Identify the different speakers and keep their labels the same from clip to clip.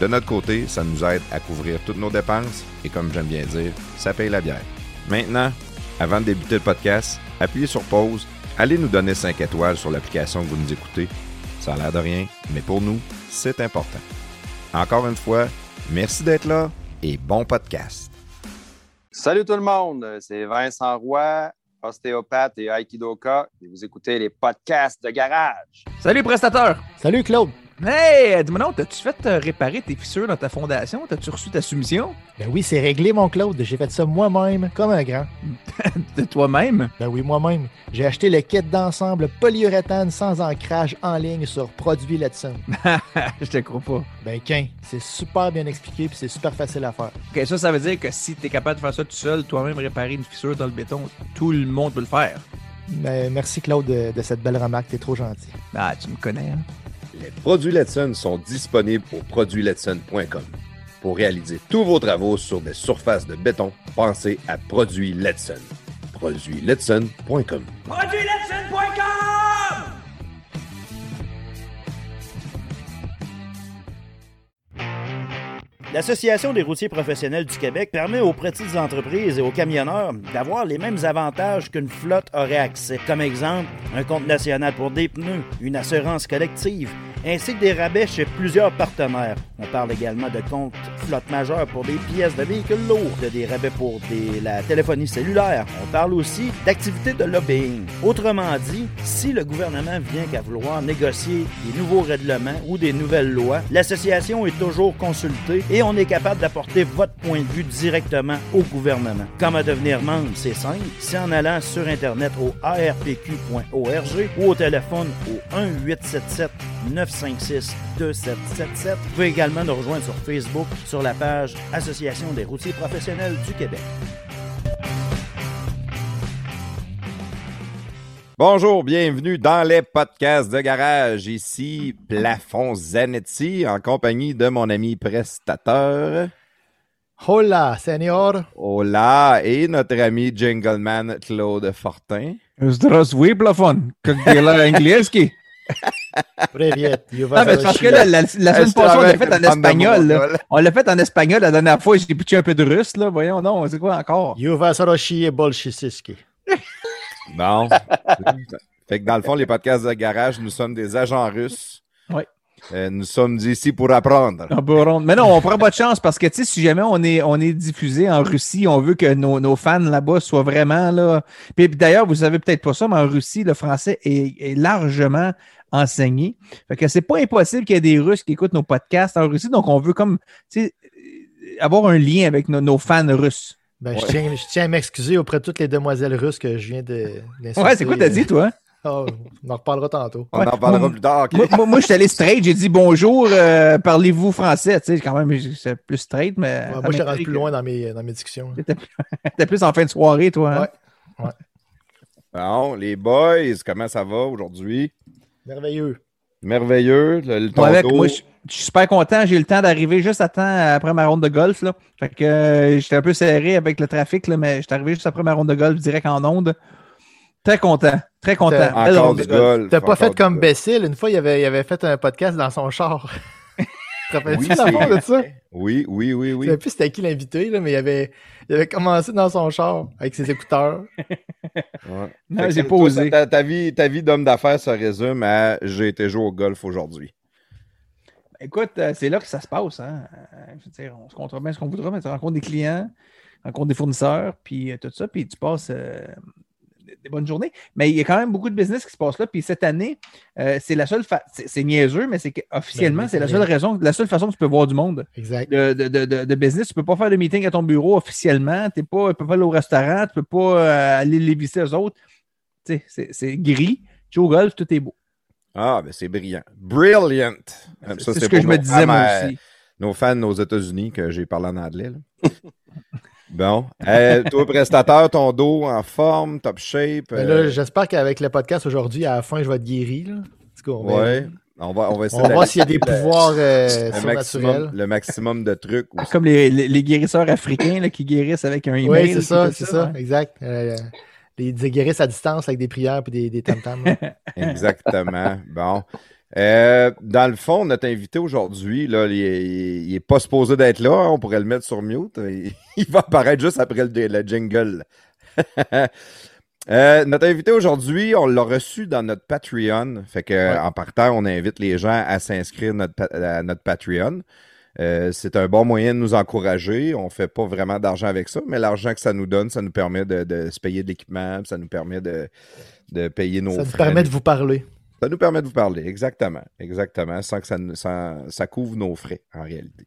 Speaker 1: De notre côté, ça nous aide à couvrir toutes nos dépenses et comme j'aime bien dire, ça paye la bière. Maintenant, avant de débuter le podcast, appuyez sur pause, allez nous donner 5 étoiles sur l'application que vous nous écoutez. Ça a l'air de rien, mais pour nous, c'est important. Encore une fois, merci d'être là et bon podcast.
Speaker 2: Salut tout le monde, c'est Vincent Roy, ostéopathe et aikidoka, et vous écoutez les podcasts de garage.
Speaker 3: Salut prestateur!
Speaker 4: Salut Claude!
Speaker 3: Hey, dis-moi non, t'as-tu fait euh, réparer tes fissures dans ta fondation? T'as-tu reçu ta soumission?
Speaker 4: Ben oui, c'est réglé mon Claude, j'ai fait ça moi-même, comme un grand.
Speaker 3: De toi-même?
Speaker 4: Ben oui, moi-même. J'ai acheté le kit d'ensemble polyuréthane sans ancrage en ligne sur Produit Letson.
Speaker 3: Je te crois pas.
Speaker 4: Ben qu'un, c'est super bien expliqué puis c'est super facile à faire.
Speaker 3: Ok, ça, ça veut dire que si t'es capable de faire ça tout seul, toi-même réparer une fissure dans le béton, tout le monde peut le faire.
Speaker 4: Ben, merci Claude de, de cette belle remarque, t'es trop gentil.
Speaker 3: Ah, tu me connais, hein?
Speaker 1: Les produits Letson sont disponibles au produitsletson.com. Pour réaliser tous vos travaux sur des surfaces de béton, pensez à Produits Letson. Produitsletson.com.
Speaker 3: ProduitLetson.com!
Speaker 5: L'Association des routiers professionnels du Québec permet aux petites entreprises et aux camionneurs d'avoir les mêmes avantages qu'une flotte aurait accès. Comme exemple, un compte national pour des pneus, une assurance collective, ainsi que des rabais chez plusieurs partenaires. On parle également de comptes flotte majeure pour des pièces de véhicules lourds, de des rabais pour des- la téléphonie cellulaire. On parle aussi d'activités de lobbying. Autrement dit, si le gouvernement vient qu'à vouloir négocier des nouveaux règlements ou des nouvelles lois, l'association est toujours consultée et on est capable d'apporter votre point de vue directement au gouvernement. Comment devenir membre, c'est simple. C'est en allant sur Internet au arpq.org ou au téléphone au 1-877-956-2777. Vous pouvez également nous rejoindre sur Facebook sur la page Association des routiers professionnels du Québec.
Speaker 1: Bonjour, bienvenue dans les podcasts de garage. Ici Plafond Zanetti en compagnie de mon ami prestateur.
Speaker 4: Hola, señor!
Speaker 1: Hola et notre ami Jingleman Claude Fortin.
Speaker 3: Здравствуй, plafond. Как дела английский?
Speaker 4: Привет! You
Speaker 3: Ah, mais c'est parce que la, la- la semaine passée, on l'a fait en
Speaker 1: Bande de
Speaker 3: espagnol. là.
Speaker 1: Mongols.
Speaker 3: On l'a fait en espagnol la dernière fois. J'ai pitché un peu de russe, là. Voyons, non, c'est quoi encore?
Speaker 4: You vas et bolshisiski.
Speaker 1: Bon. fait que dans le fond, les podcasts de garage, nous sommes des agents russes. euh, nous sommes ici pour apprendre.
Speaker 3: Ah, bah, on- Mais non, on prend pas de chance parce que, si jamais on est, on est diffusé en Russie, on veut que nos, nos fans là-bas soient vraiment là. Puis, puis d'ailleurs, vous savez peut-être pas ça, mais en Russie, le français est, est largement enseigné. Fait que c'est pas impossible qu'il y ait des Russes qui écoutent nos podcasts en Russie. Donc, on veut comme, tu sais, euh, avoir un lien avec nos, nos fans russes.
Speaker 4: Ben, je, tiens, je tiens à m'excuser auprès de toutes les demoiselles russes que je viens de.
Speaker 3: Ouais, c'est quoi t'as dit, toi?
Speaker 4: Oh, on en reparlera tantôt.
Speaker 1: On en parlera
Speaker 3: Moi-
Speaker 1: plus tard.
Speaker 3: moi, moi, moi, je suis allé straight, j'ai dit bonjour, euh, parlez-vous français. Tu sais, quand même, c'est plus straight, mais.
Speaker 4: Ouais, moi, je suis rendu
Speaker 3: m'intrigue.
Speaker 4: plus loin dans mes, dans mes discussions.
Speaker 3: T'es plus en fin de soirée, toi. hein?
Speaker 4: Ouais.
Speaker 1: Bon, les boys, comment ça va aujourd'hui?
Speaker 4: Merveilleux.
Speaker 1: Merveilleux. Le, le
Speaker 3: avec, moi, je je suis super content. J'ai eu le temps d'arriver juste à temps après ma ronde de golf. Là. Fait que euh, j'étais un peu serré avec le trafic, là, mais j'étais arrivé juste après ma ronde de golf direct en onde. Très content. Très content.
Speaker 4: T'as-
Speaker 1: Encore du
Speaker 3: golf.
Speaker 4: pas
Speaker 1: encore
Speaker 4: fait comme. Bessil. Une fois, il avait, il avait fait un podcast dans son char. Tu te rappelles-tu
Speaker 1: Oui,
Speaker 4: de ça?
Speaker 1: Oui, oui, oui,
Speaker 4: Je
Speaker 1: oui.
Speaker 4: sais plus c'était qui l'invité, là, mais il avait, il avait commencé dans son char avec ses écouteurs.
Speaker 1: Ouais.
Speaker 3: Non, j'ai pas osé.
Speaker 1: Ta, ta vie, ta vie d'homme d'affaires se résume à j'ai été jouer au golf aujourd'hui.
Speaker 3: Écoute, euh, c'est là que ça se passe. Hein? Euh, je veux dire, on se comptera bien ce qu'on voudra, mais tu rencontres des clients, rencontres des fournisseurs, puis euh, tout ça, puis tu passes euh, des- bonnes journées. Mais il y a quand même beaucoup de business qui se passe là. Puis cette année, euh, c'est la seule fa- c'est niaiseux, mais c'est officiellement,
Speaker 4: Ben,
Speaker 3: c'est la seule raison, la seule façon que tu peux voir du monde
Speaker 4: Exact.
Speaker 3: de, de, de, de- de business. Tu peux pas faire de meeting à ton bureau officiellement. T'es pas, tu peux pas aller au restaurant, tu peux pas euh, aller les visiter eux autres. Tu sais, c'est- gris. Tu joues au golf, tout est beau.
Speaker 1: Ah, ben c'est brillant. Brilliant.
Speaker 3: C'est ce que je me disais moi aussi.
Speaker 1: nos fans aux États-Unis, que j'ai parlé en anglais. bon. Euh, toi, prestateur, ton dos en forme, top shape.
Speaker 4: Mais
Speaker 1: euh,
Speaker 4: là, j'espère qu'avec le podcast aujourd'hui, à la fin, je vais être guéri. Là. On va,
Speaker 1: ouais. On va, on va essayer
Speaker 4: on va voir s'il y a des pouvoirs euh,
Speaker 1: le,
Speaker 4: surnaturels.
Speaker 1: maximum, le maximum de trucs. aussi.
Speaker 3: Comme les, les- les guérisseurs africains là, qui guérissent avec un email.
Speaker 4: Oui, c'est ça, c'est ça, exact. Euh, les des guérisses à distance avec des prières et des, des tam-tams.
Speaker 1: Exactement. Bon. Euh, dans le fond, notre invité aujourd'hui, là, il, est- il est pas supposé d'être là. hein, on pourrait le mettre sur mute. Il, il va apparaître juste après le, le jingle. Euh, notre invité aujourd'hui, on l'a reçu dans notre Patreon. Fait que,
Speaker 4: Ouais.
Speaker 1: en partant, on invite les gens à s'inscrire notre à notre Patreon. Euh, c'est un bon moyen de nous encourager. On fait pas vraiment d'argent avec ça, mais l'argent que ça nous donne, ça nous permet de, de se payer de l'équipement, ça nous permet de, de payer nos
Speaker 4: Ça nous
Speaker 1: frais.
Speaker 4: permet de vous parler.
Speaker 1: Ça nous permet de vous parler, exactement. Exactement, sans que ça, nous- sans- ça couvre nos frais, en réalité.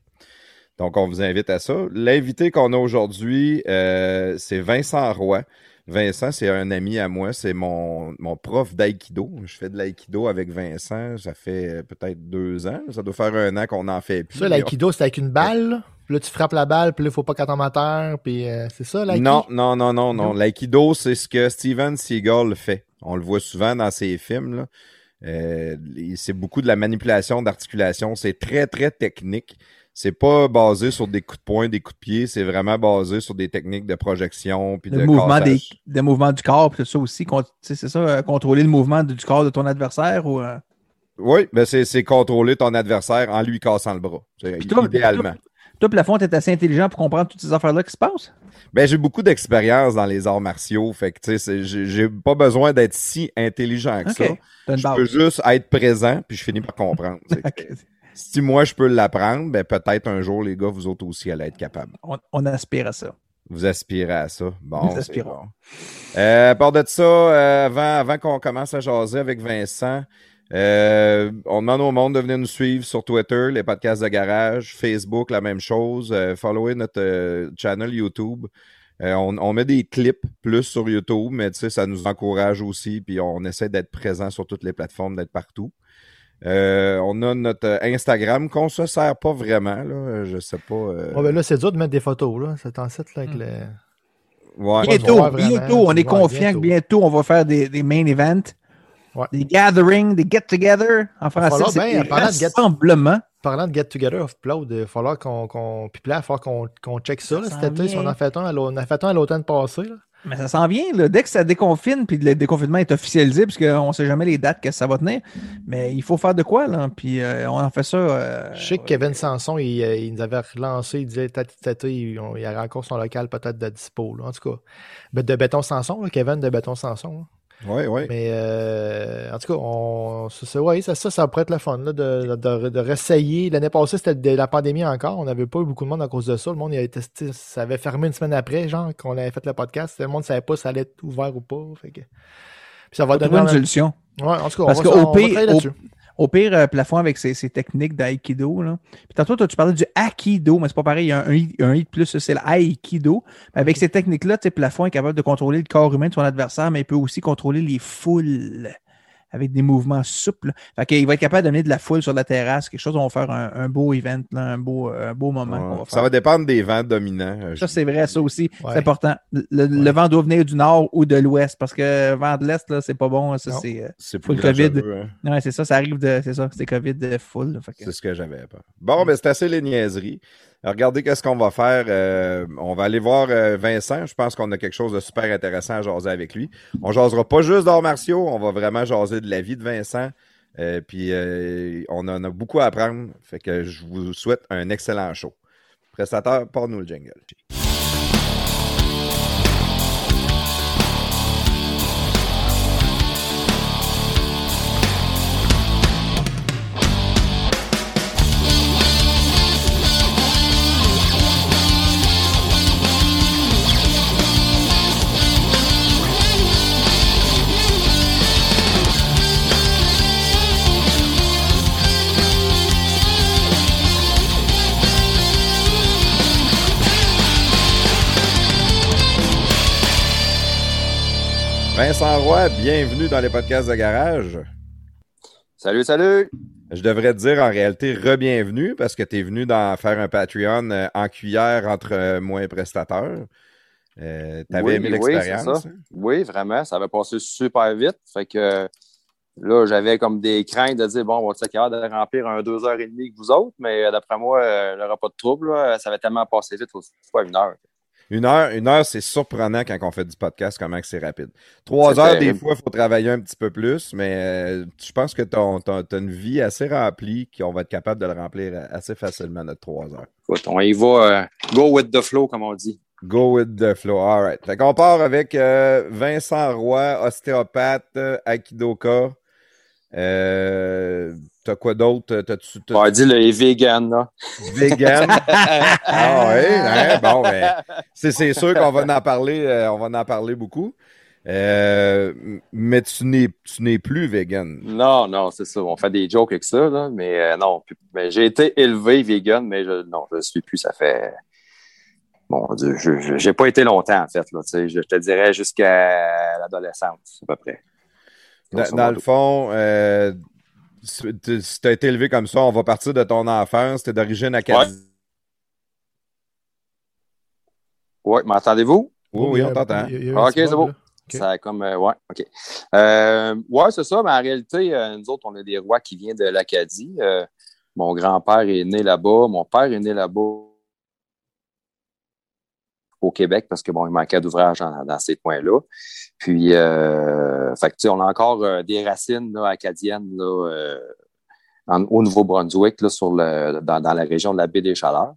Speaker 1: Donc, on vous invite à ça. L'invité qu'on a aujourd'hui, euh, c'est Vincent Roy. Vincent, c'est un ami à moi, c'est mon, mon prof d'aïkido. Je fais de l'aïkido avec Vincent, ça fait euh, peut-être deux ans. Ça doit faire un an qu'on en fait plus.
Speaker 4: Ça, l'aïkido, c'est avec une balle. là. Puis là, tu frappes la balle, puis là, il faut pas qu'elle tombe à terre. Puis euh, c'est ça, l'aïkido?
Speaker 1: Non, non, non, non, non.
Speaker 4: Non.
Speaker 1: L'aïkido, c'est ce que Steven Seagal fait. On le voit souvent dans ses films. là. Euh, c'est beaucoup de la manipulation d'articulation. C'est très, très technique. C'est pas basé sur des coups de poing, des coups de pied. C'est vraiment basé sur des techniques de projection puis
Speaker 3: Le
Speaker 1: de
Speaker 3: mouvement, des, mouvements du corps, puis ça aussi. tu C'est ça, euh, contrôler le mouvement du corps de ton adversaire ou. euh,
Speaker 1: Oui, ben c'est, contrôler ton adversaire en lui cassant le bras.
Speaker 3: Puis toi,
Speaker 1: idéalement.
Speaker 3: Toi, Plafond, t'es assez intelligent pour comprendre toutes ces affaires-là qui se passent?
Speaker 1: Ben, j'ai beaucoup d'expérience dans les arts martiaux. Fait que, tu sais, j'ai, pas besoin d'être si intelligent que ça. Je peux juste être présent, puis je finis par comprendre. Si moi je peux l'apprendre, ben peut-être un jour, les gars, vous autres aussi allez être capables.
Speaker 3: On, on aspire à ça.
Speaker 1: Vous aspirez à ça. Bon.
Speaker 3: Nous aspirons.
Speaker 1: bon. Euh, à part de ça, euh, avant, avant qu'on commence à jaser avec Vincent, euh, on demande au monde de venir nous suivre sur Twitter, les podcasts de garage, Facebook, la même chose. Euh, followez notre euh, channel YouTube. Euh, on, on met des clips plus sur YouTube, mais tu sais, ça nous encourage aussi. Puis on essaie d'être présent sur toutes les plateformes, d'être partout. Euh, on a notre Instagram qu'on se sert pas vraiment, là. Je sais pas. euh,
Speaker 4: Ouais, ben là, c'est dur de mettre des photos, là. C'est en site, là, avec
Speaker 3: Hmm.
Speaker 4: le...
Speaker 1: ouais.
Speaker 4: Bien-
Speaker 3: Bientôt, bientôt, on est
Speaker 4: ouais,
Speaker 3: confiant
Speaker 4: bientôt.
Speaker 3: que bientôt, on va faire des, des main events,
Speaker 4: Ouais.
Speaker 3: des gatherings, des get-together. En français, c'est des
Speaker 4: parlant de get-
Speaker 3: rassemblements.
Speaker 4: Parlant de Get Together of Upload, il va falloir qu'on. qu'on... Puis là, il va falloir qu'on, qu'on check ça, là,
Speaker 3: Ça
Speaker 4: cet été. Si on en fait un, on en fait un à l'automne passé, là.
Speaker 3: Mais ça s'en vient, là. Dès que ça déconfine, puis le déconfinement est officialisé, parce qu'on ne sait jamais les dates que ça va tenir, mais il faut faire de quoi, là? Puis euh, on en fait ça. euh,
Speaker 4: Je sais que Kevin Sanson, il, euh, il nous avait relancé, il disait cet été, il, il y aurait encore son local peut-être de dispo. Là. En tout cas, Ben, de Béton Sanson, Kevin de Béton Sanson. Là.
Speaker 1: Ouais, ouais.
Speaker 4: Mais euh, en tout cas, on, ça, ça- ouais, ça, ça, ça pourrait être le fun là, de, de, de réessayer. L'année passée, c'était de la pandémie encore. On n'avait pas eu beaucoup de monde à cause de ça. Le monde il avait testé, ça avait fermé une semaine après, genre, qu'on avait fait le podcast. Le monde ne savait pas si ça allait être ouvert ou pas. Fait que... Puis ça va donner.
Speaker 3: une
Speaker 4: un-
Speaker 3: solution.
Speaker 4: Ouais, en tout cas,
Speaker 3: Parce
Speaker 4: on va,
Speaker 3: qu'au
Speaker 4: on va
Speaker 3: pire-
Speaker 4: travailler
Speaker 3: au- pire, euh, plafond avec ses, ses techniques d'aïkido. là. Puis tantôt, toi, tu parlais du aikido, mais c'est pas pareil. Il y a un, i- un i de plus, c'est l'aïkido. Mais Avec ces techniques-là, plafond est capable de contrôler le corps humain de son adversaire, mais il peut aussi contrôler les foules avec des mouvements souples. Fait qu'il va être capable d'amener de la foule sur la terrasse, quelque chose, on va faire un, un beau event, là, un, beau, un beau moment.
Speaker 1: Ouais.
Speaker 3: va
Speaker 1: Ça va dépendre des vents dominants. euh,
Speaker 3: Ça,
Speaker 1: je-
Speaker 3: c'est vrai, ça aussi.
Speaker 4: Ouais.
Speaker 3: C'est important. Le, le vent doit venir du nord ou de l'ouest, parce que le vent de l'est, là, c'est pas bon. Ça, c'est. euh,
Speaker 1: c'est
Speaker 3: Full COVID.
Speaker 1: hein.
Speaker 3: Ouais, c'est ça, ça arrive de. C'est ça, c'est COVID de full. là, fait que-
Speaker 1: C'est ce que j'avais peur. Bon, ben c'est assez les niaiseries. Regardez qu'est-ce qu'on va faire. Euh, on va aller voir euh, Vincent. Je pense qu'on a quelque chose de super intéressant à jaser avec lui. On jasera pas juste d'arts martiaux, on va vraiment jaser de la vie de Vincent. Euh, puis on en a beaucoup à apprendre. Fait que je vous souhaite un excellent show. Prestateur, porte-nous le jingle. Roy, bienvenue dans les podcasts de garage.
Speaker 2: Salut, salut!
Speaker 1: Je devrais te dire en réalité re-bienvenue parce que tu es venu dans, faire un Patreon euh, en cuillère entre euh, moi et prestateur. Euh, tu avais
Speaker 2: Oui,
Speaker 1: aimé l'expérience? hein?
Speaker 2: Oui, vraiment. Ça avait passé super vite. Fait que là, j'avais comme des craintes de dire bon, on va être capable de remplir un deux heures et demie que vous autres, mais euh, d'après moi, il n'y aura pas de trouble. là. Ça va tellement passer vite, c'est pas une heure.
Speaker 1: Une heure, une heure, c'est surprenant quand on fait du podcast, comment c'est rapide. Trois heures, des fois, il faut travailler un petit peu plus, mais euh, je pense que tu as, une vie assez remplie qu'on va être capable de le remplir assez facilement, notre trois heures.
Speaker 2: Écoute, on y va euh, go with the flow, comme on dit.
Speaker 1: Go with the flow. All right. Fait qu'on part avec euh, Vincent Roy, ostéopathe, Akidoka. Euh, T'as quoi d'autre? T'as-
Speaker 2: On a dit le vegan, là.
Speaker 1: vegan? ah oui, hein? bon, ben, c'est c'est sûr qu'on va en parler, euh, on va en parler beaucoup. Euh, mais tu n'es tu n'es plus vegan.
Speaker 2: Non, non, c'est ça. On fait des jokes avec ça, là, mais euh, non. Mais j'ai été élevé vegan, mais je, non, je ne suis plus. Ça fait. Dieu, je n'ai pas été longtemps, en fait. Là, je te dirais jusqu'à l'adolescence, à peu près.
Speaker 1: Dans, le fond, euh, si tu as été élevé comme ça, on va partir de ton enfance. Tu es d'origine acadienne.
Speaker 2: Oui, m'entendez-vous?
Speaker 1: Oui, oui, on t'entend.
Speaker 4: Il y a- il y a eu un
Speaker 2: Ah,
Speaker 4: petit
Speaker 2: ok, c'est
Speaker 4: bug,
Speaker 2: bon.
Speaker 4: là. Ok.
Speaker 2: Ça a comme. euh, ouais, OK. Euh, ouais, c'est ça, mais en réalité, euh, nous autres, on est des rois qui viennent de l'Acadie. Euh, mon grand-père est né là-bas. Mon père est né là-bas au Québec parce que bon, il manquait d'ouvrage dans, dans ces coins-là. Puis, euh, fait que, on a encore euh, des racines là, acadiennes là, euh, en- au Nouveau-Brunswick, dans, dans la région de la baie des Chaleurs.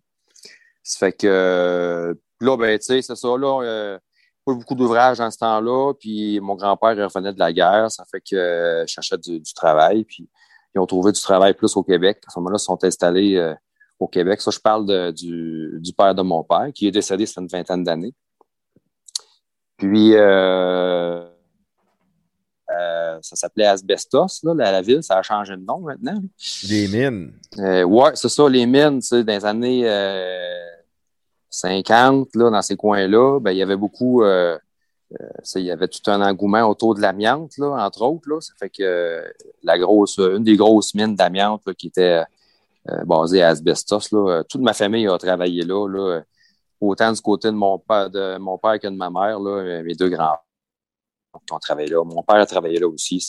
Speaker 2: Ça fait que là, ben, tu sais, c'est ça, là. euh, pas beaucoup d'ouvrages dans ce temps-là. Puis mon grand-père revenait de la guerre. Ça fait que euh, je cherchais du, travail. Puis ils ont trouvé du travail plus au Québec. À ce moment-là, ils sont installés au Québec. Ça, je parle du, du père de mon père, qui est décédé, c'est une vingtaine d'années. Puis euh, euh, ça s'appelait Asbestos, là, la, la ville. Ça a changé de nom maintenant. là.
Speaker 1: Des mines.
Speaker 2: Euh, ouais, c'est ça, les mines, tu sais, dans les années euh, 50, là, dans ces coins-là, ben, il y avait beaucoup, euh, euh, il y avait tout un engouement autour de l'amiante, là, entre autres, là. Ça fait que euh, la grosse, une des grosses mines d'amiante, là, qui était euh, basée à Asbestos, là, euh, toute ma famille a travaillé là, là, euh, autant du côté de mon père, de mon père que de ma mère, là, euh, mes deux grands qui ont travaillé là. Mon père a travaillé là aussi.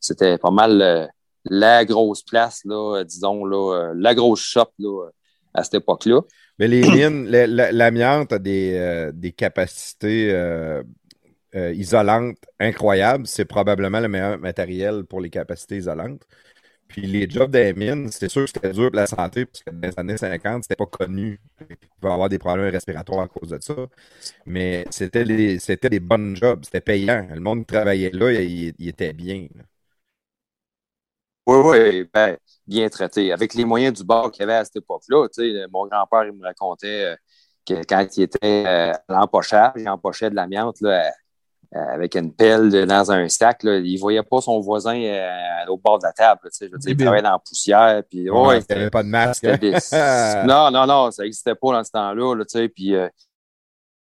Speaker 2: C'était pas mal euh, la grosse place, là, euh, disons, là, euh, la grosse shop là, à cette époque-là.
Speaker 1: Mais les mines, la- la- l'amiante a des, euh, des capacités isolantes incroyables. C'est probablement le meilleur matériel pour les capacités isolantes. Puis les jobs des mines, c'est sûr que c'était dur pour la santé, parce que dans les années 50, c'était pas connu. Il pouvait avoir des problèmes respiratoires à cause de ça. Mais c'était des, bonnes jobs, c'était payant. Le monde qui travaillait là, il, il était bien.
Speaker 2: Oui, oui, ben, bien traité. Avec les moyens du bord qu'il y avait à cette époque-là, mon grand-père, me racontait euh, que quand il était euh, à l'empochage, il empochait de l'amiante là, avec une pelle dans un sac. Là, il voyait pas son voisin euh, au bord de la table. tu sais, je veux dire, il travaillait dans la poussière. Puis, ouais,
Speaker 1: Ouais, il avait pas de masque. hein?
Speaker 2: des- non, non, non, ça n'existait pas dans ce temps-là. Là, puis, euh,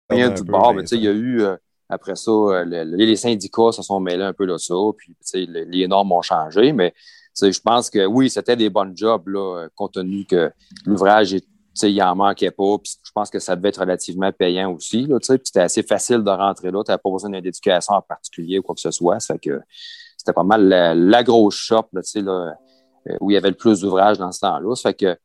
Speaker 2: rien du bord,
Speaker 1: mais
Speaker 2: il y a eu, euh, après ça, euh, le- le- les syndicats se sont mêlés un peu de ça, puis le- les normes ont changé, mais je pense que oui, c'était des bons jobs, là, euh, compte tenu que l'ouvrage, est- sais, il en manquait pas, puis je pense que ça devait être relativement payant aussi, là, puis c'était assez facile de rentrer là, tu n'avais pas besoin d'une éducation en particulier ou quoi que ce soit, ça fait que c'était pas mal la, la grosse shop, là, tu sais, là, euh, où il y avait le plus d'ouvrages dans ce temps-là, ça fait que,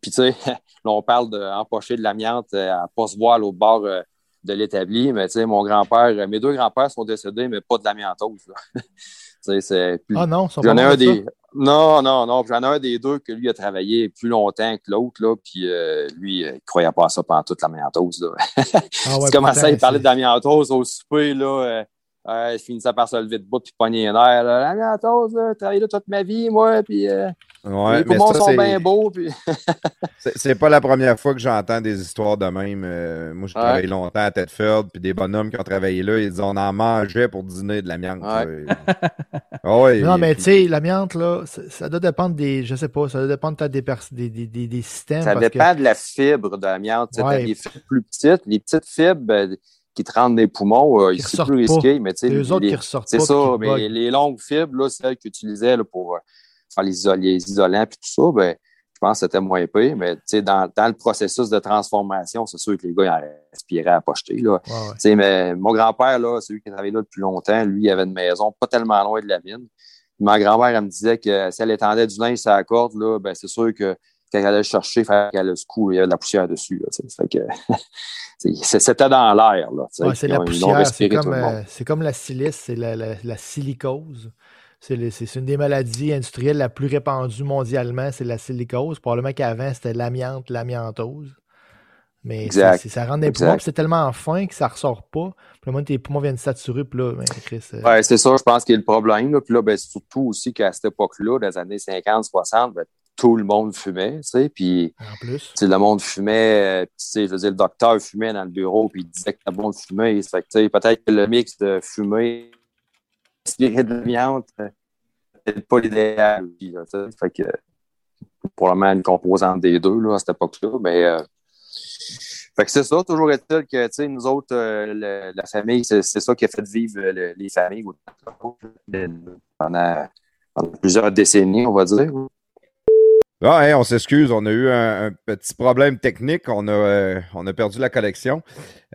Speaker 2: puis tu sais, là, on parle d'empocher de l'amiante euh, à pas se voir au bord euh, de l'établi, mais tu sais, mon grand-père, mes deux grands-pères sont décédés, mais pas de l'amiantose. là. C'est plus-
Speaker 4: Ah non, ils sont pas
Speaker 2: un des. Non, non, non. J'en ai un des deux que lui a travaillé plus longtemps que l'autre, là. Puis euh, lui, euh, il croyait pas à ça pendant toute l'amiantose, là.
Speaker 4: Ah ouais,
Speaker 2: il commençait
Speaker 4: pourtant,
Speaker 2: à y parler de l'amiantose au souper, là. Euh, euh, il finissait par se lever de bout puis pogner les nerfs. là. L'amiantose, là, travaillé là toute ma vie, moi. Puis euh,
Speaker 1: Ouais,
Speaker 2: les
Speaker 1: mais
Speaker 2: poumons
Speaker 1: ça,
Speaker 2: sont
Speaker 1: c'est-
Speaker 2: bien beaux. Puis...
Speaker 1: C'est pas la première fois que j'entends des histoires de même. Euh, moi, j'ai
Speaker 2: Ouais.
Speaker 1: travaillé longtemps à Tedford, puis des bonhommes qui ont travaillé là, ils disaient on en mangeait pour dîner de l'amiante.
Speaker 2: Ouais.
Speaker 1: Ah ouais,
Speaker 4: Non, mais
Speaker 1: puis-
Speaker 4: tu sais, l'amiante, là, ça, ça doit dépendre des. Je sais pas, ça doit dépendre des, des, des, des, des systèmes.
Speaker 2: Ça
Speaker 4: parce que-
Speaker 2: dépend de la fibre de l'amiante.
Speaker 4: Ouais.
Speaker 2: t'as des fibres plus petites. Les petites fibres euh, qui te rendent des poumons, euh,
Speaker 4: Qui
Speaker 2: c'est plus
Speaker 4: pas.
Speaker 2: risqué. Mais tu sais,
Speaker 4: C'est eux autres
Speaker 2: les-
Speaker 4: qui ressortent
Speaker 2: C'est
Speaker 4: pas.
Speaker 2: ça, mais les longues fibres, là, celles qu'ils utilisaient là, pour, euh, faire les, isolants puis tout ça, ben, je pense que c'était moins pire, mais dans, dans le processus de transformation, c'est sûr que les gars ils respiraient à pocheter. Là. Mais mon grand-père, celui qui travaillait là depuis longtemps, lui, il avait une maison pas tellement loin de la mine. Ma grand-mère, elle me disait que si elle étendait du linge sur la corde, là, ben, c'est sûr que quand elle allait le chercher, qu'elle le secoue, il y avait de la poussière dessus. c'était dans l'air.
Speaker 4: c'est la poussière, c'est comme, euh, comme, la silice, c'est la, la, la, silicose. C'est une des maladies industrielles la plus répandue mondialement, c'est la silicose. Probablement qu'avant, c'était l'amiante, l'amiantose. Mais ça rentre des poumons, c'est tellement fin que ça ne ressort pas. Puis là, tes poumons viennent saturer, puis là, ben, Chris.
Speaker 2: Euh, ouais, c'est ça, je pense qu'il y a le problème. Là. Puis là, ben, surtout aussi qu'à cette époque-là, dans les années 50, 60, ben, tout le monde fumait, tu sais, puis
Speaker 4: en plus.
Speaker 2: le monde fumait, euh, tu sais, je veux dire, le docteur fumait dans le bureau, puis il disait que le monde fumait, fait que, tu sais, peut-être que le mix de fumée inspiré de l'amiante, euh, peut pas l'idéal, fait que probablement une composante des deux, là, à cette époque-là, mais euh, fait que c'est ça, toujours est-il que, tu sais, nous autres, la famille, c'est ça qui a fait vivre les familles pendant, pendant plusieurs décennies, on va dire.
Speaker 1: Ah, on s'excuse, on a eu un, petit problème technique. On a, euh, on a perdu la collection.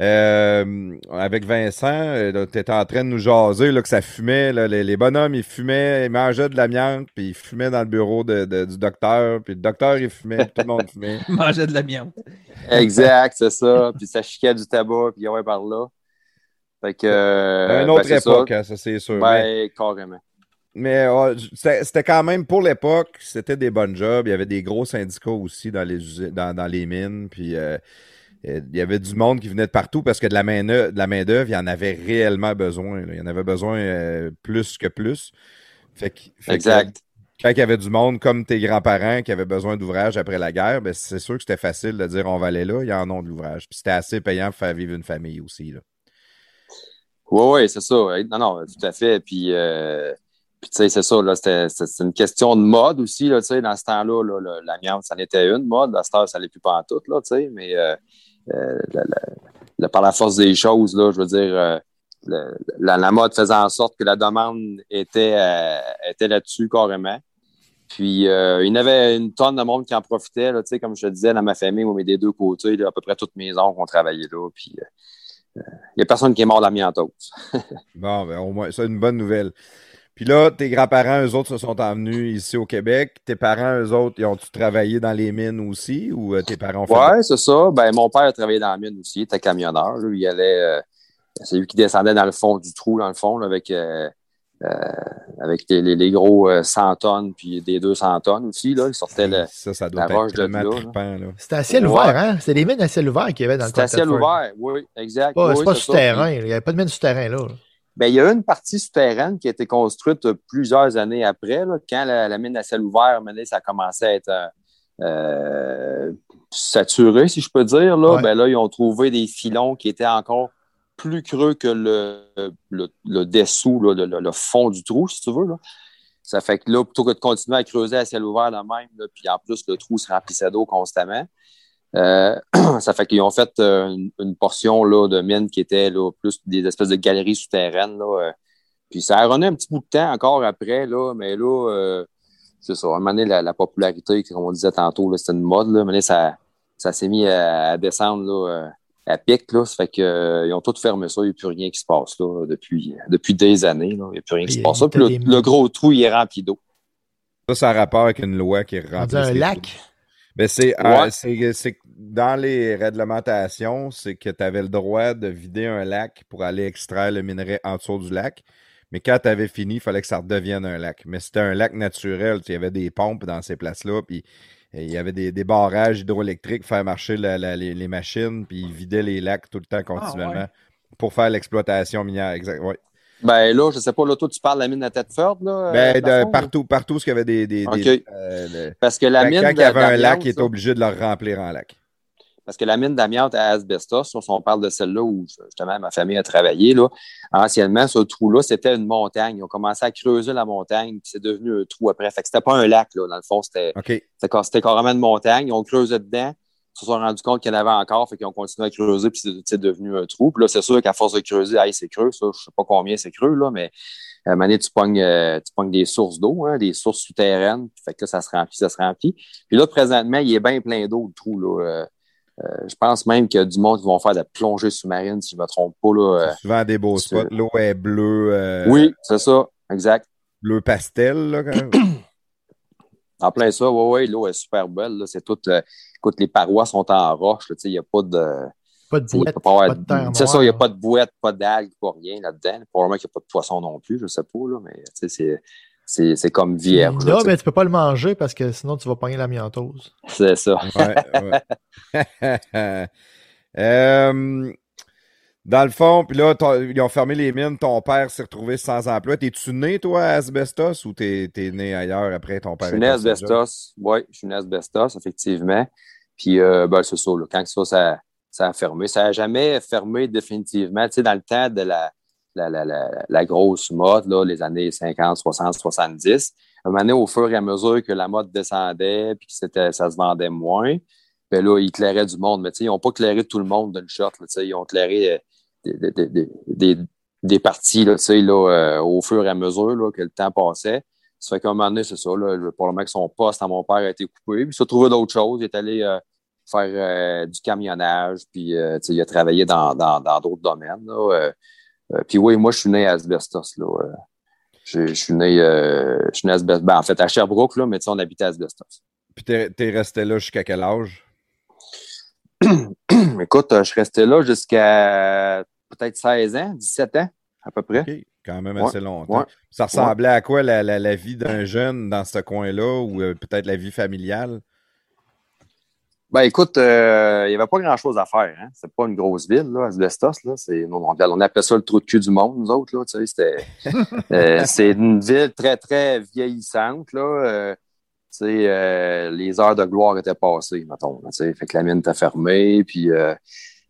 Speaker 1: Euh, avec Vincent, euh, tu étais en train de nous jaser là, que ça fumait. les, bonhommes, ils fumaient, ils mangeaient de l'amiante, puis ils fumaient dans le bureau de, du docteur. Puis le docteur, il fumait, tout le monde fumait.
Speaker 3: ils mangeaient de l'amiante.
Speaker 2: exact, c'est ça. Puis ça chiquait du tabac, puis il y avait par là. Fait que,
Speaker 1: Une autre ben, époque, ça, hein, ça c'est sûr.
Speaker 2: Ben, carrément.
Speaker 1: Mais c'était quand même, pour l'époque, c'était des bonnes jobs. Il y avait des gros syndicats aussi dans les, dans, dans les mines. Puis euh, il y avait du monde qui venait de partout parce que de la main-d'œuvre, il y en avait réellement besoin. Il y en avait besoin euh, plus que plus. Fait,
Speaker 2: exact.
Speaker 1: quand il y avait du monde comme tes grands-parents qui avaient besoin d'ouvrage après la guerre, ben c'est sûr que c'était facile de dire on va aller là, il y en a de l'ouvrage. Puis c'était assez payant pour faire vivre une famille aussi.
Speaker 2: Oui, oui, c'est ça. Non, non, tout à fait. Puis. Euh puis, tu sais, c'est ça, là, c'est une question de mode aussi, là, tu sais, dans ce temps-là, là, l'amiante, ça en était une mode. La star, ça n'allait plus pas en tout, là, tu sais, mais euh, euh, par la force des choses, là, je veux dire, euh, la, mode faisait en sorte que la demande était, était là-dessus carrément. Puis, il y avait une tonne de monde qui en profitait, là, tu sais, comme je te disais, dans ma famille, moi, des deux côtés, à peu près toutes mes oncles ont travaillé là, puis... il n'y a personne qui est mort d'amiantose.
Speaker 1: bon, ben, au moins, c'est une bonne nouvelle. Puis là, tes grands-parents, eux autres, se sont emmenés ici au Québec. Tes parents, eux autres, ils ont-tu travaillé dans les mines aussi ou euh, tes parents ont fait.
Speaker 2: Ouais, c'est ça. Ben, mon père a travaillé dans la mine aussi. Il était camionneur. Il allait. Euh, c'est lui qui descendait dans le fond du trou, dans le fond, avec, euh, avec les, gros 100 tonnes puis des 200 tonnes aussi. Là. Il sortait le,
Speaker 1: ça, ça doit la roche de là.
Speaker 4: C'était à ciel ouvert, hein? C'était des mines à ciel ouvert qu'il y avait dans le
Speaker 2: C'était à ciel ouvert, oui, exact.
Speaker 4: c'est pas souterrain. Il n'y avait pas de mine souterrain là.
Speaker 2: Bien, il y a une partie souterraine qui a été construite plusieurs années après, quand la, mine à ciel ouvert, ça a commencé à être euh, euh, saturé, si je peux dire. Là. Ben là, ils ont trouvé des filons qui étaient encore plus creux que le, le, dessous, le, fond du trou, si tu veux. Là. Ça fait que là, plutôt que de continuer à creuser à ciel ouvert de même, puis en plus, le trou se remplissait d'eau constamment, euh, ça fait qu'ils ont fait euh, une, portion là, de mine qui était là, plus des espèces de galeries souterraines. Là, euh. puis ça a runné un petit bout de temps encore après, là, mais là, c'est ça. À un moment donné, la, popularité, comme on disait tantôt, c'était une mode. Là, mais ça, ça s'est mis à, descendre là, à pic. Là, ça fait qu'ils ont tout fermé ça. Il n'y a plus rien qui se passe là, depuis, depuis des années. Là. Il n'y a plus rien qui se passe. Puis le, gros trou, il est rempli d'eau.
Speaker 1: Ça, ça a rapport avec une loi qui est remplie.
Speaker 4: un lac?
Speaker 1: Ben c'est, euh, c'est, dans les réglementations, c'est que tu avais le droit de vider un lac pour aller extraire le minerai en dessous du lac. Mais quand tu avais fini, il fallait que ça redevienne un lac. Mais c'était un lac naturel. Il y avait des pompes dans ces places-là, puis il y avait des, des barrages hydroélectriques pour faire marcher les, machines, puis ils vidaient les lacs tout le temps continuellement ah, pour faire l'exploitation minière. Exact, ouais.
Speaker 2: Ben là, je sais pas, là, toi, tu parles de la mine de Thetford, là?
Speaker 1: Ben, euh, partout, partout, ce qu'il y avait des. des,
Speaker 2: euh, Parce que la mine.
Speaker 1: Quand il y avait un lac, il était obligé de le remplir en lac.
Speaker 2: Parce que la mine d'amiante à Asbestos, si on parle de celle-là où justement ma famille a travaillé, là, anciennement, ce trou-là, c'était une montagne. Ils ont commencé à creuser la montagne, puis c'est devenu un trou après. Fait que c'était pas un lac, là, dans le fond, c'était c'était carrément une montagne. Ils ont creusé dedans, se sont rendus compte qu'il y en avait encore, fait qu'ils ont continué à creuser, puis c'est devenu un trou. Puis là, c'est sûr qu'à force de creuser, hey, c'est creux, ça, je sais pas combien c'est creux, là, mais à un moment donné, tu pognes, euh, tu pognes des sources d'eau, hein, des sources souterraines, fait que là, ça se remplit, ça se remplit. Puis là, présentement, il est bien plein d'eau, le trou, là. Euh, euh, je pense même qu'il y a du monde qui vont faire de la plongée sous-marine, si je ne me trompe pas. Là,
Speaker 1: souvent des beaux spots. L'eau est bleue.
Speaker 2: Oui, c'est ça, exact.
Speaker 1: Bleu pastel, là, quand même.
Speaker 2: En plein ça, oui, oui, l'eau est super belle. C'est tout. Euh, écoute, les parois sont en roche. Il n'y a pas de.
Speaker 4: Pas de bouette.
Speaker 2: C'est ça, il n'y a pas de bouette, pas d'algues, pas rien là-dedans. Probablement qu'il n'y a pas de poisson non plus, je ne sais pas, là, mais c'est. C'est comme vierge.
Speaker 4: Non, mais tu ne peux pas le manger parce que sinon tu vas pogner l'amiantose.
Speaker 2: C'est ça.
Speaker 1: Ouais, ouais. euh, dans le fond, puis là, ils ont fermé les mines, ton père s'est retrouvé sans emploi. T'es-tu né, toi, à Asbestos ou t'es es né ailleurs après ton père?
Speaker 2: Je suis né à Asbestos, oui, je suis né à Asbestos, effectivement. Puis, euh, ben, c'est ça, là, quand ça, ça, ça, a fermé, ça n'a jamais fermé définitivement. Tu sais, dans le temps de la, la, la, la, la grosse mode, là, les années 50, 60, 70, à un moment donné, au fur et à mesure que la mode descendait puis que ça se vendait moins, ben là, ils éclairaient du monde. Mais ils n'ont pas éclairé tout le monde d'une shot. Là, ils ont éclairé euh, des, des, des, parties là, là, euh, au fur et à mesure là, que le temps passait. Ça fait qu'à un moment donné, c'est ça. Là, probablement que son poste à mon père a été coupé. Puis il s'est trouvé d'autres choses. Il est allé euh, faire du camionnage. Puis il a travaillé dans d'autres dans, domaines. Là, puis oui, moi, je suis né à Asbestos. Là, je, suis né, je suis né à Asbestos. Ben, en fait, à Sherbrooke, là, mais on habitait à Asbestos.
Speaker 1: Puis t'es es resté là jusqu'à quel âge?
Speaker 2: Écoute, je suis resté là jusqu'à peut-être 16 ans, 17 ans, à peu près.
Speaker 1: Quand même assez longtemps. Ça ressemblait à quoi la, la, vie d'un jeune dans ce coin-là ou euh, peut-être la vie familiale?
Speaker 2: Ben écoute, euh, il n'y avait pas grand-chose à faire. Hein? C'est pas une grosse ville, là, Asbestos. Là. C'est, on, appelait ça le trou de cul du monde, nous autres. Là, c'était, euh, c'est une ville très, très vieillissante. Là. les heures de gloire étaient passées, mettons. fait que la mine était fermée, puis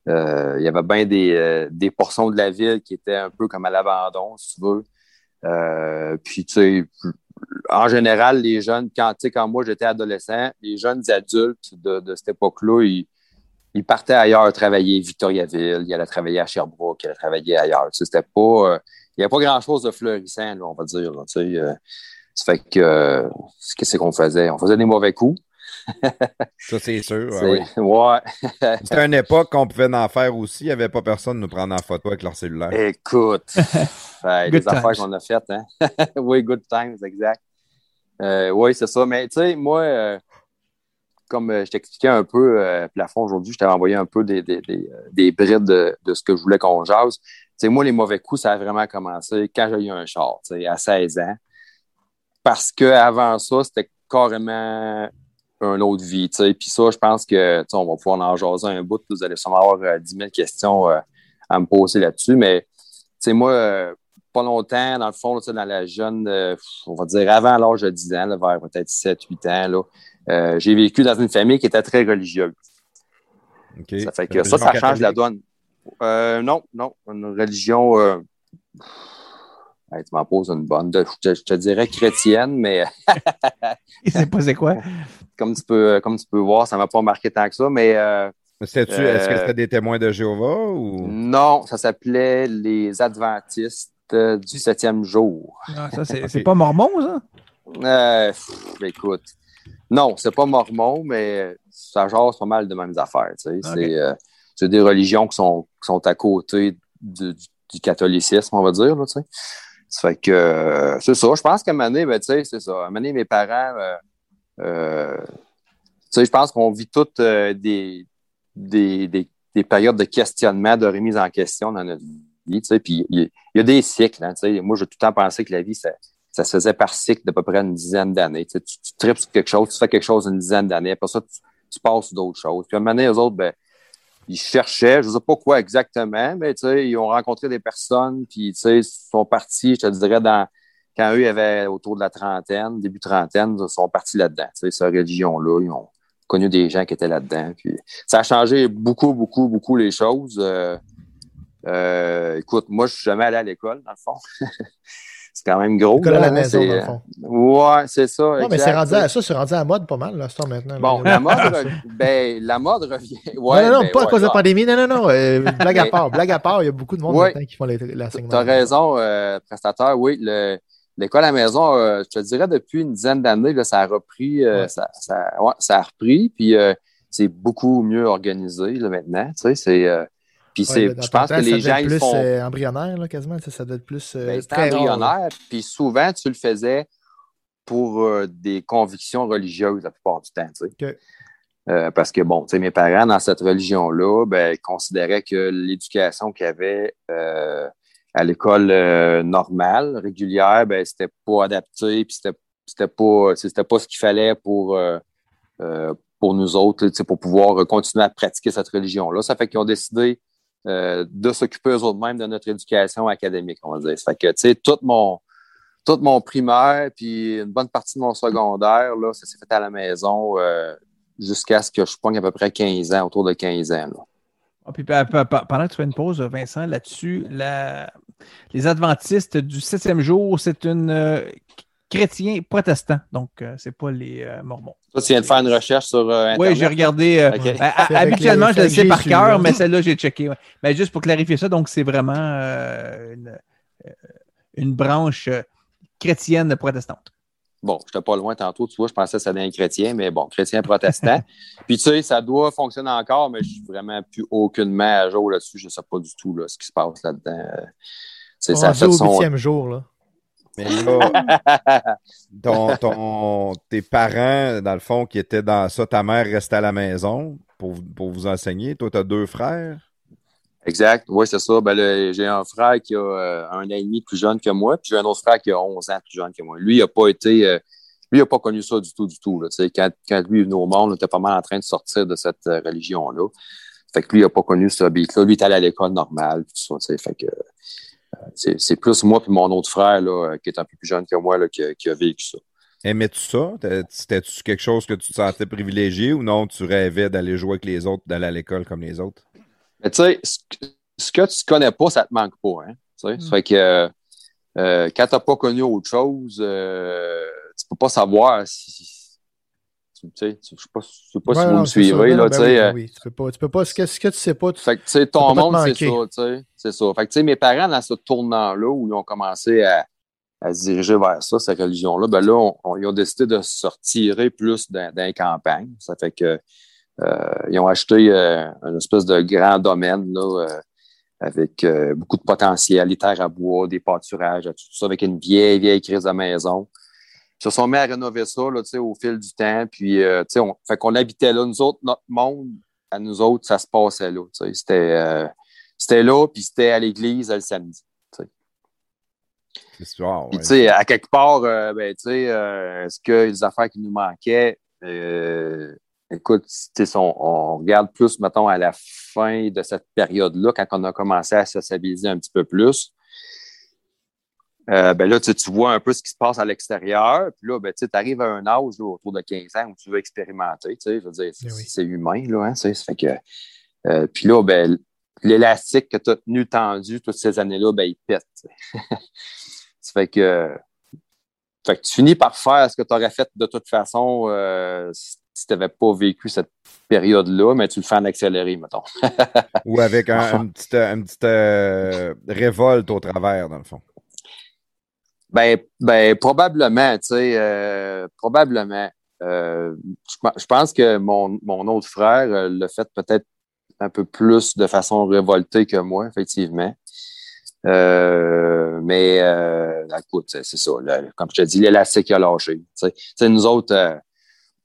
Speaker 2: euh, il y avait bien des, euh, des, portions de la ville qui étaient un peu comme à l'abandon, si tu veux. Euh, puis, tu sais, en général, les jeunes, quand, quand moi j'étais adolescent, les jeunes adultes de, de cette époque-là, ils, ils, partaient ailleurs travailler, Victoriaville, ils allaient travailler à Sherbrooke, ils allaient travailler ailleurs. C'était pas, il n'y avait pas grand-chose de fleurissant, on va dire. Là, sais, ça fait que, qu'est-ce qu'on faisait? On faisait des mauvais coups.
Speaker 1: Ça, c'est sûr.
Speaker 2: ouais.
Speaker 1: C'était une époque qu'on pouvait en faire aussi. Il n'y avait pas personne nous prendre en photo avec leur cellulaire.
Speaker 2: Écoute, les affaires qu'on a faites. Hein? oui, good times, exact. Euh, oui, c'est ça. Mais tu sais, moi, euh, comme euh, je t'expliquais un peu, plafond aujourd'hui, je t'avais envoyé un peu des, des, des, brides de, de, ce que je voulais qu'on jase. Tu sais, moi, les mauvais coups, ça a vraiment commencé quand j'ai eu un char, tu sais, à 16 ans. Parce qu'avant ça, c'était carrément une autre vie. Puis ça, je pense que on va pouvoir en jaser un bout. Vous allez sûrement avoir 10 euh, 000 questions euh, à me poser là-dessus. Mais moi, euh, pas longtemps, dans le fond, dans la jeune, on va dire avant l'âge de 10 ans, vers peut-être 7-8 ans, là, j'ai vécu dans une famille qui était très religieuse. Ça fait que ça, ça change la donne. non, non, une religion tu m'en poses une bonne. Je te, dirais chrétienne, mais.
Speaker 3: Il sait pas c'est quoi.
Speaker 2: Comme tu, peux, comme tu peux voir, ça ne m'a pas marqué tant que ça, mais. Euh,
Speaker 1: est-ce que euh, c'était des témoins de Jéhovah ou?
Speaker 2: Non, ça s'appelait les Adventistes du septième jour.
Speaker 3: Ah, ça, c'est pas mormon, ça?
Speaker 2: Euh, écoute. Non, c'est pas mormon, mais ça jase pas mal de mêmes affaires. C'est des religions qui sont, sont à côté du, catholicisme, on va dire. Là, ça fait que euh, c'est ça. Je pense qu'à un moment donné, ben, c'est ça. À un moment donné, mes parents, euh, je pense qu'on vit toutes euh, des, des, des, périodes de questionnement, de remise en question dans notre vie. Puis il y, a des cycles. Hein, moi, j'ai tout le temps pensé que la vie, ça, ça se faisait par cycle d'à peu près une dizaine d'années. Tu, tripes sur quelque chose, tu fais quelque chose une dizaine d'années. Après ça, tu, tu passes d'autres choses. Puis à un moment donné, les autres, ben, ils cherchaient, je ne sais pas quoi exactement, mais ils ont rencontré des personnes, puis ils sont partis, je te dirais, dans, quand eux ils avaient autour de la trentaine, début trentaine, ils sont partis là-dedans. Cette religion-là, ils ont connu des gens qui étaient là-dedans. Puis ça a changé beaucoup, beaucoup, beaucoup les choses. Euh, euh, écoute, moi, je suis jamais allé à l'école, dans le fond. c'est quand même gros.
Speaker 4: L'école à la
Speaker 2: là,
Speaker 4: maison, dans le fond.
Speaker 2: Ouais, c'est ça.
Speaker 4: Non, mais c'est rendu
Speaker 2: tu sais.
Speaker 4: à, ça, c'est rendu à la mode pas mal, là, ce temps maintenant. là.
Speaker 2: Bon, la mode, re- ben, la mode revient. Ouais,
Speaker 4: non, non, non,
Speaker 2: ben,
Speaker 4: pas à cause de la pandémie. Non, non, non. euh, blague à part. Blague à part, il y a beaucoup de monde
Speaker 2: Ouais.
Speaker 4: maintenant qui font l'enseignement.
Speaker 2: Tu as raison, euh, prestataire. Oui, le- l'école à la maison, euh, je te dirais depuis une dizaine d'années, ça a repris, euh,
Speaker 4: Ouais.
Speaker 2: ça, ça, ouais, ça a repris, puis euh, c'est beaucoup mieux organisé là, maintenant. Tu sais, c'est, puis
Speaker 4: Ouais,
Speaker 2: je pense
Speaker 4: temps,
Speaker 2: que les gens ils font
Speaker 4: embryonnaire, là, quasiment. Ça, ça doit être plus.
Speaker 2: ben,
Speaker 4: très
Speaker 2: embryonnaire, puis souvent tu le faisais pour des convictions religieuses la plupart du temps. Tu sais. Parce que, bon, tu sais, mes parents, dans cette religion-là, ben, considéraient que l'éducation qu'il y avait euh, à l'école euh, normale, régulière, ben, c'était pas adapté, puis c'était, c'était pas, c'était pas ce qu'il fallait pour, euh, euh, pour nous autres, pour pouvoir continuer à pratiquer cette religion-là. Ça fait qu'ils ont décidé euh, de s'occuper eux autres mêmes de notre éducation académique, on va dire. Ça fait que, tu sais, tout mon, tout mon primaire, puis une bonne partie de mon secondaire, là, ça s'est fait à la maison euh, jusqu'à ce que je pogne à peu près 15 ans, autour de 15 ans. là.
Speaker 3: Ah, puis, pendant que tu fais une pause, Vincent, là-dessus, la- les adventistes du septième jour, c'est une euh, chrétien protestant. Donc, euh, c'est pas les euh, mormons.
Speaker 2: Toi, tu viens de faire une recherche sur euh, Internet?
Speaker 3: Oui, j'ai regardé. habituellement,
Speaker 4: les-
Speaker 3: je le sais par cœur,
Speaker 4: là.
Speaker 3: mais celle-là, j'ai checké. ouais. Ben, juste pour clarifier ça, donc c'est vraiment euh, une, une branche euh, chrétienne protestante.
Speaker 2: Bon, je n'étais pas loin tantôt, tu vois, je pensais que c'était un chrétien, mais bon, chrétien protestant. Puis tu sais, ça doit fonctionner encore, mais je suis vraiment plus aucunement à jour là-dessus. Je ne sais pas du tout là, ce qui se passe là-dedans. C'est ça fait
Speaker 4: au
Speaker 2: son.
Speaker 4: huitième jour, là.
Speaker 1: Mais là, ton, ton- tes parents, dans le fond, qui étaient dans ça, ta mère restait à la maison pour, pour vous enseigner. Toi, tu as deux frères?
Speaker 2: Exact, oui, c'est ça. Ben, j'ai un frère qui a euh, un an et demi plus jeune que moi, puis j'ai un autre frère qui a 11 ans plus jeune que moi. Lui, il n'a pas été. euh, lui, il n'a pas connu ça du tout, du tout. Quand, quand lui est venu au monde, on était pas mal en train de sortir de cette euh, religion-là. Fait que lui, il n'a pas connu ce beat-là. Lui, il est allé à l'école normale, tout ça. Fait que c'est, plus moi puis mon autre frère, qui est un peu plus jeune que moi, qui, a- qui a vécu ça.
Speaker 1: Aimais-tu ça? C'était-tu quelque chose que tu te sentais privilégié ou non, tu rêvais d'aller jouer avec les autres, d'aller à l'école comme les autres?
Speaker 2: Mais tu sais, ce, que- tu connais pas, ça te manque pas. Hein, sais. Ça fait que euh, euh, quand tu n'as pas connu autre chose, euh, tu peux pas savoir si. tu sais, je sais pas, sais pas si
Speaker 4: Ouais,
Speaker 2: vous
Speaker 4: non,
Speaker 2: me suivez. Là,
Speaker 4: ben
Speaker 2: sais,
Speaker 4: oui,
Speaker 2: euh,
Speaker 4: ben oui, tu peux pas, tu peux pas, ce que, ce que tu sais pas, tu
Speaker 2: Fait que, tu sais, ton monde, c'est ça,
Speaker 4: manquer.
Speaker 2: tu sais. C'est ça. Fait que, tu sais, mes parents, dans ce tournant-là, où ils ont commencé à, à se diriger vers ça, cette religion-là, ben là, on- on- ils ont décidé de se retirer plus dans, dans les campagnes. Ça fait que, euh, ils ont acheté euh, une espèce de grand domaine, là, euh, avec euh, beaucoup de potentiel, des terres à bois, des pâturages, tout ça, avec une vieille, vieille crise de maison. Ils se sont mis à rénover ça, là, tu sais, au fil du temps. Puis, euh, tu sais, on, fait qu'on habitait là. Nous autres, notre monde, à nous autres, ça se passait là. tu sais. C'était, euh, c'était là, puis c'était à l'église le samedi.
Speaker 1: L'histoire,
Speaker 2: Puis,
Speaker 1: ouais.
Speaker 2: tu sais, à quelque part, euh, ben, tu sais, euh, est-ce que les affaires qui nous manquaient, euh, écoute, on, on regarde plus, mettons, à la fin de cette période-là, quand on a commencé à sociabiliser un petit peu plus. Euh, ben là, tu, vois un peu ce qui se passe à l'extérieur. Puis là, ben, tu arrives à un âge là, autour de 15 ans où tu veux expérimenter. Tu sais, je veux dire, c'est,
Speaker 4: oui.
Speaker 2: c'est humain, là. Hein, ça fait que, euh, puis là, ben, l'élastique que tu as tenu tendu toutes ces années-là, ben, il pète. ça fait que, fait que tu finis par faire ce que tu aurais fait de toute façon euh, si tu n'avais pas vécu cette période-là, mais tu le fais en accéléré, mettons.
Speaker 1: Ou avec un, une petite, une petite, euh, révolte au travers, dans le fond.
Speaker 2: Ben, ben probablement, tu sais, euh, probablement. Euh, je, pe- je pense que mon, mon autre frère l'a fait peut-être un peu plus de façon révoltée que moi, effectivement. Euh, mais euh, écoute, c'est ça. là, comme je te dis, l'élastique a lâché. Tu sais, Tu sais, nous autres, euh,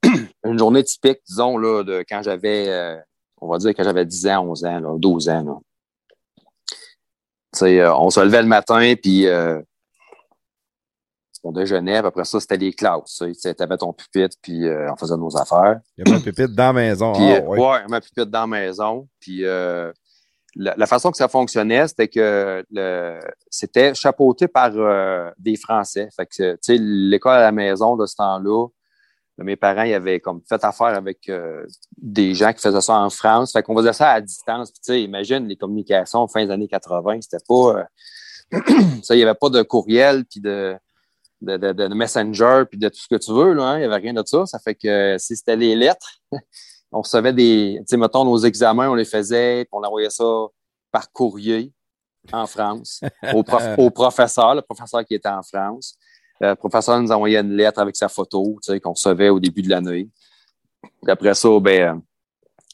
Speaker 2: une journée typique, disons, là, de quand j'avais, euh, on va dire que j'avais 10 ans, 11 ans, là, 12 ans. Là. Euh, on se levait le matin, puis euh, on déjeunait, puis après ça, c'était les classes. Tu avais ton pupitre, puis on faisait nos affaires.
Speaker 1: Il y avait un pépite dans la maison.
Speaker 2: Puis, euh,
Speaker 1: ouais.
Speaker 2: ouais, ma pupitre dans la maison. Puis, la, la façon que ça fonctionnait, c'était que le, c'était chapeauté par des Français. Fait que, tu sais, l'école à la maison de ce temps-là, mes parents, ils avaient comme fait affaire avec euh, des gens qui faisaient ça en France. Fait qu'on faisait ça à distance. Puis, tu sais, imagine les communications fin des années 80, c'était pas, euh, il n'y avait pas de courriel, puis de, de, de, messenger, puis de tout ce que tu veux. Là, hein. Il n'y avait rien de ça. Ça fait que si c'était les lettres, on recevait des. Tu sais, mettons, nos examens, on les faisait, puis on envoyait ça par courrier en France au, au, professeur, le professeur qui était en France. Euh, le professeur nous envoyait une lettre avec sa photo, tu sais, qu'on recevait au début de l'année. Après ça, ben,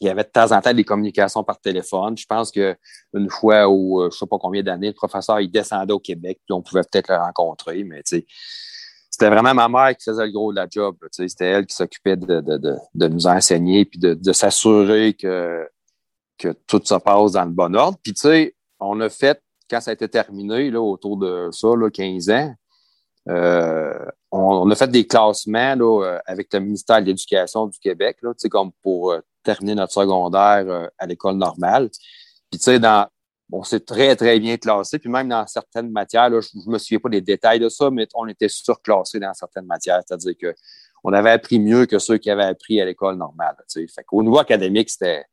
Speaker 2: il y avait de temps en temps des communications par téléphone. Je pense qu'une fois ou euh, je ne sais pas combien d'années, le professeur il descendait au Québec, puis on pouvait peut-être le rencontrer, mais c'était vraiment ma mère qui faisait le gros de la job. C'était elle qui s'occupait de, de, nous enseigner puis de, s'assurer que, que tout se passe dans le bon ordre. Puis tu sais, on a fait, quand ça a été terminé, là, autour de ça, là, 15 ans, euh, on, a fait des classements là, euh, avec le ministère de l'Éducation du Québec, là, comme pour euh, terminer notre secondaire à l'école normale. Puis, tu sais, on s'est très, très bien classé. Puis même dans certaines matières, là, je ne me souviens pas des détails de ça, mais on était surclassé dans certaines matières. C'est-à-dire qu'on avait appris mieux que ceux qui avaient appris à l'école normale. Fait qu'au niveau académique, c'était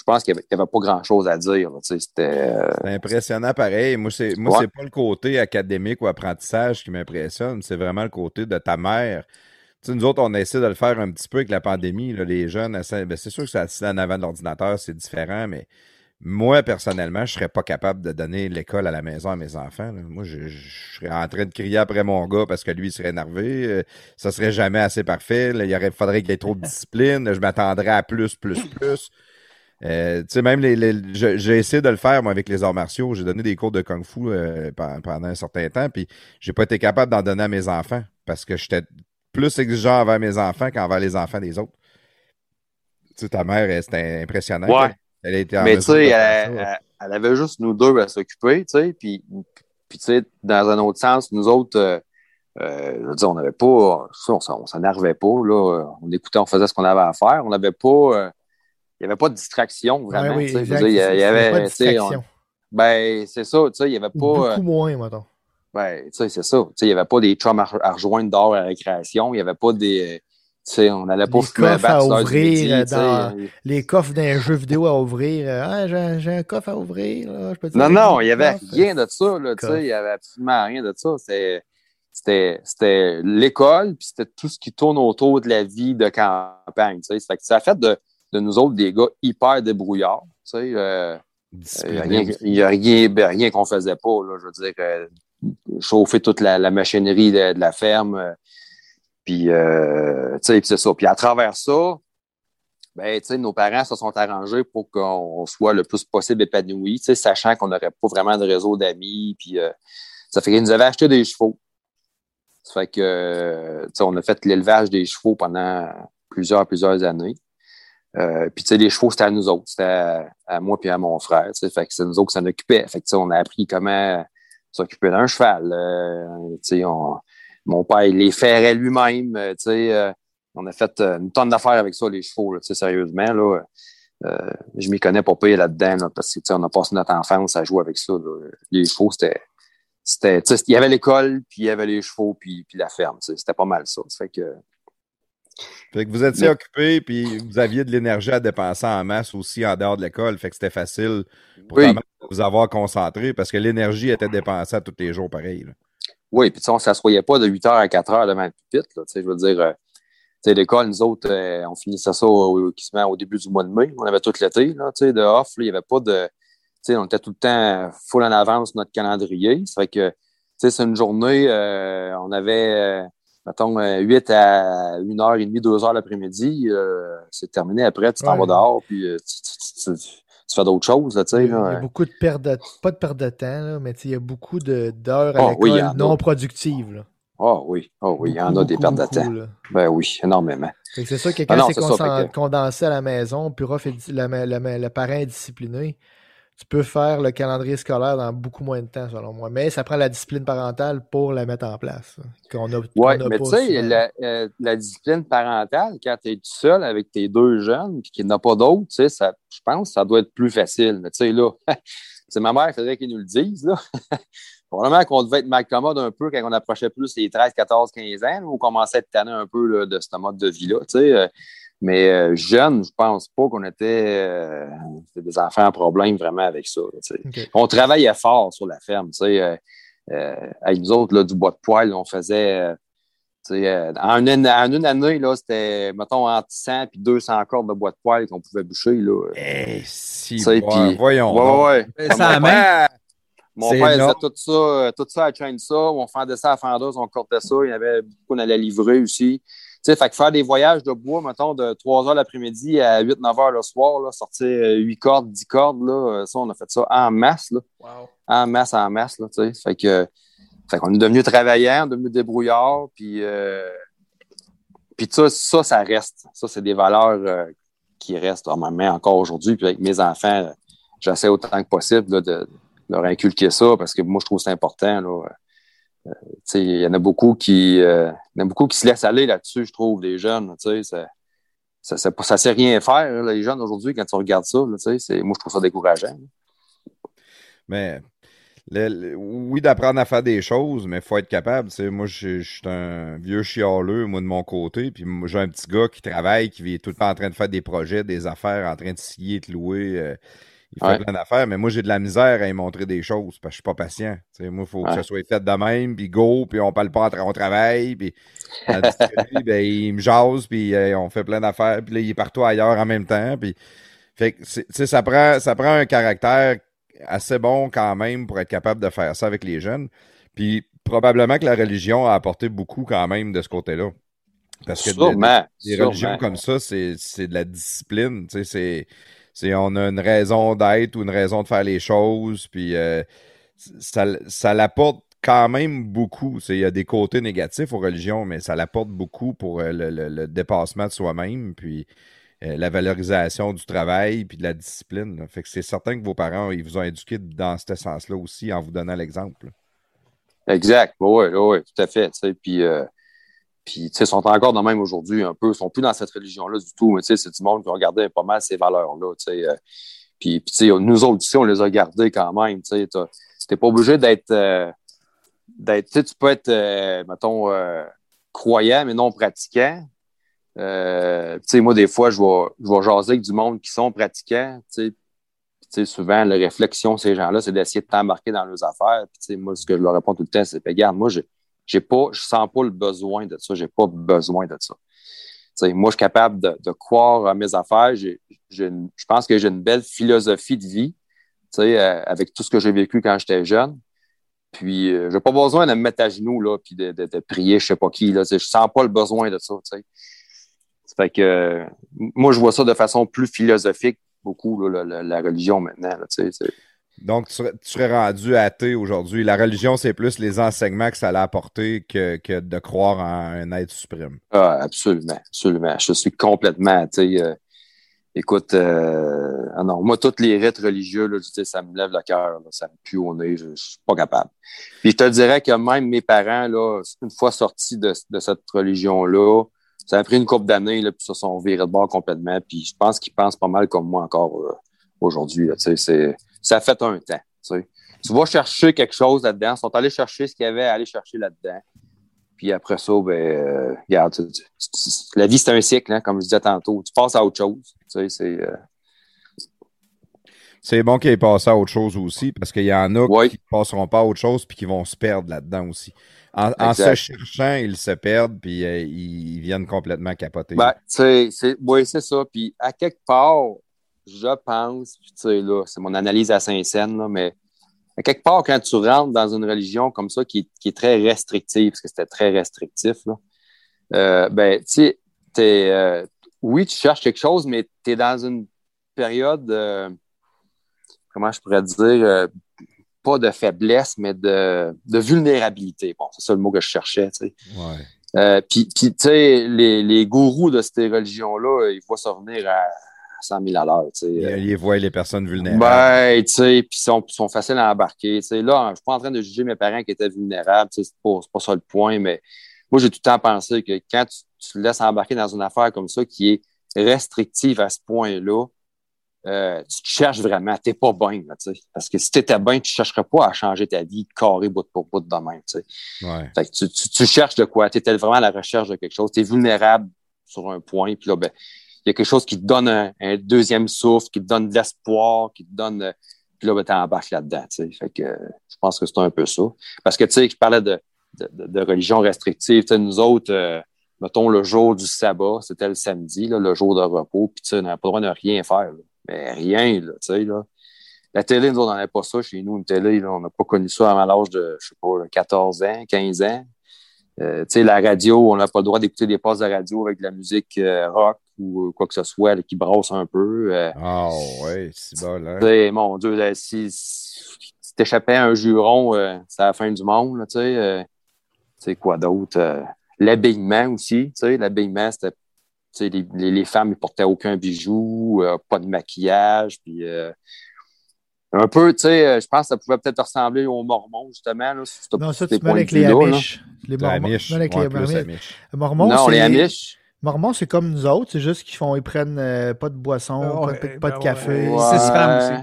Speaker 2: je pense qu'il n'y avait, pas grand-chose à dire. C'était
Speaker 1: impressionnant pareil. Moi, c'est moi pas le côté académique ou apprentissage qui m'impressionne, c'est vraiment le côté de ta mère. nous autres, on essaie de le faire un petit peu avec la pandémie. les jeunes, ben, c'est sûr que c'est en avant de l'ordinateur, c'est différent, mais moi, personnellement, je ne serais pas capable de donner l'école à la maison à mes enfants. Moi, je, serais en train de crier après mon gars parce que lui, il serait énervé. Euh, ça serait jamais assez parfait. il faudrait qu'il y ait trop de discipline. Je m'attendrais à plus, plus, plus. Euh, tu sais, même les, j'ai essayé de le faire, moi, avec les arts martiaux. J'ai donné des cours de kung fu euh, pendant un certain temps, puis j'ai pas été capable d'en donner à mes enfants parce que j'étais plus exigeant envers mes enfants qu'envers les enfants des autres. Tu sais, ta mère, c'était impressionnant.
Speaker 2: Ouais. Elle, était Mais tu sais, elle, avait juste nous deux à s'occuper, tu sais, puis, puis tu sais, dans un autre sens, nous autres, euh, euh je veux dire, on n'avait pas, on, on s'énervait pas, là, on écoutait, on faisait ce qu'on avait à faire, on n'avait pas il n'y avait pas de distraction vraiment.
Speaker 4: oui, il y, avait, pas de distraction.
Speaker 2: ben, c'est ça, tu sais, il n'y avait pas.
Speaker 4: Beaucoup euh, moins, maintenant.
Speaker 2: Ben, tu sais, c'est ça. Tu sais, il n'y avait pas des chums à, rejoindre dehors à la récréation. Il n'y avait pas des. Tu sais, on n'allait pas
Speaker 4: les coffres à ouvrir dans, les coffres d'un jeu vidéo à ouvrir. Ah, j'ai un coffre à ouvrir. Là,
Speaker 2: je peux non, non, il n'y avait rien de ça. Là, tu sais, il n'y avait absolument rien de ça. C'était l'école, puis c'était tout ce qui tourne autour de la vie de campagne. Tu sais. Ça, fait de, de nous autres des gars hyper débrouillards. Tu sais, euh, il n'y a rien, ben, rien qu'on faisait pas. Là, je veux dire, euh, chauffer toute la, machinerie de, la ferme. Euh, puis, c'est ça. Puis à travers ça, ben, nos parents se sont arrangés pour qu'on soit le plus possible épanoui, sachant qu'on n'aurait pas vraiment de réseau d'amis. Puis, ça fait qu'ils nous avaient acheté des chevaux. Ça fait que, on a fait l'élevage des chevaux pendant plusieurs, plusieurs années. Euh, puis, tu sais, les chevaux, c'était à nous autres. C'était à, moi puis à mon frère. Fait que c'est nous autres qui s'en occupaient. Fait que, on a appris comment s'occuper d'un cheval. Euh, tu sais, mon père, il les ferrait lui-même. Euh, tu sais, on a fait une tonne d'affaires avec ça, les chevaux, tu sais, sérieusement, là. je m'y connais pas payer là-dedans, là, parce que, tu sais, on a passé notre enfance à jouer avec ça. Les chevaux, c'était... C'était, il y avait l'école, puis il y avait les chevaux, puis, la ferme. C'était pas mal ça. Que
Speaker 1: fait que vous étiez occupé, puis vous aviez de l'énergie à dépenser en masse aussi en dehors de l'école. Fait que c'était facile pour vous avoir concentré parce que l'énergie était dépensée à tous les jours pareil.
Speaker 2: Oui, puis on ne s'assoyait pas de 8 h à 4 h devant le pupitre. Là, je veux dire, euh, l'école, nous autres, euh, on finissait ça au, au, début du mois de mai. On avait tout l'été de off. il n'y avait pas de. On était tout le temps full en avance notre calendrier. Ça fait que c'est une journée, euh, on avait mettons, 8 euh, à 1h30, 2h l'après-midi, euh, c'est terminé. Après, tu t'en vas dehors, puis euh, tu, fais d'autres choses. Là, il y
Speaker 4: a beaucoup de perte de, pas de perte de temps, mais il y a beaucoup d'heures à ah, l'école non productives.
Speaker 2: Ah oui, oh, oui, il y en a des pertes de temps. Ben oui, énormément.
Speaker 4: C'est ça, quelqu'un ah s'est condensé à la maison, puis le parent est discipliné tu peux faire le calendrier scolaire dans beaucoup moins de temps, selon moi. Mais ça prend la discipline parentale pour la mettre en place.
Speaker 2: Oui, mais tu sais, euh, la, discipline parentale, quand tu es tout seul avec tes deux jeunes et qu'il n'y en a pas d'autres, je pense que ça doit être plus facile. Mais tu sais, là, c'est ma mère, il faudrait qu'ils nous le disent. Là. Probablement qu'on devait être mal commode un peu quand on approchait plus les 13, 14, 15 ans, où on commençait à être tanné un peu de ce mode de vie-là. Tu sais, euh, Mais euh, jeune, je pense pas qu'on était euh, des enfants à problème vraiment avec ça. On travaillait fort sur la ferme. Euh, avec nous autres, là, du bois de poêle, on faisait en une, en, une, année, là, c'était, mettons, entre 100 et 200 cordes de bois de poêle qu'on pouvait boucher. Là.
Speaker 1: Eh, si,
Speaker 2: pis,
Speaker 1: voyons.
Speaker 2: Ouais, ouais.
Speaker 3: Ça mon père,
Speaker 2: mon père faisait tout ça, tout ça à chaîne ça. On fendait ça à fendeuse, on cortait ça. Il y avait beaucoup qu'on allait livrer aussi sais, fait que faire des voyages de bois, mettons, de 3 heures l'après-midi à 8-9 heures le soir, là, sortir 8 cordes, 10 cordes, là, ça, on a fait ça en masse, là. En masse, en masse, là, tu sais. Fait que, fait qu'on est devenu travaillant, devenu débrouillard, puis, euh, puis ça, ça, ça reste. Ça, c'est des valeurs euh, qui restent dans ma main encore aujourd'hui. Puis avec mes enfants, j'essaie autant que possible là, de leur inculquer ça parce que moi, je trouve que c'est important. Là. Euh, il y en a beaucoup qui se laissent aller là-dessus, je trouve, les jeunes. Ça, ça, ça, ça sait rien faire, les jeunes aujourd'hui, quand tu regardes ça. moi, je trouve ça décourageant.
Speaker 1: Mais oui, d'apprendre à faire des choses, mais il faut être capable. Moi, je suis un vieux chialeux, de mon côté. Puis j'ai un petit gars qui travaille, qui est tout le temps en train de faire des projets, des affaires, en train de scier, de louer. Euh, il fait plein d'affaires, mais moi, j'ai de la misère à y montrer des choses parce que je suis pas patient. moi, il faut que ça soit fait de même, puis go, puis on parle pas, on travaille, puis ben, il me jase, puis euh, on fait plein d'affaires, puis là, il est partout ailleurs en même temps. Puis, fait que, ça prend, ça prend un caractère assez bon quand même pour être capable de faire ça avec les jeunes. Puis probablement que la religion a apporté beaucoup quand même de ce côté-là. Parce que des, religions comme ça, c'est de la discipline. C'est on a une raison d'être ou une raison de faire les choses, puis euh, ça, ça l'apporte quand même beaucoup. Il y a des côtés négatifs aux religions, mais ça l'apporte beaucoup pour euh, le, dépassement de soi-même, puis euh, la valorisation du travail, puis de la discipline. Fait que c'est certain que vos parents, ils vous ont éduqué dans ce sens-là aussi en vous donnant l'exemple.
Speaker 2: Exact, oui, oui, tout à fait. Puis puis, tu sais, sont encore dans même aujourd'hui un peu, ils sont plus dans cette religion-là du tout, mais tu sais, c'est du monde qui gardé pas mal ces valeurs-là, tu sais. Euh. puis, tu sais, nous autres ici, on les a gardées quand même, tu sais. T'es pas obligé d'être, euh, d'être, tu sais, tu peux être, euh, mettons, croyant, mais non pratiquant. tu sais, moi, des fois, je vais, jaser avec du monde qui sont pratiquants, tu sais. souvent, la réflexion, ces gens-là, c'est d'essayer de t'embarquer dans leurs affaires. Puis, moi, ce que je leur réponds tout le temps, c'est, regarde, moi, j'ai j'ai pas, je sens pas le besoin de ça. J'ai pas besoin de ça. moi, je suis capable de, croire à mes affaires. je pense que j'ai une belle philosophie de vie, euh, avec tout ce que j'ai vécu quand j'étais jeune. Puis, euh, j'ai pas besoin de me mettre à genoux, là, puis de, prier, je sais pas qui, là. Je sens pas le besoin de ça, fait que, moi, je vois ça de façon plus philosophique, beaucoup, la, religion maintenant,
Speaker 1: donc, tu serais, rendu athée aujourd'hui. La religion, c'est plus les enseignements que ça a apporté que, que de croire en un être suprême.
Speaker 2: Ah, absolument, absolument. Je suis complètement athée. Euh, écoute, euh, ah non, moi, toutes les rites religieux, là, ça me lève le cœur, ça me pue au nez, je, ne suis pas capable. Puis je te dirais que même mes parents, là, une fois sortis de, cette religion-là, ça a pris une couple d'années, puis se sont virés de bord complètement. Puis je pense qu'ils pensent pas mal comme moi encore euh, aujourd'hui. C'est ça fait un temps. Tu, vas chercher quelque chose là-dedans. Ils sont allés chercher ce qu'il y avait à aller chercher là-dedans. Puis après ça, ben, euh, regarde, la vie, c'est un cycle, hein, comme je disais tantôt. Tu passes à autre chose. c'est. Euh,
Speaker 1: c'est bon qu'ils passent à autre chose aussi, parce qu'il y en a qui ne passeront pas à autre chose puis qui vont se perdre là-dedans aussi. En, se cherchant, ils se perdent puis euh, ils viennent complètement capoter.
Speaker 2: Ben, c'est, oui, c'est ça. Puis à quelque part, je pense, tu sais, là, c'est mon analyse à Saint-Saëns, mais quelque part, quand tu rentres dans une religion comme ça qui, est très restrictive, parce que c'était très restrictif, là, euh, ben, tu sais, euh, oui, tu cherches quelque chose, mais tu es dans une période, euh, comment je pourrais dire, pas de faiblesse, mais de, vulnérabilité. Bon, c'est ça le mot que je cherchais, tu sais. Puis, tu sais, les, les, gourous de ces religions-là, il faut se revenir à 100 000 à l'heure.
Speaker 1: Euh. Ils voient les personnes vulnérables.
Speaker 2: Ben, tu sais, puis sont, sont faciles à embarquer. sais. Là, je suis pas en train de juger mes parents qui étaient vulnérables, c'est pas, pas ça le point, mais moi, j'ai tout le temps pensé que quand tu, te laisses embarquer dans une affaire comme ça qui est restrictive à ce point-là, euh, tu cherches vraiment, t'es pas bien, sais. parce que si tu étais bien, tu chercherais pas à changer ta vie carré bout pour bout de même. sais.
Speaker 1: Ouais.
Speaker 2: Fait que tu, tu, cherches de quoi? Tu étais vraiment à la recherche de quelque chose, tu es vulnérable sur un point, puis là, ben, y a quelque chose qui te donne un, deuxième souffle, qui te donne de l'espoir, qui te donne. Euh, puis là, ben, tu embarques là-dedans. Fait que je pense que c'est un peu ça. Parce que tu sais, je parlais de, de, religion restrictive. nous autres, euh, mettons le jour du sabbat, c'était le samedi, là, le jour de repos, puis tu n'avait pas le droit de rien faire. Mais rien, là, tu sais, là. La télé, nous, on n'en avait pas ça chez nous, une télé, là, on n'a pas connu ça avant l'âge de, je sais pas, 14 ans, 15 ans. Euh, tu sais, la radio, on n'a pas le droit d'écouter des passes de radio avec de la musique euh, rock ou quoi que ce soit qui brasse un peu.
Speaker 1: Ah ouais, c'est bon, là.
Speaker 2: Hein. Mon Dieu, si, si t'échappais un juron, c'est la fin du monde, tu sais. tu sais, quoi d'autre? L'habillement aussi, tu sais, l'habillement, c'était les, les, les, femmes ne portaient aucun bijou, euh, pas de maquillage, puis euh, un peu, tu sais, euh, je pense que ça pouvait peut-être ressembler aux Mormons, justement. Là,
Speaker 4: non, ça, tu mets avec les Amish. Les Mormons. Avec
Speaker 1: les
Speaker 4: Amish. Mormons,
Speaker 2: non, les Amish.
Speaker 4: Mormons, c'est comme nous autres, c'est juste qu'ils font, ils prennent pas de boisson, pas, de, pas de café.
Speaker 3: Ouais. C'est aussi.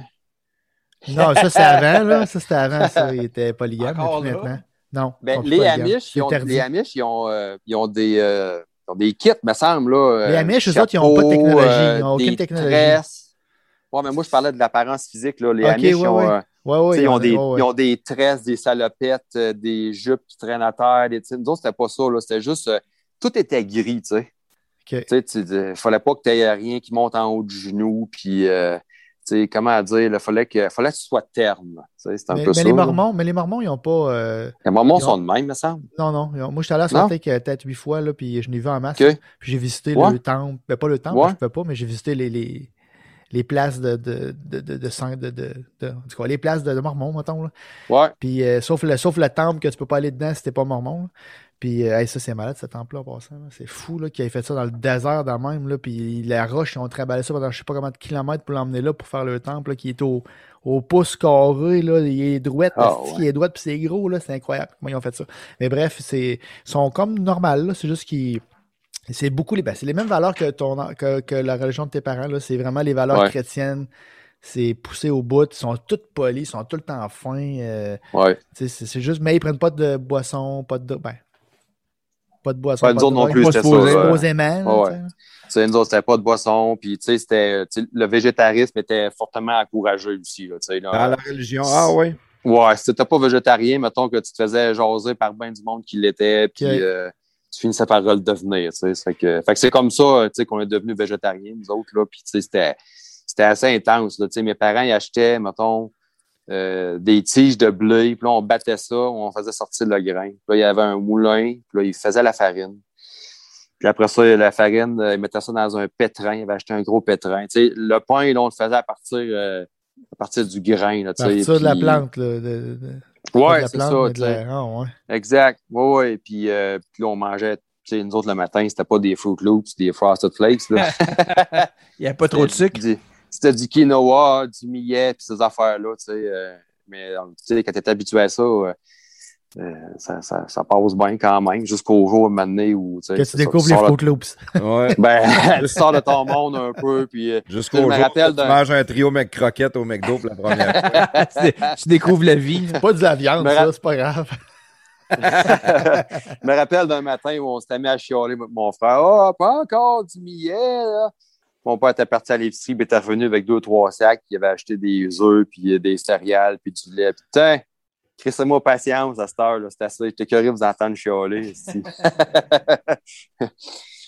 Speaker 4: Non, ça c'est avant, là. Ça c'était avant, ça. Il était polygame, maintenant. Non.
Speaker 2: Ben, les, Amish, ils ont, les Amish, ils ont, euh, ils ont des, euh, ils ont des kits, me semble. Là,
Speaker 4: les euh, Amish, eux autres, ils n'ont pas de technologie. Ils n'ont aucune technologie.
Speaker 2: Tresses. Ouais, mais moi, je parlais de l'apparence physique. Là. Les Amish,
Speaker 4: ouais,
Speaker 2: ils, ont,
Speaker 4: ouais. Ouais,
Speaker 2: ils, ont des, ils ont des tresses, des salopettes, des jupes qui traînent à terre. Des, nous autres, c'était pas ça. C'était juste. tout était gris, tu sais.
Speaker 4: Okay.
Speaker 2: Il ne fallait pas que tu aies rien qui monte en haut du genou. Puis comment dire, il fallait que, fallait que tu sois terme. C'est un
Speaker 4: mais,
Speaker 2: peu
Speaker 4: mais
Speaker 2: ça.
Speaker 4: Les Mormons, mais les Mormons, ils n'ont pas. Euh,
Speaker 2: les Mormons
Speaker 4: ont...
Speaker 2: sont de même, me semble.
Speaker 4: Non, non. Moi, j'étais allé à Salt Lake peut-être huit fois, là, puis je n'ai vu en masse. Puis j'ai visité
Speaker 2: ouais.
Speaker 4: le temple. Ben, pas le temple,
Speaker 2: ouais.
Speaker 4: je ne peux pas, mais j'ai visité les, les, les, places de, de, de, de, de, cas, les places de, Mormons, mettons. Là.
Speaker 2: Ouais.
Speaker 4: Puis euh, sauf, le, sauf le temple que tu peux pas aller dedans si t'es pas Mormon. Là. Puis euh, ça, c'est malade, ce temple-là, en passant. C'est fou qu'il ait fait ça dans le désert de même. Là, puis la roche, ils ont travaillé ça pendant je sais pas combien de kilomètres pour l'emmener là pour faire le temple là, qui est au, au pouce carré. Là, il est droit,
Speaker 2: oh, ouais.
Speaker 4: il est droit, puis c'est gros. là C'est incroyable comment ils ont fait ça. Mais bref, c'est sont comme normal. C'est juste qu'ils. C'est beaucoup les, ben, c'est les mêmes valeurs que, ton, que, que la religion de tes parents. Là. C'est vraiment les valeurs
Speaker 2: ouais.
Speaker 4: chrétiennes c'est poussé au bout, ils sont tous polis, ils sont tout le temps fins. Euh,
Speaker 2: ouais.
Speaker 4: C'est juste, mais ils prennent pas de boisson, pas de. Ben, pas de boisson.
Speaker 2: Pas, nous autres non plus, c'était ça.
Speaker 4: Supposément.
Speaker 2: Ouais. Là, nous autres, c'était pas de boisson. Puis, tu sais, c'était. Le végétarisme était fortement encouragé aussi. Là, là,
Speaker 1: Dans la religion, ah ouais.
Speaker 2: Ouais, si t'étais pas végétarien, mettons que tu te faisais jaser par bien du monde qui l'était, puis okay. euh, tu finissais par le devenir. Tu sais, fait que, fait que c'est comme ça, tu sais, qu'on est devenu végétarien, nous autres, là. Puis, tu sais, c'était c'était assez intense. Là. Mes parents ils achetaient, mettons, euh, des tiges de blé, puis là, on battait ça, on faisait sortir le grain. Puis là, il y avait un moulin, puis là, ils faisaient la farine. Puis après ça, la farine, ils mettaient ça dans un pétrin, ils avaient acheté un gros pétrin. sais, le pain, là, on le faisait à partir, euh, à partir du grain. Là,
Speaker 4: à partir de la plante. Là, de, de...
Speaker 2: Ouais, c'est ça.
Speaker 4: La... Oh, ouais.
Speaker 2: Exact. Ouais, ouais. Puis, euh, puis là, on mangeait sais, nous autres, le matin, c'était pas des Fruit Loops, des Frosted Flakes. Là.
Speaker 3: Il n'y a pas trop de sucre.
Speaker 2: C'était du quinoa, du millet, puis ces affaires-là, tu sais. Euh, mais tu sais, quand tu es habitué à ça, euh, ça, ça, ça, passe bien quand même, jusqu'au jour donné où tu
Speaker 4: sais. Que tu découvres les Fruit Loops.
Speaker 1: Ouais.
Speaker 2: ben, tu sors de ton monde un peu, puis.
Speaker 1: Jusqu'au jour où tu manges un trio McCroquette au McDo pour la première
Speaker 3: fois. tu découvres la vie.
Speaker 4: C'est pas de la viande, ça, c'est pas grave.
Speaker 2: je me rappelle d'un matin où on s'était mis à chialer avec mon frère. Ah, oh, pas encore du millet, là. Mon père était parti à l'épicerie, il était revenu avec deux ou trois sacs. Il avait acheté des œufs, puis des céréales, puis du lait. Putain, crissez-moi patience à cette heure. C'était assez. J'étais curieux de vous entendre chialer.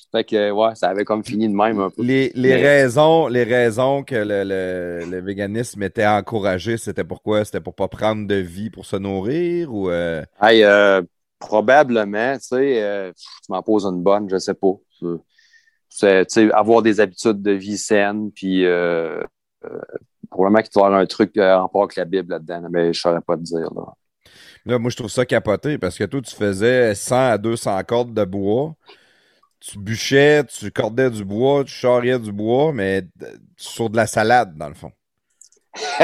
Speaker 2: fait que, ouais, ça avait comme fini de même un peu.
Speaker 1: Les, les Mais... raisons, les raisons que le, le, le véganisme était encouragé, c'était pourquoi? C'était pour pas prendre de vie pour se nourrir ou. Euh...
Speaker 2: Hey, euh, probablement, tu sais, euh, tu m'en poses une bonne, je sais pas avoir des habitudes de vie saines, puis euh, euh, probablement qu'il doit y avoir un truc euh, en rapport avec la Bible là-dedans, mais je ne saurais pas te dire. Là.
Speaker 1: là, moi, je trouve ça capoté parce que toi, tu faisais 100 à 200 cordes de bois. Tu bûchais, tu cordais du bois, tu charriais du bois, mais sur de la salade, dans le fond.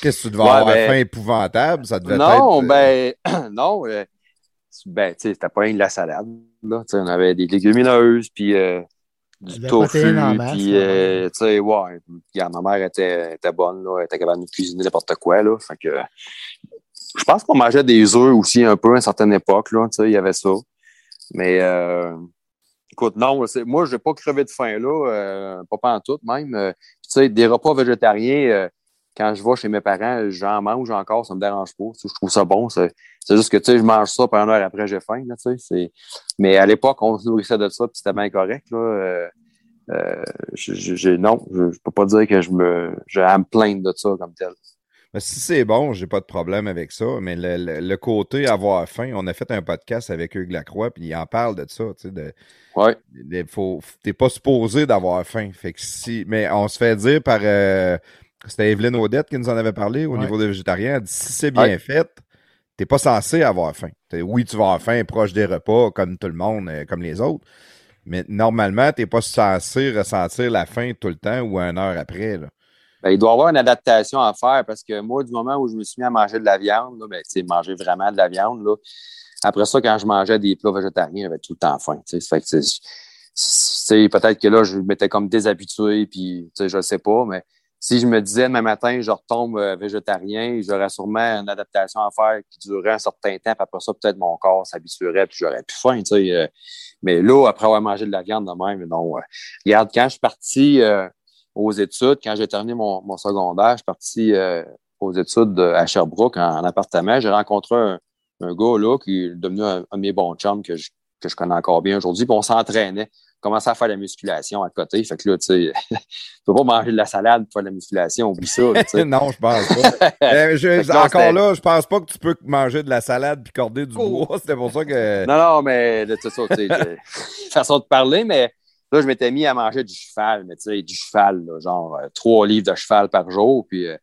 Speaker 1: Qu'est-ce que tu devais ouais, avoir
Speaker 2: ben...
Speaker 1: faim épouvantable? Ça devait
Speaker 2: non,
Speaker 1: être...
Speaker 2: ben, non, euh, ben, tu sais, c'était pas rien de la salade. Là. on avait des légumineuses, puis euh, du tofu, puis, euh, tu sais, ouais, regarde, ma mère était, était bonne, là, elle était capable de nous cuisiner n'importe quoi, là, fait que je pense qu'on mangeait des œufs aussi un peu à une certaine époque, là, tu sais, il y avait ça. Mais, euh, Écoute, non, moi, je n'ai pas crevé de faim là, euh, pas en tout même. Tu sais, des repas végétariens, euh, quand je vais chez mes parents, j'en mange encore, ça me dérange pas. je trouve ça bon. C'est juste que tu sais, je mange ça, puis une heure après, j'ai faim. Là, mais à l'époque, on se nourrissait de ça, puis c'était bien correct. Là, je, non, je ne peux pas dire que je me, je me plaindre de ça comme tel.
Speaker 1: Ben, si c'est bon, j'ai pas de problème avec ça, mais le, côté avoir faim, on a fait un podcast avec Hugues Lacroix, puis il en parle de ça, tu sais, de,
Speaker 2: ouais.
Speaker 1: t'es pas supposé d'avoir faim, fait que si, mais on se fait dire par, euh, c'était Evelyne Audette qui nous en avait parlé au niveau des végétariens, elle dit, si c'est bien fait, t'es pas censé avoir faim. oui, tu vas avoir faim proche des repas, comme tout le monde, euh, comme les autres, mais normalement, t'es pas censé ressentir la faim tout le temps ou une heure après, là.
Speaker 2: Ben, il doit y avoir une adaptation à faire parce que moi, du moment où je me suis mis à manger de la viande, là, ben, manger vraiment de la viande, là, après ça, quand je mangeais des plats végétariens, j'avais tout le temps faim. peut-être que là, je m'étais comme déshabitué, puis je ne sais pas, mais si je me disais demain matin, je retombe euh, végétarien, j'aurais sûrement une adaptation à faire qui durerait un certain temps, puis après ça, peut-être mon corps s'habituerait, puis j'aurais plus faim. Euh. mais là, après avoir mangé de la viande de même, non. Euh. regarde, quand je suis parti aux études. Quand j'ai terminé mon, secondaire, je suis parti aux études à Sherbrooke en, appartement. J'ai rencontré un, un, gars là qui est devenu un, de mes bons chums que je, que je connais encore bien aujourd'hui. Puis on s'entraînait, commençait à faire de la musculation à côté. Fait que là, tu sais, tu peux pas manger de la salade pour faire de la musculation, oublie ça.
Speaker 1: non, je pense pas. Euh, je, encore là, je pense pas que tu peux manger de la salade puis corder du oh. bois. C'était pour ça que.
Speaker 2: Non, non, mais c'est ça, tu sais, façon de parler, mais Là, je m'étais mis à manger du cheval, mais tu sais, du cheval, genre euh, trois livres de cheval par jour. Puis, euh,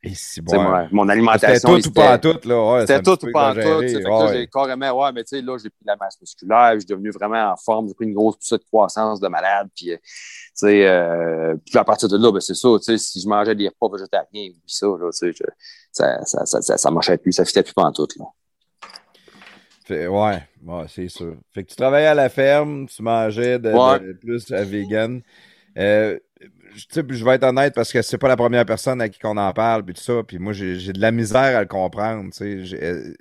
Speaker 2: mon alimentation.
Speaker 1: C'était tout ou pas tout, là.
Speaker 2: c'était tout ou pas tout. Fait que j'ai carrément, ouais, mais tu sais, là, j'ai pris de la masse musculaire, je suis devenu vraiment en forme, j'ai pris une grosse poussée de croissance de malade. Puis, euh, tu sais, puis à partir de là, ben, c'est ça, tu sais, si je mangeais des repas végétariens, ça, là, tu sais, ça, ça, ça, ça, ça marchait plus, ça fitait plus pas tout, là
Speaker 1: ouais, c'est sûr. Fait que tu travaillais à la ferme, tu mangeais de, plus à vegan. Euh, je vais être honnête parce que c'est pas la première personne à qui qu'on en parle puis tout ça. Puis moi, j'ai de la misère à le comprendre. Euh,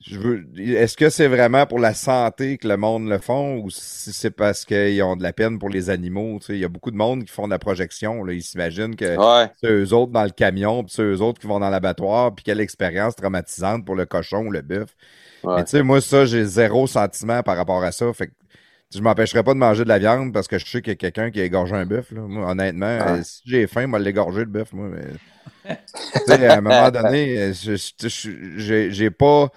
Speaker 1: je veux. Est-ce que c'est vraiment pour la santé que le monde le font ou si c'est parce qu'ils ont de la peine pour les animaux? Il y a beaucoup de monde qui font de la projection. Là. Ils s'imaginent que c'est eux autres dans le camion, puis c'est eux autres qui vont dans l'abattoir, puis quelle expérience traumatisante pour le cochon ou le bœuf. Mais tu sais, moi, ça, j'ai zéro sentiment par rapport à ça. Fait que je m'empêcherais pas de manger de la viande parce que je sais qu'il y a quelqu'un qui a égorgé un bœuf. Honnêtement, euh, si j'ai faim, moi, l'égorger le bœuf, moi. Mais... à un moment donné, j'ai pas.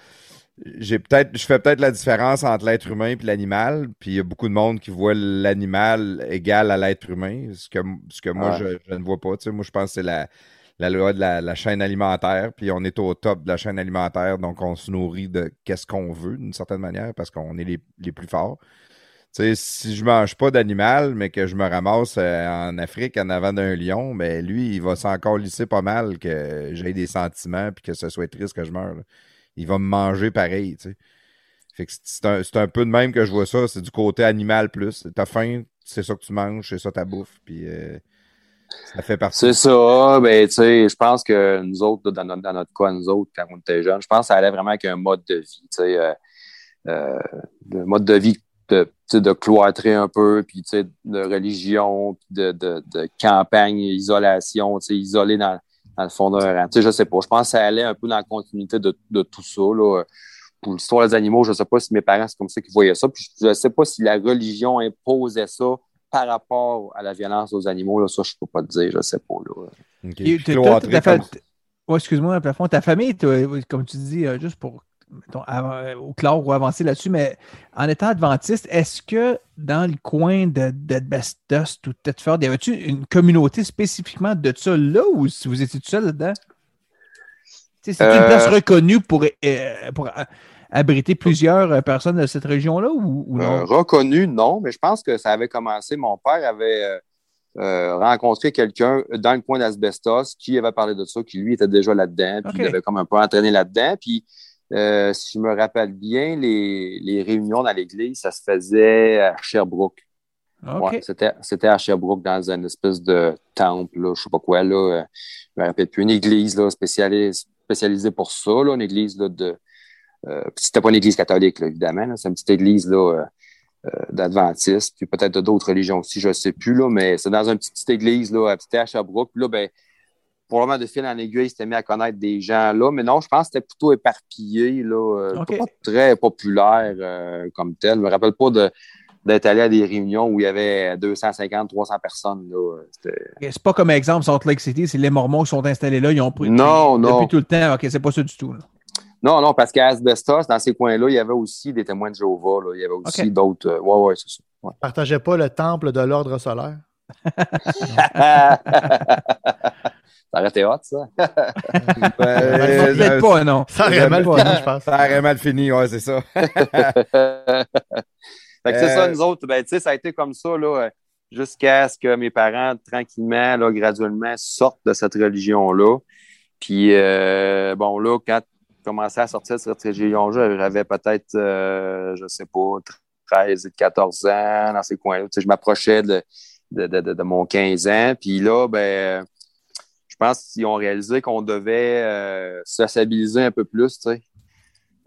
Speaker 1: J'ai peut-être, je fais peut-être la différence entre l'être humain et l'animal, puis il y a beaucoup de monde qui voit l'animal égal à l'être humain, ce que, ce que moi je, je, ne vois pas. Tu sais, moi, je pense que c'est la, la loi de la, chaîne alimentaire, puis on est au top de la chaîne alimentaire, donc on se nourrit de qu'est-ce qu'on veut d'une certaine manière parce qu'on est les, plus forts. Tu sais, si je mange pas d'animal, mais que je me ramasse euh, en Afrique en avant d'un lion, ben lui, il va s'encore lisser pas mal que j'ai des sentiments puis que ce soit triste que je meure. Il va me manger pareil, c'est un, un, peu de même que je vois ça, c'est du côté animal plus. T'as faim, c'est ça que tu manges, c'est ça ta bouffe, puis euh, ça fait partie.
Speaker 2: C'est ça. Ben, tu sais, je pense que nous autres, dans notre, dans cas, nous autres, quand on était jeunes, je pense que ça allait vraiment avec un mode de vie. Tu sais, euh, euh, mode de vie de, cloîtrer un peu, puis de religion, de, de, campagne, isolation, isolé dans, le fond d'un rang. Je sais pas. Je pense que ça allait un peu dans la continuité de, tout ça. Là. Pour l'histoire des animaux, je sais pas si mes parents, c'est comme ça qu'ils voyaient ça. Puis je sais pas si la religion imposait ça par rapport à la violence aux animaux, là, ça, je ne peux pas te dire, je ne sais pas.
Speaker 3: Là. excuse-moi, plafond, ta famille, comme tu dis, euh, juste pour euh, au clair ou avancer là-dessus, mais en étant adventiste, est-ce que dans le coin d'Adbestos ou Tetford, y avait-tu une communauté spécifiquement de ça là ou si vous étiez tout seul là-dedans? C'est une place euh, reconnue pour, pour abriter plusieurs euh, personnes de cette région-là ou, non?
Speaker 2: Euh, reconnu, non, mais je pense que ça avait commencé. Mon père avait euh, rencontré quelqu'un dans le coin d'Asbestos qui avait parlé de ça, qui lui était déjà là-dedans, puis il avait comme un peu entraîné là-dedans. Puis si je me rappelle bien, les, réunions dans l'église, ça se faisait à Sherbrooke. c'était, à Sherbrooke dans une espèce de temple, là, je sais pas quoi, là, je me rappelle plus, une église là, spécialisée, spécialisée pour ça, là, une église là, de, c'était pas une église catholique, là, évidemment. C'est une petite église là, euh, d'adventistes, puis peut-être d'autres religions aussi, je ne sais plus, là, mais c'est dans une petite, église, là, c'était à Sherbrooke. Puis là, ben, probablement de fil en aiguille, il s'était mis à connaître des gens là. Mais non, je pense que c'était plutôt éparpillé, là, pas très populaire comme tel. Je ne me rappelle pas de, d'être allé à des réunions où il y avait 250, 300 personnes.
Speaker 3: C'est pas comme exemple Salt Lake City, c'est les Mormons qui sont installés là, ils ont pris
Speaker 2: non,
Speaker 3: depuis
Speaker 2: non.
Speaker 3: tout le temps. OK, c'est pas ça du tout.
Speaker 2: Non, non, parce qu'à Asbestos, dans ces coins-là, il y avait aussi des témoins de Jéhovah. Là. Il y avait aussi d'autres. Euh, ouais, ouais, c'est ça. Ouais.
Speaker 4: Partageait pas le temple de l'ordre solaire?
Speaker 2: Ça aurait été hot, ça.
Speaker 3: ben, peut-être pas, non.
Speaker 4: Ça aurait mal fini, je pense.
Speaker 1: Ça aurait mal fini, ouais, c'est ça.
Speaker 2: Fait que c'est ça, nous autres, ben, ça a été comme ça, là, jusqu'à ce que mes parents, tranquillement, là, graduellement, sortent de cette religion-là. Puis, euh, bon, là, quand je commençais à sortir de cette religion-là, j'avais peut-être, euh, je sais pas, 13 et 14 ans, dans ces coins-là. je m'approchais de, de, de, de, mon 15 ans. Puis là, ben, je pense qu'ils ont réalisé qu'on devait euh, sociabiliser un peu plus.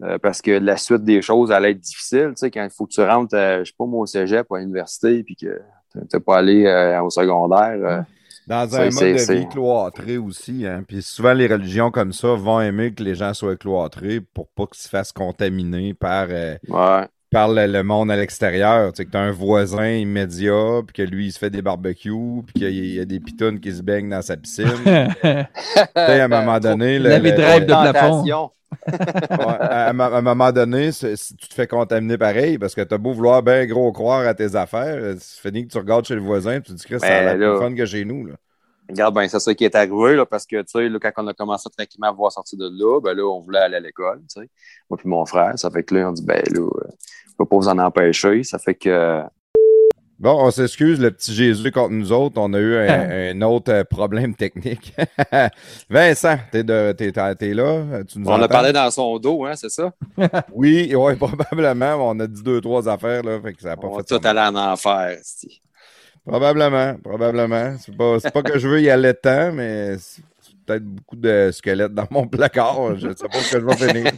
Speaker 2: Euh, parce que la suite des choses allait être difficile, quand il faut que tu rentres, euh, je sais pas, moi, au cégep, à l'université, puis que tu n'es pas allé au secondaire.
Speaker 1: Dans un mode de vie cloîtré aussi. Hein? Puis souvent, les religions comme ça vont aimer que les gens soient cloîtrés pour pas qu'ils se fassent contaminer par,
Speaker 2: ouais.
Speaker 1: par le, monde à l'extérieur. Tu sais, que tu as un voisin immédiat, puis que lui, il se fait des barbecues, puis qu'il y, y, a des pitounes qui se baignent dans sa piscine. à un moment donné...
Speaker 3: Le de plafond
Speaker 1: à, un moment donné, si tu te fais contaminer pareil, parce que t'as beau vouloir bien gros croire à tes affaires, c'est fini que tu regardes chez le voisin, tu te dis que ça a plus fun que chez nous. Là.
Speaker 2: Regarde, ben, c'est ça qui est arrivé, là, parce que, tu sais, quand on a commencé tranquillement à voir sortir de là, ben là, on voulait aller à l'école, tu sais. Moi puis mon frère, ça fait que là, on dit, ben là, on peut pas vous en empêcher. Ça fait que,
Speaker 1: Bon, on s'excuse, le petit Jésus contre nous autres. On a eu un, un autre problème technique. Vincent, t'es, de, t'es, t'es là? Tu nous
Speaker 2: on a parlé dans son dos, hein, c'est ça?
Speaker 1: oui, ouais, probablement. On a dit deux, trois affaires, là. Fait que ça a pas
Speaker 2: on
Speaker 1: fait
Speaker 2: va tout aller en enfer, c'ti.
Speaker 1: Probablement, probablement. C'est pas, c'est pas que je veux y aller tant, mais peut-être beaucoup de squelettes dans mon placard. Je ne sais pas ce que je vais finir.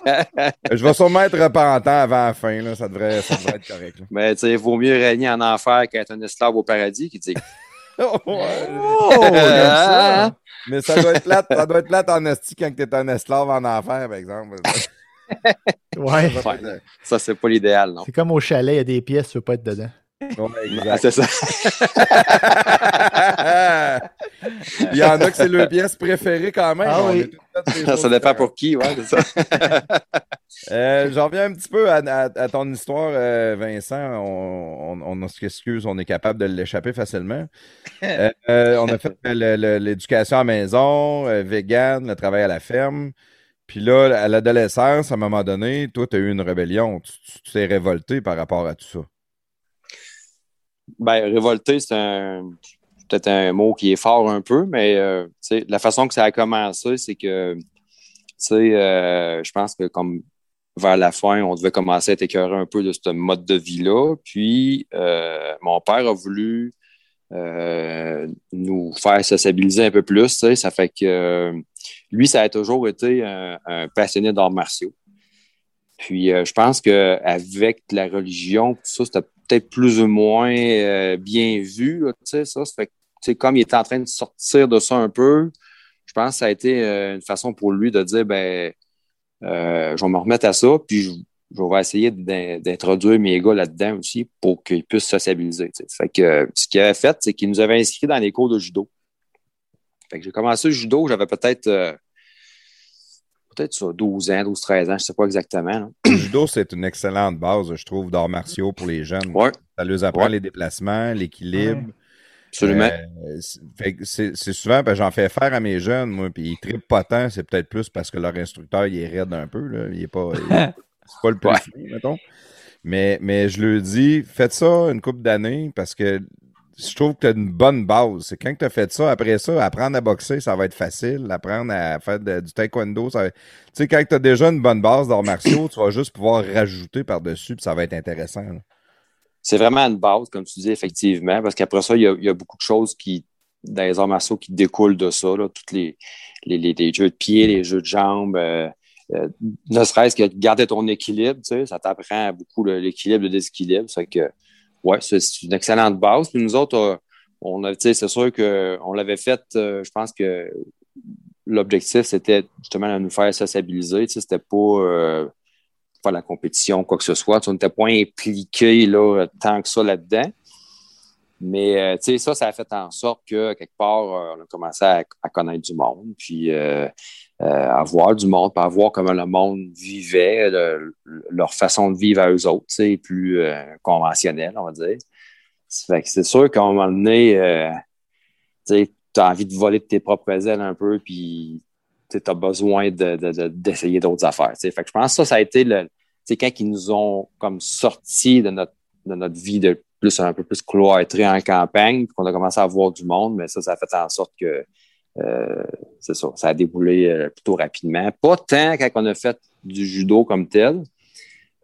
Speaker 1: je vais sûrement être repentant avant la fin. Là. Ça, devrait, ça devrait être correct. Là.
Speaker 2: Mais tu sais, il vaut mieux régner en enfer qu'être un esclave au paradis qui dit.
Speaker 1: oh, ça. Mais ça doit être plate, ça doit être plate en esti quand tu es un esclave en enfer, par exemple.
Speaker 4: ouais.
Speaker 2: ouais. Ça, c'est pas l'idéal, non?
Speaker 4: C'est comme au chalet, il y a des pièces, tu veux pas être dedans.
Speaker 1: Ouais.
Speaker 2: Ah, c'est ça.
Speaker 1: Il y en a que c'est leur pièce préférée quand même.
Speaker 4: Ah, oui.
Speaker 2: ça dépend pour qui, ouais, c'est ça.
Speaker 1: euh, J'en reviens un petit peu à, à, à ton histoire, euh, Vincent. On, on, on s'excuse, on est capable de l'échapper facilement. Euh, on a fait l'éducation à la maison, euh, vegan, le travail à la ferme. Puis là, à l'adolescence, à un moment donné, toi, tu as eu une rébellion. Tu t'es révolté par rapport à tout ça.
Speaker 2: Ben, révolté, c'est peut-être un mot qui est fort un peu, mais euh, la façon que ça a commencé, c'est que euh, je pense que comme vers la fin, on devait commencer à être écœuré un peu de ce mode de vie-là. Puis euh, mon père a voulu nous faire sociabiliser un peu plus. Ça fait que lui, ça a toujours été un, un passionné d'arts martiaux. Puis je pense qu'avec la religion, tout ça, c'était peut-être plus ou moins euh, bien vu. Là, ça, ça fait comme il était en train de sortir de ça un peu, je pense que ça a été euh, une façon pour lui de dire ben, euh, je vais me remettre à ça, puis je, je vais essayer d'introduire mes gars là-dedans aussi pour qu'ils puissent sociabiliser. T'sais. Fait que ce qu'il avait fait, c'est qu'il nous avait inscrits dans les cours de judo. Fait que j'ai commencé le judo, j'avais peut-être peut-être ça, 12 ans, 12, 13 ans, je ne sais pas exactement.
Speaker 1: Le judo, c'est une excellente base, je trouve, d'arts martiaux pour les jeunes.
Speaker 2: Ouais.
Speaker 1: Ça leur apprend
Speaker 2: Ouais.
Speaker 1: les déplacements, l'équilibre.
Speaker 2: Ouais. Absolument.
Speaker 1: Euh, c'est souvent, ben, j'en fais faire à mes jeunes, moi, puis ils trippent pas tant, c'est peut-être plus parce que leur instructeur, il est raide un peu, là. Il est pas, il est- c'est pas le plus
Speaker 2: Ouais.
Speaker 1: fin, mettons. Mais, mais je leur dis, faites ça une couple d'années parce que je trouve que tu as une bonne base. Quand tu as fait ça, après ça, apprendre à boxer, ça va être facile. Apprendre à faire du taekwondo, ça va. Tu sais, quand tu as déjà une bonne base d'arts martiaux, tu vas juste pouvoir rajouter par-dessus, puis ça va être intéressant.
Speaker 2: C'est vraiment une base, comme tu dis, effectivement, parce qu'après ça, il y, a, beaucoup de choses qui, dans les arts martiaux qui découlent de ça, là, tous les, jeux de pied, les jeux de jambes, euh, euh, ne serait-ce que de garder ton équilibre, tu sais, ça t'apprend beaucoup l'équilibre, le déséquilibre. Ça fait que ouais, c'est une excellente base. Puis nous autres, euh, on c'est sûr qu'on l'avait fait, euh, je pense que l'objectif, c'était justement de nous faire sociabiliser. C'était pas euh, faire la compétition, quoi que ce soit. on n'était pas impliqué là, tant que ça là-dedans. Mais euh, ça, ça a fait en sorte que quelque part, euh, on a commencé à, connaître du monde, puis à voir du monde, puis à voir comment le monde vivait, leur façon de vivre à eux autres, plus conventionnelle, on va dire. c'est sûr qu'à un moment donné, tu as envie de voler de tes propres ailes un peu, puis tu as besoin d'essayer d'autres affaires. Fait que je pense que ça, ça a été le. quand ils nous ont comme sorti de notre, de notre vie de plus un peu plus cloîtrée en campagne, qu'on a commencé à voir du monde, mais ça, ça a fait en sorte que euh, c'est ça, ça a déboulé euh, plutôt rapidement. Pas tant quand on a fait du judo comme tel,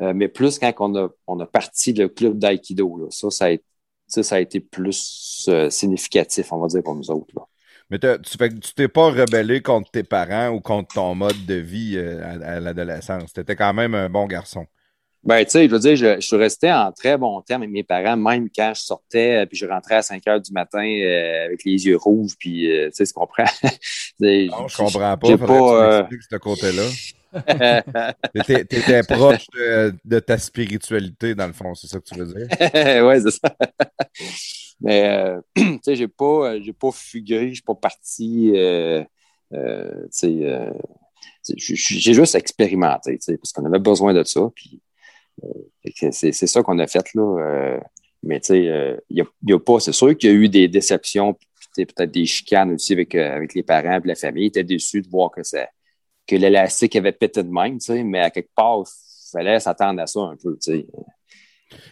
Speaker 2: euh, mais plus quand on a, on a parti le club d'aïkido. Ça, ça a, été, ça, a été plus significatif, on va dire, pour nous autres. Là.
Speaker 1: Mais tu fais tu t'es pas rebellé contre tes parents ou contre ton mode de vie euh, à, l'adolescence. Tu étais quand même un bon garçon.
Speaker 2: Ben, tu sais, je veux dire, je, suis resté en très bon terme avec mes parents, même quand je sortais, euh, puis je rentrais à 5 heures du matin euh, avec les yeux rouges, puis, tu sais, tu comprends?
Speaker 1: non, je comprends pas. Faudrait que tu ce côté-là. T'étais proche de, ta spiritualité, dans le fond, c'est ça que tu veux dire?
Speaker 2: oui, c'est ça. Mais, euh, tu sais, j'ai pas, euh, j'ai pas fugué, je suis pas parti, euh, tu sais, j'ai juste expérimenté, tu sais, parce qu'on avait besoin de ça, puis c'est ça qu'on a fait, là. mais, tu sais, il y, a, pas, c'est sûr qu'il y a eu des déceptions, peut-être des chicanes aussi avec, avec les parents et la famille. Ils étaient déçus de voir que, ça, que l'élastique avait pété de même, tu sais, mais à quelque part, il fallait s'attendre à ça un peu, tu sais.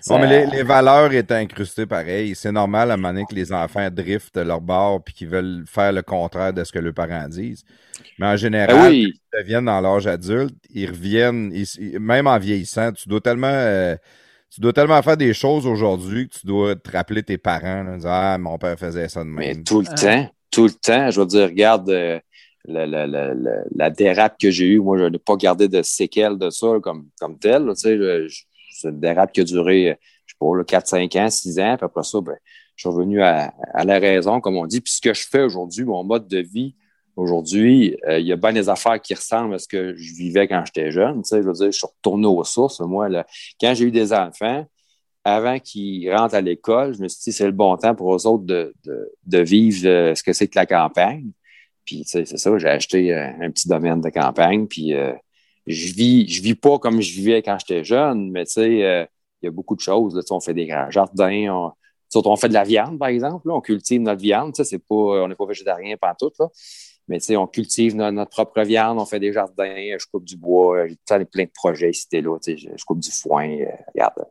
Speaker 1: Non, mais les, valeurs étaient incrustées pareil. C'est normal à un moment donné que les enfants driftent leur bord puis qu'ils veulent faire le contraire de ce que leurs parents disent. Mais en général,
Speaker 2: ben ils
Speaker 1: deviennent dans l'âge adulte, ils reviennent, même en vieillissant, tu dois tellement. Euh, tu dois tellement faire des choses aujourd'hui que tu dois te rappeler tes parents. dire, ah, mon père faisait ça de même.
Speaker 2: Mais tout le temps, tout le temps, je veux dire, regarde euh, la, la, la, la, dérape que j'ai eue. Moi, je n'ai pas gardé de séquelles de ça comme, comme tel. Tu sais, je, une dérape qui a duré, je sais pas, 4, 5 ans, 6 ans. Puis après ça, ben, je suis revenu à, la raison, comme on dit. Puis ce que je fais aujourd'hui, mon mode de vie, aujourd'hui, euh, il y a bien des affaires qui ressemblent à ce que je vivais quand j'étais jeune. Tu sais, je veux dire, je suis retourné aux sources. Moi, là, quand j'ai eu des enfants, avant qu'ils rentrent à l'école, je me suis dit, c'est le bon temps pour eux autres de, de, vivre euh, ce que c'est que la campagne. Puis, tu sais, c'est ça, j'ai acheté euh, un petit domaine de campagne. Puis, je vis, je vis pas comme je vivais quand j'étais jeune, mais tu sais, euh, il y a beaucoup de choses. Là, on fait des grands jardins, on, on fait de la viande, par exemple. on cultive notre viande. C'est pas, on n'est pas végétarien pas tout. Là. Mais on cultive notre, propre viande, on fait des jardins, je coupe du bois, j'ai plein de projets ici là. Je, coupe du foin. Euh, regarde.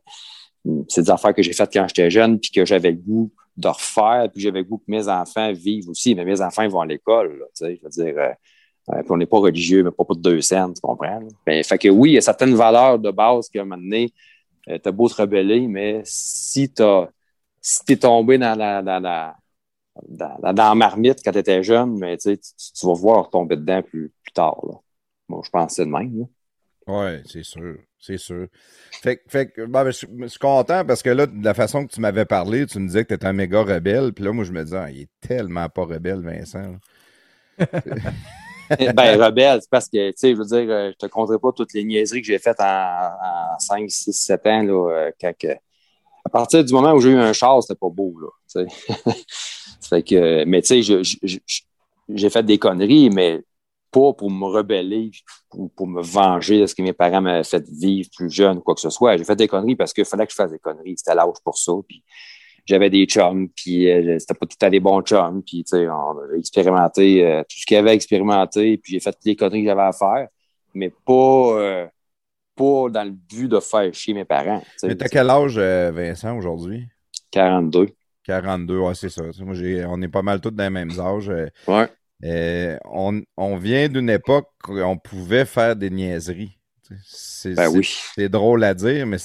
Speaker 2: C'est des affaires que j'ai faites quand j'étais jeune, puis que j'avais le goût de refaire, puis j'avais le goût que mes enfants vivent aussi. Mais mes enfants vont à l'école. Je veux dire, euh, euh, on n'est pas religieux, mais pas pour deux cents, tu comprends? Ben, fait que oui, il y a certaines valeurs de base qui, à un moment donné, euh, t'as beau te rebeller, mais si tu si es tombé dans la, dans la, dans, dans marmite quand tu étais jeune, mais tu, tu, vas voir tomber dedans plus, plus tard. Là. Bon, je pense que c'est de même.
Speaker 1: Oui, c'est sûr. C'est sûr. Fait, fait ben, je, suis content parce que là, de la façon que tu m'avais parlé, tu me disais que tu étais un méga rebelle. Puis là, moi, je me disais, ah, il est tellement pas rebelle, Vincent.
Speaker 2: ben, rebelle, c'est parce que, tu sais, je veux dire, euh, je te compterai pas toutes les niaiseries que j'ai faites en, 5, 6, 7 ans, là, euh, quand à partir du moment où j'ai eu un char, c'était pas beau, là, que, mais tu sais, j'ai fait des conneries, mais pas pour me rebeller ou pour me venger de ce que mes parents m'avaient fait vivre plus jeune ou quoi que ce soit. J'ai fait des conneries parce qu'il fallait que je fasse des conneries. C'était l'âge pour ça. Puis j'avais des chums, puis euh, c'était pas tout à des bons chums, puis tu sais, on a expérimenté euh, tout ce qu'il y avait à expérimenter, puis j'ai fait toutes les conneries que j'avais à faire, mais pas, euh, pas dans le but de faire chier mes parents.
Speaker 1: Mais t'as quel âge, Vincent, aujourd'hui?
Speaker 2: 42.
Speaker 1: 42, ouais, c'est ça. Moi, on est pas mal tous dans les mêmes âges.
Speaker 2: ouais.
Speaker 1: on, on, vient d'une époque où on pouvait faire des niaiseries. C'est
Speaker 2: ben oui.
Speaker 1: drôle à dire, mais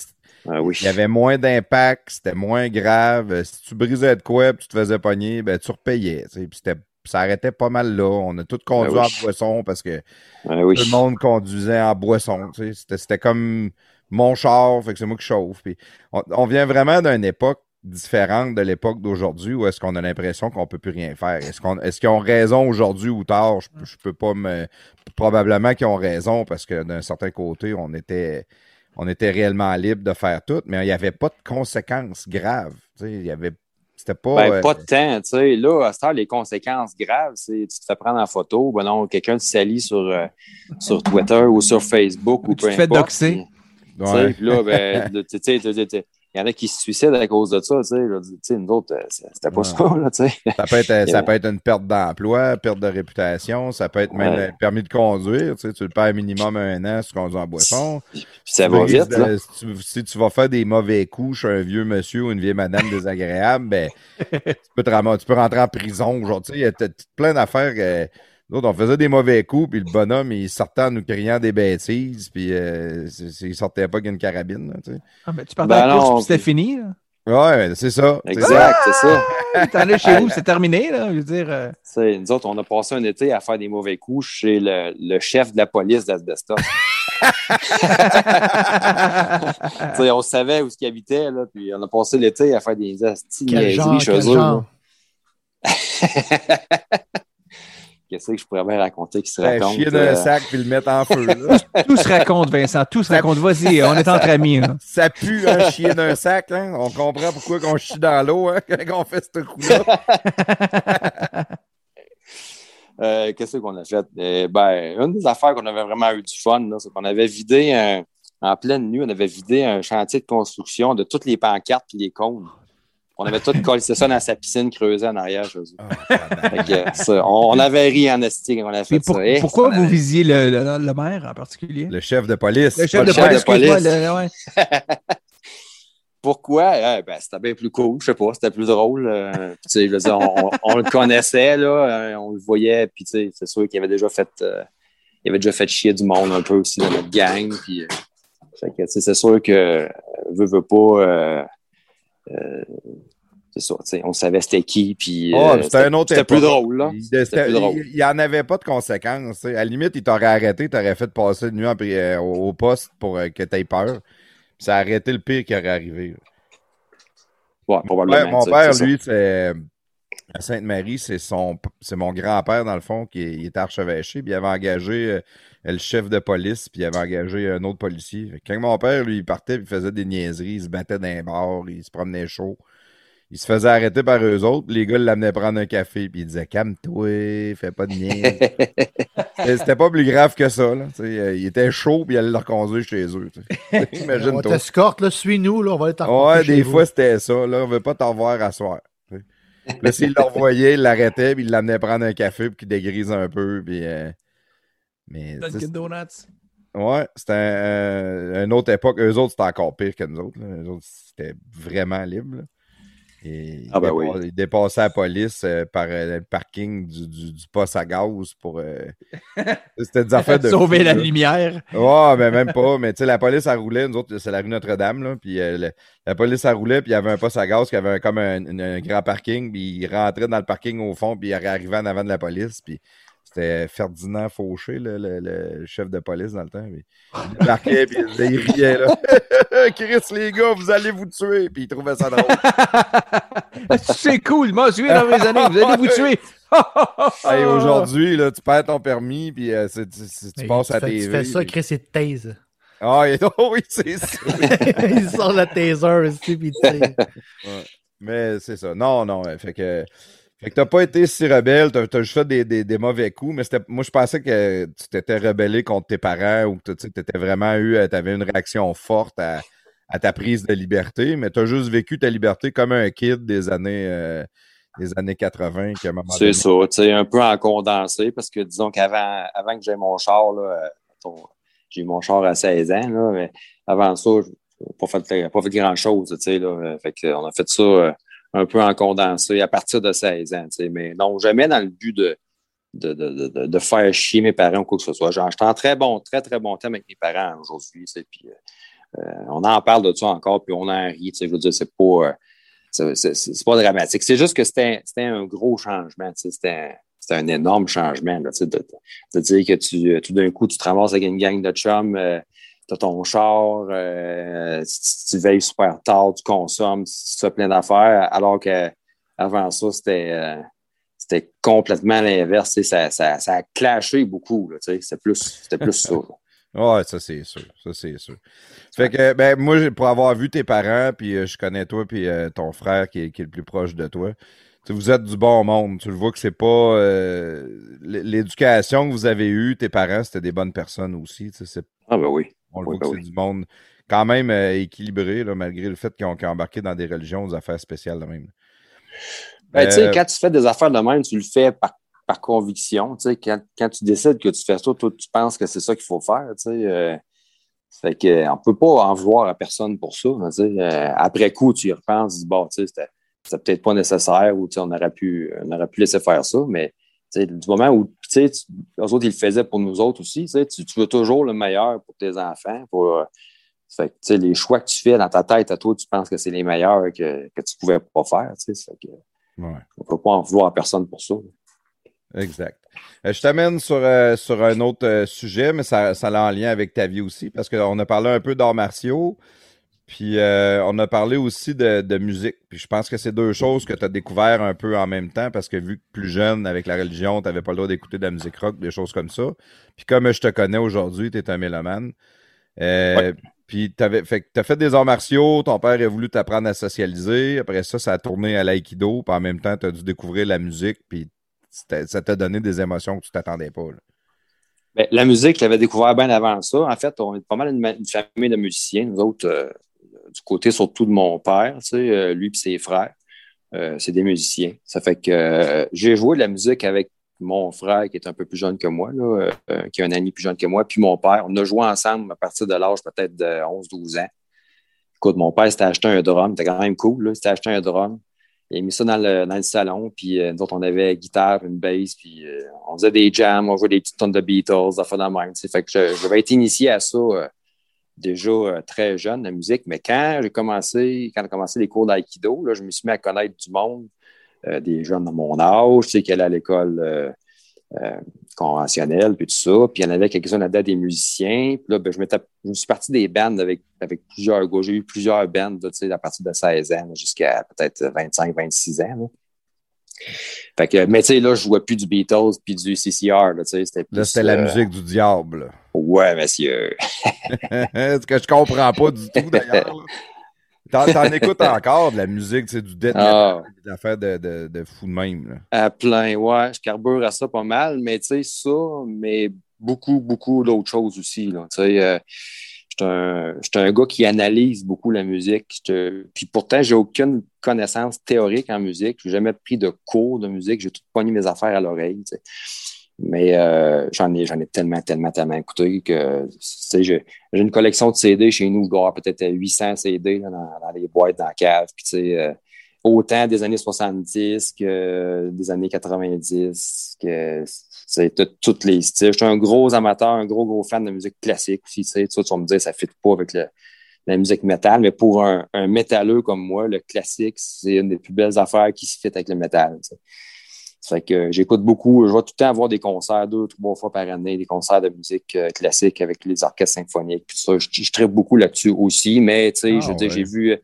Speaker 2: ah
Speaker 1: il y avait moins d'impact, c'était moins grave. Si tu brisais de quoi tu te faisais pogner, ben, tu repayais. ça arrêtait pas mal là. On a tout conduit
Speaker 2: ben
Speaker 1: en boisson parce que
Speaker 2: ben
Speaker 1: tout le monde conduisait en boisson. C'était comme mon char, fait que c'est moi qui chauffe. Puis on, on vient vraiment d'une époque différente de l'époque d'aujourd'hui où est-ce qu'on a l'impression qu'on peut plus rien faire. Est-ce qu'on est-ce qu'ils ont raison aujourd'hui ou tard? Je, je peux pas me. Probablement qu'ils ont raison parce que d'un certain côté, on était on était réellement libre de faire tout, mais il n'y avait pas de conséquences graves. Tu sais, il y avait. C'était pas.
Speaker 2: Ben,
Speaker 1: euh,
Speaker 2: pas de temps, tu sais. Là, à cette heure, les conséquences graves, c'est tu te fais prendre en photo, ben non, quelqu'un te salit sur, euh, sur Twitter ou sur Facebook ou
Speaker 3: Tu
Speaker 2: peu
Speaker 3: te fais doxer.
Speaker 2: puis, tu sais,
Speaker 1: ouais.
Speaker 2: puis là, ben, tu sais, il y en a qui se suicident à cause de ça, tu sais. là. Tu sais, nous autres, euh, c'était pas
Speaker 1: Ouais.
Speaker 2: ça, là, tu sais.
Speaker 1: Ça peut, être, ça peut être une perte d'emploi, perte de réputation, ça peut être même
Speaker 2: Ouais.
Speaker 1: le permis de conduire. Tu, sais, tu le perds minimum un an si tu conduis en boisson.
Speaker 2: Puis ça
Speaker 1: Tu
Speaker 2: va vite, là.
Speaker 1: si, tu, si tu vas faire des mauvais coups chez un vieux monsieur ou une vieille madame désagréable, ben, tu, peux te tu peux rentrer en prison. Genre, tu sais, il y a plein d'affaires. euh, nous autres, on faisait des mauvais coups, puis le bonhomme, il sortait en nous criant des bêtises, puis euh, il sortait pas qu'une carabine. là, tu sais.
Speaker 3: Ah, ben, tu partais
Speaker 2: Ben
Speaker 3: à la course puis c'était fini. là.
Speaker 1: Ouais, c'est ça.
Speaker 2: Exact, c'est ça.
Speaker 3: T'en allais chez vous, c'est terminé. Là, je veux dire, euh,
Speaker 2: nous autres, on a passé un été à faire des mauvais coups chez le, le chef de la police d'Asbestos. On savait où il habitait, là, puis on a passé l'été à faire des astis chez eux. Qu'est-ce que je pourrais bien raconter qui se
Speaker 1: Ben,
Speaker 2: raconte?
Speaker 1: chier dans
Speaker 2: euh,
Speaker 1: un sac puis le mettre en feu. là.
Speaker 3: tout se raconte, Vincent. Tout se raconte. Vas-y, on est entre amis. là.
Speaker 1: Ça pue un chier d'un sac, hein? On comprend pourquoi qu'on chie dans l'eau, hein, quand on fait ce coup-là.
Speaker 2: Euh, Qu'est-ce qu'on a fait? Euh, ben, une des affaires qu'on avait vraiment eu du fun, là, c'est qu'on avait vidé un- en pleine nuit, on avait vidé un chantier de construction de toutes les pancartes et les cônes. On avait tout collé ça dans sa piscine creusée en arrière que, ça, on, on avait ri en esti quand on a fait
Speaker 3: pour-
Speaker 2: ça. Eh,
Speaker 3: pourquoi vous visiez le, le- le maire en particulier?
Speaker 1: Le chef de police.
Speaker 3: Le chef de
Speaker 2: chef
Speaker 3: police,
Speaker 2: de police.
Speaker 3: excuse-moi, le- ouais.
Speaker 2: Pourquoi? Eh, ben, c'était bien plus cool, je sais pas, c'était plus drôle. euh, puis, tu sais, je veux dire, on, on- on le connaissait, là, euh, on le voyait, puis tu sais, c'est sûr qu'il avait déjà fait euh, il avait déjà fait chier du monde un peu aussi dans notre gang. Puis, euh, c'est sûr que euh, veut, veut pas. Euh, c'est ça, on savait c'était qui, puis
Speaker 1: Oh,
Speaker 2: euh,
Speaker 1: c'était un autre
Speaker 2: C'était plus drôle, là.
Speaker 1: Il- n'y en avait pas de conséquences. À la limite, il t'aurait arrêté, t'aurais fait passer une nuit en euh, au poste pour euh, que tu aies peur. Puis ça a arrêté le pire qui aurait arrivé.
Speaker 2: Ouais, probablement.
Speaker 1: Ouais, mon père,
Speaker 2: c'est
Speaker 1: lui, c'est à Sainte-Marie, c'est son c'est mon grand-père, dans le fond, qui est- il était archevêché, puis il avait engagé le chef de police, puis il avait engagé un autre policier. Fait que quand mon père, lui, il partait, puis il faisait des niaiseries, il se battait dans les bars, il se promenait chaud. Il se faisait arrêter par eux autres, les gars l'amenaient prendre un café, puis il disait Calme-toi, fais pas de niaises. C'était pas plus grave que ça. Là. Euh, Il était chaud, puis il allait le reconduire chez eux. sais.
Speaker 4: On
Speaker 1: Imagine-toi.
Speaker 4: t'escorte, là, suis-nous, là, on va aller t'en
Speaker 1: Ouais, des
Speaker 4: vous.
Speaker 1: fois, c'était ça. Là, on veut pas t'en voir à soir. Là, s'il le revoyait, il l'arrêtait, puis il l'amenait prendre un café, puis qu'il dégrise un peu. Puis, euh, Mais
Speaker 3: Dunkin' Donuts.
Speaker 1: ouais, c'était un- une autre époque. Eux autres, c'était encore pire que nous autres. là. Eux autres, c'était vraiment libre. là. Et
Speaker 2: Ah ben
Speaker 1: il,
Speaker 2: oui.
Speaker 1: il dépassait la police euh, par euh, le parking du, du, du poste à gaz pour. euh, C'était des affaires de.
Speaker 3: Sauver
Speaker 1: fou,
Speaker 3: la
Speaker 1: là.
Speaker 3: lumière.
Speaker 1: Ouais, mais même pas. Mais tu sais, la police, elle roulait. Nous autres, c'est la rue Notre-Dame, là. Puis euh, le- la police, elle roulait. Puis il y avait un poste à gaz qui avait un- comme un, un- un grand parking. Puis il rentrait dans le parking au fond. Puis il arrivait en avant de la police. Puis c'était Ferdinand Fauché, le, le- le chef de police dans le temps. Puis il débarquait. puis il, riait, là. Chris, les gars, vous allez vous tuer. Puis il trouvait ça drôle.
Speaker 3: C'est cool, moi, je suis dans mes années, vous allez vous tuer.
Speaker 1: Hey, aujourd'hui, tu perds ton permis. Puis euh, c'est- tu, tu- passes à
Speaker 4: fais,
Speaker 1: TV.
Speaker 4: Tu fais ça,
Speaker 1: puis-
Speaker 4: Chris, et taise.
Speaker 1: Ah, oh, oui, c'est ça.
Speaker 4: Il sort la taser puis tu sais.
Speaker 1: Mais c'est ça. Non, non. ouais. Fait que, fait que t'as pas été si rebelle, t'as as juste fait des, des, des mauvais coups, mais c'était moi je pensais que tu t'étais rebellé contre tes parents ou que tu étais vraiment eu, tu avais une réaction forte à, à ta prise de liberté, mais tu as juste vécu ta liberté comme un kid des années euh, des années 80 qui à un moment
Speaker 2: C'est ça, tu sais, un peu en condensé, parce que disons qu'avant avant que j'aie mon char, là, euh, j'ai eu mon char à 16 ans, là, mais avant ça, je pas fait, pas fait grand-chose, tu sais, là. euh, Fait que, on a fait ça euh, un peu en condensé à partir de 16 ans, mais non, jamais dans le but de, de, de, de, faire chier mes parents ou quoi que ce soit. Genre, j'étais en très bon, très, très bon terme avec mes parents aujourd'hui, puis euh, euh, on en parle de ça encore, puis on en rit, je veux dire, c'est pas... euh, c'est- pas dramatique. C'est juste que c'était un gros changement. C'était un, un énorme changement. Là, de, dire que tu, tout d'un coup, tu te ramasses avec une gang de chums, as ton char, euh, tu, tu veilles super tard, tu consommes, tu fais plein d'affaires, alors qu'avant ça, c'était euh, c'était complètement l'inverse. tu Ça, ça, ça a clashé beaucoup. tu C'était plus, plus ça.
Speaker 1: Ouais, ça c'est sûr. Ça c'est sûr. Fait que, ben, moi, pour avoir vu tes parents, puis euh, je connais toi, puis euh, ton frère qui est, qui est le plus proche de toi, tu sais, vous êtes du bon monde. Tu le vois que c'est pas. euh, L'éducation que vous avez eue, tes parents, c'était des bonnes personnes aussi. tu sais,
Speaker 2: Ah ben oui.
Speaker 1: On le
Speaker 2: Oui,
Speaker 1: voit que
Speaker 2: oui.
Speaker 1: c'est du monde quand même euh, équilibré, là, malgré le fait qu'ils ont, embarqué dans des religions, des affaires spéciales de même.
Speaker 2: Ben, tu sais,
Speaker 1: Euh,
Speaker 2: quand tu fais des affaires de même, tu le fais par, par conviction. Quand, quand tu décides que tu fais ça, toi, tu penses que c'est ça qu'il faut faire. Euh, fait que, on peut pas en vouloir à personne pour ça. Après coup, tu y repenses, tu dis, bon, c'était, peut-être pas nécessaire ou on aurait pu, on aurait pu laisser faire ça, mais du moment où, tu sais, eux autres, ils le faisaient pour nous autres aussi. Tu, tu, veux toujours le meilleur pour tes enfants. Pour, euh, fait que, les choix que tu fais dans ta tête, à toi, tu penses que c'est les meilleurs que, que tu pouvais pas faire. Que,
Speaker 1: ouais.
Speaker 2: on peut pas en vouloir à personne pour ça.
Speaker 1: Exact. Euh, je t'amène sur, euh, sur un autre euh, sujet, mais ça, ça a en lien avec ta vie aussi, parce qu'on a parlé un peu d'arts martiaux, puis euh, on a parlé aussi de, de musique. Puis je pense que c'est deux choses que tu as découvert un peu en même temps, parce que vu que plus jeune, avec la religion, tu n'avais pas le droit d'écouter de la musique rock, des choses comme ça. Puis comme je te connais aujourd'hui, tu es un mélomane. Euh, Puis t'avais fait, que t'as fait des arts martiaux, ton père a voulu t'apprendre à socialiser, après ça, ça a tourné à l'aïkido, puis en même temps, tu as dû découvrir la musique, puis ça t'a donné des émotions que tu t'attendais pas. là.
Speaker 2: Ben, la musique, je l'avais découvert bien avant ça. En fait, on est pas mal une, une famille de musiciens, nous autres, euh, du côté surtout de mon père, euh, lui et ses frères. Euh, c'est des musiciens. Ça fait que euh, j'ai joué de la musique avec mon frère qui est un peu plus jeune que moi, qui est un ami plus jeune que moi, puis mon père. On a joué ensemble à partir de l'âge peut-être de 11-12 ans. Écoute, mon père s'était acheté un drum, c'était quand même cool. Il s'était acheté un drum. Il a mis ça dans le, dans le salon, puis nous autres, on avait une guitare, une bass, puis on faisait des jams, on jouait des petites tonnes de Beatles, des affaires de même. Fait que j'avais été initié à ça déjà euh, très jeune, la musique, mais quand j'ai commencé, quand j'ai commencé les cours d'aïkido, là, je me suis mis à connaître du monde, euh, des jeunes de mon âge, tu sais, qui allaient à l'école euh, conventionnelle, puis tout ça. Puis il y en avait quelques-uns là-dedans, des musiciens. Puis là, ben, je, me suis parti des bandes avec, avec plusieurs gars. J'ai eu plusieurs bandes, tu sais, à partir de 16 ans jusqu'à peut-être 25, 26 ans. Fait que, mais tu sais, là, je jouais plus du Beatles puis du CCR, là, c'était plus...
Speaker 1: Là, c'était la
Speaker 2: euh,
Speaker 1: musique du diable.
Speaker 2: Ouais, monsieur.
Speaker 1: Ce que je comprends pas du tout, d'ailleurs. T'en, t'en écoutes encore de la musique, c'est du death
Speaker 2: Ah.
Speaker 1: metal, des affaires de, de, de fou de même. Là.
Speaker 2: À plein, ouais. Je carbure à ça pas mal, mais tu sais, ça, mais beaucoup, beaucoup d'autres choses aussi. Là. Je suis un, je gars qui analyse beaucoup la musique. Je- Puis pourtant, j'ai aucune connaissance théorique en musique. J'ai jamais pris de cours de musique. J'ai tout pogné mes affaires à l'oreille. Mais euh, j'en ai, ai tellement, tellement, tellement écouté que j'ai, une collection de CD chez nous. Je dois peut-être 800 CD dans, les boîtes, dans la cave. Puis euh, autant des années 70 que des années 90, que c'est tous les styles. Je suis un gros amateur, un gros, gros fan de musique classique aussi. Tu sais, tu vas me dire, ça ne fit pas avec le- la musique métal, mais pour un, un métalleux comme moi, le classique, c'est une des plus belles affaires qui se fit avec le métal. tu sais. Ça fait que j'écoute beaucoup. Je vais tout le temps avoir des concerts, deux, trois fois par année, des concerts de musique euh, classique avec les orchestres symphoniques. Ça, je, je tripe beaucoup là-dessus aussi. Mais tu sais,
Speaker 1: Ah,
Speaker 2: je veux dire,
Speaker 1: ouais.
Speaker 2: j'ai vu,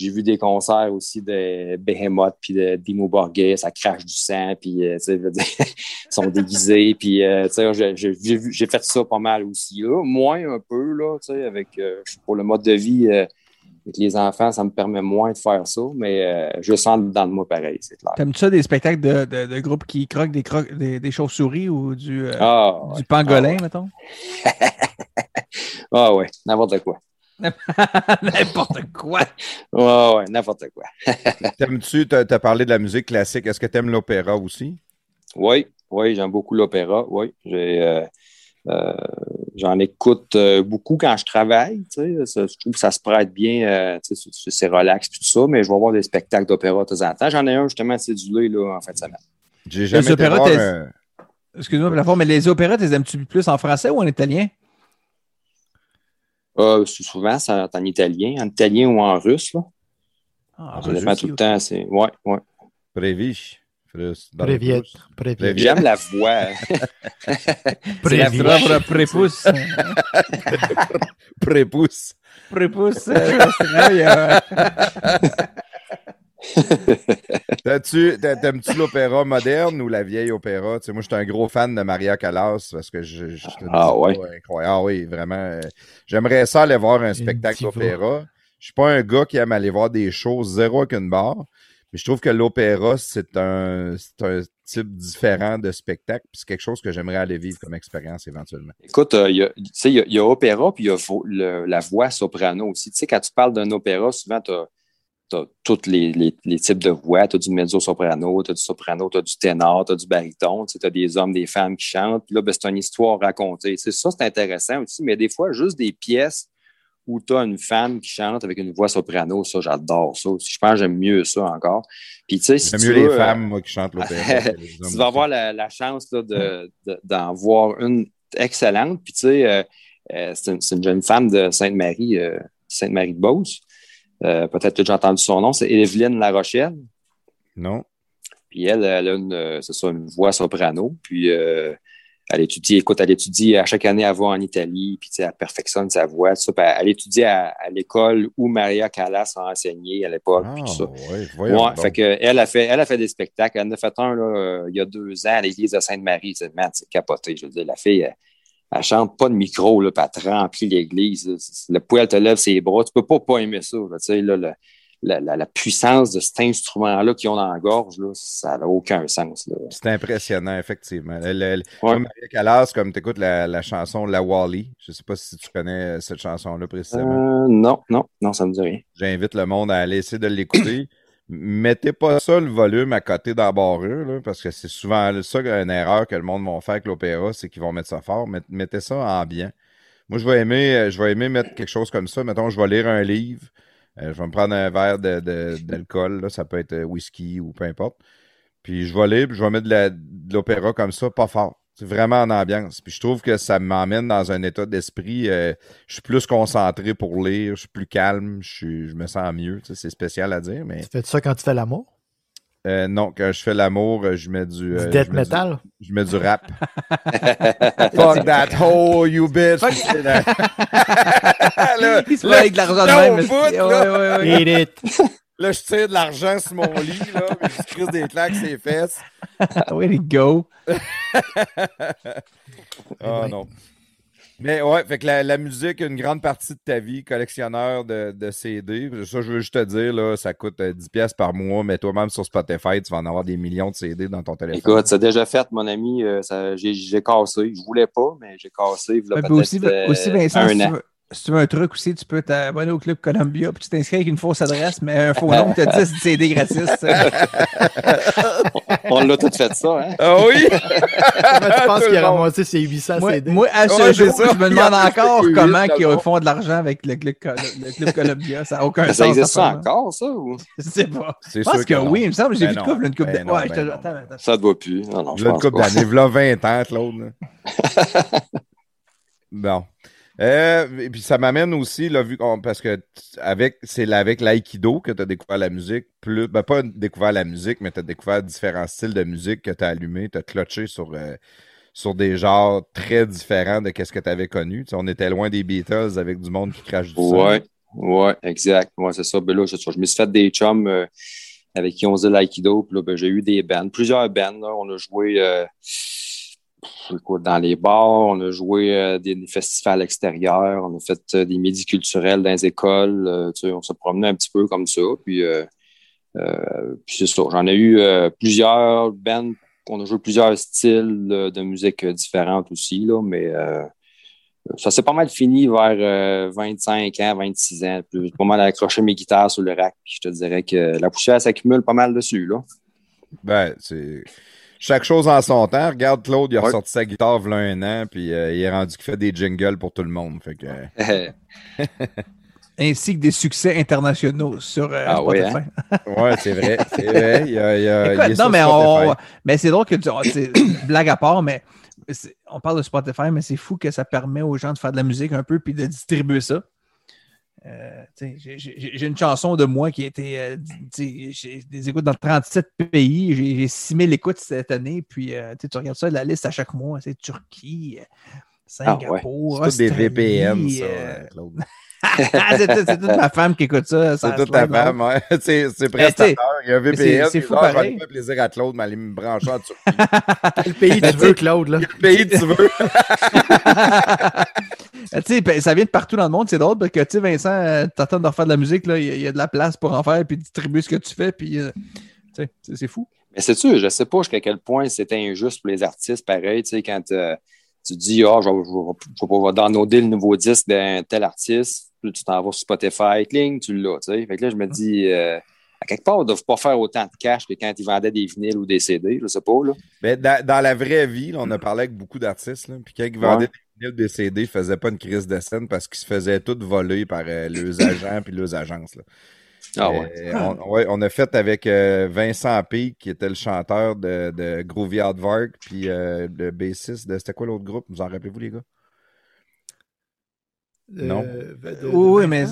Speaker 2: j'ai vu des concerts aussi de Behemoth puis de Dimo Borgès, ça crache du sang, puis euh, ils sont déguisés, puis euh, j'ai- fait ça pas mal aussi là, moins un peu là, avec euh, pour le mode de vie avec les enfants, ça me permet moins de faire ça, mais je sens dans le moi pareil, c'est clair.
Speaker 3: T'aimes-tu ça des spectacles de, de, de groupes qui croquent des, des, des chauves-souris ou du,
Speaker 2: Ah,
Speaker 3: du
Speaker 2: ouais.
Speaker 3: pangolin, mettons?
Speaker 2: ah ouais, n'importe quoi.
Speaker 3: N'importe quoi.
Speaker 2: Ouais, ouais, n'importe quoi.
Speaker 1: T'aimes-tu, t'as, t'as parlé de la musique classique, est-ce que t'aimes l'opéra aussi?
Speaker 2: Oui, oui, j'aime beaucoup l'opéra. Oui, j'ai, euh, euh, j'en écoute euh, beaucoup quand je travaille. Tu sais, Ça- je trouve que ça se prête bien. euh, tu sais, c'est, relax tout ça, mais je vais voir des spectacles d'opéra de temps en temps. J'en ai un justement cédulé là, en fin de semaine.
Speaker 1: J'ai jamais été
Speaker 3: opéras,
Speaker 1: voir
Speaker 3: Excuse-moi pour la forme, mais les opéras, tu les aimes-tu plus en français ou en italien?
Speaker 2: Euh, souvent, c'est en italien, en italien ou en russe. Là.
Speaker 3: Ah,
Speaker 2: Ça
Speaker 1: russe
Speaker 2: tout le temps. C'est... Ouais, ouais.
Speaker 4: Préviette.
Speaker 2: J'aime la voix.
Speaker 4: Préviette.
Speaker 3: propre prépouce.
Speaker 1: Prépouce. T'as-tu- T'aimes-tu l'opéra moderne ou la vieille opéra? Tu sais, moi, je suis un gros fan de Maria Callas parce que je, je te
Speaker 2: Ah
Speaker 1: dis,
Speaker 2: ouais.
Speaker 1: incroyable. Ah oui, vraiment. euh, J'aimerais ça aller voir un spectacle d'opéra. Je suis pas un gars qui aime aller voir des choses zéro qu'une barre. Mais je trouve que l'opéra, c'est un, c'est un type différent de spectacle. puis C'est quelque chose que j'aimerais aller vivre comme expérience éventuellement.
Speaker 2: Écoute, euh, il y a- tu sais, il y, a- il y a opéra, puis il y a vo- le- la voix soprano aussi. Tu sais, quand tu parles d'un opéra, souvent, tu as, tous les, les- les types de voix. Tu as du mezzo-soprano, tu as du soprano, tu as du ténor, tu as du baryton. Tu as des hommes, des femmes qui chantent. Puis là, ben, c'est une histoire racontée. Sais, ça, c'est intéressant aussi. Mais des fois, juste des pièces où tu as une femme qui chante avec une voix soprano, ça, j'adore ça aussi. Je pense que j'aime mieux ça encore. Puis, tu sais, si
Speaker 1: J'aime mieux les
Speaker 2: veux, euh,
Speaker 1: femmes, moi, qui chantent l'opéra.
Speaker 2: tu vas avoir la, la chance là, de- de- d'en voir une excellente. Puis, tu sais, euh, euh, c'est une, c'est une jeune femme de Sainte-Marie, euh, Sainte-Marie de Beauce. Euh, Peut-être que tu as déjà entendu son nom, c'est Evelyne Larochelle.
Speaker 1: Non?
Speaker 2: Puis elle, elle a une, euh, ça, une voix soprano. Puis euh, elle étudie, écoute, elle étudie à chaque année, elle va en Italie, puis tu sais, elle perfectionne sa voix. tout ça. Puis elle, étudie à, à l'école où Maria Callas a enseigné à l'époque. puis
Speaker 1: Ah,
Speaker 2: tout ça.
Speaker 1: ouais, voyons
Speaker 2: Ouais,
Speaker 1: donc.
Speaker 2: fait que elle a fait, elle a fait des spectacles. Elle en a fait un là, il y a deux ans à l'église de Sainte-Marie. C'est capoté. Je veux dire, la fille, elle, elle chante pas de micro, là, puis elle remplit l'église. Le poil te lève ses bras. Tu peux pas pas aimer ça. là. Tu sais, là, le- la, la- la puissance de cet instrument-là qu'ils ont dans la gorge, là, ça n'a aucun sens.
Speaker 1: C'est impressionnant, effectivement. Moi, Maria Callas, comme tu écoutes la, la chanson La Wally, je sais pas si tu connais euh, cette chanson-là précisément.
Speaker 2: Euh, non, non, non, ça me dit rien.
Speaker 1: J'invite le monde à aller essayer de l'écouter. Mettez pas ça le volume à côté dans la barrure, là, parce que c'est souvent ça une erreur que le monde va faire avec l'opéra, c'est qu'ils vont mettre ça fort. Met- Mettez ça en bien. Moi, je vais aimer, euh, je vais aimer mettre quelque chose comme ça. Mettons, je vais lire un livre. euh, je vais me prendre un verre d'alcool, ça peut être euh, whisky ou peu importe. Puis je vais lire, puis je vais mettre de l'opéra comme ça, pas fort. C'est vraiment en ambiance. Puis je trouve que ça m'emmène dans un état d'esprit. euh, je suis plus concentré pour lire, je suis plus calme, je, suis- je me sens mieux. Tu sais, c'est spécial à dire, mais
Speaker 4: Tu fais ça quand tu fais l'amour?
Speaker 1: euh, non, quand je fais l'amour, je mets du.
Speaker 4: Du
Speaker 1: euh,
Speaker 4: death
Speaker 1: je mets du-
Speaker 4: metal?
Speaker 1: je mets du rap. Fuck that hoe, you bitch! là,
Speaker 3: Il se
Speaker 1: là,
Speaker 3: fait avec de l'argent de même.
Speaker 1: là.
Speaker 3: ouais, ouais, ouais.
Speaker 4: Eat it!
Speaker 1: Là, je tire de l'argent sur mon lit, là, puis je crise des claques ses fesses.
Speaker 3: Way to go.
Speaker 1: Ah non. Mais ouais, fait que la, la musique, une grande partie de ta vie, collectionneur de, de CD. Ça, je veux juste te dire, là, ça coûte euh, 10$ piastres par mois, mais toi-même sur Spotify, tu vas en avoir des millions de CD dans ton téléphone.
Speaker 2: Écoute, c'est déjà fait, mon ami. euh, ça- J'ai cassé. Je voulais pas, mais j'ai cassé.
Speaker 3: Ouais,
Speaker 2: voilà
Speaker 3: puis aussi,
Speaker 2: euh,
Speaker 3: aussi, Vincent,
Speaker 2: un
Speaker 3: si tu,
Speaker 2: an.
Speaker 3: veux, si tu veux un truc aussi, tu peux t'abonner au Club Columbia puis tu t'inscris avec une fausse adresse, mais un faux nom, tu as 10 CD gratis.
Speaker 2: On l'a tout fait ça, hein?
Speaker 1: Ah oui!
Speaker 4: Comment tu penses qu'il a ramassé ses 800
Speaker 3: moi,
Speaker 4: CD?
Speaker 3: moi, à ce
Speaker 1: Ouais,
Speaker 3: jour,
Speaker 1: ça.
Speaker 3: je me demande encore
Speaker 1: que
Speaker 3: comment ils font de l'argent avec le Club, Col- le Club Columbia. Ça n'a aucun
Speaker 2: Ça
Speaker 3: sens.
Speaker 2: existe
Speaker 3: cette
Speaker 2: ça encore, ça? Ou...
Speaker 3: Je sais pas.
Speaker 1: C'est
Speaker 3: Je pense
Speaker 1: sûr
Speaker 3: que,
Speaker 1: non.
Speaker 3: oui, il me semble que j'ai
Speaker 1: Ben
Speaker 3: vu de
Speaker 1: non.
Speaker 3: couple, une coupe
Speaker 1: Ben
Speaker 3: de. Ouais,
Speaker 1: ben
Speaker 3: je te- attends, attends.
Speaker 2: Ça ne doit plus. Non, non, je
Speaker 1: une couple
Speaker 2: pas.
Speaker 1: d'années, v'là 20 ans, Claude. là. bon. Euh, et puis ça m'amène aussi, là, vu qu'on, parce que avec, c'est avec l'aïkido que tu as découvert la musique, plus, ben pas découvert la musique, mais tu as découvert différents styles de musique que tu as allumé, tu as clutché sur, euh, sur des genres très différents de ce que tu avais connu. On était loin des Beatles avec du monde qui crache du.
Speaker 2: Ouais, ouais, exact. Ouais, c'est ça. Ben là, je, je me suis fait des chums euh, avec qui on faisait l'aïkido. Puis là, ben, j'ai eu des bands, plusieurs bands. Là. On a joué dans les bars, on a joué euh, des, des festivals extérieurs, on a fait euh, des midis culturels dans les écoles. euh, tu sais, on se promenait un petit peu comme ça. Puis, puis c'est ça. J'en ai eu plusieurs bands. On a joué plusieurs styles de, musique différentes aussi, là, mais ça s'est pas mal fini vers euh, 25 ans, 26 ans. J'ai pas mal accroché mes guitares sur le rack. Puis je te dirais que la poussière s'accumule pas mal dessus. Là.
Speaker 1: Ben, c'est. Chaque chose en son temps. Regarde, Claude, il a
Speaker 2: Ouais.
Speaker 1: ressorti sa guitare il y a un an, puis euh, il est rendu qu'il fait des jingles pour tout le monde. Fait que, euh,
Speaker 3: Ainsi que des succès internationaux sur euh,
Speaker 2: Ah oui,
Speaker 3: Spotify.
Speaker 1: ouais, c'est vrai. C'est vrai. Il y a, il y a-
Speaker 3: Écoute,
Speaker 1: il est
Speaker 3: non, mais, on,
Speaker 1: Spotify.
Speaker 3: mais c'est drôle que tu. blague à part, mais on parle de Spotify, mais c'est fou que ça permet aux gens de faire de la musique un peu puis de distribuer ça. Euh, j'ai une chanson de moi qui a été. Euh, j'ai des écoutes dans 37 pays. J'ai 6000 écoutes cette année. Puis euh, tu regardes ça, la liste à chaque mois. C'est Turquie, Singapour.
Speaker 1: Ah ouais. C'est des VPN, ça, Claude.
Speaker 3: c'est toute ma femme qui écoute ça.
Speaker 1: C'est toute ta femme, ouais. C'est prestataire. Il y a un VPN. C'est fou pareil. Ça plaisir à Claude, mais aller me brancher en Turquie.
Speaker 4: Quel pays tu veux, Claude, là?
Speaker 1: Quel pays tu veux?
Speaker 3: Ben, ça vient de partout dans le monde, c'est drôle parce que tu sais, Vincent, euh, t'attends de refaire de la musique, il y, a de la place pour en faire, puis distribuer ce que tu fais, puis euh, c'est fou.
Speaker 2: Mais c'est sûr, je sais pas jusqu'à quel point c'est injuste pour les artistes, pareil, tu sais, quand euh, tu dis, ah, oh, je, vais downloader le nouveau disque d'un tel artiste, tu t'en vas sur Spotify, cling, tu l'as. Fait que là, je me dis, à quelque part, ils ne doivent pas faire autant de cash que quand ils vendaient des vinyles ou des CD, je sais pas, là.
Speaker 1: Mais dans, la vraie vie, on a parlé avec beaucoup d'artistes, puis quand ils vendaient le décédé faisait pas une crise de scène parce qu'ils se faisaient tout voler par euh, leurs agents puis leurs agences. Là. Ah ouais. On, ouais. on, a fait avec euh, Vincent P, qui était le chanteur de, de Groovy Hardvark, puis euh, le bassiste de. C'était quoi l'autre groupe? Vous en rappelez-vous, les gars? Non.
Speaker 3: oui, mais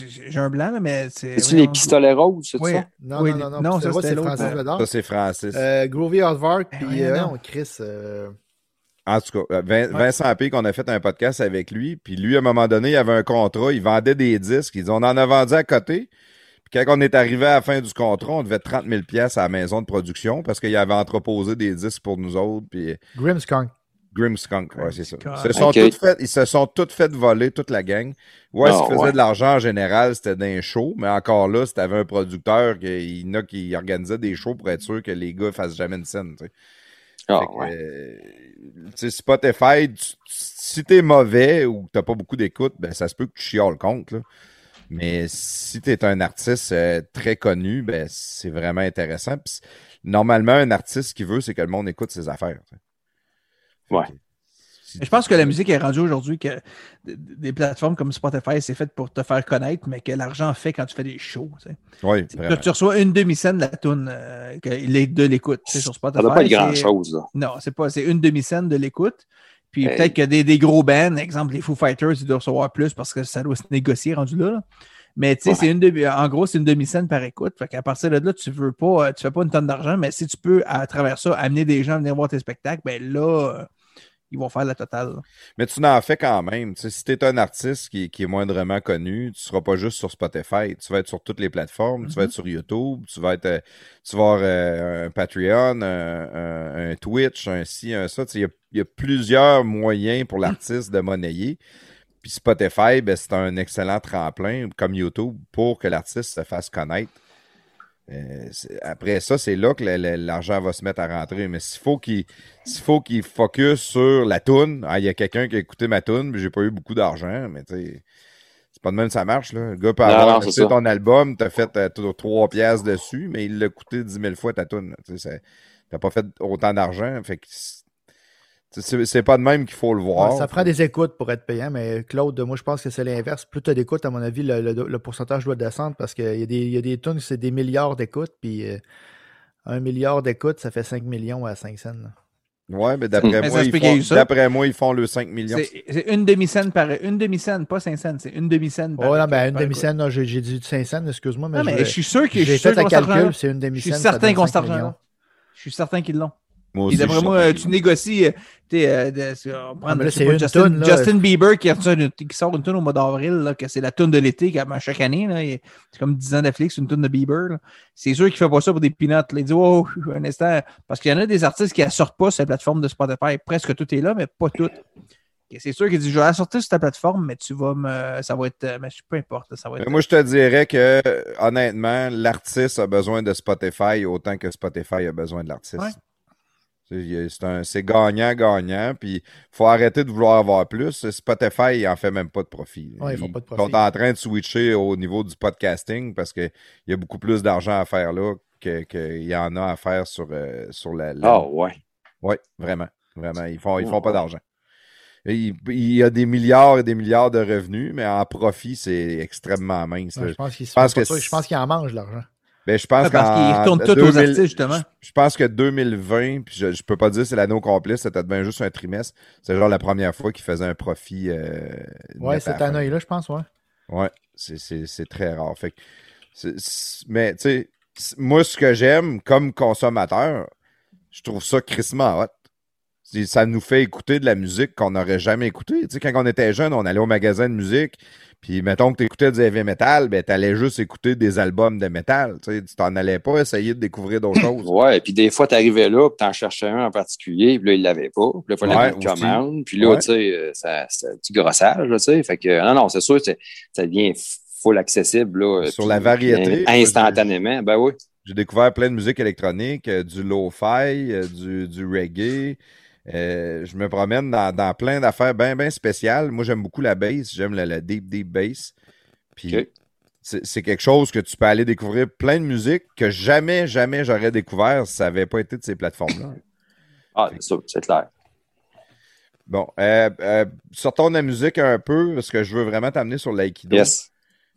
Speaker 3: j'ai un blanc, mais c'est.
Speaker 2: C'est-tu les pistolets roses, c'est ça?
Speaker 4: Non, non, non, non, non ça, c'est Francis
Speaker 1: Ça, c'est Francis.
Speaker 4: Groovy Hardvark, puis on Chris.
Speaker 1: En tout cas, euh, Vincent P, qu'on a fait un podcast avec lui, puis lui, à un moment donné, il avait un contrat, il vendait des disques, il dit, on en a vendu à côté. Puis quand on est arrivé à la fin du contrat, on devait 30 000 pièces à la maison de production parce qu'il avait entreposé des disques pour nous autres. Puis...
Speaker 4: Grimskunk.
Speaker 1: Grimskunk, ouais, c'est ça. Ils se, sont fait, ils se sont tous fait voler, toute la gang. Ouais, ce qui faisait de l'argent en général, c'était d'un show, mais encore là, si t'avais un producteur, qui, il, qui organisait des shows pour être sûr que les gars fassent jamais une scène. Tu sais. Ah, ouais. Spotify, si t'es mauvais ou que t'as pas beaucoup d'écoute, ben ça se peut que tu chiales compte. Là. Mais si tu es un artiste euh, très connu, ben c'est vraiment intéressant. normalement, un artiste qui veut, c'est que le monde écoute ses affaires.
Speaker 2: Ouais
Speaker 3: je pense que la musique est rendue aujourd'hui que des plateformes comme Spotify, c'est fait pour te faire connaître, mais que l'argent fait quand tu fais des shows.
Speaker 1: Oui,
Speaker 3: tu, reçois une demi-scène de la tune euh, de l'écoute sur Spotify.
Speaker 2: Ça pas être grand-chose.
Speaker 3: Non, c'est pas. C'est une demi-scène de l'écoute. Puis peut-être que des, des, gros bands, exemple les Foo Fighters, ils doivent recevoir plus parce que ça doit se négocier rendu là. Mais tu sais, c'est une demi, en gros, c'est une demi-scène par écoute. Fait qu'à partir de là, tu veux pas, tu fais pas une tonne d'argent, mais si tu peux, à travers ça, amener des gens à venir voir tes spectacles, ben là, ils vont faire la totale.
Speaker 1: Mais tu n'en fais quand même. si tu es un artiste qui, est moindrement connu, tu ne seras pas juste sur Spotify. Tu vas être sur toutes les plateformes. Tu vas être mm-hmm. sur YouTube. Tu vas être euh, tu vas avoir euh, un Patreon, un, Twitch, un ci, un ça. Il y, a plusieurs moyens pour l'artiste de monnayer. Puis Spotify, ben, c'est un excellent tremplin, comme YouTube, pour que l'artiste se fasse connaître. Euh, après ça, c'est là que l'argent va se mettre à rentrer. Mais s'il faut qu'il faut qu'il focus sur la toune, ah, il y a quelqu'un qui a écouté ma toune, mais j'ai pas eu beaucoup d'argent, mais tu sais. C'est pas de même ça marche, là. Le gars peut avoir ton album, t'as fait euh, trois pièces dessus, mais il l'a coûté dix mille fois ta toune. T'as pas fait autant d'argent. Fait que c'est pas de même qu'il faut le voir.
Speaker 4: ça prend des écoutes pour être payant, mais Claude, moi je pense que c'est l'inverse. Plus tu as d'écoutes, à mon avis, le, pourcentage doit descendre parce qu'il y a des, y a des tunes, c'est des milliards d'écoutes, puis euh, un milliard d'écoutes, ça fait 5 millions à 5 cents.
Speaker 1: Ouais, mais d'après moi, ils moi, ils font le 5 millions.
Speaker 3: C'est une demi-scène par une demi-scène, pas 5 cents, c'est une demi-scène par.
Speaker 4: Non, ben, une demi-scène, j'ai dit 5 cents, excuse-moi. Mais,
Speaker 3: non, mais je, suis sûr que
Speaker 4: j'ai fait un calcul, c'est une demi-scène.
Speaker 3: Je suis certain qu'on s'argent. Je suis certain qu'ils l'ont. Moi aussi, d'après moi, tu négocies. Euh, euh,
Speaker 4: ah, Justin,
Speaker 3: Justin Bieber qui, qui, sort une tune au mois d'avril, que c'est la tune de l'été chaque année. C'est comme 10 ans Netflix, une tune de Bieber. C'est sûr qu'il ne fait pas ça pour des peanuts. Il dit Oh, un instant. Parce qu'il y en a des artistes qui ne sortent pas sur la plateforme de Spotify. Presque tout est là, mais pas tout. C'est sûr qu'il dit Je vais la sortir sur ta plateforme, mais tu vas me. Ça va être. Mais peu importe. Ça va être...
Speaker 1: Moi, je te dirais que, honnêtement, l'artiste a besoin de Spotify autant que Spotify a besoin de l'artiste. C'est gagnant-gagnant, puis il faut arrêter de vouloir avoir plus. Spotify, il en fait même pas de profit.
Speaker 4: ils,
Speaker 1: font
Speaker 4: pas de profit.
Speaker 1: sont en train de switcher au niveau du podcasting parce qu'il y a beaucoup plus d'argent à faire là qu'il y en a à faire sur, euh, sur la,
Speaker 2: Ah ouais.
Speaker 1: Oui, vraiment. Vraiment. Ils font, ils font pas d'argent. Il, y a des milliards et des milliards de revenus, mais en profit, c'est extrêmement mince.
Speaker 4: je pense qu'ils en mangent l'argent.
Speaker 1: Ben, je pense
Speaker 3: parce qu'ils retournent tout aux artistes, justement.
Speaker 1: Je, pense que 2020, puis je, je peux pas dire que c'est l'année au complet, c'était bien juste un trimestre. C'est genre la première fois qu'ils faisaient un profit. Euh,
Speaker 4: ouais, cette année-là, je pense, ouais.
Speaker 1: Ouais. C'est très rare. Fait mais tu sais, moi, ce que j'aime comme consommateur, je trouve ça crissement hot. Ça nous fait écouter de la musique qu'on n'aurait jamais écouté. Tu sais, quand on était jeune, on allait au magasin de musique, puis mettons que tu écoutais du heavy metal, ben tu juste écouter des albums de métal. Tu sais, t'en allais pas essayer de découvrir d'autres choses.
Speaker 2: Ouais, puis des fois, tu arrivais là, puis en cherchais un en particulier, puis là, il l'avait pas. Puis là, il fallait ouais, une commande. Puis là, tu sais, euh, c'est un petit grossage, tu sais. Fait que, non, non, c'est sûr, ça devient full accessible. Là,
Speaker 1: Sur la variété.
Speaker 2: Instantanément, ben oui.
Speaker 1: J'ai découvert plein de musique électronique, euh, du lo-fi, euh, du, du, reggae. Euh, je me promène dans, plein d'affaires bien, bien spéciales. Moi, j'aime beaucoup la bass. J'aime la, deep, deep bass. Puis c'est quelque chose que tu peux aller découvrir plein de musique que jamais, jamais j'aurais découvert si ça n'avait pas été de ces plateformes-là.
Speaker 2: Ah, c'est clair.
Speaker 1: Bon, sortons de la musique un peu parce que je veux vraiment t'amener sur l'aïkido.
Speaker 2: Yes.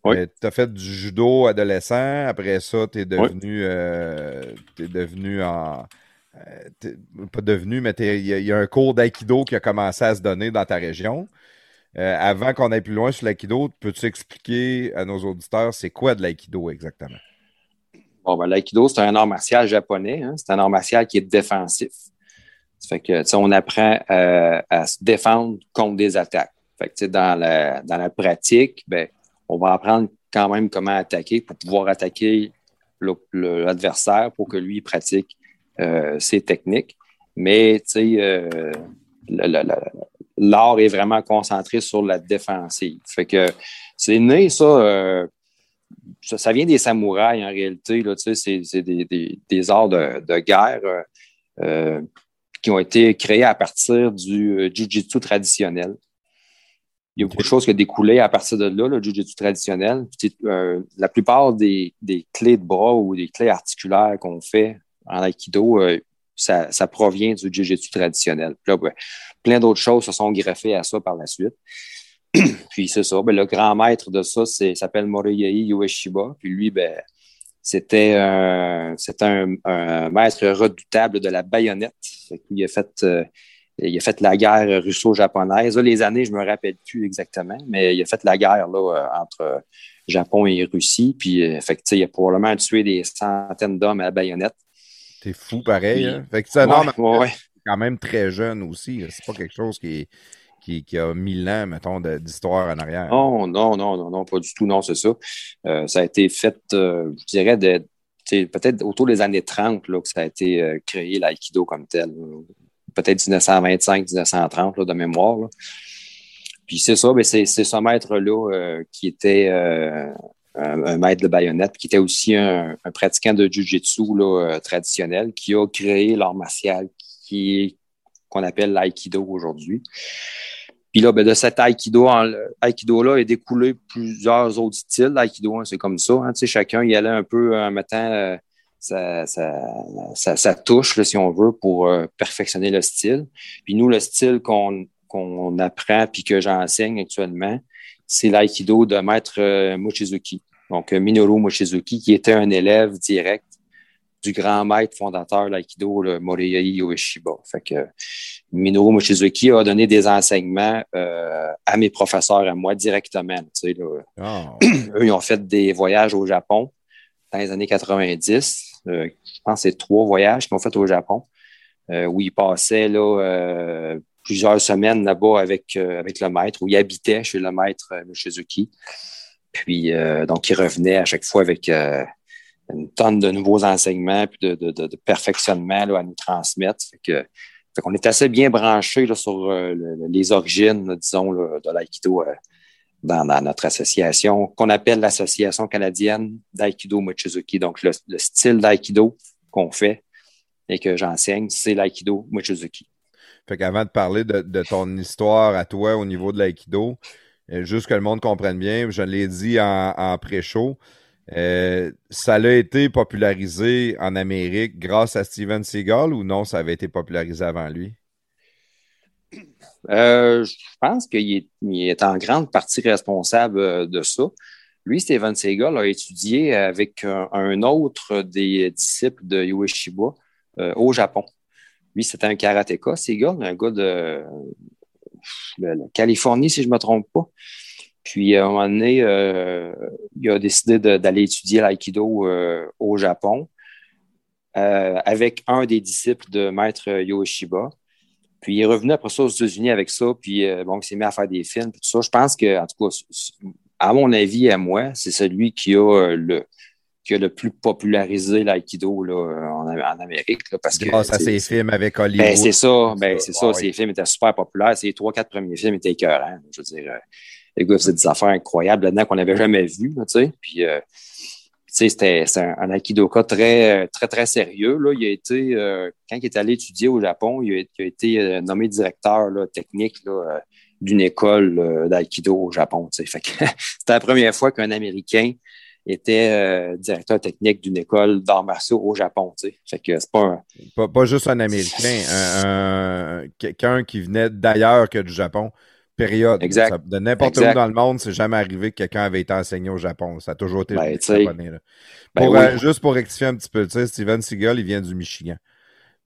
Speaker 1: Euh, tu as fait du judo adolescent. Après ça, tu es devenu, euh, devenu en. Euh, pas devenu, mais il y, a un cours d'aïkido qui a commencé à se donner dans ta région. avant qu'on aille plus loin sur l'aïkido, peux-tu expliquer à nos auditeurs c'est quoi de l'aïkido exactement?
Speaker 2: Bon, ben, l'aïkido, c'est un art martial japonais. Hein. C'est un art martial qui est défensif. On apprend à se défendre contre des attaques. Dans la pratique, ben, on va apprendre quand même comment attaquer pour pouvoir attaquer l'adversaire pour que lui pratique euh, ses techniques. Mais euh, l'art est vraiment concentré sur la défensive. Fait que c'est né, euh, ça, ça, vient des samouraïs en réalité. C'est des, des, arts de, de guerre qui ont été créés à partir du jiu-jitsu traditionnel. Il y a beaucoup de choses qui ont découlé à partir de là, le jiu-jitsu traditionnel. Euh, la plupart des, clés de bras ou des clés articulaires qu'on fait en aikido, euh, ça, provient du jiu-jitsu traditionnel. plein d'autres choses se sont greffées à ça par la suite. puis c'est ça. Ben, le grand maître de ça s'appelle Moriyei Ueshiba. Puis lui, ben, c'était un, maître redoutable de la baïonnette. fait euh, il a fait la guerre russo-japonaise. Les années, je ne me rappelle plus exactement, mais il a fait la guerre là, euh, entre Japon et Russie. Puis, il a probablement tué des centaines d'hommes à la baïonnette.
Speaker 1: T'es fou pareil. hein? Fait que quand même très jeune aussi. C'est pas quelque chose qui, qui, a mille ans, mettons, d'histoire en arrière.
Speaker 2: Non, non, non, non, non, pas du tout. Non, c'est ça. Euh, ça a été fait, je dirais, peut-être autour des années 30 là, que ça a été créé l'aïkido comme tel peut-être 1925-1930 de mémoire. Puis c'est ça, mais c'est ce maître-là euh, qui était euh, un, maître de baïonnette, qui était aussi un, pratiquant de Jiu-Jitsu euh, traditionnel, qui a créé l'art martial qui qu'on appelle l'aïkido aujourd'hui. Puis là, ben, de cet aïkido, aïkido-là est découlé plusieurs autres styles. L'aïkido, hein, c'est comme ça. Hein, chacun y allait un peu en mettant ça, ça, ça, touche, si on veut, pour euh, perfectionner le style. Puis nous, le style qu'on qu'on apprend puis que j'enseigne actuellement, c'est l'aïkido de maître euh, Mochizuki. Donc, euh, Minoru Mochizuki, qui était un élève direct du grand maître fondateur de l'aïkido, le Moriyai Ueshiba. Fait que Minoru Mochizuki a donné des enseignements à mes professeurs, à moi directement. Tu sais, ah. Eux, ils ont fait des voyages au Japon dans les années 90 je pense que c'est trois voyages qu'ils ont fait au Japon, euh, où ils passaient là, euh, plusieurs semaines là-bas avec, euh, avec le maître, où ils habitaient chez le maître Shizuki. Puis, donc, ils revenaient à chaque fois avec une tonne de nouveaux enseignements puis de, de, de, perfectionnement là, à nous transmettre. Fait que, fait qu'on est assez bien branché là, sur les origines, disons, de l'aïkido dans, notre association, qu'on appelle l'Association canadienne d'Aikido Mochizuki. Donc, le, style d'Aikido qu'on fait et que j'enseigne, c'est l'Aikido Mochizuki.
Speaker 1: Fait qu'avant de parler de, ton histoire à toi au niveau de l'Aikido, euh, juste que le monde comprenne bien, je l'ai dit en, pré-show, euh, ça a été popularisé en Amérique grâce à Steven Seagal ou non, ça avait été popularisé avant lui?
Speaker 2: Euh, je pense qu'il est, en grande partie responsable de ça. Lui, Steven Seagal a étudié avec un, autre des disciples de Ueshiba euh, au Japon. Lui, c'était un karatéka, Seagal, un gars de, Californie, si je ne me trompe pas. Puis à un moment donné, il a décidé d'aller étudier l'aïkido au Japon avec un des disciples de maître Yoshiba. Puis il est revenu après ça aux États-Unis avec ça, puis bon, il s'est mis à faire des films. Je pense que, en tout cas, à mon avis, à moi, c'est celui qui a le, qui a le plus popularisé l'aïkido en, en, Amérique. parce que,
Speaker 1: grâce à ses films avec Hollywood.
Speaker 2: Ben, c'est ça, ben, c'est ça. Ses films étaient super populaires. Ses trois, quatre premiers films étaient écœurants. Je veux dire, euh, les gars faisaient des affaires incroyables là-dedans qu'on n'avait jamais vues. Tu sais. Puis, euh, c'était un, un aikidoka très, très, très sérieux. Là. Il a été, euh, quand il est allé étudier au Japon, il a, été nommé directeur là, technique là, d'une école d'aïkido au Japon. C'était la première fois qu'un Américain était euh, directeur technique d'une école d'arts martiaux au Japon. Tu sais. Fait que c'est pas
Speaker 1: un. Pas, juste un Américain, un, quelqu'un qui venait d'ailleurs que du Japon. Période.
Speaker 2: Exact.
Speaker 1: de n'importe où dans le monde, c'est jamais arrivé que quelqu'un avait été enseigné au Japon. Ça a toujours été
Speaker 2: ben,
Speaker 1: japonais. Là. Ben euh, juste pour rectifier un petit peu, Steven Seagal, il vient du Michigan.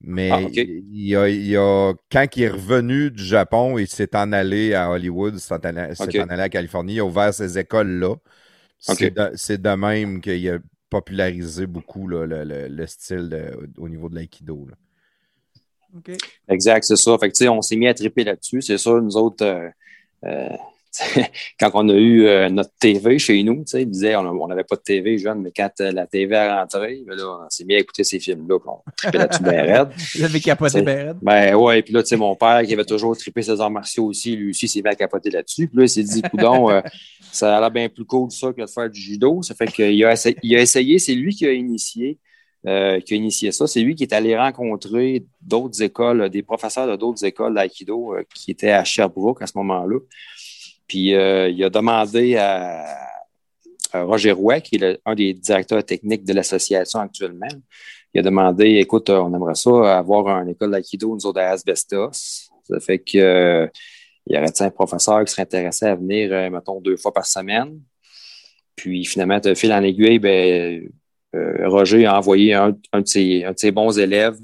Speaker 1: Mais ah, il, a, il, a, quand il est revenu du Japon, il s'est en allé à Hollywood, s'est en, allé à la Californie, il a ouvert ses écoles C'est de, même qu'il a popularisé beaucoup le, style au niveau de l'aïkido.
Speaker 2: Exact, c'est ça. Fait on s'est mis à triper là-dessus. C'est ça, nous autres, euh, euh, quand on a eu euh, notre TV chez nous, il disait on n'avait pas de TV jeune, mais quand euh, la TV est rentrée, ben on s'est mis à écouter ces films-là, on tripait là-dessus bien raide.
Speaker 3: Vous avez capoté bien raide?
Speaker 2: Ben ouais, puis là, tu sais, mon père qui avait toujours trippé ses arts martiaux aussi, lui aussi s'est mis à capoter là-dessus. Puis là, il s'est dit, coudon, euh, ça a l'air bien plus cool ça que de faire du judo. Ça fait qu'il a, il a essayé, c'est lui qui a initié. qui a initié ça. C'est lui qui est allé rencontrer d'autres écoles, des professeurs de d'autres écoles d'aïkido qui étaient à Sherbrooke à ce moment-là. Puis euh, il a demandé à, Roger Roy, qui est un des directeurs techniques de l'association actuellement, il a demandé écoute, on aimerait ça avoir une école d'aïkido, nous autres à Asbestos. Ça fait que euh, il y aurait un professeur qui serait intéressé à venir, euh, mettons, deux fois par semaine? Puis finalement, de fil en aiguille, ben, Roger a envoyé un, de ses, bons élèves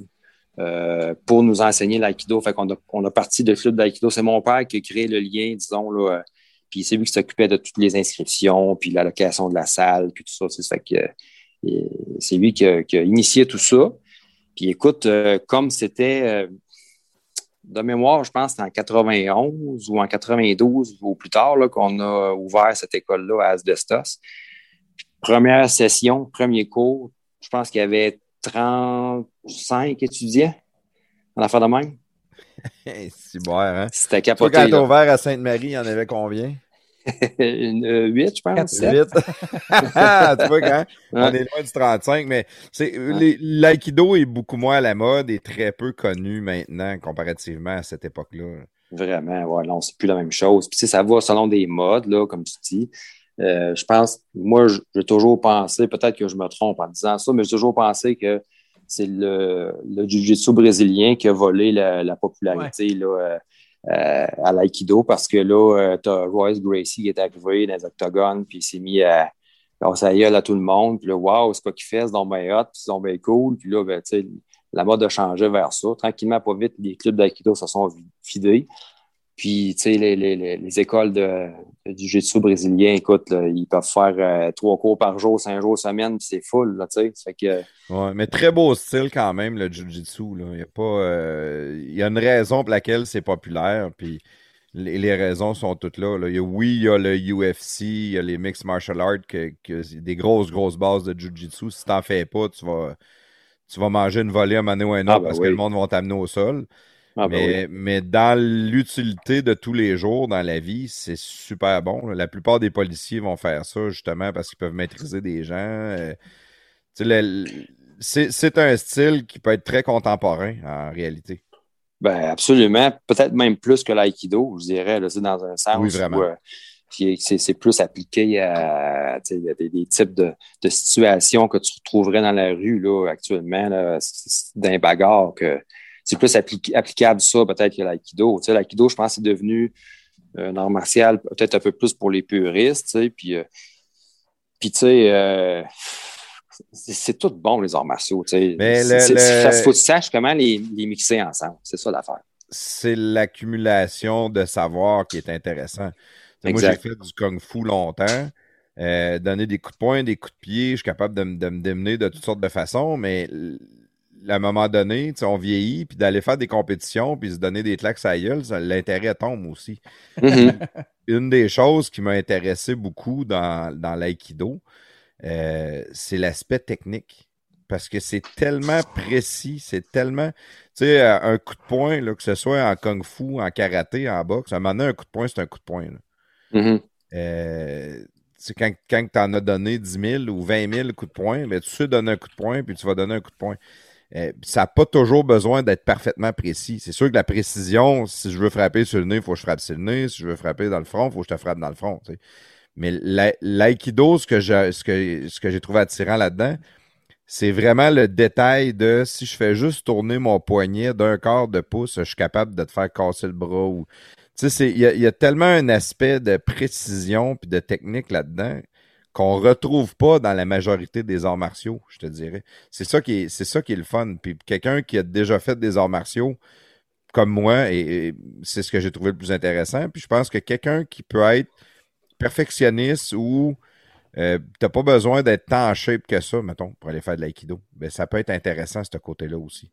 Speaker 2: pour nous enseigner l'aïkido. Fait on a parti de club d'aïkido. C'est mon père qui a créé le lien, disons, là, puis c'est lui qui s'occupait de toutes les inscriptions, puis la location de la salle, puis tout ça. C'est que c'est lui qui a, initié tout ça. Puis écoute, euh, comme c'était euh, de mémoire, je pense en 91 ou en 92 ou plus tard qu'on a ouvert cette école-là à Asbestos. première session, premier cours, je pense qu'il y avait 35 étudiants en affaire de même.
Speaker 1: c'est bon, hein?
Speaker 2: C'était capoté.
Speaker 1: Toi, quand t'as ouvert à Sainte-Marie, il y en avait combien?
Speaker 2: Une, euh, 8, je pense.
Speaker 1: 8. tu vois, quand on est loin du 35, mais l'aïkido est beaucoup moins à la mode et très peu connu maintenant comparativement à cette époque-là.
Speaker 2: Vraiment, ouais, non, c'est plus la même chose. Puis, ça va selon des modes, là, comme tu dis. Euh, je pense, moi, j'ai toujours pensé, peut-être que je me trompe en disant ça, mais j'ai toujours pensé que c'est le, le jiu-jitsu brésilien qui a volé la, popularité là, euh, euh, à l'aïkido parce que là, tu as Royce Gracie qui est arrivé dans les octogones, puis il s'est mis à est, à tout le monde. Puis là, waouh, c'est quoi qu'il fait? C'est donc bien hot, puis c'est donc bien cool. Puis là, ben, la mode a changé vers ça. Tranquillement, pas vite, les clubs d'aïkido se sont vidés. Puis, tu sais, les, les, les, écoles de, du jiu-jitsu brésilien, écoute, ils peuvent faire euh, trois cours par jour, cinq jours semaine, puis c'est full, là, tu sais. Que...
Speaker 1: Ouais, mais très beau style quand même, le jiu-jitsu, Il y a pas... Euh, il y a une raison pour laquelle c'est populaire, puis les, les, raisons sont toutes là, là. Il y a, oui, il y a le UFC, il y a les mixed martial arts, que, que des grosses, grosses bases de jiu-jitsu. Si t'en fais pas, tu vas, tu vas manger une volée à un ou un ah, autre ben parce que le monde va t'amener au sol. Ah, ben mais, dans l'utilité de tous les jours dans la vie, c'est super bon. La plupart des policiers vont faire ça justement parce qu'ils peuvent maîtriser des gens. Euh, c'est un style qui peut être très contemporain en réalité.
Speaker 2: Ben absolument. Peut-être même plus que l'aïkido, je dirais, là, dans un sens
Speaker 1: oui, vraiment. où euh,
Speaker 2: c'est plus appliqué à, des, types de, situations que tu retrouverais dans la rue là, actuellement, d'un bagarre que c'est plus applicable ça peut-être que l'aïkido. Tu sais, l'aïkido, je pense, c'est devenu un art martial peut-être un peu plus pour les puristes, tu sais, puis, euh, puis tu sais, euh, c'est tout bon, les arts martiaux, tu sais. Mais faut que tu saches comment les, les mixer ensemble. C'est ça l'affaire.
Speaker 1: C'est l'accumulation de savoir qui est intéressant. Moi, j'ai fait du kung fu longtemps. Euh, donner des coups de poing, des coups de pied, je suis capable de, de me démener de toutes sortes de façons, mais à un moment donné, on vieillit, puis d'aller faire des compétitions, puis se donner des claques à gueule, l'intérêt tombe aussi. Mm-hmm. Une des choses qui m'a intéressé beaucoup dans, dans l'aïkido, euh, c'est l'aspect technique. Parce que c'est tellement précis, c'est tellement. Tu sais, un coup de poing, là, que ce soit en kung fu, en karaté, en boxe, à un moment donné, un coup de poing, c'est un coup de poing. Euh, quand, quand tu en as donné 10 000 ou 20 000 coups de poing, ben, tu sais donner un coup de poing, puis tu vas donner un coup de poing. Euh, ça n'a pas toujours besoin d'être parfaitement précis. C'est sûr que la précision, si je veux frapper sur le nez, il faut que je frappe sur le nez. Si je veux frapper dans le front, il faut que je te frappe dans le front. Mais l'aïkido, ce que j'ai ce que, trouvé attirant là-dedans, c'est vraiment le détail de si je fais juste tourner mon poignet d'un quart de pouce, je suis capable de te faire casser le bras. Ou... Il y, y, a tellement un aspect de précision puis de technique là-dedans qu'on retrouve pas dans la majorité des arts martiaux, je te dirais. C'est ça qui est, c'est ça qui est le fun. Puis quelqu'un qui a déjà fait des arts martiaux comme moi, et, c'est ce que j'ai trouvé le plus intéressant. Puis je pense que quelqu'un qui peut être perfectionniste ou euh, t'as pas besoin d'être tant en shape que ça, mettons, pour aller faire de l'aïkido. Ben, ça peut être intéressant, ce côté-là aussi.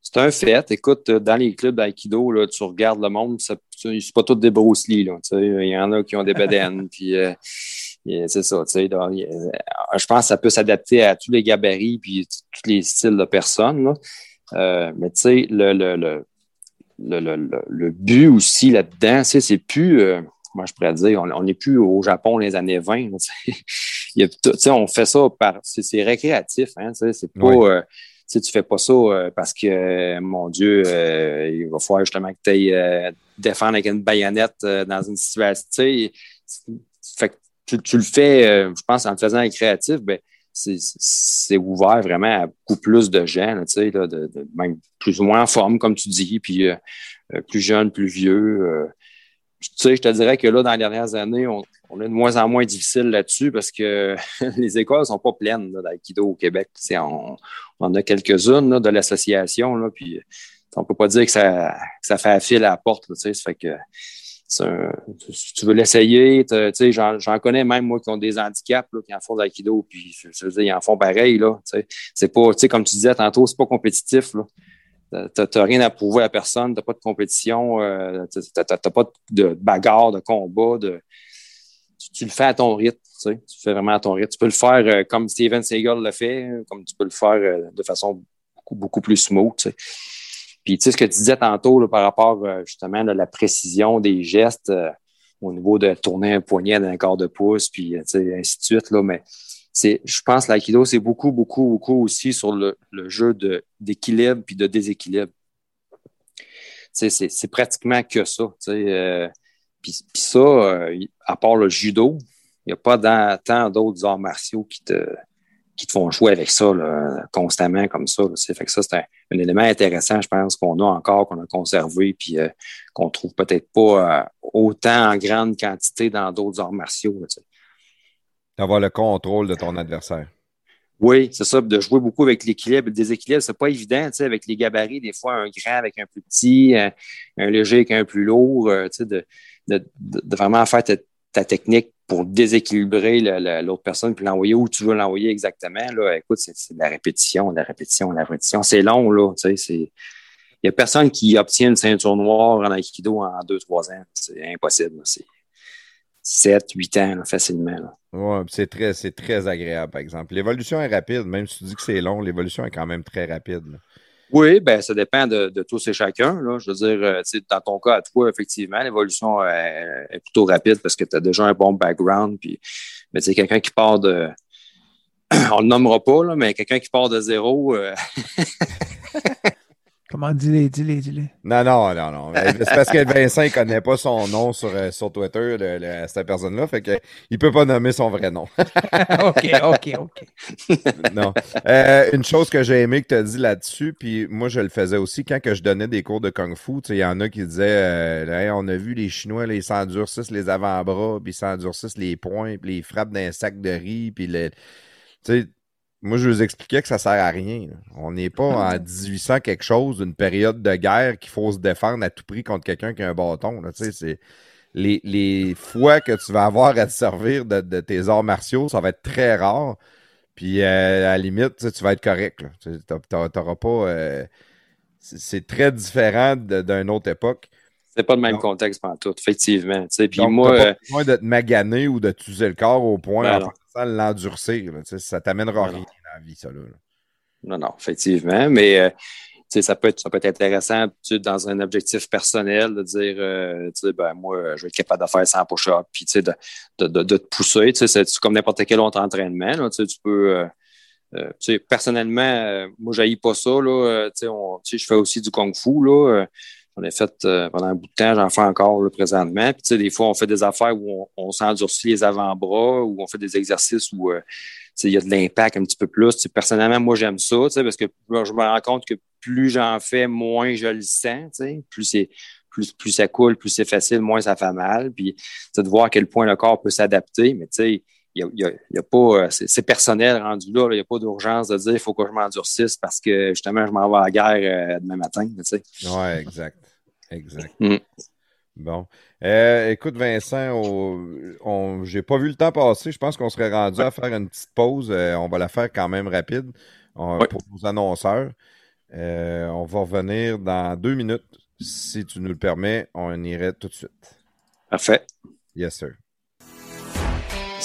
Speaker 2: C'est un fait. Écoute, dans les clubs d'aïkido, tu regardes le monde, c'est pas tous des Bruce Lee. Il y en a qui ont des bedaines, puis euh, c'est ça, tu sais. Je pense que ça peut s'adapter à tous les gabarits puis tous les styles de personnes. Euh, mais tu sais, le, le, le, le, but aussi là-dedans, c'est plus, euh, comment je pourrais dire, on n'est plus au Japon les années 20. Il y on fait ça par. C'est récréatif, hein, c'est pas. Euh, tu tu fais pas ça parce que, mon Dieu, il va falloir justement que tu ailles défendre avec une baïonnette dans une situation. Fait que tu, le fais, euh, je pense, en te faisant créatif, ben, c'est ouvert vraiment à beaucoup plus de gens, tu sais, de, même plus ou moins en forme, comme tu dis, puis euh, euh, plus jeunes, plus vieux. tu sais, je te dirais que là, dans les dernières années, on, est de moins en moins difficile là-dessus parce que les écoles ne sont pas pleines d'aïkido au Québec. On, on a quelques-unes de l'association, puis on ne peut pas dire que ça, ça fait à à la porte. Tu sais, ça fait que si tu veux l'essayer, j'en connais même moi qui ont des handicaps, qui en font d'aïkido, puis je, veux dire, ils en font pareil. Là, c'est pas, comme tu disais tantôt, c'est pas compétitif. Tu n'as rien à prouver à personne, tu n'as pas de compétition, euh, tu n'as pas de bagarre, de combat. De... Tu, le fais à ton rythme. Tu fais vraiment à ton rythme. Tu peux le faire euh, comme Steven Seagal le fait, comme tu peux le faire euh, de façon beaucoup, beaucoup plus smooth. Puis, tu sais, ce que tu disais tantôt par rapport euh, justement à la précision des gestes euh, au niveau de tourner un poignet d'un quart de pouce, puis, euh, tu sais, ainsi de suite, là, mais c'est, je pense que l'aïkido, c'est beaucoup, beaucoup, beaucoup aussi sur le, jeu d'équilibre puis de déséquilibre. Tu sais, c'est pratiquement que ça, tu sais. puis, ça, à part le judo, il n'y a pas tant d'autres arts martiaux qui te, qui te font jouer avec ça constamment comme ça. C'est Fait que ça, c'est un, élément intéressant, je pense, qu'on a encore, qu'on a conservé, puis euh, qu'on trouve peut-être pas euh, autant en grande quantité dans d'autres arts martiaux.
Speaker 1: D'avoir le contrôle de ton adversaire.
Speaker 2: Oui, c'est ça, de jouer beaucoup avec l'équilibre. Le déséquilibre, c'est pas évident, tu sais, avec les gabarits, des fois, un grand avec un plus petit, un, léger avec un plus lourd, euh, tu sais, de, de, de, vraiment faire ta technique pour déséquilibrer l'autre personne puis l'envoyer où tu veux l'envoyer exactement. Là, écoute, c'est de la répétition, de la répétition, de la répétition. C'est long, là. Tu sais, il n'y a personne qui obtient une ceinture noire en Aikido en deux, trois ans. C'est impossible. C'est 7, 8 ans, facilement. Là.
Speaker 1: Ouais, c'est très, très agréable, par exemple. L'évolution est rapide, même si tu dis que c'est long, l'évolution est quand même très rapide.
Speaker 2: Oui, ben ça dépend de, tous et chacun. Là. Je veux dire, euh, dans ton cas, à toi, effectivement, l'évolution est, plutôt rapide parce que tu as déjà un bon background. Puis, mais tu quelqu'un qui part de. On le nommera pas, là, mais quelqu'un qui part de zéro. Euh,
Speaker 3: Comment dis-les, dis-les, dis-les.
Speaker 1: Non, non, non, non. C'est parce que Vincent ne connaît pas son nom sur, euh, sur Twitter, cette personne-là, fait que il peut pas nommer son vrai nom.
Speaker 3: OK, OK, OK.
Speaker 1: non. Euh, une chose que j'ai aimé que tu as dit là-dessus, puis moi je le faisais aussi quand que je donnais des cours de Kung Fu, il y en a qui disaient euh, on a vu les Chinois, là, ils s'endurcissent les avant-bras, puis ils s'endurcissent les poings, puis ils frappent d'un sac de riz, puis le. Tu sais, moi, je vous expliquais que ça sert à rien. On n'est pas en 1800 quelque chose, une période de guerre qu'il faut se défendre à tout prix contre quelqu'un qui a un bâton. Là. C'est, les, les fois que tu vas avoir à te servir de, de tes arts martiaux, ça va être très rare. Puis euh, à la limite, tu, sais, tu vas être correct. là. Tu n'auras pas. euh, c'est très différent d'une autre époque.
Speaker 2: C'est pas le même
Speaker 1: Non.
Speaker 2: contexte pendant tout, effectivement. Puis moi, euh,
Speaker 1: besoin de te maganer ou de t'user le corps au point
Speaker 2: Ben
Speaker 1: en pensant l'endurcir. Ça t'amènera
Speaker 2: Ben
Speaker 1: rien dans la vie, ça. Là.
Speaker 2: Non, non, effectivement. Mais euh, ça, peut être, ça peut être intéressant dans un objectif personnel de dire euh, ben, moi, je vais être capable de faire 100 push-ups, puis de, de, de, de te pousser. C'est comme n'importe quel autre entraînement. Là, tu peux. personnellement, moi, je pas ça. Là, on- je fais aussi du kung-fu. Là, J'en ai fait euh, pendant un bout de temps, j'en fais encore là, présentement. Puis, tu sais, des fois, on fait des affaires où on, s'endurcit les avant-bras, où on fait des exercices où euh, tu sais, il y a de l'impact un petit peu plus. Personnellement, moi, j'aime ça, tu sais, parce que je me rends compte que plus j'en fais, moins je le sens. tu sais. Plus c'est plus, plus ça coule, plus c'est facile, moins ça fait mal. Puis, de voir à quel point le corps peut s'adapter. Mais tu sais, il y a, y pas, euh, c'est personnel rendu là. Il n'y a pas d'urgence de dire il faut que je m'endurcisse parce que justement, je m'en vais à la guerre euh, demain matin. tu sais.
Speaker 1: Ouais, exact. Exact.
Speaker 2: Mm.
Speaker 1: Bon. Euh, écoute, Vincent, on- j'ai pas vu le temps passer. Je pense qu'on serait rendu à faire une petite pause. Euh, on va la faire quand même rapide on-
Speaker 2: Oui.
Speaker 1: pour nos annonceurs. On va revenir dans deux minutes. Si tu nous le permets, on irait tout de suite.
Speaker 2: Parfait.
Speaker 1: Yes, sir.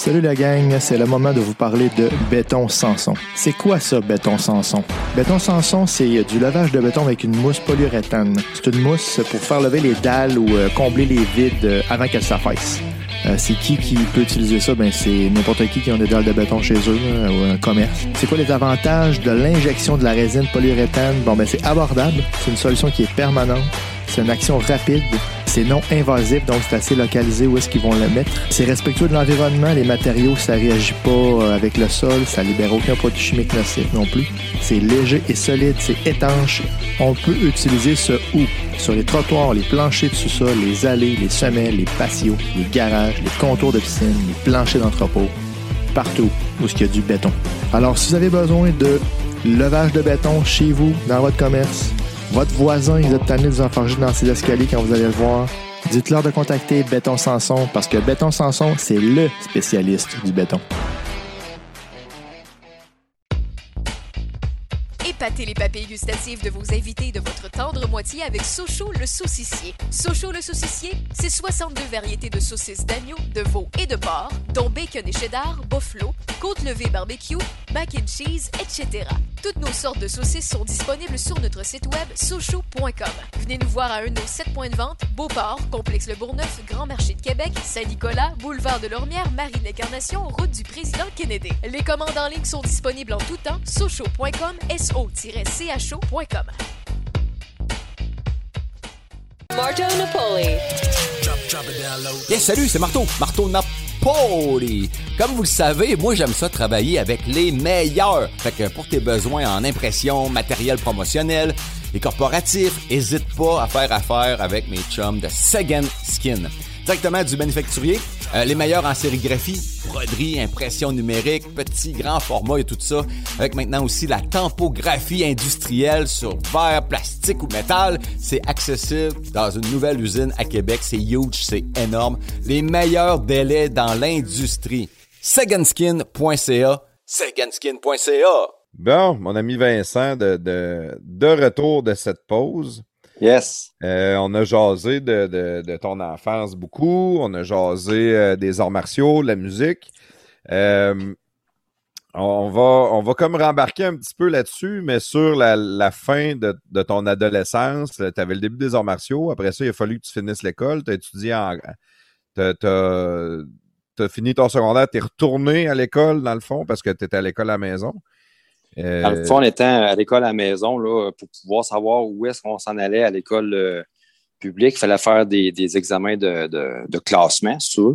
Speaker 6: Salut la gang, c'est le moment de vous parler de béton Sanson. C'est quoi ça, béton Sanson? Béton Sanson, c'est du lavage de béton avec une mousse polyuréthane. C'est une mousse pour faire lever les dalles ou euh, combler les vides euh, avant qu'elles s'affaissent. Euh, c'est qui qui peut utiliser ça? Ben, c'est n'importe qui qui a des dalles de béton chez eux ou un commerce. C'est quoi les avantages de l'injection de la résine polyuréthane? Bon, ben, c'est abordable. C'est une solution qui est permanente. C'est une action rapide. C'est non invasif, donc c'est assez localisé où est-ce qu'ils vont le mettre. C'est respectueux de l'environnement. Les matériaux, ça réagit pas euh, avec le sol. Ça libère aucun produit chimique nocif non plus. C'est léger et solide. C'est étanche. On peut utiliser ce où? Sur les trottoirs, les planchers de sous-sol, les allées, les semelles, les patios, les garages, les contours de piscine, les planchers d'entrepôt. Partout où il y a du béton. Alors, si vous avez besoin de levage de béton chez vous, dans votre commerce, votre voisin, il est tanné de vous enfarger dans ses escaliers quand vous allez le voir. Dites-leur de contacter Béton Sanson parce que Béton Sanson, c'est le spécialiste du béton.
Speaker 7: Épatez les papilles gustatives de vos invités de votre tendre moitié avec Sochaux le saucissier. Sochaux le saucissier, c'est 62 variétés de saucisses d'agneau, de veau et de porc, dont bacon et cheddar, buffalo, côte levée barbecue, mac and cheese, etc. Toutes nos sortes de saucisses sont disponibles sur notre site web sochaux.com. Venez nous voir à un de nos 7 points de vente, Beauport, Complexe Le Bourgneuf, Grand Marché de Québec, Saint-Nicolas, Boulevard de Lormière, Marie-l'Incarnation, Route du Président Kennedy. Les commandes en ligne sont disponibles en tout temps, sochaux.com, so-cho.com.
Speaker 8: Marto Napoli.
Speaker 9: Yes, salut, c'est Marteau. Marteau Napoli. Comme vous le savez, moi, j'aime ça travailler avec les meilleurs. Fait que pour tes besoins en impression, matériel promotionnel et corporatif, hésite pas à faire affaire avec mes chums de Second Skin. Directement du manufacturier, euh, les meilleurs en sérigraphie, broderie, impression numérique, petit, grand format et tout ça. Avec maintenant aussi la tempographie industrielle sur verre, plastique ou métal. C'est accessible dans une nouvelle usine à Québec. C'est huge, c'est énorme. Les meilleurs délais dans l'industrie. Segandskin.ca. Segandskin.ca.
Speaker 1: Bon, mon ami Vincent, de, de retour de cette pause.
Speaker 2: Yes.
Speaker 1: Euh, on a jasé de, de, de ton enfance beaucoup. On a jasé euh, des arts martiaux, de la musique. Euh, on va, on va comme rembarquer un petit peu là-dessus, mais sur la, fin de, ton adolescence, tu avais le début des arts martiaux. Après ça, il a fallu que tu finisses l'école. Tu as étudié en. T'as, t'as fini ton secondaire, tu es retourné à l'école, dans le fond, parce que tu étais à l'école à la maison. Euh,
Speaker 2: Dans le fond, en étant à l'école à la maison, là, pour pouvoir savoir où est-ce qu'on s'en allait à l'école euh, publique, il fallait faire des, des examens de, de, classement, sûr.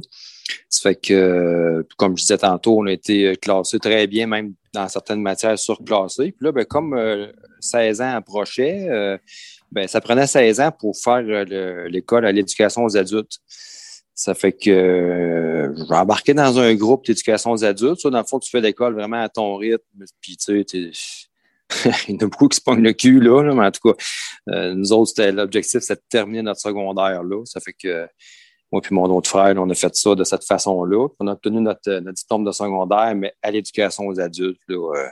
Speaker 2: Ça fait que, euh, comme je disais tantôt, on a été classé très bien, même dans certaines matières surclassées. Puis là, ben, comme euh, 16 ans approchaient, euh, ben, ça prenait 16 ans pour faire euh, le- l'école à l'éducation aux adultes. Ça fait que euh, je vais embarquer dans un groupe d'éducation aux adultes. Ça, dans le fond, tu fais l'école vraiment à ton rythme. Puis, tu sais, il y en a beaucoup qui se pognent le cul, là, là, mais en tout cas, euh, nous autres, l'objectif, c'était de terminer notre secondaire, là. Ça fait que, moi puis mon autre frère, on a fait ça de cette façon-là. On a obtenu notre, notre diplôme de secondaire, mais à l'éducation aux adultes, là, euh,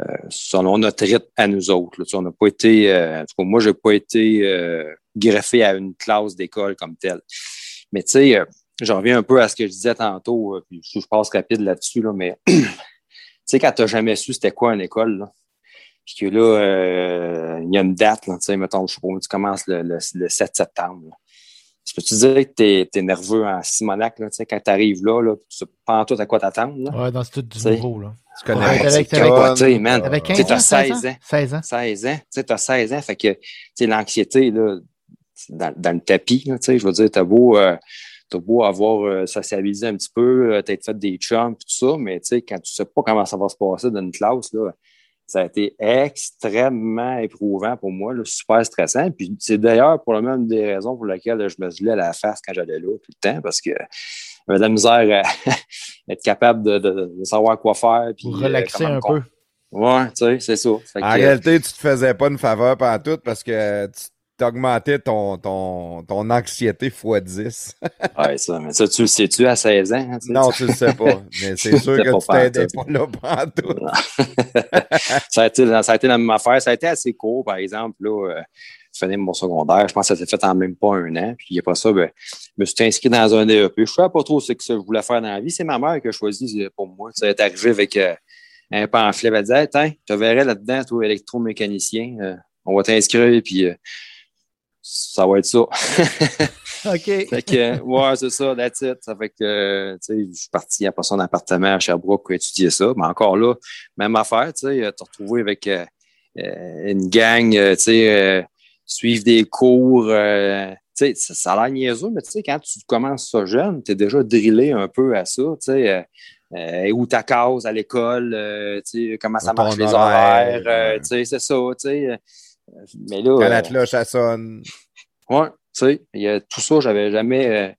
Speaker 2: euh, selon notre rythme à nous autres. Là. Tu sais, on n'a pas été, euh, en tout cas, moi, j'ai pas été euh, greffé à une classe d'école comme telle. Mais tu sais, euh, je reviens un peu à ce que je disais tantôt, euh, puis je, je passe rapide là-dessus, là, mais tu sais, quand tu n'as jamais su c'était quoi une école, là, puis que là, euh, il y a une date, tu sais, mettons, je sais pas, tu commences le, le, le 7 septembre. là. Tu peux-tu dire que t'es es nerveux en Simonac, là, tu sais, quand tu arrives là, là, tu sais pas en tout à quoi t'attendre, là?
Speaker 4: Ouais, dans ce tout du
Speaker 2: T'sais.
Speaker 4: nouveau, là.
Speaker 3: Tu connais
Speaker 4: Ouais,
Speaker 2: c'est
Speaker 4: t'avais-
Speaker 2: capoté, man. Sais,
Speaker 4: 15
Speaker 2: t'as
Speaker 4: ans, 16
Speaker 2: 16 ans?
Speaker 4: 16 ans.
Speaker 2: 16 ans. Tu sais, t'as 16 ans. Fait que, tu sais, l'anxiété, là, dans, dans le tapis, là, tu sais, je veux dire, t'as beau, euh, t'as beau avoir euh, socialisé un petit peu, euh, t'as fait des chums, tout ça, mais tu sais, quand tu sais pas comment ça va se passer dans une classe, là, ça a été extrêmement éprouvant pour moi, là, super stressant. Puis c'est d'ailleurs pour le même des raisons pour lesquelles je me gelais à la face quand j'allais là tout le temps, parce que j'avais de la misère à être capable de, de- de savoir quoi faire. Puis,
Speaker 4: Pour
Speaker 2: euh,
Speaker 4: relaxer un peu.
Speaker 2: Ouais, tu sais, c'est ça. Fait
Speaker 1: En
Speaker 2: que,
Speaker 1: réalité, tu te faisais pas une faveur pendant tout parce que tu t'augmentais ton, ton, ton anxiété x 10.
Speaker 2: Ouais, ça, mais ça, tu le sais-tu à 16 ans? hein,
Speaker 1: non,
Speaker 2: tu-
Speaker 1: le sais pas. Mais c'est sûr que
Speaker 2: pas
Speaker 1: tu t'aidais pas là pendant tout.
Speaker 2: ça, a été, ça a été la même affaire. Ça a été assez court, par exemple. Là, euh, je finis mon secondaire. Je pense que ça s'est fait en même pas un an. Puis après ça, ben, je me suis inscrit dans un DEP. Je ne savais pas trop ce que je voulais faire dans la vie. C'est ma mère qui a choisi euh, pour moi. Ça est arrivé avec euh, un pamphlet. Elle m'a dit hey, Tiens, tu verrais là-dedans, toi, électromécanicien. Euh, on va t'inscrire, puis ça va être ça.
Speaker 4: OK.
Speaker 2: Fait que, ouais, c'est ça, that's it. Ça fait que, tu sais, je suis parti après son appartement à Sherbrooke pour étudier ça. Mais encore là, même affaire, tu sais, euh, te retrouver avec euh, euh, une gang, tu sais, euh, suivre des cours, euh, tu sais, ça, ça a l'air niaiseux, mais tu sais, quand tu commences ça jeune, tu es déjà drillé un peu à ça, tu sais, euh, où ta case à l'école, euh, tu sais, comment ça marche les
Speaker 1: horaire,
Speaker 2: horaires, euh,
Speaker 1: ouais.
Speaker 2: tu sais, c'est ça, tu sais. Mais là,
Speaker 1: Quand
Speaker 2: euh,
Speaker 1: la cloche, elle sonne.
Speaker 2: Ouais, tu sais, il y a tout ça, j'avais jamais euh,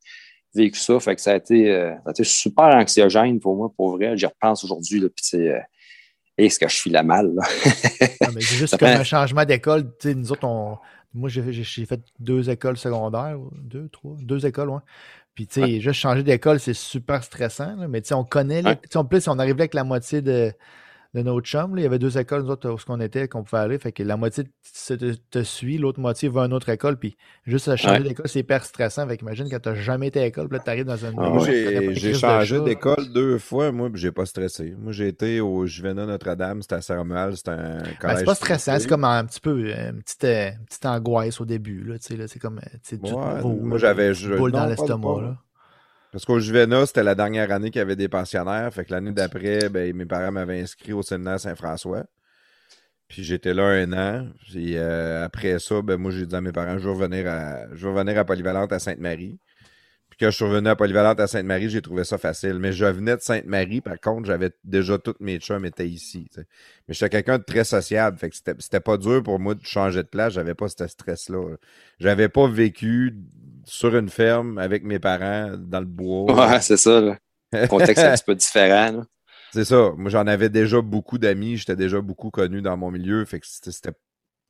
Speaker 2: vécu ça. Fait que ça a été, euh, ça a été super anxiogène pour moi, pour vrai. J'y repense aujourd'hui, puis c'est. Euh, est-ce que je suis la mal, là?
Speaker 4: Non, mais c'est juste
Speaker 2: Ça
Speaker 4: comme
Speaker 2: prend-
Speaker 4: un changement d'école. Tu sais, nous autres, on... moi, j'ai fait deux écoles secondaires, deux, trois, deux écoles, ouais. Puis, tu sais, juste changer d'école, c'est super stressant. là, mais, tu sais, on connaît. les-
Speaker 2: Ouais.
Speaker 4: tu sais, En plus, on arrivait avec la moitié de, de notre chum. là. Il y avait deux écoles, nous autres, où ce qu'on était, qu'on pouvait aller. Fait que la moitié te, te- te suit, l'autre moitié va à une autre école. Puis, juste à changer
Speaker 2: Ouais.
Speaker 4: d'école, c'est hyper stressant. Fait qu'imagine quand tu n'as jamais été à l'école, puis là, tu arrives dans une.
Speaker 2: Ah
Speaker 1: Moi, j'ai changé d'école deux fois, moi, puis j'ai pas stressé. Moi, j'ai été au Juvénat Notre-Dame, c'était à Saint-Romuald, c'était un
Speaker 4: Ben,
Speaker 1: collège.
Speaker 4: c'est pas stressant, c'est comme un petit peu euh, une petite, euh, une petite angoisse au début. Là, tu sais, là, c'est comme euh, tu sais, tout
Speaker 1: Ouais,
Speaker 4: nouveau,
Speaker 1: moi, j'avais-
Speaker 4: boule
Speaker 1: non,
Speaker 4: dans l'estomac.
Speaker 1: pas-
Speaker 4: là.
Speaker 1: Parce qu'au Juvénat, c'était la dernière année qu'il y avait des pensionnaires. Fait que l'année d'après, ben, mes parents m'avaient inscrit au séminaire Saint-François. Puis j'étais là un an. Puis euh, après ça, ben, moi, j'ai dit à mes parents, je vais revenir à, je vais à Polyvalente à Sainte-Marie. Puis quand je suis revenu à Polyvalente à Sainte-Marie, j'ai trouvé ça facile. Mais je venais de Sainte-Marie, par contre, j'avais déjà tous mes chums étaient ici. tu sais. Mais j'étais quelqu'un de très sociable. Fait que c'était pas dur pour moi de changer de place. J'avais pas ce stress-là. J'avais pas vécu sur une ferme avec mes parents dans le bois.
Speaker 2: Ouais, c'est ça, là. Le contexte est un petit peu différent, là.
Speaker 1: C'est ça. Moi, j'en avais déjà beaucoup d'amis. J'étais déjà beaucoup connu dans mon milieu. Fait que c'était.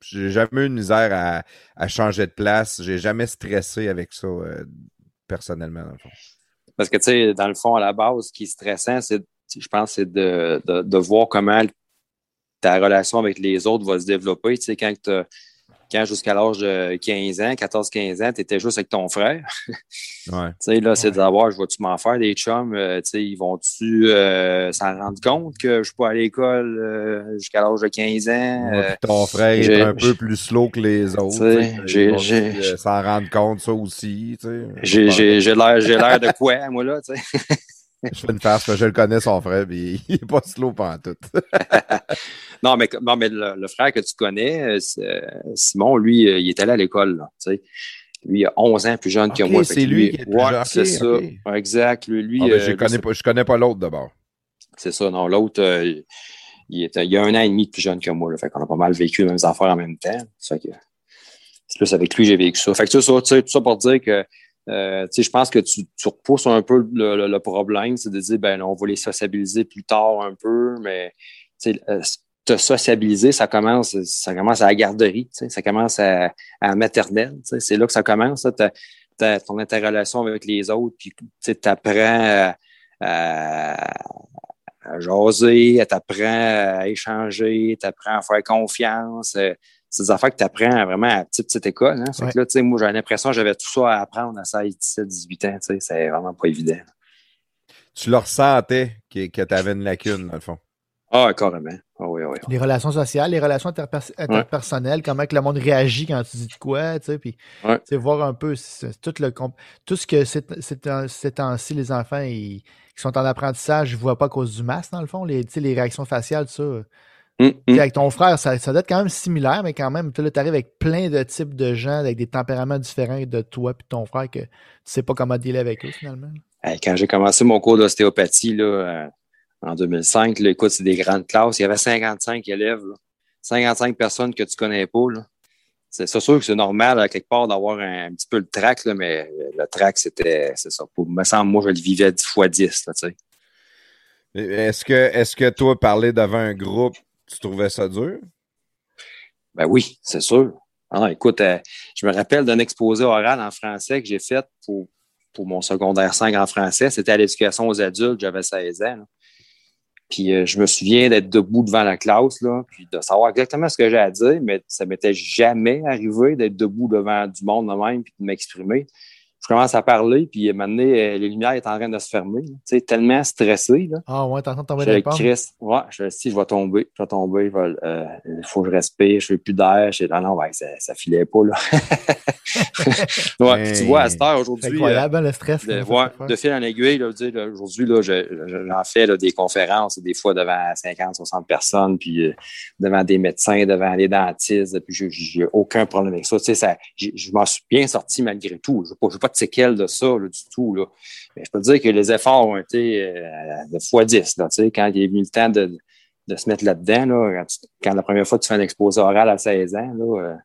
Speaker 1: J'ai jamais eu de misère à, à changer de place. J'ai jamais stressé avec ça, euh, personnellement, dans le fond.
Speaker 2: Parce que, tu sais, dans le fond, à la base, ce qui est stressant, c'est, je pense, c'est de, de, de voir comment ta relation avec les autres va se développer. Tu sais, quand, t'as- quand jusqu'à l'âge de 15 ans, 14-15 ans, tu étais juste avec ton frère.
Speaker 1: Ouais.
Speaker 2: Tu sais, là, c'est
Speaker 4: Ouais.
Speaker 2: de savoir, je vais-tu m'en faire des chums? euh, tu sais, ils vont-tu euh, s'en rendre compte que je suis pas à l'école euh, jusqu'à l'âge de 15 ans?
Speaker 1: Ouais,
Speaker 2: Euh,
Speaker 1: ton frère est un peu plus slow que les autres.
Speaker 2: J'ai-
Speaker 1: s'en rendre compte, ça aussi. tu sais.
Speaker 2: j'ai, l'air, j'ai l'air de quoi, moi, là, tu sais?
Speaker 1: Je fais une farce, parce que je le connais, son frère, puis il est pas slow pendant tout.
Speaker 2: Non, mais, non, mais le, le frère que tu connais, euh, euh, Simon, lui, euh, il est allé à l'école, là. Lui, il a 11 ans plus jeune que moi.
Speaker 1: c'est lui qui est plus
Speaker 2: ouais, c'est ça. exact. Lui, lui,
Speaker 1: Ah, ben, je,
Speaker 2: lui,
Speaker 1: connais pas, je pas l'autre d'abord.
Speaker 2: c'est ça. Non, l'autre, euh, il, est, il a un an et demi de plus jeune que moi. Là, fait qu'on a pas mal vécu les mêmes affaires en même temps. Ça fait que c'est plus avec lui que j'ai vécu ça. Fait que c'est ça, tu sais, tout ça pour dire que euh, je pense que tu, tu repousses un peu le, le- le problème, c'est de dire ben on va les sociabiliser plus tard un peu, mais euh, te sociabiliser, ça commence, ça commence à la garderie, ça commence à, à la maternelle. C'est là que ça commence. là. Ton interrelation avec les autres, puis tu apprends à, à, à jaser, t'apprends à échanger, t'apprends à faire confiance. euh, C'est des affaires que tu apprends vraiment à petite, petite école. Hein? Fait
Speaker 4: Ouais.
Speaker 2: que là, tu sais, moi, j'ai l'impression que j'avais tout ça à apprendre à 16, 17, 18 ans. C'est vraiment pas évident.
Speaker 1: Tu le ressentais que, que tu avais une lacune, dans le fond.
Speaker 2: Ah, carrément.
Speaker 4: Les relations sociales, les relations interpers- interpersonnelles, comment que le monde réagit quand tu dis de quoi, tu sais, puis
Speaker 2: Ouais.
Speaker 4: tu sais, voir un peu tout, le, tout ce que ces temps-ci, les enfants ils- qui sont en apprentissage, je ne vois pas à cause du masque, dans le fond, les, tu sais, les réactions faciales, ça.
Speaker 2: Hum.
Speaker 4: Avec ton frère, ça, ça doit être quand même similaire, mais quand même, tu arrives avec plein de types de gens avec des tempéraments différents de toi et de ton frère que tu sais pas comment dealer avec eux, finalement.
Speaker 2: Quand j'ai commencé mon cours d'ostéopathie là, euh, en 2005, là, écoute, c'est des grandes classes. Il y avait 55 élèves. là. 55 personnes que tu connais pas. C'est sûr que c'est normal, à quelque part, d'avoir un, un petit peu le trac, là, mais le trac, c'était, c'est ça. Pour, me semble, moi, je le vivais 10 fois 10, là, tu sais.
Speaker 1: Est-ce que, est-ce que toi, parler devant un groupe, tu trouvais ça dur?
Speaker 2: Ben oui, c'est sûr. Ah, écoute, euh, je me rappelle d'un exposé oral en français que j'ai fait pour, pour mon secondaire 5 en français. C'était à l'éducation aux adultes, j'avais 16 ans. là. Puis euh, je me souviens d'être debout devant la classe, là, puis de savoir exactement ce que j'ai à dire, mais ça m'était jamais arrivé d'être debout devant du monde de même puis de m'exprimer. Je commence à parler, puis maintenant, euh, les lumières sont en train de se fermer. Tu sais, tellement stressé. Là.
Speaker 4: Ah ouais, t'es en train de tomber
Speaker 2: Je
Speaker 4: dans les.
Speaker 2: Chris, ouais, je si je vais tomber, je vais tomber, il euh, il faut que je respire, je n'ai plus d'air. Je- Ah non, ouais, ça, ça filait pas, là. ouais, tu vois, à cette heure, aujourd'hui,
Speaker 4: incroyable, hein, le stress.
Speaker 2: euh, de, ouais, fil en aiguille, veux aujourd'hui, là, je- j'en fais là, des conférences, des fois devant 50, 60 personnes, puis euh, devant des médecins, devant des dentistes, puis j'ai- aucun problème avec ça. Tu sais, ça je m'en suis bien sorti malgré tout. Je n'ai pas, j'ai pas de ça là, du tout. Là. Mais je peux te dire que les efforts ont été euh, de fois 10. Là, tu sais, quand il est venu le temps de, de se mettre là-dedans, là, quand, tu- la première fois tu fais un exposé oral à 16 ans, là, euh,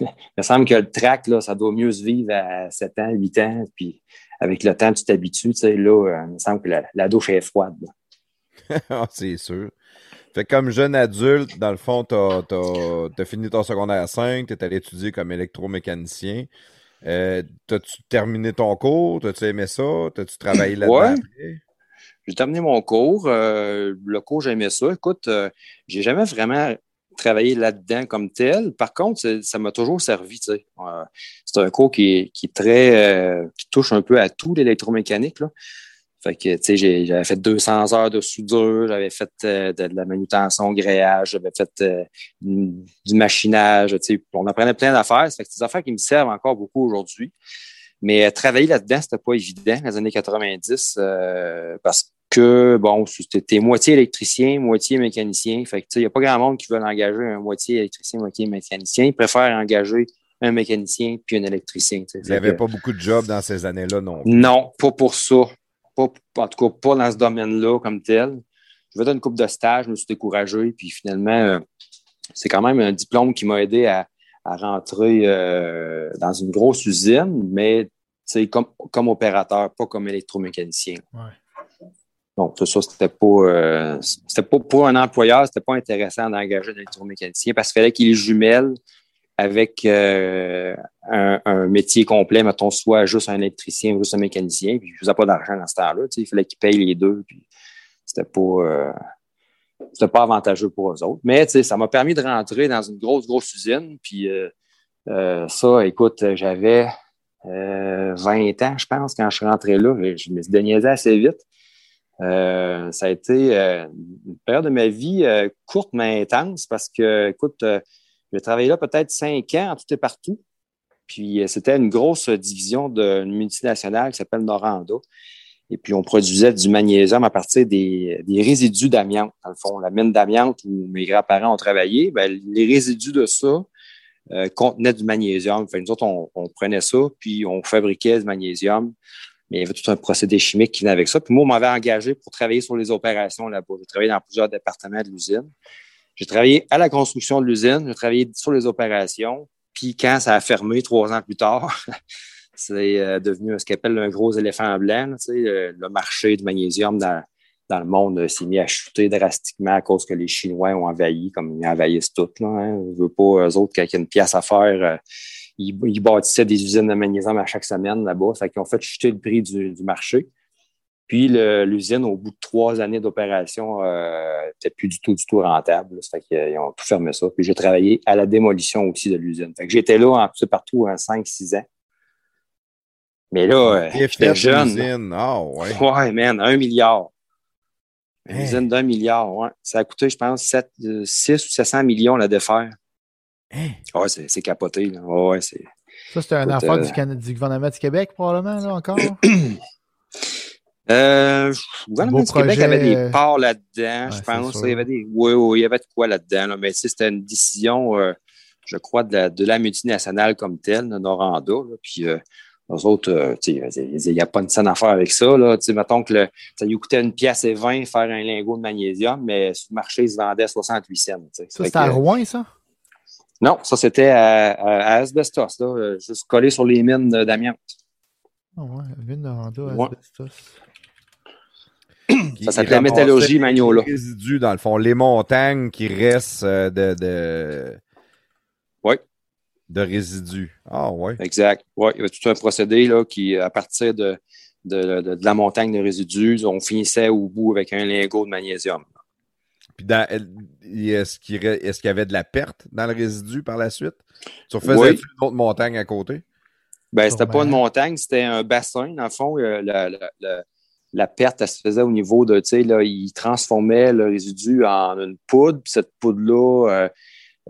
Speaker 2: il me semble que le trac, là, ça doit mieux se vivre à 7 ans, 8 ans, puis avec le temps, tu t'habitues, tu euh, il me semble que la, la douche est froide.
Speaker 1: Ah, c'est sûr. Fait comme jeune adulte, dans le fond, t'as as, fini ton secondaire 5, t'es allé étudier comme électromécanicien. Euh, T'as-tu terminé ton cours? T'as-tu aimé ça? T'as-tu travaillé là-dedans
Speaker 2: Ouais. J'ai terminé mon cours. euh, le cours, j'aimais ça. Écoute, euh, j'ai jamais vraiment travaillé là-dedans comme tel. Par contre, ça m'a toujours servi. Euh, c'est un cours qui qui est très, euh, qui touche un peu à tout l'électromécanique. Fait que, tu sais, j'avais fait 200 heures de soudure, j'avais fait euh, de, de la manutention grillage, j'avais fait euh, du, machinage, tu sais. On apprenait plein d'affaires. Fait que c'est des affaires qui me servent encore beaucoup aujourd'hui. Mais euh, travailler là-dedans, c'était pas évident dans les années 90 euh, parce que, bon, c'était moitié électricien, moitié mécanicien. Fait que, tu sais, il n'y a pas grand monde qui veut engager un moitié électricien, moitié mécanicien. Ils préfèrent engager un mécanicien puis un électricien.
Speaker 1: Il n'y avait
Speaker 2: que-
Speaker 1: pas beaucoup de jobs dans ces années-là, non.
Speaker 2: non, pas pour ça. Pas, en tout cas, pas dans ce domaine-là comme tel. Je vais faire une coupe de stage, je me suis découragé, puis finalement, euh, c'est quand même un diplôme qui m'a aidé à, à rentrer euh, dans une grosse usine, mais comme, comme opérateur, pas comme électromécanicien.
Speaker 4: Ouais.
Speaker 2: Donc, tout ça, c'était pas, euh, c'était pas pour un employeur, c'était pas intéressant d'engager un électromécanicien parce qu'il fallait qu'il jumelle avec euh, un, métier complet, mettons, soit juste un électricien juste un mécanicien, puis je faisais pas d'argent dans ce temps-là, il fallait qu'ils payent les deux, puis c'était pas, euh, pas avantageux pour eux autres. Mais, ça m'a permis de rentrer dans une grosse, grosse usine, puis euh, euh, ça, écoute, j'avais euh, 20 ans, je pense, quand je suis rentré là, je me suis assez vite. Ça a été une période de ma vie courte mais intense parce que, écoute, j'ai travaillé là peut-être cinq ans tout et partout. Puis euh, c'était une grosse division d'une multinationale qui s'appelle Noranda. Et puis on produisait du magnésium à partir des, des résidus d'amiante. Dans le fond, la mine d'amiante où mes grands-parents ont travaillé, ben, les résidus de ça euh, contenaient du magnésium. Fait, nous autres, on, on prenait ça, puis on fabriquait du magnésium. Mais il y avait tout un procédé chimique qui venait avec ça. Puis moi, on m'avait engagé pour travailler sur les opérations là-bas. J'ai travaillé dans plusieurs départements de l'usine. J'ai travaillé à la construction de l'usine, j'ai travaillé sur les opérations. Puis quand ça a fermé trois ans plus tard, c'est euh, devenu ce qu'on appelle un gros éléphant blanc. tu sais, euh, le marché du magnésium dans, dans le monde euh, s'est mis à chuter drastiquement à cause que les Chinois ont envahi, comme ils envahissent tout. Là, hein. Je veux pas, eux autres, quand il y a une pièce à faire, ils, bâtissaient des usines de magnésium à chaque semaine là-bas. Fait qu'ils ont fait chuter le prix du marché. Puis l'usine, au bout de trois années d'opération, euh, n'était plus du tout, du tout rentable. Ça fait qu'ils ont tout fermé ça. Puis j'ai travaillé à la démolition aussi de l'usine. Fait que j'étais là en tout partout en 5-6 ans. Mais là, euh, j'étais jeune.
Speaker 1: Ah, ouais.
Speaker 2: Ouais, man, un milliard. Une
Speaker 1: Hein.
Speaker 2: usine d'un milliard, ouais. Ça a coûté, je pense, 7, 6 ou 700 millions la défaire.
Speaker 1: Hein?
Speaker 2: Ouais, c'est capoté. Là. Ouais, c'est.
Speaker 4: Ça, c'était un affaire
Speaker 2: euh,
Speaker 4: du, Can- du gouvernement du Québec, probablement, là, encore.
Speaker 2: Euh, le gouvernement du Québec avait des
Speaker 4: euh,
Speaker 2: parts là-dedans,
Speaker 4: ouais,
Speaker 2: je pense. Il y avait des. Oui, oui, il y avait de quoi là-dedans. là. Mais c'était une décision, euh, je crois, de la, de la multinationale comme telle, de Noranda. là. Puis euh, eux autres, euh, il n'y a pas une scène à faire avec ça. Là. Tu sais, mettons que le- ça lui coûtait une pièce et 20 faire un lingot de magnésium, mais sur le marché, il se vendait 68 cents.
Speaker 4: Ça, c'était à Rouen, ça?
Speaker 2: Non, ça c'était à, à, à Asbestos, là, juste collé sur les mines d'amiante.
Speaker 4: Ah ouais, mine de Randa,
Speaker 2: Ouais.
Speaker 4: asbestos.
Speaker 1: Qui-
Speaker 2: Ça s'appelait Métallurgie
Speaker 1: les
Speaker 2: Magnola.
Speaker 1: résidus, dans le fond, les montagnes qui restent euh, de, de,
Speaker 2: Oui,
Speaker 1: de résidus. Ah, ouais.
Speaker 2: exact. Ouais, il y avait tout un procédé là, qui, à partir de, de, de- de la montagne de résidus, on finissait au bout avec un lingot de magnésium.
Speaker 1: Puis, dans- est-ce qu'il qu'il y avait de la perte dans le résidu par la suite? Tu refaisais
Speaker 2: Oui.
Speaker 1: une autre montagne à côté?
Speaker 2: Ben, c'était pas une montagne, c'était un bassin. Dans le fond, euh, la, la- la- la perte, elle se faisait au niveau de, tu sais, là, il transformait le résidu en une poudre, puis cette poudre-là,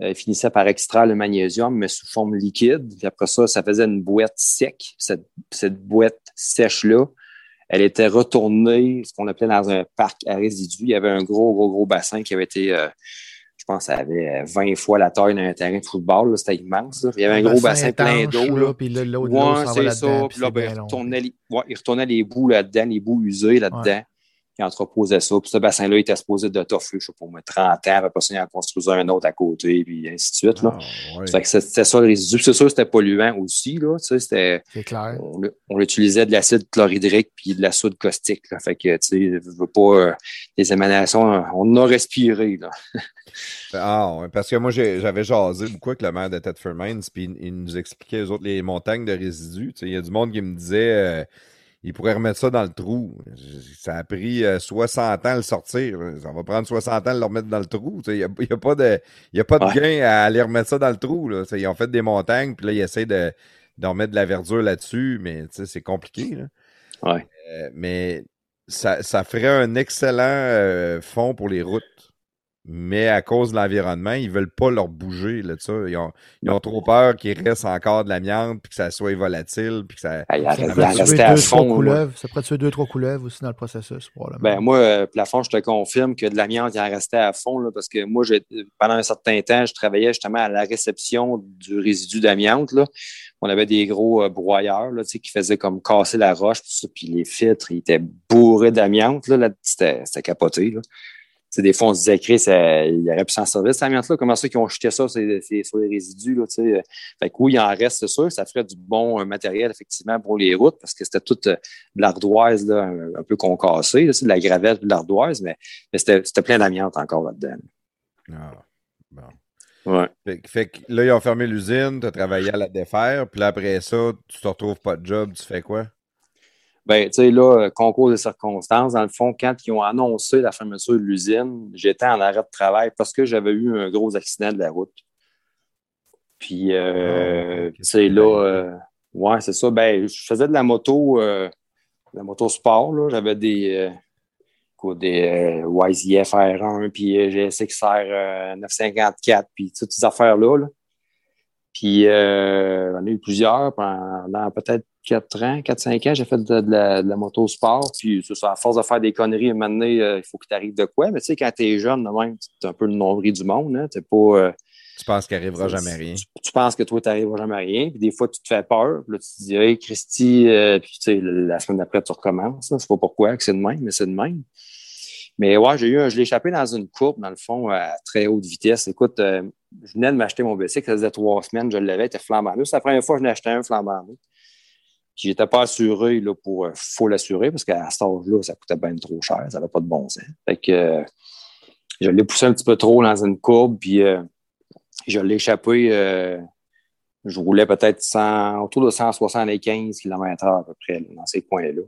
Speaker 2: euh, finissait par extraire le magnésium, mais sous forme liquide. Puis après ça, ça faisait une boîte sec. Cette, cette boîte sèche-là, elle était retournée, ce qu'on appelait dans un parc à résidus. Il y avait un gros, gros, gros bassin qui avait été, euh, je pense, ça avait 20 fois la taille d'un terrain de football. là. C'était immense. là. Il y avait un, gros bassin plein d'eau.
Speaker 4: Puis là, l'eau
Speaker 2: Ouais, c'est ça.
Speaker 4: puis
Speaker 2: là, ben, il, retournait les, ouais, il retournait les bouts là-dedans, les bouts usés là-dedans. Il entreposait ça. Puis ce bassin-là, il était supposé de toffer, je sais pas, moi, 30 ans. Après ça, il en construisait un autre à côté, puis ainsi de suite. Là.
Speaker 1: Ah, ouais.
Speaker 2: Fait que c'était ça le résidu. Puis C'est sûr que c'était polluant aussi. Là, c'était,
Speaker 4: C'est clair.
Speaker 2: on, utilisait de l'acide chlorhydrique puis de la soude caustique. Là. Fait que, tu sais, je veux pas euh, les émanations, on en a respiré. Là.
Speaker 1: Ah, parce que moi, j'avais jasé beaucoup avec le maire de Thetford Mines, puis il, il nous expliquait, eux autres, les montagnes de résidus. Tu sais, Il y a du monde qui me disait, euh, il pourrait remettre ça dans le trou. Ça a pris euh, 60 ans à le sortir. Ça va prendre 60 ans à le remettre dans le trou. Il n'y a, a pas de, y a pas de
Speaker 2: Ouais.
Speaker 1: gain à aller remettre ça dans le trou. Là. Ils ont fait des montagnes, puis là, ils essaient de, de remettre de la verdure là-dessus, mais c'est compliqué. Là.
Speaker 2: Ouais.
Speaker 1: Euh, mais ça, ça ferait un excellent euh, fond pour les routes. Mais à cause de l'environnement, ils veulent pas leur bouger là, ça. Ils ont, ils ont trop peur qu'il reste encore de l'amiante, puis que ça soit volatile, puis que ça.
Speaker 2: Ah, il
Speaker 4: Ça pourrait tuer deux, trois
Speaker 2: fond. là.
Speaker 4: couleuvres. Ça pourrait tuer deux, trois couleuvres aussi dans le processus, probablement.
Speaker 2: Ben, moi, euh, plafond, je te confirme que de l'amiante, il en restait à fond, là, parce que moi, pendant un certain temps, je travaillais justement à la réception du résidu d'amiante. là. On avait des gros euh, broyeurs là, tu sais, qui faisaient comme casser la roche, puis, les filtres, ils étaient bourrés d'amiante. Là, là, c'était, c'était capoté. Là. Tu sais, des fois, on se disait, Chris, euh, il aurait pu s'en servir, cette amiante-là. Comment ça qu'ils ont jeté ça sur les résidus? Là, sais. Fait que oui, il en reste, c'est sûr. Ça ferait du bon euh, matériel, effectivement, pour les routes, parce que c'était toute euh, de l'ardoise là, un, un peu concassée, là, de la gravette de l'ardoise, mais, mais c'était, c'était plein d'amiante encore là-dedans.
Speaker 1: Ah, bon.
Speaker 2: Ouais.
Speaker 1: Fait, que- fait que là, ils ont fermé l'usine, tu as travaillé à la défaire, puis là, après ça, tu te retrouves pas de job, tu fais quoi?
Speaker 2: Ben, tu sais, là, euh, concours de circonstances, dans le fond, quand ils ont annoncé la fermeture de l'usine, j'étais en arrêt de travail parce que j'avais eu un gros accident de la route. Puis, euh, tu sais, là, euh, ouais, c'est ça. Ben, je faisais de la moto, euh, de la moto sport, là. J'avais des, quoi, des YZF R1, puis GSXR euh, 954, puis toutes ces affaires-là, là. Puis, j'en ai eu plusieurs pendant peut-être 4 ans, 4-5 ans, j'ai fait de, de la, de la moto sport. Puis, c'est ça, à force de faire des conneries, à un moment donné, euh, il faut qu'il t'arrive de quoi. Mais tu sais, quand t'es jeune, de même, t'es un peu le nombril du monde. Hein, t'es pas, euh,
Speaker 1: Tu penses qu'il arrivera
Speaker 2: tu-
Speaker 1: jamais rien?
Speaker 2: Tu, tu penses que toi, t'arriveras jamais à rien. Puis, des fois, tu te fais peur. Puis là, tu te dis, hey, Christy, euh, puis tu sais, la semaine d'après, tu recommences. là. C'est pas pourquoi que c'est de même, mais c'est de même. Mais ouais, j'ai eu un, je l'ai échappé dans une courbe, dans le fond, à très haute vitesse. Écoute, je venais de m'acheter mon bicycle, ça faisait trois semaines, je l'avais, il était flambant neuf. C'est la première fois que je n'ai acheté un flambant neuf. J'étais pas assuré là, pour euh, faut l'assurer parce qu'à cet âge-là, ça coûtait bien trop cher, ça n'avait pas de bon sens. Fait que euh, je l'ai poussé un petit peu trop dans une courbe, puis euh, je l'ai échappé je roulais peut-être 100 autour de 175 km/h à peu près dans ces coins-là.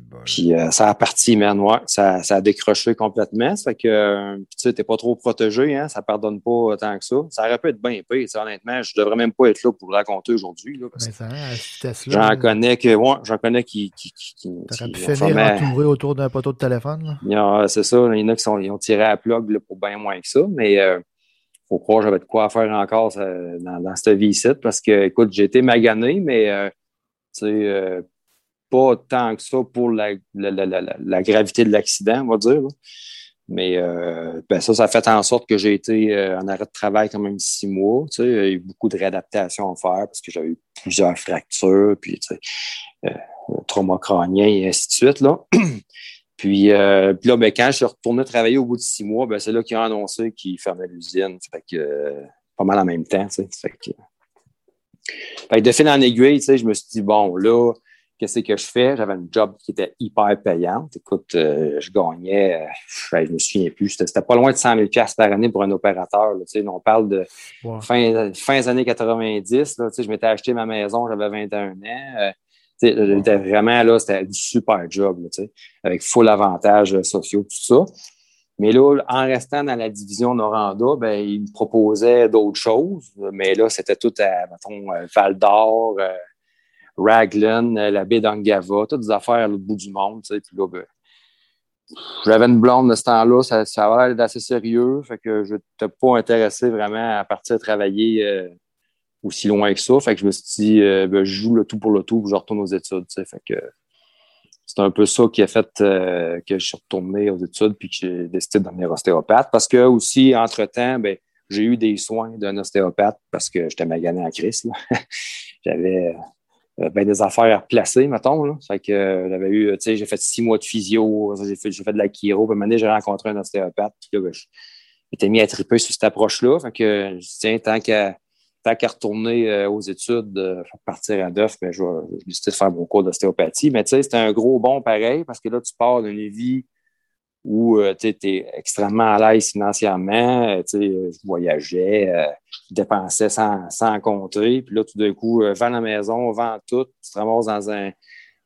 Speaker 1: Bon.
Speaker 2: Puis euh, ça a parti, man, ouais. Ça, ça a décroché complètement. Ça fait que, euh, tu sais, t'es pas trop protégé, hein. Ça pardonne pas tant que ça. Ça aurait pu être bien pire, honnêtement. Je devrais même pas être là pour le raconter aujourd'hui,
Speaker 4: vitesse-là,
Speaker 2: J'en connais que, ouais, j'en connais qui, qui, qui, qui-
Speaker 4: T'aurais pu finir entouré autour d'un poteau de téléphone.
Speaker 2: C'est ça, il y en a qui sont, ils ont tiré à la plug là, pour bien moins que ça, mais euh, faut croire que j'avais de quoi faire encore ça, dans, dans cette vie-ci parce que, écoute, j'ai été magané, mais euh, tu sais, euh, pas tant que ça pour la, gravité de l'accident, on va dire. Mais euh, ben ça, ça a fait en sorte que j'ai été euh, en arrêt de travail quand même six mois. Tu sais, il y a eu beaucoup de réadaptation à faire parce que j'avais eu plusieurs fractures, puis tu euh, crânien et ainsi de suite. Là. Puis, puis là, ben, quand je suis retourné travailler au bout de six mois, ben, c'est là qu'ils ont annoncé qu'ils fermaient l'usine. Fait pas mal en même temps, tu sais. Fait que, de fil en aiguille, je me suis dit, bon, là, qu'est-ce que je fais? J'avais un job qui était hyper payante. Écoute, euh, je gagnais, euh, je me souviens plus, c'était pas loin de 100 000 par année pour un opérateur. Là, tu sais, on parle de
Speaker 4: Wow.
Speaker 2: fin, fin des années 90. Là, tu sais, je m'étais acheté ma maison, j'avais 21 ans. Euh, tu sais, j'étais vraiment là, c'était du super job, là, tu sais, avec full avantages euh, sociaux, tout ça. Mais là, en restant dans la division Noranda, ben, ils me proposaient d'autres choses. Mais là, c'était tout à, mettons, euh, Val d'Or, Raglan, euh, la baie d'Angava, toutes des affaires à l'autre bout du monde. Puis là, ben, j'avais une blonde de ce temps-là, ça, ça avait l'air d'assez sérieux, fait que je n'étais pas intéressé vraiment à partir travailler euh, aussi loin que ça. Fait que je me suis dit, euh, ben, je joue le tout pour le tout, puis je retourne aux études. Fait que c'est un peu ça qui a fait que je suis retourné aux études puis que j'ai décidé de devenir ostéopathe. Parce que aussi, entre-temps, ben, j'ai eu des soins d'un ostéopathe parce que j'étais magané en crise. J'avais ben, des affaires à replacer, mettons. Là. Fait que euh, j'avais eu, tu sais, j'ai fait six mois de physio, j'ai fait, fait de la chiro, puis un j'ai rencontré un ostéopathe, puis là, ben, je mis à triper sur cette approche-là. Fait que je tiens, tant qu'à qu'à retourner euh, aux études, euh, partir à neuf, ben, je vais décider de faire mon cours d'ostéopathie. Mais tu sais, c'était un gros bon pareil parce que là, tu pars d'une vie où euh, tu es extrêmement à l'aise financièrement. Euh, tu sais, euh, je voyageais, euh, je dépensais sans, sans compter. Puis là, tout d'un coup, euh, vends la maison, vends tout. Tu te ramasses dans un,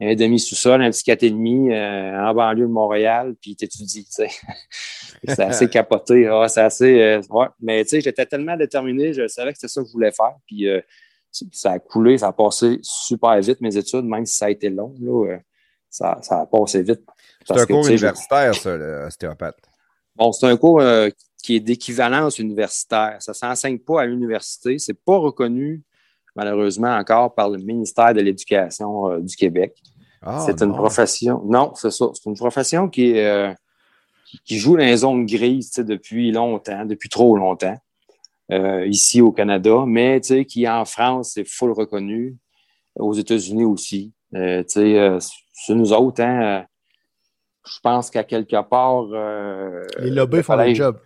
Speaker 2: un demi-sous-sol, un petit 4,5 euh, en banlieue de Montréal, puis t'étudies, tu sais. c'est assez capoté. ah, c'est assez... euh, ouais. Mais tu sais, j'étais tellement déterminé, je savais que c'était ça que je voulais faire. Puis euh, ça a coulé, ça a passé super vite, mes études, même si ça a été long. Là, euh, ça, ça a passé vite.
Speaker 1: C'est un
Speaker 2: que,
Speaker 1: cours
Speaker 2: sais, je-
Speaker 1: universitaire, ça, l'ostéopathe.
Speaker 2: Bon, c'est un cours euh, qui est d'équivalence universitaire. Ça ne s'enseigne pas à l'université. C'est pas reconnu, malheureusement, encore par le ministère de l'Éducation euh, du Québec.
Speaker 1: Ah,
Speaker 2: c'est une profession. Non, c'est ça. C'est une profession qui, est, euh, qui- joue dans les zones grises depuis longtemps, depuis trop longtemps, euh, ici au Canada, mais qui en France, c'est full reconnu, aux États-Unis aussi. Euh, c'est nous autres, hein, euh, je pense qu'à quelque part. euh,
Speaker 4: Les lobbies
Speaker 2: le
Speaker 4: font leur
Speaker 2: collège-
Speaker 4: job.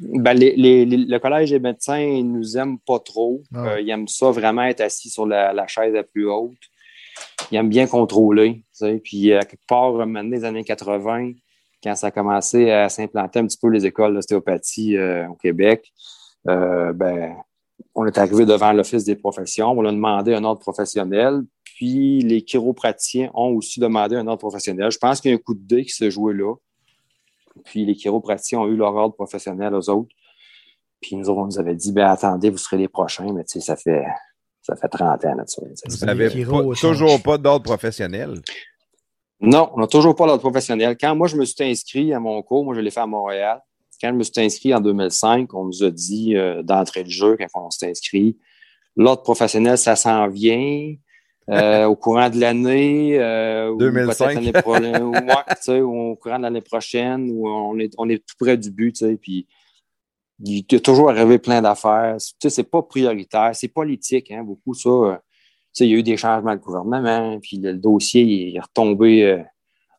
Speaker 2: ben, les- les- les- le collège des médecins, ils nous aiment pas trop.
Speaker 4: Ah.
Speaker 2: Euh, ils aiment ça vraiment être assis sur la, la chaise la plus haute. Ils aiment bien contrôler. tu sais. Puis, à quelque part, euh, maintenant, les années 80, quand ça a commencé à s'implanter un petit peu les écoles d'ostéopathie euh, au Québec, euh, ben, on est arrivé devant l'Office des professions. On a demandé un ordre professionnel. Puis, les chiropraticiens ont aussi demandé un ordre professionnel. Je pense qu'il y a un coup de dé qui se jouait là. Puis les chiropraticiens ont eu leur ordre professionnel aux autres. Puis nous autres, on nous avait dit, ben attendez, vous serez les prochains, mais tu sais, ça fait, ça fait 30 ans là-dessus.
Speaker 1: Vous n'avez toujours pas d'ordre professionnel.
Speaker 2: Non, on n'a toujours pas l'ordre professionnel. Quand moi, je me suis inscrit à mon cours, moi, je l'ai fait à Montréal. Quand je me suis inscrit en 2005, on nous a dit euh, d'entrée de jeu, quand on s'est inscrit, l'ordre professionnel, ça s'en vient. Euh, au courant de l'année, euh, ou
Speaker 1: 2005.
Speaker 2: peut-être l'année prochaine, ou, ouais, tu sais, ou au courant de l'année prochaine, où on est, on est tout près du but, tu sais, puis il y a toujours arrivé plein d'affaires. Tu sais, c'est pas prioritaire, c'est politique, hein, beaucoup ça. euh, tu sais, il y a eu des changements de gouvernement, puis le, le dossier il est retombé euh,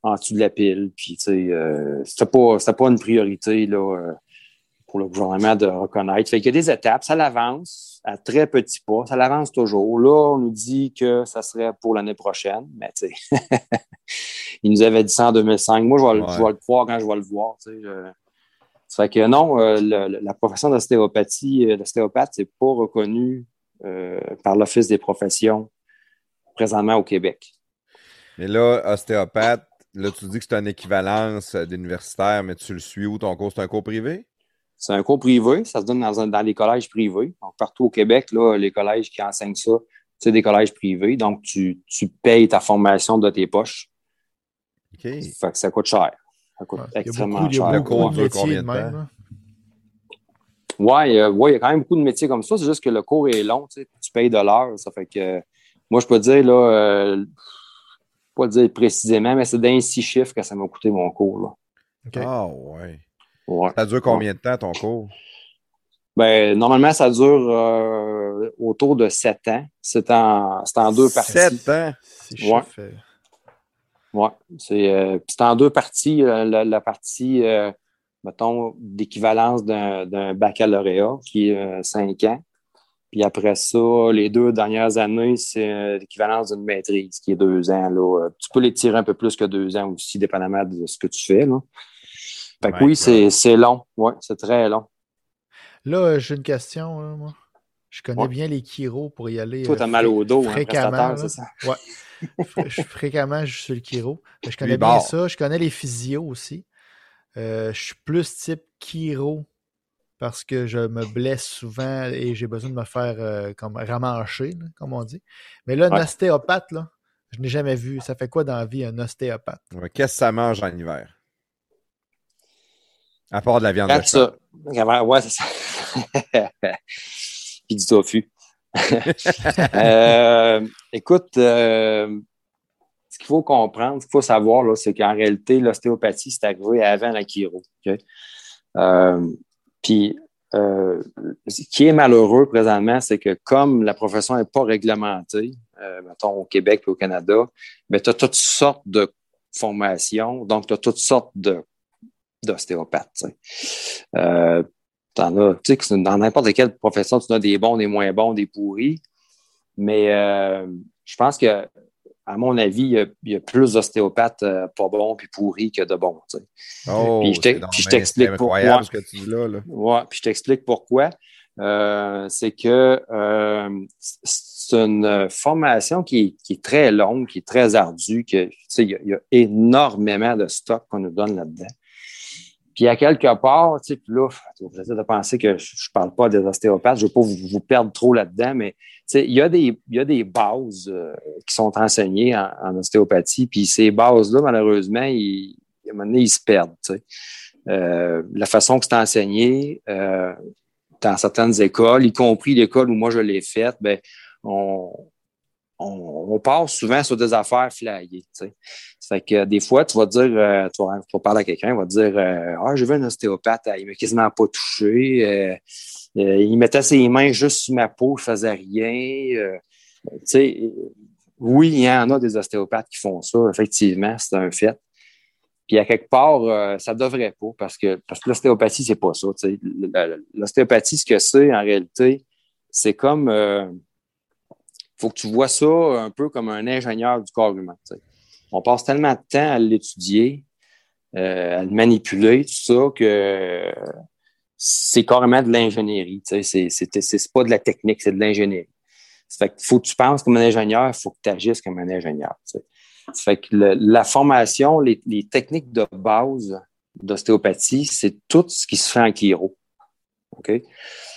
Speaker 2: en dessous de la pile, puis tu sais, euh, c'était pas, pas une priorité là, euh, pour le gouvernement de reconnaître. Fait qu'il y a des étapes, ça l'avance à très petits pas, ça l'avance toujours. Là, on nous dit que ça serait pour l'année prochaine, mais tu sais, il nous avait dit ça en 2005. Moi, je vais, le-
Speaker 1: Ouais.
Speaker 2: je vais le croire quand je vais le voir, tu sais. je- ça fait que non, euh, le- la profession d'ostéopathie, euh, d'ostéopathe, c'est pas reconnu euh, par l'Office des professions présentement au Québec.
Speaker 1: Mais là, ostéopathe, là, tu dis que c'est une équivalence euh, d'universitaire, mais tu le suis où ton cours? C'est un cours privé?
Speaker 2: C'est un cours privé, ça se donne dans, un- dans les collèges privés. Donc, partout au Québec, là, les collèges qui enseignent ça, c'est des collèges privés. Donc, tu, tu payes ta formation de tes poches.
Speaker 1: OK.
Speaker 2: Fait que ça coûte cher. Ça coûte
Speaker 4: Ouais, Il y a
Speaker 2: extrêmement
Speaker 4: beaucoup, il y a
Speaker 2: cher.
Speaker 1: Le
Speaker 4: beaucoup
Speaker 1: cours
Speaker 4: de métiers
Speaker 1: combien
Speaker 4: de même. là.
Speaker 2: Ouais, euh, ouais, il y a quand même beaucoup de métiers comme ça. C'est juste que le cours est long, tu sais, tu payes de l'heure. Ça fait que euh, moi, je peux dire, là, euh, pas le dire précisément, mais c'est d'un six chiffres que ça m'a coûté mon cours. Là.
Speaker 4: OK.
Speaker 1: Ah, ouais.
Speaker 2: Ouais.
Speaker 1: Ça dure combien de temps ton cours?
Speaker 2: Ben, normalement, ça dure euh, autour de sept ans. C'est en, en deux parties.
Speaker 1: Sept ans?
Speaker 4: C'est
Speaker 2: Ouais. Ouais, c'est euh, c'est en deux parties. euh, La, la partie, mettons, d'équivalence d'un baccalauréat qui est euh, cinq ans. Puis après ça, les deux dernières années, c'est l'équivalence d'une maîtrise qui est deux ans. Là. Tu peux les tirer un peu plus que deux ans aussi, dépendamment de ce que tu fais. Là. Fait que oui, c'est c'est long. Ouais, c'est très long.
Speaker 4: Là, euh, j'ai une question, là, moi. Je connais
Speaker 2: Ouais.
Speaker 4: bien les chiro pour y aller.
Speaker 2: Toi,
Speaker 4: euh,
Speaker 2: t'as mal au dos, hein,
Speaker 4: fréquemment,
Speaker 2: ça?
Speaker 4: Ouais. Je- fréquemment, je suis le chiro. Je connais bien ça. Je connais les physios aussi. Euh, je suis plus type chiro parce que je me blesse souvent et j'ai besoin de me faire euh, comme ramancher, là, comme on dit. Mais là, un
Speaker 2: Ouais.
Speaker 4: ostéopathe, là, je n'ai jamais vu. Ça fait quoi dans la vie, un ostéopathe?
Speaker 1: Qu'est-ce que ça mange en hiver? À part de la viande de
Speaker 2: ça. Ouais, c'est ça. Puis du tofu. Euh, écoute, euh, ce qu'il faut comprendre, ce qu'il faut savoir, là, c'est qu'en réalité, l'ostéopathie, c'est arrivé avant la chiro. Euh, puis, euh, ce qui est malheureux présentement, c'est que comme la profession n'est pas réglementée, mettons au Québec et au Canada, ben, tu as toutes sortes de formations, donc tu as toutes sortes de sais. Euh, dans n'importe quelle profession, tu as des bons, des moins bons, des pourris. Mais euh, je pense que, à mon avis, il y a, il y a plus d'ostéopathes euh, pas bons puis pourris que de bons. tu sais.
Speaker 1: Oh,
Speaker 2: Puis je t'explique pourquoi.
Speaker 1: ce que tu dis là. là.
Speaker 2: Ouais, puis je t'explique pourquoi. Euh, c'est que c'est une formation qui est, qui est très longue, qui est très ardue, que, il y, y a énormément de stock qu'on nous donne là-dedans. Puis à quelque part, tu sais, puis là, êtes de penser que je ne parle pas des ostéopathes, je ne veux pas vous, perdre trop là-dedans, mais il y, a des, y a des bases euh, qui sont enseignées en, ostéopathie, puis ces bases-là, malheureusement, ils, à un moment donné, ils se perdent. Euh, la façon que c'est enseigné euh, dans certaines écoles, y compris l'école où moi je l'ai faite, ben, on, on, on part souvent sur des affaires flyées. Fait que des fois, tu vas dire, euh, tu, vas, parler à quelqu'un, il va te dire euh, Ah, j'ai vu un ostéopathe, il m'a quasiment pas touché. euh, il mettait ses mains juste sur ma peau, je faisais rien. oui, il y en a des ostéopathes qui font ça, effectivement, c'est un fait. Puis à quelque part, ça devrait pas, parce que, parce que l'ostéopathie, c'est pas ça. L'ostéopathie, ce que c'est en réalité, c'est comme euh, faut que tu vois ça un peu comme un ingénieur du corps humain. On passe tellement de temps à l'étudier, euh, à le manipuler, tout ça, que c'est carrément de l'ingénierie. tu sais. C'est pas de la technique, c'est de l'ingénierie. Ça fait qu'il faut que tu penses comme un ingénieur, il faut que tu agisses comme un ingénieur. tu sais. Ça fait que le- la formation, les, les techniques de base d'ostéopathie, c'est tout ce qui se fait en chiro. OK?
Speaker 4: OK.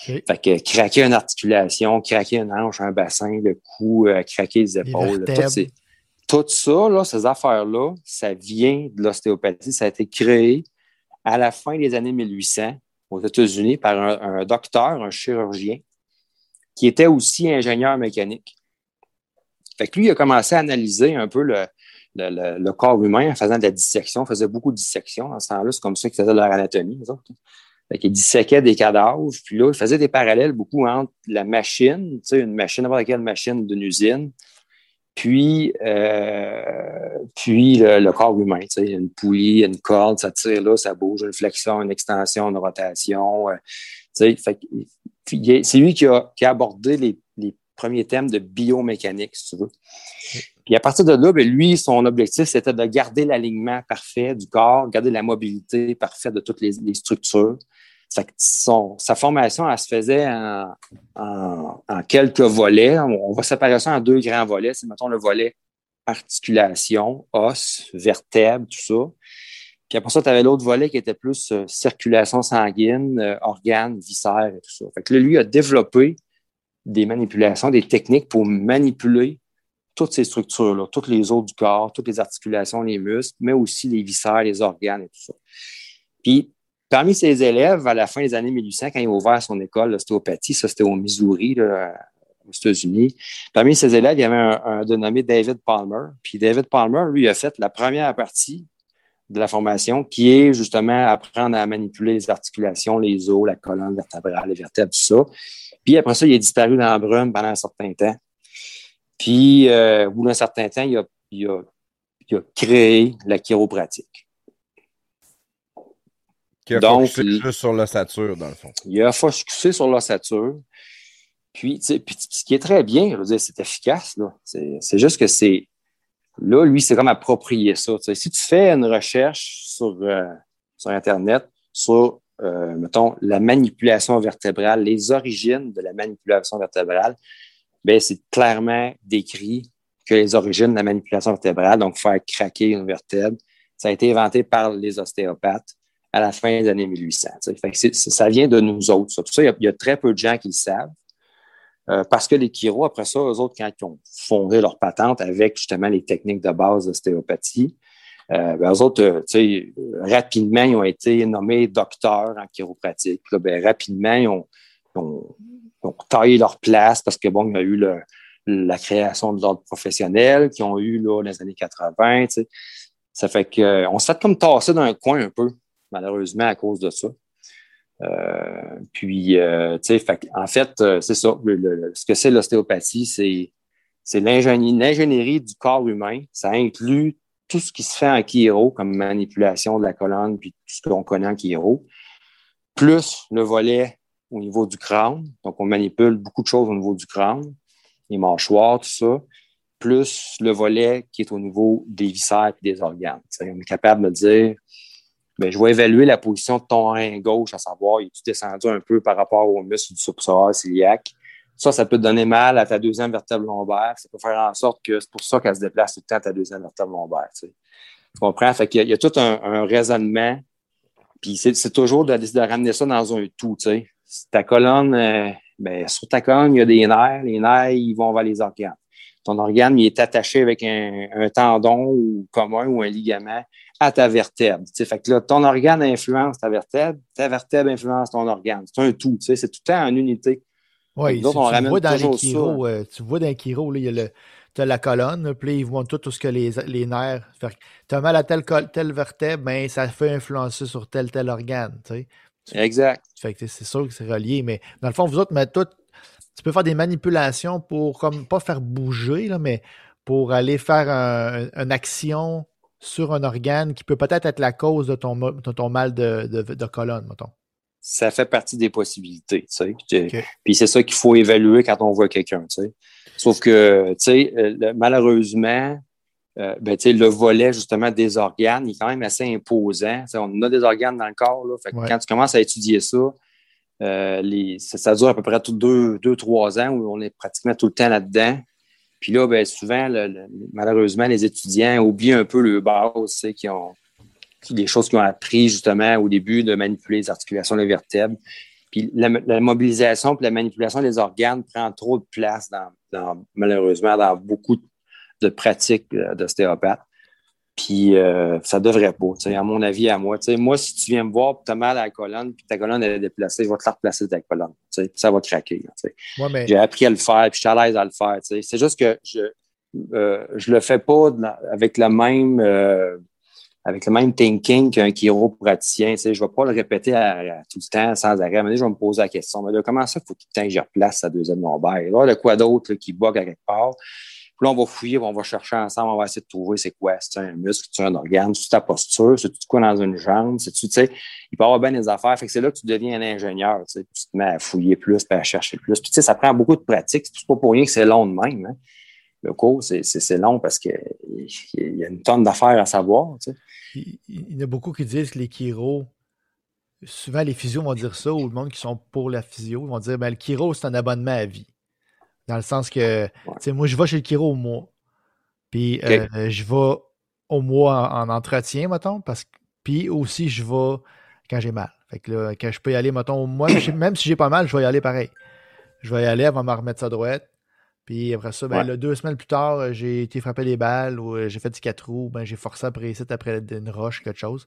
Speaker 2: Fait que craquer une articulation, craquer une hanche, un bassin, le cou, euh, craquer les épaules, tout,
Speaker 4: vertèbres.
Speaker 2: ces- tout ça, là, ces affaires-là, ça vient de l'ostéopathie. Ça a été créé à la fin des années 1800 aux États-Unis par un, docteur, un chirurgien, qui était aussi ingénieur mécanique. Fait lui, il a commencé à analyser un peu le, corps humain en faisant de la dissection. Il faisait beaucoup de dissection. Dans ce temps-là, c'est comme ça qu'ils faisaient leur anatomie, les autres. Fait qu'il disséquait des cadavres. Puis là, il faisait des parallèles beaucoup entre la machine, une machine, n'importe quelle machine d'une usine, puis, euh, puis le, corps humain, tu sais, une poulie, une corde, ça tire là, ça bouge, une flexion, une extension, une rotation. euh, tu sais, c'est lui qui a, qui a abordé les, les premiers thèmes de biomécanique, si tu veux. Puis à partir de là, ben, lui, son objectif, c'était de garder l'alignement parfait du corps, garder la mobilité parfaite de toutes les structures. Fait que son, sa formation, elle se faisait en, en, en quelques volets. On, va séparer ça en deux grands volets. C'est, mettons, le volet articulation, os, vertèbres, tout ça. Puis après ça, tu avais l'autre volet qui était plus euh, circulation sanguine, euh, organes, viscères et tout ça. Fait que là, lui a développé des manipulations, des techniques pour manipuler toutes ces structures-là, toutes les os du corps, toutes les articulations, les muscles, mais aussi les viscères, les organes et tout ça. Puis, parmi ses élèves, à la fin des années 1800, quand il a ouvert son école d'ostéopathie, ça c'était au Missouri, là, aux États-Unis, parmi ses élèves, il y avait un, un dénommé David Palmer. Puis David Palmer, lui, a fait la première partie de la formation, qui est justement apprendre à manipuler les articulations, les os, la colonne vertébrale, les vertèbres, tout ça. Puis après ça, il est disparu dans la brume pendant un certain temps. Puis, euh, au bout d'un certain temps, il a, il, il a, créé la chiropratique.
Speaker 1: Qui a Donc, juste sur l'ossature, dans le fond.
Speaker 2: Il a focusé sur l'ossature. Puis, puis, ce qui est très bien, je veux dire, c'est efficace. C'est juste que c'est. Là, lui, c'est comme approprier ça. T'sais. Si tu fais une recherche sur, euh, sur Internet sur, euh, mettons, la manipulation vertébrale, les origines de la manipulation vertébrale, ben c'est clairement décrit que les origines de la manipulation vertébrale, donc faire craquer une vertèbre, ça a été inventé par les ostéopathes à la fin des années 1800. Fait que ça vient de nous autres. Ça. Il y, a, très peu de gens qui le savent. Euh, parce que les chiro, après ça, eux autres, quand ils ont fondé leur patente avec justement les techniques de base d'ostéopathie, euh, ben, eux autres, euh, rapidement, ils ont été nommés docteurs en chiropratique. Ben, rapidement, ils ont, taillé leur place parce que, bon, il y a eu la création de l'ordre professionnel qui ont eu là, les années 80. Tu sais. Ça fait qu'on s'est comme tasser dans un coin un peu, malheureusement, à cause de ça. Euh, puis, euh, tu sais, en fait, euh, c'est ça. Ce que c'est l'ostéopathie, c'est, c'est l'ingénierie du corps humain. Ça inclut tout ce qui se fait en chiro, comme manipulation de la colonne, puis tout ce qu'on connaît en chiro, plus le volet au niveau du crâne. Donc, on manipule beaucoup de choses au niveau du crâne, les mâchoires, tout ça, plus le volet qui est au niveau des viscères et des organes. On est capable de dire Bien, je vais évaluer la position de ton rein gauche, à savoir, es-tu descendu un peu par rapport au muscle du subpsoral ciliaque? Ça, ça peut te donner mal à ta deuxième vertèbre lombaire. Ça peut faire en sorte que c'est pour ça qu'elle se déplace tout le temps à ta deuxième vertèbre lombaire. Tu, tu comprends? Il y a tout un, raisonnement. Puis c'est toujours de, de, ramener ça dans un tout. Tu sais. Ta colonne, euh, ben, sur ta colonne, il y a des nerfs. Les nerfs, ils vont vers les organes. Ton organe, il est attaché avec un, un tendon ou commun ou un ligament à ta vertèbre. T'sais. Fait que là, ton organe influence ta vertèbre, ta vertèbre influence ton organe. C'est un tout, c'est tout le temps en unité.
Speaker 4: Oui, tu, on tu, vois dans les chiro, euh, tu vois dans les chiro, il y a le, tu as la colonne, puis ils voient tout, tout ce que les, les nerfs. Tu as mal à telle, telle vertèbre, mais ben, ça fait influencer sur tel, tel organe. Tu sais.
Speaker 2: Exact.
Speaker 4: Fait que c'est sûr que c'est relié, mais dans le fond, vous autres, mais tout, tu peux faire des manipulations pour, comme, pas faire bouger, là, mais pour aller faire un, une action sur un organe qui peut peut-être être la cause de ton, de ton mal de, de, de, colonne, mettons.
Speaker 2: Ça fait partie des possibilités, tu sais. Okay. Puis c'est ça qu'il faut évaluer quand on voit quelqu'un, tu sais. Sauf que, tu sais, euh, malheureusement, euh, ben, le volet justement des organes, il est quand même assez imposant. T'sais, on a des organes dans le corps, là. Fait que ouais. quand tu commences à étudier ça, les, ça, dure à peu près tout deux, deux, trois ans où on est pratiquement tout le temps là-dedans. Puis là, ben, souvent, malheureusement, les étudiants oublient un peu le base, qui ont des choses qu'ils ont appris justement au début de manipuler les articulations des vertèbres. Puis la, mobilisation puis la manipulation des organes prend trop de place, dans, malheureusement, dans beaucoup de pratiques d'ostéopathes. Puis euh, ça devrait pas, à mon avis, à moi. T'sais, moi, si tu viens me voir tu as mal à la colonne, puis ta colonne est déplacée, je vais te la replacer ta colonne. Ça va craquer. Ouais, mais... J'ai appris à le faire, puis je suis à l'aise à le faire. C'est juste que je euh, je le fais pas avec le même euh, avec le même thinking qu'un chiropraticien. Je ne vais pas le répéter à, à, tout le temps sans arrêt. Mais je vais me poser la question. Mais là, comment ça, il faut tout le temps que je replace sa deuxième lombaire? Il y a quoi d'autre qui bug à quelque part? Puis là, on va fouiller, on va chercher ensemble, on va essayer de trouver c'est quoi, c'est un muscle, c'est un organe, c'est ta posture, c'est quoi dans une jambe, c'est tu sais, il peut y avoir bien des affaires. Fait que c'est là que tu deviens un ingénieur, tu sais, tu te mets à fouiller plus, puis à chercher plus. Puis tu sais, ça prend beaucoup de pratique. C'est pas pour rien que c'est long de même. Hein. Le cours, c'est long parce qu'il y a une tonne d'affaires à savoir. Tu sais.
Speaker 4: Il y en a beaucoup qui disent que les chiro, souvent les physios vont dire ça, ou le monde qui sont pour la physio, vont dire ben, le chiro, c'est un abonnement à vie. Dans le sens que, tu sais, moi, je vais chez le chiro au mois. Puis, euh, je vais au mois en, en entretien, mettons, parce que, puis aussi, je vais quand j'ai mal. Fait que là, quand je peux y aller, mettons, au mois, j'ai- même si j'ai pas mal, je vais y aller pareil. Je vais y aller, elle va me remettre ça droite. Puis après ça, ben,
Speaker 2: Ouais.
Speaker 4: là, deux semaines plus tard, euh, j'ai été frappé des balles ou euh, j'ai fait du 4 roues, ben, j'ai forcé après ici, après une roche, quelque chose.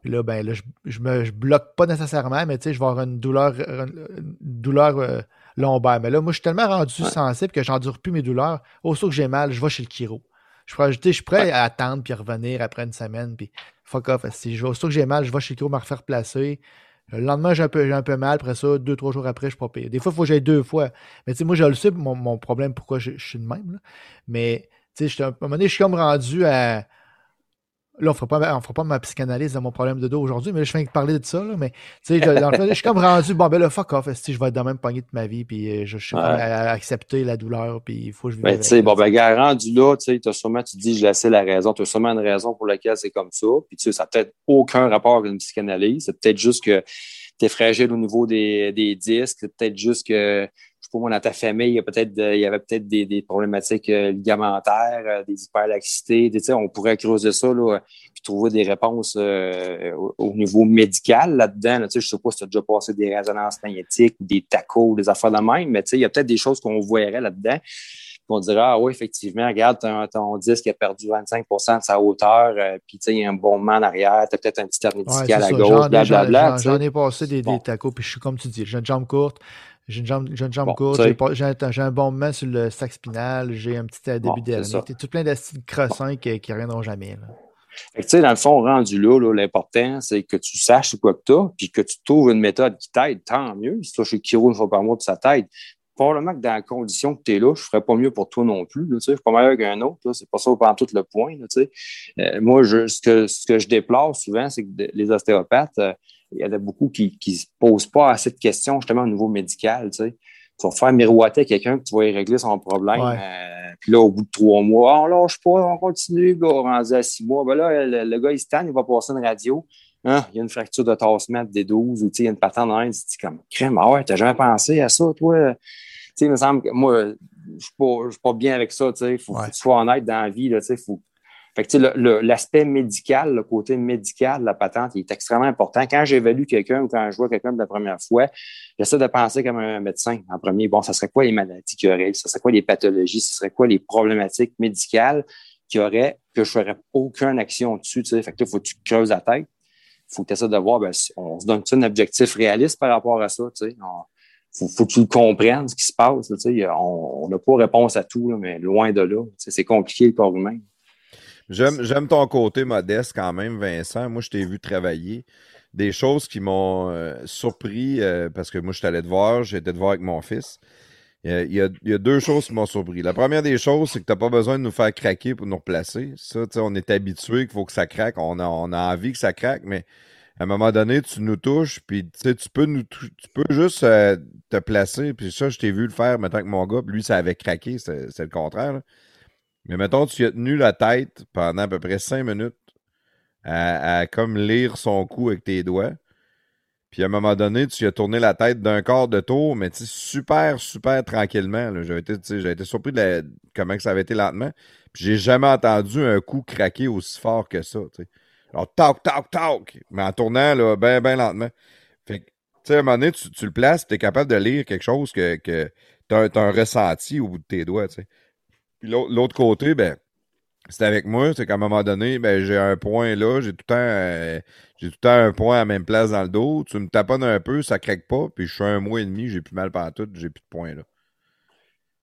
Speaker 4: Puis là, ben là, je, je me je bloque pas nécessairement, mais tu sais, je vais avoir une douleur, une, une douleur euh, lombaire. Mais là, moi, je suis tellement rendu
Speaker 2: Ouais.
Speaker 4: sensible que j'endure plus mes douleurs. Aussitôt que j'ai mal, je vais chez le chiro. Je suis je suis prêt à attendre puis revenir après une semaine. Puis fuck off. Si je, que j'ai mal, je vais chez le chiro me refaire placer. Le lendemain, j'ai un, peu, j'ai un peu mal. Après ça, deux, trois jours après, je suis pas pire. Des fois, il faut que j'aille deux fois. Mais tu sais, moi, je le sais, mon, mon problème, pourquoi je, je suis de même. là. Mais tu sais, à un moment donné, je suis comme rendu à. Là, on ne fera, pas- ma psychanalyse de mon problème de dos aujourd'hui, mais là, je viens de parler de ça. là, mais tu sais, je- dans le je suis comme rendu, bon, ben là, fuck off, esti, je vais être dans même poignée de ma vie, puis euh, je, je suis
Speaker 2: Ouais.
Speaker 4: à, à accepter la douleur, puis il faut que je vive
Speaker 2: Ben, tu sais, bon, ben, gars, rendu là, tu sais, sûrement, tu dis, je laisse la raison. Tu as sûrement une raison pour laquelle c'est comme ça. Puis, tu sais, ça n'a peut-être aucun rapport avec une psychanalyse. C'est peut-être juste que tu es fragile au niveau des, des disques. C'est peut-être juste que, je sais pas moi, dans ta famille, il y, a peut-être de- il y avait peut-être des, des problématiques euh, ligamentaires, euh, des hyperlaxités. Sais, on pourrait creuser ça, là, puis trouver des réponses euh, au, au niveau médical là-dedans. là. Tu sais, je sais pas si tu as déjà passé des résonances magnétiques des tacos, des affaires de même, mais il y a peut-être des choses qu'on verrait là-dedans. On dirait, ah oui, effectivement, regarde, ton, ton disque a perdu 25 de sa hauteur, puis il y a un bombement en arrière, tu as peut-être un petit hernie
Speaker 4: Ouais,
Speaker 2: à.
Speaker 4: J'en
Speaker 2: gauche, blablabla.
Speaker 4: j'en- J'en ai passé des, des
Speaker 2: Bon.
Speaker 4: tacos, puis je suis comme tu dis, j'ai une jambe courte, j'ai une jambe, j'ai une jambe
Speaker 2: Bon,
Speaker 4: courte, j'ai un, un bombement sur le sac spinal, j'ai un petit euh,
Speaker 2: Bon,
Speaker 4: début
Speaker 2: ça.
Speaker 4: T'es tout plein d'acides crossins qui, qui reviendront jamais. là.
Speaker 2: Fait que, tu sais, dans le fond, rendu là, là, l'important, c'est que tu saches quoi que tu as, puis que tu trouves une méthode qui t'aide, tant mieux. Si tu vas chez chiro une fois par mois, puis ça t'aide. Probablement que dans la condition que tu es là, je ne ferais pas mieux pour toi non plus. Là, tu sais. je suis pas meilleur qu'un autre. C'est pas ça pendant tout le point. Là. Euh, moi, je, ce, que, ce que je déplore souvent, c'est que les ostéopathes, euh, il y en a beaucoup qui ne se posent pas assez de questions justement au niveau médical. Tu sais. Tu vas faire miroiter quelqu'un que tu vas y régler son problème.
Speaker 4: Ouais.
Speaker 2: euh, puis là, au bout de trois mois, on lâche pas, on continue, gars, rendu à six mois. Ben là, le, le gars, il se tanne, il va passer une radio. Hein, il y a une fracture de tassement des 12 ou il y a une patente un, tu dis comme crème, ah ouais, t'as jamais pensé à ça, toi? Tu sais, il me semble que moi, je je suis pas bien avec ça, tu sais. Faut, faut
Speaker 4: Ouais.
Speaker 2: que tu sois honnête dans la vie, là, tu sais. Faut... Fait que, l'aspect médical, le côté médical de la patente, il est extrêmement important. Quand j'évalue quelqu'un ou quand je vois quelqu'un de la première fois, j'essaie de penser comme un médecin en premier. Bon, ça serait quoi les maladies qu'il y aurait? Ça serait quoi les pathologies? Ce serait quoi les problématiques médicales qu'il y aurait que je ferais aucune action dessus, tu sais? Fait que là, faut que tu creuses la tête. Faut que tu essaies de voir, ben, on se donne un objectif réaliste par rapport à ça, tu sais? Faut, que tu comprennes, ce qui se passe. on n'a pas réponse à tout, mais loin de là. C'est compliqué le corps humain.
Speaker 1: J'aime, ton côté modeste quand même, Vincent. Moi, je t'ai vu travailler. Des choses qui m'ont euh, surpris euh, parce que moi, je suis allé te voir, j'étais te voir avec mon fils. Euh, Il y, a, il y a deux choses qui m'ont surpris. La première des choses, c'est que tu n'as pas besoin de nous faire craquer pour nous replacer. Ça, tu sais, on est habitué qu'il faut que ça craque. On a, on a envie que ça craque, mais à un moment donné, tu nous touches, puis tu peux nous tu peux juste euh, te placer. Puis ça, je t'ai vu le faire maintenant que mon gars, puis lui, ça avait craqué, c'est c'est le contraire. là. Mais mettons, tu as tenu la tête pendant à peu près cinq minutes à, comme lire son cou avec tes doigts. Puis à un moment donné, tu as tourné la tête d'un quart de tour, mais tu super, super tranquillement. J'avais été, été surpris de la- comment que ça avait été lentement. Puis j'ai jamais entendu un coup craquer aussi fort que ça. tu sais. Alors, toc, toc, toc, mais en tournant là, ben, ben lentement. Fait que, tu sais, à un moment donné, tu, le places, tu es capable de lire quelque chose que, que tu as, un ressenti au bout de tes doigts. Puis l'au- l'autre côté, ben, c'est avec moi, c'est qu'à un moment donné, ben, j'ai un point là, j'ai tout le temps, euh, tout le temps un point à la même place dans le dos. Tu me taponnes un peu, ça craque pas, puis je suis un mois et demi, j'ai plus mal partout, j'ai plus de point là.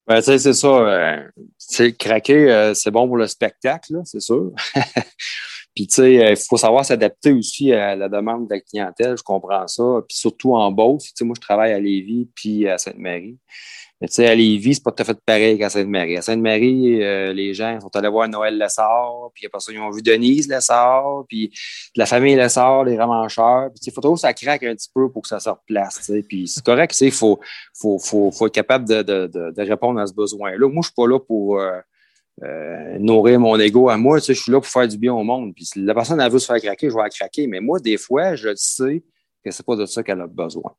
Speaker 2: Ben, c'est ça. euh, craquer, euh, c'est bon pour le spectacle, c'est sûr. Puis, tu sais, il faut savoir s'adapter aussi à la demande de la clientèle, je comprends ça. Puis surtout en Beauce, tu sais, moi, je travaille à Lévis puis à Sainte-Marie. Mais tu sais, à Lévis, c'est pas tout à fait pareil qu'à Sainte-Marie. À Sainte-Marie, euh, les gens sont allés voir Noël Lessard, puis après ça, ils ont vu Denise Lessard, puis la famille Lessard, les ramancheurs. Puis, faut toujours ça craque un petit peu pour que ça se replace, tu sais. Puis c'est correct, tu sais, il faut, faut, faut, faut être capable de, de, de, de répondre à ce besoin-là. Moi, je suis pas là pour euh, euh, nourrir mon ego à moi, tu sais, je suis là pour faire du bien au monde. Puis si la personne, elle veut se faire craquer, je vais la craquer. Mais moi, des fois, je sais que c'est pas de ça qu'elle a besoin.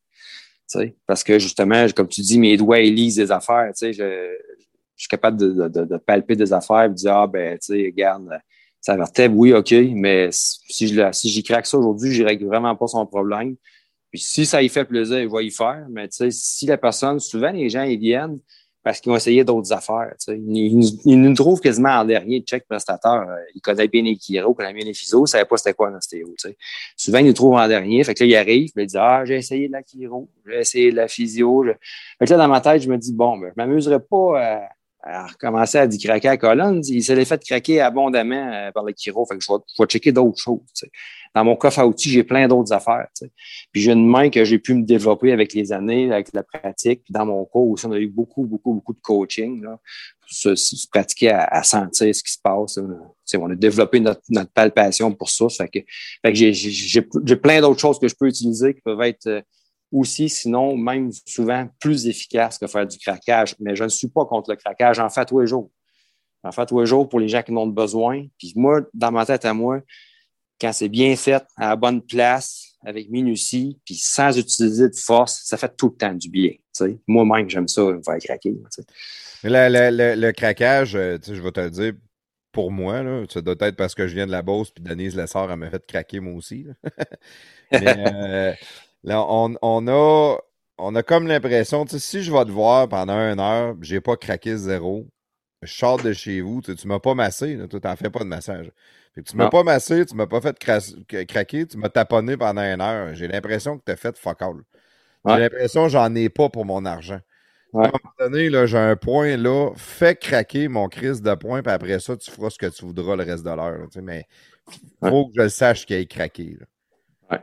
Speaker 2: Parce que justement, comme tu dis, mes doigts, ils lisent des affaires. Je, je suis capable de, de, de, palper des affaires et de dire Ah, ben, tu sais, regarde, ça vertèbre, oui, OK, mais si je si j'y craque ça aujourd'hui, je règle vraiment pas son problème. Puis si ça y fait plaisir, il va y faire. Mais tu sais, si la personne, souvent les gens, ils viennent parce qu'ils vont essayer d'autres affaires. Ils, ils, nous trouvent quasiment en dernier check prestateur. Euh, ils connaissent bien les chiro, connaissent bien les physio, ils ne savaient pas c'était quoi un ostéo. Souvent, ils nous trouvent en dernier. Fait que là, ils arrivent, ils disent Ah, j'ai essayé de la chiro, j'ai essayé de la physio. Fait que là, dans ma tête, je me dis Bon, ben, je ne m'amuserais pas à, à, recommencer à craquer à colonne. Il s'est fait craquer abondamment euh, par le chiro. Fait que je vais, je vais checker d'autres choses dans mon coffre à outils, j'ai plein d'autres affaires. Puis j'ai une main que j'ai pu me développer avec les années, avec la pratique. Dans mon cours aussi, on a eu beaucoup, beaucoup, beaucoup de coaching là, pour se, pratiquer à, sentir ce qui se passe. On a développé notre, notre, palpation pour ça. Fait que, fait que j'ai plein d'autres choses que je peux utiliser qui peuvent être euh, aussi, sinon, même souvent plus efficaces que faire du craquage. Mais je ne suis pas contre le craquage. J'en fais tous les jours. J'en fais tous les jours pour les gens qui en ont besoin. Puis moi, dans ma tête à moi, quand c'est bien fait, à la bonne place, avec minutie, puis sans utiliser de force, ça fait tout le temps du bien. Moi-même, j'aime ça, me faire craquer.
Speaker 1: Le, craquage, euh, je vais te le dire, pour moi, ça doit être parce que je viens de la Beauce, puis Denise Lessard, elle m'a fait craquer moi aussi. Mais euh, là, on, on, a, on a comme l'impression, si je vais te voir pendant une heure, j'ai pas craqué zéro, je sors de chez vous, tu ne m'as pas massé, tu n'en fais pas de massage. tu m'as pas massé, tu m'as pas fait craquer, tu m'as taponné pendant une heure. J'ai l'impression que tu as fait fuck all. J'ai l'impression que j'en ai pas pour mon argent. À un moment donné, j'ai un point là, fais craquer mon crise de point, puis après ça, tu feras ce que tu voudras le reste de l'heure. Mais il faut que je le sache qu'il ait craqué.
Speaker 2: Ouais.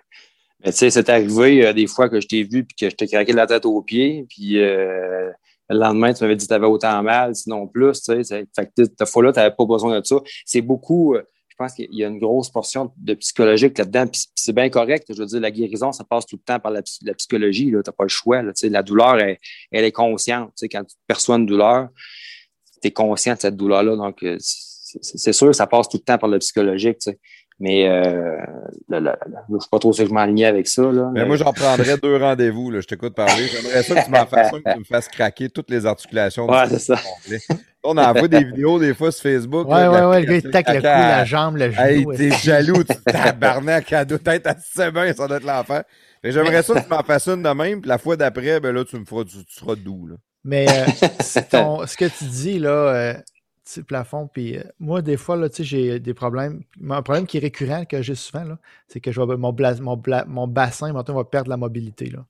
Speaker 2: Tu sais, c'est arrivé euh, des fois que je t'ai vu puis que je t'ai craqué la tête aux pieds, puis euh, le lendemain, tu m'avais dit que tu avais autant mal, sinon plus. Tu sais, cette fois-là, tu n'avais pas besoin de ça. C'est beaucoup, euh, je pense qu'il y a une grosse portion de psychologique là-dedans. c'est bien correct. Je veux dire, la guérison, ça passe tout le temps par la, psychologie. Tu n'as pas le choix. Là, tu sais, la douleur, elle, est consciente. Tu sais, quand tu perçois une douleur, tu es conscient de cette douleur-là. Donc, euh, c'est sûr ça passe tout le temps par le psychologique. Tu sais. Mais euh, je ne sais pas trop si je m'alignais avec ça. Là,
Speaker 1: mais, moi, j'en prendrais deux rendez-vous. Je t'écoute parler. J'aimerais ça que tu m'en fasses que tu me fasses craquer toutes les articulations.
Speaker 2: Ouais, c'est ça.
Speaker 1: On envoie des vidéos des fois sur Facebook.
Speaker 4: Ouais, ouais, ouais. Le gars, il tac le cou, la jambe, le genou.
Speaker 1: Hey, t'es jaloux. Tu tabarnak à deux têtes assez bien. Ça doit être l'enfer. J'aimerais ça que tu m'en fasses une de même. Puis la fois d'après, ben là, tu me feras, tu, seras doux. Là.
Speaker 4: Mais euh, ton, ce que tu dis, là, euh, le plafond. Puis euh, moi, des fois, là, j'ai des problèmes. Un problème qui est récurrent, que j'ai souvent, c'est que je mon, mon, mon, bassin, maintenant, va perdre la mobilité. Là.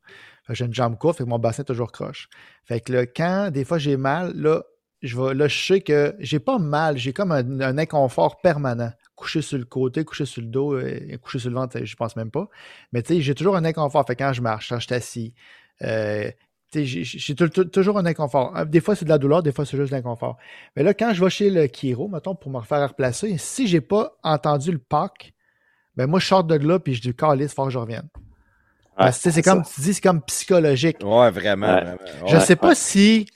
Speaker 4: J'ai une jambe courte, fait que mon bassin est toujours croche. Fait que là, quand des fois j'ai mal, là, je vais, là, je sais que j'ai pas mal, j'ai comme un, inconfort permanent. Coucher sur le côté, coucher sur le dos, et, coucher sur le ventre, je pense même pas. Mais tu sais, j'ai toujours un inconfort. Fait quand je marche, quand je suis assis, euh, j'ai toujours un inconfort. Euh, des fois, c'est de la douleur, des fois, c'est juste de l'inconfort. Mais là, quand je vais chez le chiro, mettons, pour me refaire replacer, si j'ai pas entendu le PAC, ben moi, je sors de là, puis je dis, il faut que je revienne. c'est comme tu dis, c'est comme psychologique.
Speaker 1: Ouais, vraiment.
Speaker 4: je sais pas si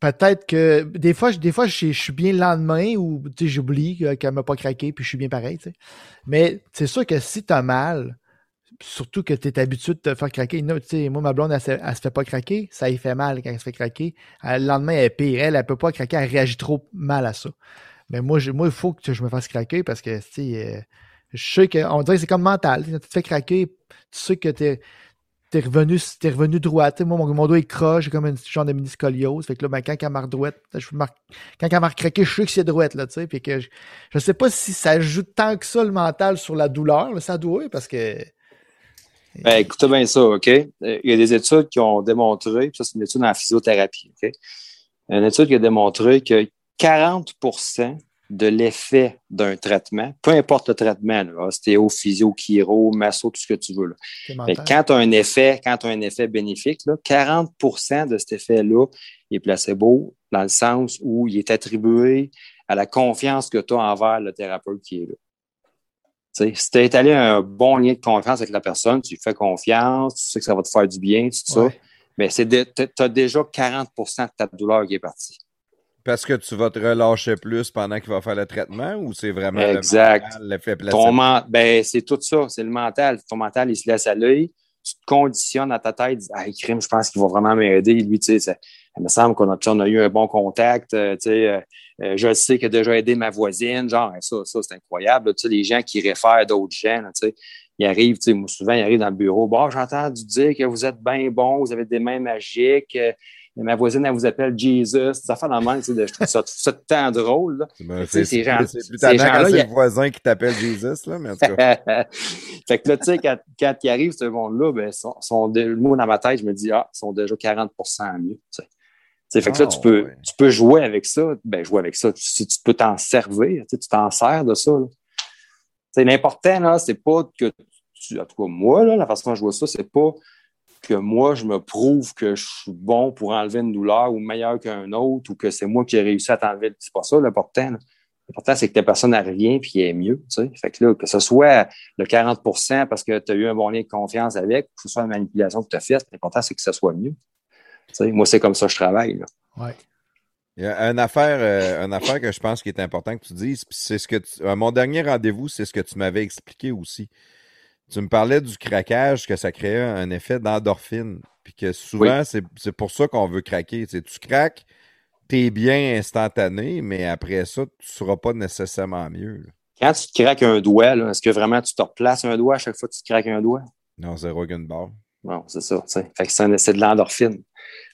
Speaker 4: peut-être que des fois, des fois je, suis bien le lendemain ou j'oublie qu'elle m'a pas craqué, puis je suis bien pareil. Mais c'est sûr que si tu as mal, surtout que tu es habitué de te faire craquer. moi, ma blonde, elle, se fait pas craquer. Ça y fait mal quand elle se fait craquer. le lendemain, elle est pire. Elle, elle peut pas craquer. Elle réagit trop mal à ça. Mais moi, moi il faut que je me fasse craquer parce que, euh, je sais qu'on dirait que c'est comme mental. Tu te fais craquer, tu sais que tu es, revenu, es droit. moi, mon, dos est croche, j'ai comme une genre de mini scoliose. Fait que là, ben, quand elle marque droite, quand elle marque craqué, je sais que c'est droite, là, que je, je sais pas si ça ajoute tant que ça le mental sur la douleur, ça doit, parce que
Speaker 2: ben, écoutez bien ça, OK? Il y a des études qui ont démontré, ça c'est une étude en physiothérapie, OK? Une étude qui a démontré que 40% de l'effet d'un traitement, peu importe le traitement, ostéo, physio, chiro, masso, tout ce que tu veux. Là. quand tu as un effet, quand tu as un effet bénéfique, là, 40% de cet effet-là est placebo dans le sens où il est attribué à la confiance que tu as envers le thérapeute qui est là si tu as étalé un bon lien de confiance avec la personne, tu lui fais confiance, tu sais que ça va te faire du bien, tout ça, mais tu as déjà 40% de ta douleur qui est partie.
Speaker 1: Parce que tu vas te relâcher plus pendant qu'il va faire le traitement ou c'est vraiment
Speaker 2: exact. l'effet placebo? Ben, c'est tout ça, c'est le mental. Ton mental, il se laisse aller. tu te conditionnes à ta tête, ah, crime, je pense qu'il va vraiment m'aider. Lui, tu sais, il me semble qu'on a, on a eu un bon contact. euh, euh, euh, je sais qu'il a déjà aidé ma voisine. Genre, ça, ça c'est incroyable. là. Les gens qui réfèrent d'autres gens, là, ils arrivent, moi, souvent, ils arrivent dans le bureau. Bon, j'ai entendu dire que vous êtes bien bon, vous avez des mains magiques. euh, ma voisine, elle vous appelle Jesus. Ça fait le de- je trouve ça, ça tant drôle.
Speaker 1: Ben, c'est plus quand c'est le voisin qui t'appelle Jesus, là, mais en tout cas.
Speaker 2: fait que là, tu sais, quand, quand ils arrivent, ce monde-là, ben, sont, moi, dans ma tête, je me dis, ah, ils sont déjà 40% mieux. Fait que là,
Speaker 1: Ah,
Speaker 2: tu peux,
Speaker 1: ouais.
Speaker 2: tu peux jouer avec ça. Ben, jouer avec ça. Tu, tu peux t'en servir. Tu t'en sers de ça. L'important, là, c'est pas que tu, en tout cas, moi, là, la façon dont je vois ça, c'est pas que moi, je me prouve que je suis bon pour enlever une douleur ou meilleur qu'un autre ou que c'est moi qui ai réussi à t'enlever. C'est pas ça l'important. L'important, c'est que ta personne elle revient puis elle est mieux. Fait que là, que ce soit le 40% parce que tu as eu un bon lien de confiance avec, que ce soit une manipulation que tu as faite, l'important, c'est que ce soit mieux. Moi, c'est comme ça que je travaille. là.
Speaker 4: Ouais.
Speaker 1: Il y a une affaire, euh, une affaire que je pense qui est important que tu dises, puis c'est ce que tu- à mon dernier rendez-vous, c'est ce que tu m'avais expliqué aussi. Tu me parlais du craquage, que ça créait un effet d'endorphine, puis que souvent, c'est c'est pour ça qu'on veut craquer. Tu, craques, t'es bien instantané, mais après ça, tu seras pas nécessairement mieux. là.
Speaker 2: Quand tu te craques un doigt, est-ce que vraiment tu te replaces un doigt à chaque fois que tu te craques un doigt?
Speaker 1: Non, zéro qu'une barre.
Speaker 2: Bon, c'est ça. c'est de l'endorphine.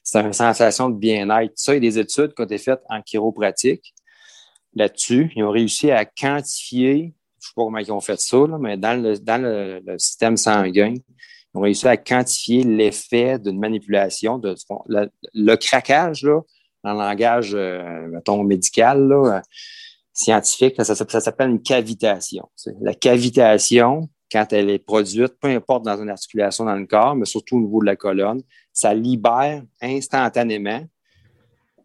Speaker 2: C'est une sensation de bien-être. Ça, il y a des études qui ont été faites en chiropratique là-dessus. Ils ont réussi à quantifier, je ne sais pas comment ils ont fait ça, mais dans, le, dans le, le système sanguin, ils ont réussi à quantifier l'effet d'une manipulation. De, le, le craquage, là, en langage, euh, mettons, médical, euh, scientifique, ça, s'appelle une cavitation. La cavitation, quand elle est produite, peu importe dans une articulation dans le corps, mais surtout au niveau de la colonne, ça libère instantanément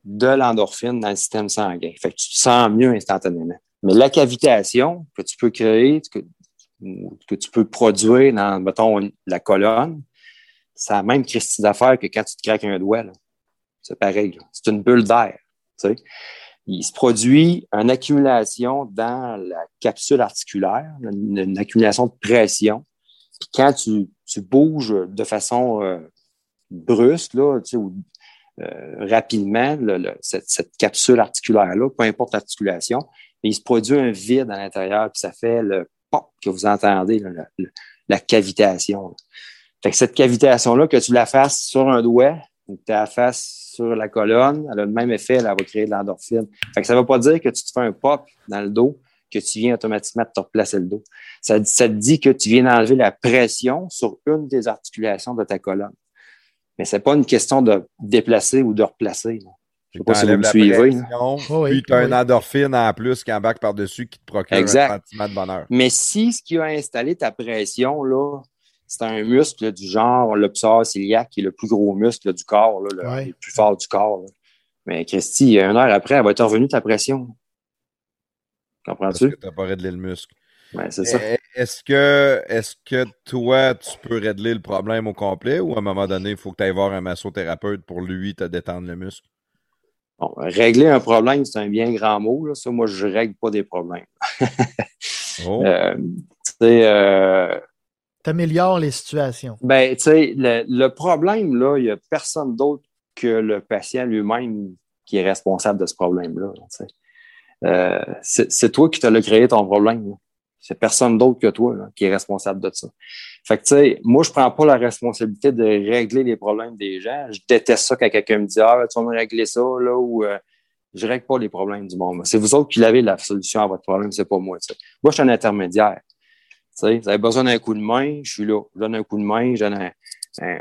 Speaker 2: de l'endorphine dans le système sanguin. Fait que tu te sens mieux instantanément. Mais la cavitation que tu peux créer, que, que tu peux produire dans, mettons, la colonne, c'est la même christie d'affaires que quand tu te craques un doigt. C'est pareil. C'est une bulle d'air. tu sais. Il se produit une accumulation dans la capsule articulaire, une, accumulation de pression. Puis quand tu, tu bouges de façon euh, brusque, là, tu sais, ou, euh, rapidement, le- cette, cette capsule articulaire-là, peu importe l'articulation, il se produit un vide à l'intérieur, puis ça fait le pop que vous entendez, là, la, cavitation. là. Fait que cette cavitation-là, que tu la fasses sur un doigt tu la fasses sur la colonne, elle a le même effet, elle va créer de l'endorphine. Fait que ça ne veut pas dire que tu te fais un pop dans le dos, que tu viens automatiquement te replacer le dos. Ça, ça te dit que tu viens d'enlever la pression sur une des articulations de ta colonne. Mais c'est pas une question de déplacer ou de replacer. là. Je sais pas si vous me
Speaker 1: la
Speaker 2: suivez.
Speaker 1: pression,
Speaker 4: Oh oui,
Speaker 1: puis tu as
Speaker 4: oh
Speaker 1: une endorphine en plus qui embarque par-dessus qui te procure
Speaker 2: Exact.
Speaker 1: un sentiment de bonheur.
Speaker 2: Mais si ce qui a installé ta pression, là, c'est un muscle du genre le psoas ciliaque, qui est le plus gros muscle du corps, là, le,
Speaker 4: Ouais.
Speaker 2: le plus fort du corps. là. Mais Christy, une heure après, elle va être revenue ta pression.
Speaker 1: Parce
Speaker 2: Comprends-tu?
Speaker 1: que tu n'as pas réglé le muscle.
Speaker 2: Ouais, c'est ça.
Speaker 1: Est-ce que, est-ce que toi, tu peux régler le problème au complet ou à un moment donné, il faut que tu ailles voir un massothérapeute pour lui te détendre le muscle?
Speaker 2: Bon, régler un problème, c'est un bien grand mot. Là. Ça, moi, je ne règle pas des problèmes.
Speaker 1: Oh.
Speaker 2: Euh, euh,
Speaker 4: T'améliores les situations.
Speaker 2: Ben, tu sais, le, problème, là, il n'y a personne d'autre que le patient lui-même qui est responsable de ce problème-là. Euh, c'est toi qui t'as créé ton problème. C'est personne d'autre que toi qui est responsable de ça. Fait que, tu sais, moi, je prends pas la responsabilité de régler les problèmes des gens. Je déteste ça quand quelqu'un me dit Ah, tu vas me régler ça, là, ou euh, je règle pas les problèmes du monde. C'est vous autres qui avez la solution à votre problème, c'est pas moi. Moi, je suis un intermédiaire. Tu sais, vous avez besoin d'un coup de main, je suis là. Je donne un coup de main, je donne un,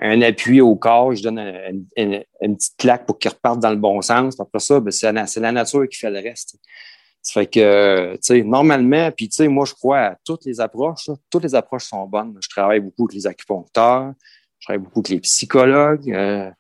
Speaker 2: un- appui au corps, je donne un- une, une- petite claque pour qu'il reparte dans le bon sens. Après ça, ben, c'est la, la nature qui fait le reste. Ça fait que, tu sais, normalement, puis tu sais, moi, je crois à toutes les approches. là. Toutes les approches sont bonnes. Je travaille beaucoup avec les acupuncteurs, je travaille beaucoup avec les psychologues, euh,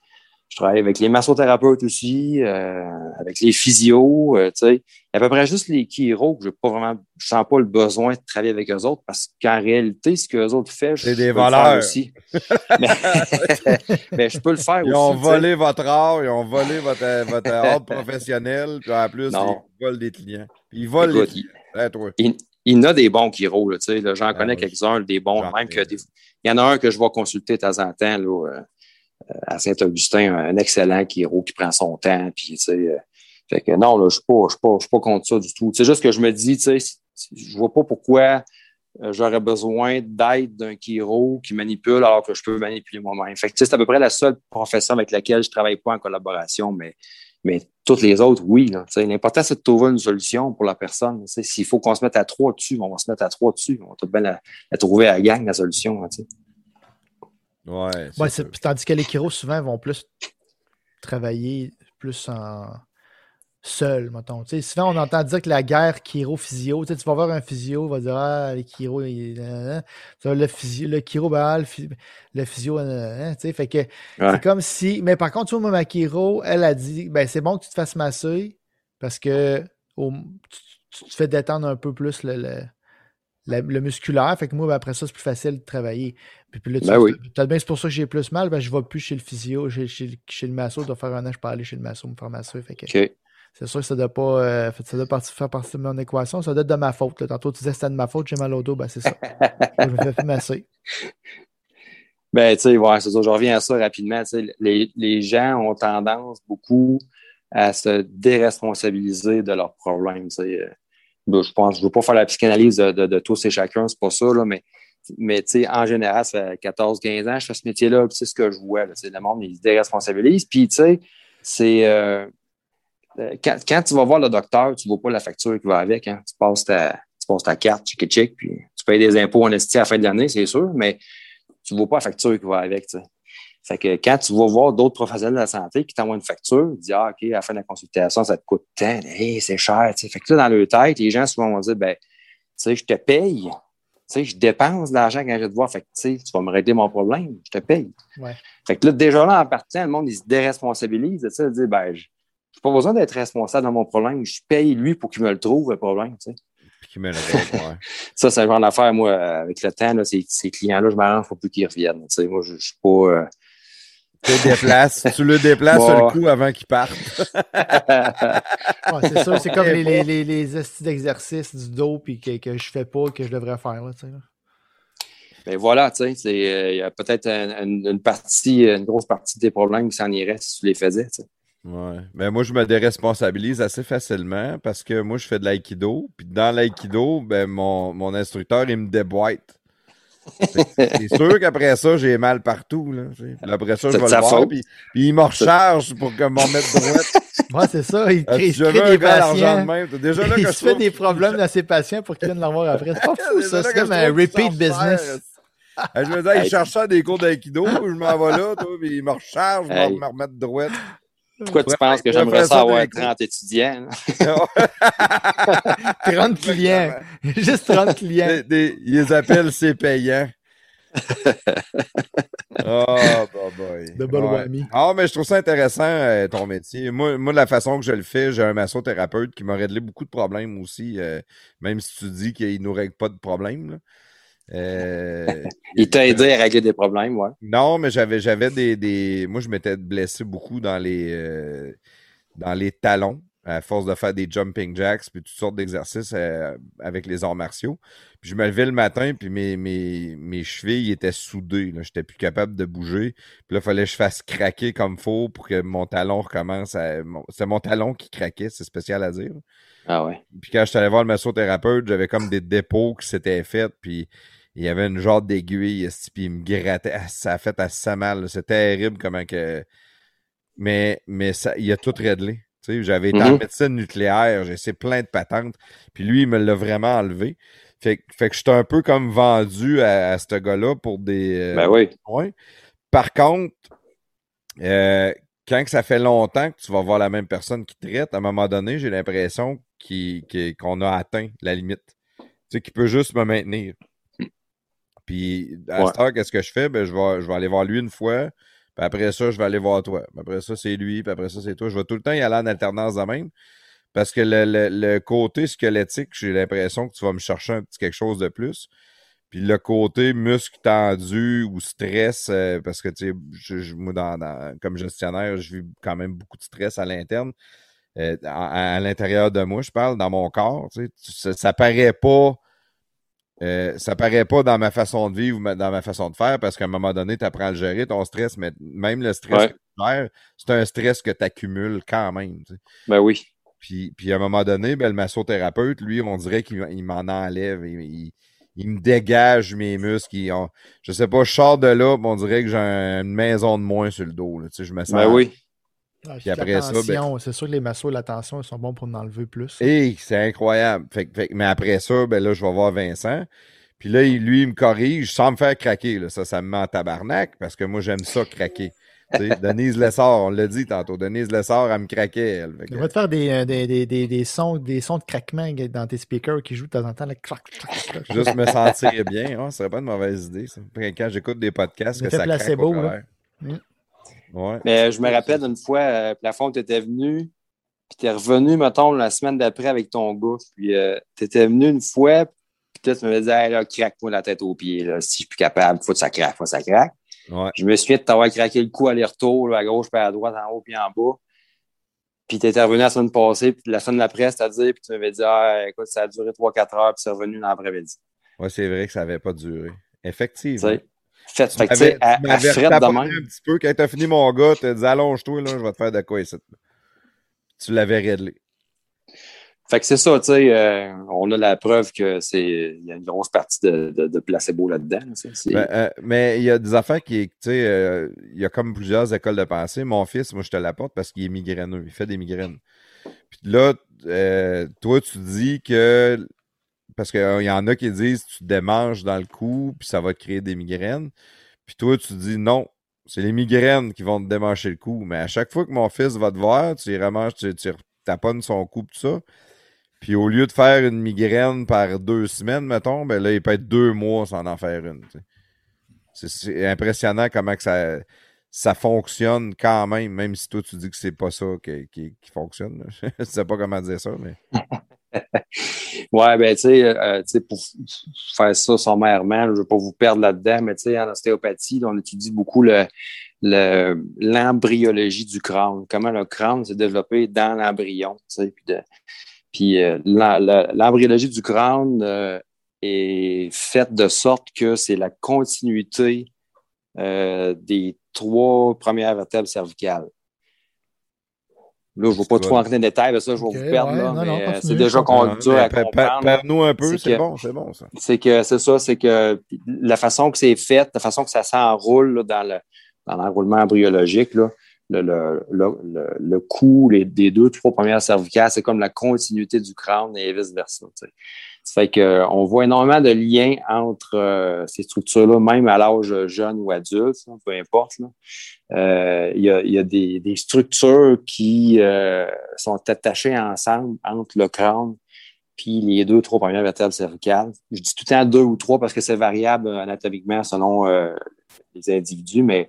Speaker 2: je travaille avec les massothérapeutes aussi, euh, avec les physios, euh, tu sais. Il y a à peu près juste les chiro que je pas vraiment, je sens pas le besoin de travailler avec eux autres parce qu'en réalité, ce qu'eux autres font, je,
Speaker 1: des
Speaker 2: peux le faire aussi. mais, mais je peux le faire
Speaker 1: Ils
Speaker 2: aussi.
Speaker 1: ont
Speaker 2: tu sais.
Speaker 1: volé votre art, ils ont volé votre, votre ordre professionnel, puis en plus,
Speaker 2: Non.
Speaker 1: ils volent des clients. Ils volent
Speaker 2: Écoute,
Speaker 1: les clients. Toi.
Speaker 2: ils, il y en a des bons là, tu sais, j'en
Speaker 1: Ah,
Speaker 2: connais
Speaker 1: oui.
Speaker 2: quelques-uns, des bons, même que des- il y en a un que je vais consulter de temps en temps, là, euh, à Saint-Augustin, un excellent chiro qui prend son temps, puis, tu sais, euh, fait que non, là, je je suis pas, contre ça du tout. C'est juste que je me dis, tu sais, je vois pas pourquoi euh, j'aurais besoin d'aide d'un chiro qui manipule alors que je peux manipuler moi-même. Fait que, c'est à peu près la seule profession avec laquelle je travaille pas en collaboration, mais, mais toutes les autres, oui. L'important, c'est de trouver une solution pour la personne. S'il faut qu'on se mette à trois dessus, on va se mettre à trois dessus. On va tout bien la, la trouver à la gang, la solution. hein,
Speaker 1: Ouais. c'est-
Speaker 4: tandis que les chiros, souvent, vont plus travailler plus en seul, mettons. Souvent, on entend dire que la guerre chiro-physio, tu vas voir un physio, il va dire Ah, les chiro, il- euh, euh. le physio, le chiro, ben, ah, le, phy- le physio, euh, tu sais, fait que
Speaker 2: Ouais.
Speaker 4: c'est comme si. Mais par contre, tu vois, ma chiro, elle a dit ben, c'est bon que tu te fasses masser parce que tu, tu te fais détendre un peu plus le, le musculaire. Fait que moi, ben, après ça, c'est plus facile de travailler. Puis, puis là, tu
Speaker 2: Ben oui.
Speaker 4: bien c'est pour ça que j'ai plus mal. Ben, je ne vais plus chez le physio, chez, chez, chez le masso. Ça doit faire un an je peux aller chez le masso me faire masser. Fait que c'est sûr que ça doit pas euh, ça doit partir- faire partie de mon équation. Ça doit être de ma faute. là. Tantôt, tu disais que c'était de ma faute, j'ai mal au dos. Ben, c'est ça. je me fais plus masser.
Speaker 2: Ben, tu sais, ouais. Je reviens à ça rapidement. Les, les gens ont tendance beaucoup à se déresponsabiliser de leurs problèmes. Euh, Je pense, je ne veux pas faire la psychanalyse de, de- de tous et chacun, c'est pas ça, là, mais, mais en général, ça fait 14-15 ans que je fais ce métier-là, c'est ce que je vois. Le monde, il se déresponsabilise. Puis, tu sais, c'est. euh, euh, quand, tu vas voir le docteur, tu ne vois pas la facture qui va avec. Hein. Tu, passes ta, tu passes ta carte, chic chic, puis tu payes des impôts en esti à la fin de l'année, c'est sûr, mais tu ne vois pas la facture qui va avec. Fait que quand tu vas voir d'autres professionnels de la santé qui t'envoient une facture, tu dis Ah, OK, à la fin de la consultation, ça te coûte tant, hey, c'est cher. tu sais. Fait que là, dans leur tête, les gens souvent vont dire ben, tu sais, je te paye. Tu sais, je dépense de l'argent quand je vais te voir. Fait que, tu sais, tu vas me régler mon problème, je te paye.
Speaker 4: Ouais.
Speaker 2: Fait que là, déjà là, en partant, le monde, il se déresponsabilise. Tu sais, il dit, ben, je n'ai pas besoin d'être responsable de mon problème. Je paye lui pour qu'il me le trouve, le problème. Tu sais.
Speaker 1: Puis qui met le ouais.
Speaker 2: Ça, c'est le genre d'affaire, moi, avec le temps, là, ces, ces clients-là, je m'arrange pour plus qu'ils reviennent. Tu sais, moi, je ne suis pas. euh,
Speaker 1: Tu le déplaces, tu le déplaces
Speaker 2: Bon.
Speaker 1: sur le coup avant qu'il parte.
Speaker 4: Ouais, c'est sûr, c'est comme les, les, les, les estis d'exercice du dos puis que, que je fais pas que je devrais faire. Là, tu sais, là.
Speaker 2: Ben voilà, tu sais, c'est, euh, il y a peut-être un- une, une partie, une grosse partie des problèmes qui s'en irait si tu les faisais. tu sais.
Speaker 1: Ouais. Mais moi, je me déresponsabilise assez facilement parce que moi, je fais de l'aïkido. Puis dans l'aïkido, ben, mon, mon instructeur, il me déboîte. C'est sûr qu'après ça, j'ai mal partout. Là, après ça, je vais
Speaker 2: de
Speaker 1: le voir. Puis, puis il me recharge pour que m'en mette droite.
Speaker 4: Ouais, c'est ça. Il crée,
Speaker 1: si
Speaker 4: il
Speaker 1: je
Speaker 4: crée des
Speaker 1: de
Speaker 4: patients.
Speaker 1: même, t'as déjà là que
Speaker 4: Il
Speaker 1: je
Speaker 4: se fait des problèmes dans ses patients pour qu'ils viennent le revoir après. C'est pas fou, ça. C'est comme un repeat business.
Speaker 1: faire. Je me disais, il cherche ça des cours d'aïkido, je m'en vais là, toi, puis il me recharge, je vais me remettre droite.
Speaker 2: Pourquoi tu
Speaker 1: Ouais,
Speaker 2: penses que j'aimerais ça avoir
Speaker 1: d'un coup.
Speaker 2: 30 étudiants? hein?
Speaker 4: 30 clients. Juste 30 clients.
Speaker 1: Des- des- ils appellent c'est payant. Oh, bah boy.
Speaker 4: Double
Speaker 1: Ouais.
Speaker 4: whammy.
Speaker 1: Ah, mais je trouve ça intéressant, euh, ton métier. Moi, moi, la façon que je le fais, j'ai un massothérapeute qui m'a réglé beaucoup de problèmes aussi, euh, même si tu dis qu'il nous règle pas de problèmes. Euh,
Speaker 2: Il t'a aidé à régler des problèmes, ouais.
Speaker 1: non, mais j'avais j'avais des, des. Moi, je m'étais blessé beaucoup dans les euh, dans les talons à force de faire des jumping jacks puis toutes sortes d'exercices euh, avec les arts martiaux. Puis je me levais le matin puis mes, mes, mes chevilles étaient soudées. Je n'étais plus capable de bouger. Puis là, il fallait que je fasse craquer comme faut pour que mon talon recommence à. C'est mon talon qui craquait, c'est spécial à dire.
Speaker 2: Ah ouais.
Speaker 1: Puis quand je suis allé voir le massothérapeute, j'avais comme des dépôts qui s'étaient faits, puis il y avait une genre d'aiguille, puis il me grattait. Ah, Ça a fait assez mal. là. C'est terrible comment que. Mais, mais ça, il a tout réglé. Tu sais, j'avais été en
Speaker 2: Mhm.
Speaker 1: médecine nucléaire, j'ai essayé plein de patentes, puis lui, il me l'a vraiment enlevé. Fait, que- fait que j'étais un peu comme vendu à, à ce gars-là pour des. euh,
Speaker 2: Ben oui.
Speaker 1: Ouais. Par contre, euh, quand que ça fait longtemps que tu vas voir la même personne qui traite, à un moment donné, j'ai l'impression qu'on a atteint la limite. Tu sais, qu'il peut juste me maintenir. Puis, à
Speaker 2: Ouais.
Speaker 1: cette heure, qu'est-ce que je fais? Ben, je vais, je vais aller voir lui une fois. Puis après ça, je vais aller voir toi. Puis après ça, c'est lui. Puis après ça, c'est toi. Je vais tout le temps y aller en alternance de même. Parce que le, le- le côté squelettique, j'ai l'impression que tu vas me chercher un petit quelque chose de plus. Puis le côté muscle tendu ou stress, euh, parce que tu sais, je- je- moi, dans, dans- comme gestionnaire, je vis quand même beaucoup de stress à l'interne. Euh, à, à l'intérieur de moi, je parle, dans mon corps. Tu sais, Tu- ça, ça paraît pas Euh, ça paraît pas dans ma façon de vivre ou ma- dans ma façon de faire parce qu'à un moment donné, tu apprends à le gérer, ton stress, mais même le stress
Speaker 2: Ouais.
Speaker 1: que tu gères, c'est un stress que tu accumules quand même. tu sais.
Speaker 2: Ben oui.
Speaker 1: Puis, puis à un moment donné, ben, le massothérapeute, lui, on dirait qu'il il m'en enlève. Il, il- il me dégage mes muscles. il- on- je sais pas, je sors de là, on dirait que j'ai un- une maison de moins sur le dos. là. Tu sais, je me sens.
Speaker 2: Ben oui.
Speaker 4: Ah,
Speaker 1: Puis après ça, ben-
Speaker 4: C'est sûr que les massos, l'attention, ils sont bons pour en enlever plus.
Speaker 1: Hey, c'est incroyable. Fait, fait mais après ça, ben là, je vais voir Vincent. Puis là, il- lui, il me corrige sans me faire craquer. Là. Ça, ça me met en tabarnak parce que moi, j'aime ça craquer. Denise Lessard, on l'a dit tantôt. Denise Lessard, elle me craquait, elle. Que-
Speaker 4: devrais te faire des, euh, des, des, des, des sons, des sons de craquement dans tes speakers qui jouent de temps en temps. là, clac, clac, clac, clac.
Speaker 1: Juste me sentir bien, hein, ce serait pas une mauvaise idée, ça. Quand j'écoute des podcasts, que ça craque
Speaker 4: placebo,
Speaker 1: au
Speaker 4: là.
Speaker 1: travers. Ouais.
Speaker 2: Mais je me rappelle d'une fois, euh, Plafond, tu étais venu, puis tu es revenu, mettons, la semaine d'après avec ton gars. Puis tu étais venu une fois, puis tu m'avais dit, hey, là, craque-moi la tête aux pieds. Là. Si je suis plus capable, faut que ça craque, faut que ça craque.
Speaker 1: Ouais.
Speaker 2: Je me souviens de t'avoir craqué le cou aller-retour, à gauche, puis à droite, en haut, puis en bas. Puis tu étais revenu la semaine passée, puis la semaine d'après, c'est-à-dire, puis tu m'avais dit, ah, écoute, ça a duré 3-4 heures, puis c'est revenu dans l'après-midi.
Speaker 1: Ouais, c'est vrai que ça n'avait pas duré. Effectivement.
Speaker 2: Fait, que, tu sais, à, de même.
Speaker 1: un petit peu. Quand t'as fini mon gars, t'as dit allonge-toi, là, je vais te faire de quoi ici. Tu l'avais réglé.
Speaker 2: Fait que c'est ça, tu sais, euh, on a la preuve que c'est il y a une grosse partie de, de, de placebo là-dedans.
Speaker 1: Ben, euh, mais il y a des affaires qui, tu sais, euh, il y a comme plusieurs écoles de pensée. Mon fils, moi, je te l'apporte parce qu'il est migraineux. Il fait des migraines. Puis là, toi, tu dis que. Parce qu'il y en a qui disent tu te démanges dans le cou, puis ça va te créer des migraines. Puis toi, tu dis non, c'est les migraines qui vont te démancher le cou. Mais à chaque fois que mon fils va te voir, tu remanges, tu, tu taponnes son cou, tout ça. Puis au lieu de faire une migraine par deux semaines, mettons, ben là, il peut être deux mois sans en faire une. C'est- impressionnant comment que ça, ça fonctionne quand même, même si toi tu dis que c'est pas ça qui, fonctionne. Je sais pas comment dire ça, mais.
Speaker 2: Ouais, ben, tu sais, euh, tu sais, pour faire ça sommairement, je ne veux pas vous perdre là-dedans, mais tu sais, en ostéopathie, on étudie beaucoup le, le- l'embryologie du crâne, comment le crâne s'est développé dans l'embryon, puis, puis euh, la- l'embryologie du crâne euh, est faite de sorte que c'est la continuité des trois premières vertèbres cervicales. Là, je ne vais pas trop entrer dans les détails, parce que ça, je vais vous perdre,
Speaker 4: ouais,
Speaker 2: là,
Speaker 4: non, non,
Speaker 2: mais
Speaker 4: continue,
Speaker 2: c'est déjà dur à comprendre.
Speaker 1: Parle-nous un peu,
Speaker 2: C'est
Speaker 1: c'est
Speaker 2: que-
Speaker 1: bon, c'est bon ça.
Speaker 2: c'est que c'est ça, c'est que la façon que c'est fait, la façon que ça s'enroule là, dans le dans l'enroulement embryologique, là, le, le, le, le, le cou les, des deux, trois premières cervicales, c'est comme la continuité du crâne et vice-versa. tu fait que on voit énormément de liens entre euh, ces structures-là, même à l'âge jeune ou adulte, peu importe. Euh, Il y, a, y a des, des structures qui euh, sont attachées ensemble entre le crâne puis les deux, trois premières vertèbres cervicales. Je dis tout le temps deux ou trois parce que c'est variable anatomiquement selon euh, les individus, mais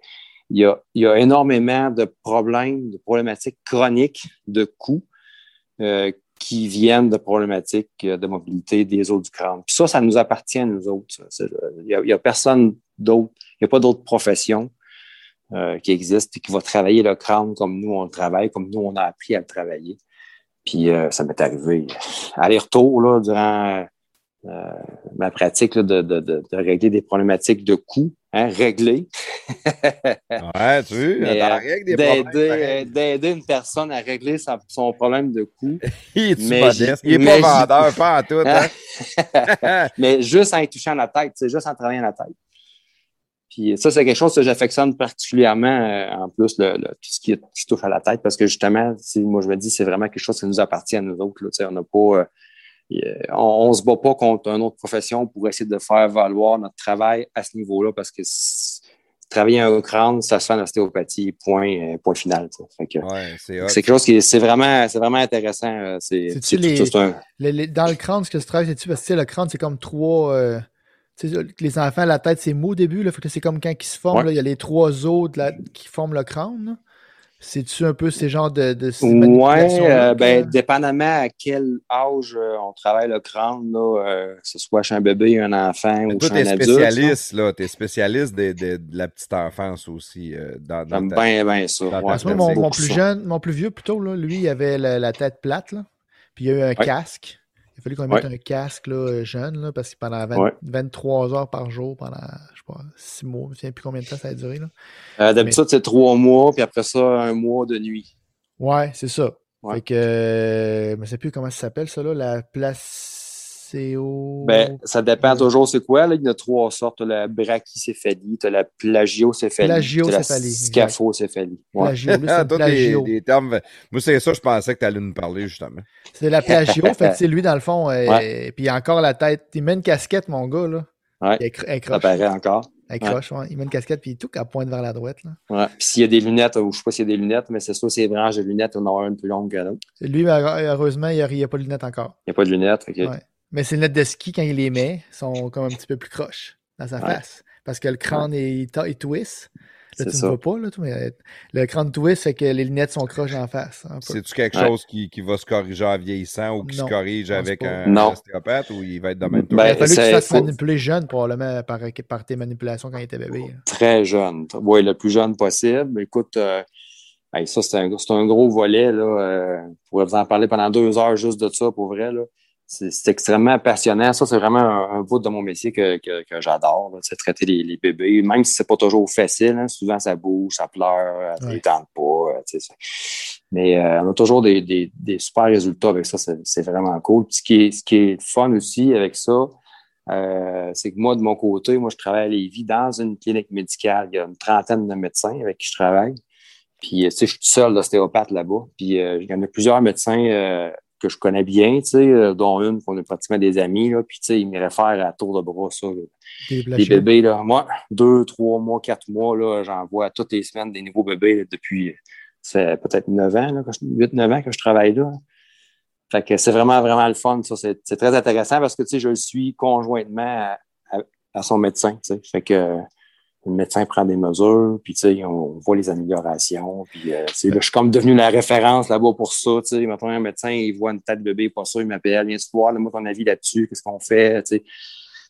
Speaker 2: il y, a, il y a énormément de problèmes, de problématiques chroniques de cou euh, qui viennent de problématiques euh, de mobilité des os du crâne. Puis ça, ça nous appartient nous autres. Il n'y y a personne d'autre, il n'y a pas d'autre profession euh, qui existe et qui va travailler le crâne comme nous on le travaille, comme nous on a appris à le travailler. Puis euh, ça m'est arrivé aller-retour là, durant euh, ma pratique là, de, de, de, de régler des problématiques de coût, hein, régler.
Speaker 1: Ouais, tu
Speaker 2: euh, D'aider
Speaker 1: problèmes. pareils.
Speaker 2: d'aider une personne à régler son problème de coût.
Speaker 1: Il est
Speaker 2: mais
Speaker 1: modeste. Il est
Speaker 2: mais
Speaker 1: pas vendeur, pas en tout. Hein?
Speaker 2: Mais juste en y touchant la tête, c'est juste en travaillant la tête. Puis ça, c'est quelque chose que j'affectionne particulièrement, euh, en plus, le, le- tout ce qui, qui touche à la tête, parce que justement, moi, je me dis, c'est vraiment quelque chose qui nous appartient à nous autres. Là, on n'a pas... euh, on, on se bat pas contre une autre profession pour essayer de faire valoir notre travail à ce niveau-là, parce que travailler un crâne, ça se fait en ostéopathie, point, euh, point final. que,
Speaker 1: Ouais, c'est
Speaker 2: quelque chose qui est, c'est vraiment, c'est vraiment intéressant. euh, C'est,
Speaker 4: les-
Speaker 2: un-
Speaker 4: dans le crâne, ce que tu travailles, c'est-tu parce que tu sais, le crâne, c'est comme trois. euh, tu sais, les enfants, la tête, c'est mou au début. Là, fait que c'est comme quand ils se forment,
Speaker 2: Ouais.
Speaker 4: là, il y a les trois os de la- qui forment le crâne. C'est-tu un peu ces genres de, de manipulations-là
Speaker 2: euh, ben, dépendamment à quel âge euh, on travaille le crâne, là, euh, que ce soit chez un bébé, un enfant
Speaker 1: Mais
Speaker 2: ou
Speaker 1: Toi,
Speaker 2: chez un adulte. là.
Speaker 1: spécialiste, là. T'es spécialiste de, de- de la petite enfance aussi. euh, dans, dans
Speaker 2: J'aime
Speaker 1: ta-
Speaker 2: bien, bien ça.
Speaker 1: dans
Speaker 2: Ouais,
Speaker 4: mon, plus
Speaker 2: ça.
Speaker 4: jeune, mon plus vieux plutôt, là, lui, il avait la, la tête plate, là, puis il a eu un
Speaker 2: Ouais.
Speaker 4: casque. Il a fallu qu'on
Speaker 2: Ouais.
Speaker 4: mette un casque là, jeune, là, parce que pendant 20
Speaker 2: Ouais.
Speaker 4: 23 heures par jour, pendant, je sais pas, 6 mois, je ne sais plus combien de temps ça a duré. Là.
Speaker 2: Euh, D'habitude, c'est trois mois, puis après ça, un mois de nuit.
Speaker 4: Ouais, c'est ça.
Speaker 2: Ouais.
Speaker 4: Fait que, euh, je ne sais plus comment ça s'appelle, ça, là, la
Speaker 2: Ben, ça dépend
Speaker 4: Ouais.
Speaker 2: toujours c'est quoi. Là. Il y en a trois sortes. Tu as la brachycéphalie, tu as la plagiocéphalie,
Speaker 4: Plagiocéphalie,
Speaker 2: scaphocephalie. Ouais.
Speaker 4: Plagio, c'est
Speaker 1: toi, des,
Speaker 4: plagio.
Speaker 1: des termes. Moi, c'est ça, je pensais que tu allais nous parler, justement.
Speaker 4: C'est la plagio. fait sais, lui, dans le fond, euh,
Speaker 2: Ouais.
Speaker 4: puis il a encore la tête. Il met une casquette, mon gars, là.
Speaker 2: Ouais.
Speaker 4: Il
Speaker 2: Ça paraît encore.
Speaker 4: ouais. Il met une casquette, puis tout, elle pointe vers la droite, là.
Speaker 2: Ouais. Puis s'il y a des lunettes, ou je sais pas s'il y a des lunettes, mais c'est sûr, ces branches de lunettes, on en aura une plus longue que l'autre.
Speaker 4: Lui, heureusement, il n'y a, pas de lunettes encore.
Speaker 2: Il n'y a pas de lunettes. ok.
Speaker 4: Ouais. Mais ses lunettes de ski, quand il les met, sont comme un petit peu plus croches dans sa
Speaker 2: Ouais.
Speaker 4: face. Parce que le crâne, il, ta- il twist. Là, tu ne vois pas, là, tout, mais le crâne twist fait que les lunettes sont croches en face.
Speaker 1: C'est-tu quelque
Speaker 2: Ouais.
Speaker 1: chose qui, qui va se corriger en vieillissant ou qui
Speaker 4: Non,
Speaker 1: se corrige avec un ostéopathe ou il va être de même
Speaker 2: Ben,
Speaker 4: il a fallu que tu
Speaker 2: c'est-
Speaker 4: fasses
Speaker 2: faut-
Speaker 4: manipuler jeune, probablement, par, par tes manipulations quand il était bébé. là.
Speaker 2: Très jeune. Oui, le plus jeune possible. Écoute, euh, hey, ça, c'est un, c'est un gros volet. Là. Euh, je pourrais vous en parler pendant deux heures juste de ça, pour vrai. Là. C'est, extrêmement passionnant. Ça, c'est vraiment un, un bout de mon métier que, que, que j'adore. C'est traiter les, les bébés, même si c'est pas toujours facile. hein. Souvent, ça bouge, ça pleure, ça
Speaker 4: Ouais.
Speaker 2: ne tente pas. euh, tu sais, ça- Mais euh, on a toujours des, des, des super résultats avec ça. C'est, vraiment cool. Puis ce qui est, ce qui est fun aussi avec ça, euh, c'est que moi, de mon côté, moi, je travaille à Lévis dans une clinique médicale. Il y a une trentaine de médecins avec qui je travaille. Puis, tu sais, je suis tout seul d'ostéopathe là-bas. Puis, euh, il y en a plusieurs médecins euh, que je connais bien, tu sais, euh, dont une qu'on est pratiquement des amis. Là. Puis, tu sais, ils me réfèrent à tour de bras, ça. là.
Speaker 4: Des
Speaker 2: bébés, là. Moi, deux, trois mois, quatre mois, là, j'en vois toutes les semaines des nouveaux bébés là, depuis, ça fait peut-être neuf ans, là, que je- huit, neuf ans que je travaille là. Fait que c'est vraiment, vraiment le fun. Ça, c'est, c'est très intéressant parce que, tu sais, je le suis conjointement à, à- à son médecin, tu sais. Fait que le médecin prend des mesures, puis, tu sais, on voit les améliorations. Puis, euh, là, je suis comme devenu la référence là-bas pour ça, tu sais. Maintenant, un médecin, il voit une tête de bébé, pas ça, il m'appelle, viens-tu voir, là, moi, ton avis là-dessus, qu'est-ce qu'on fait, tu sais.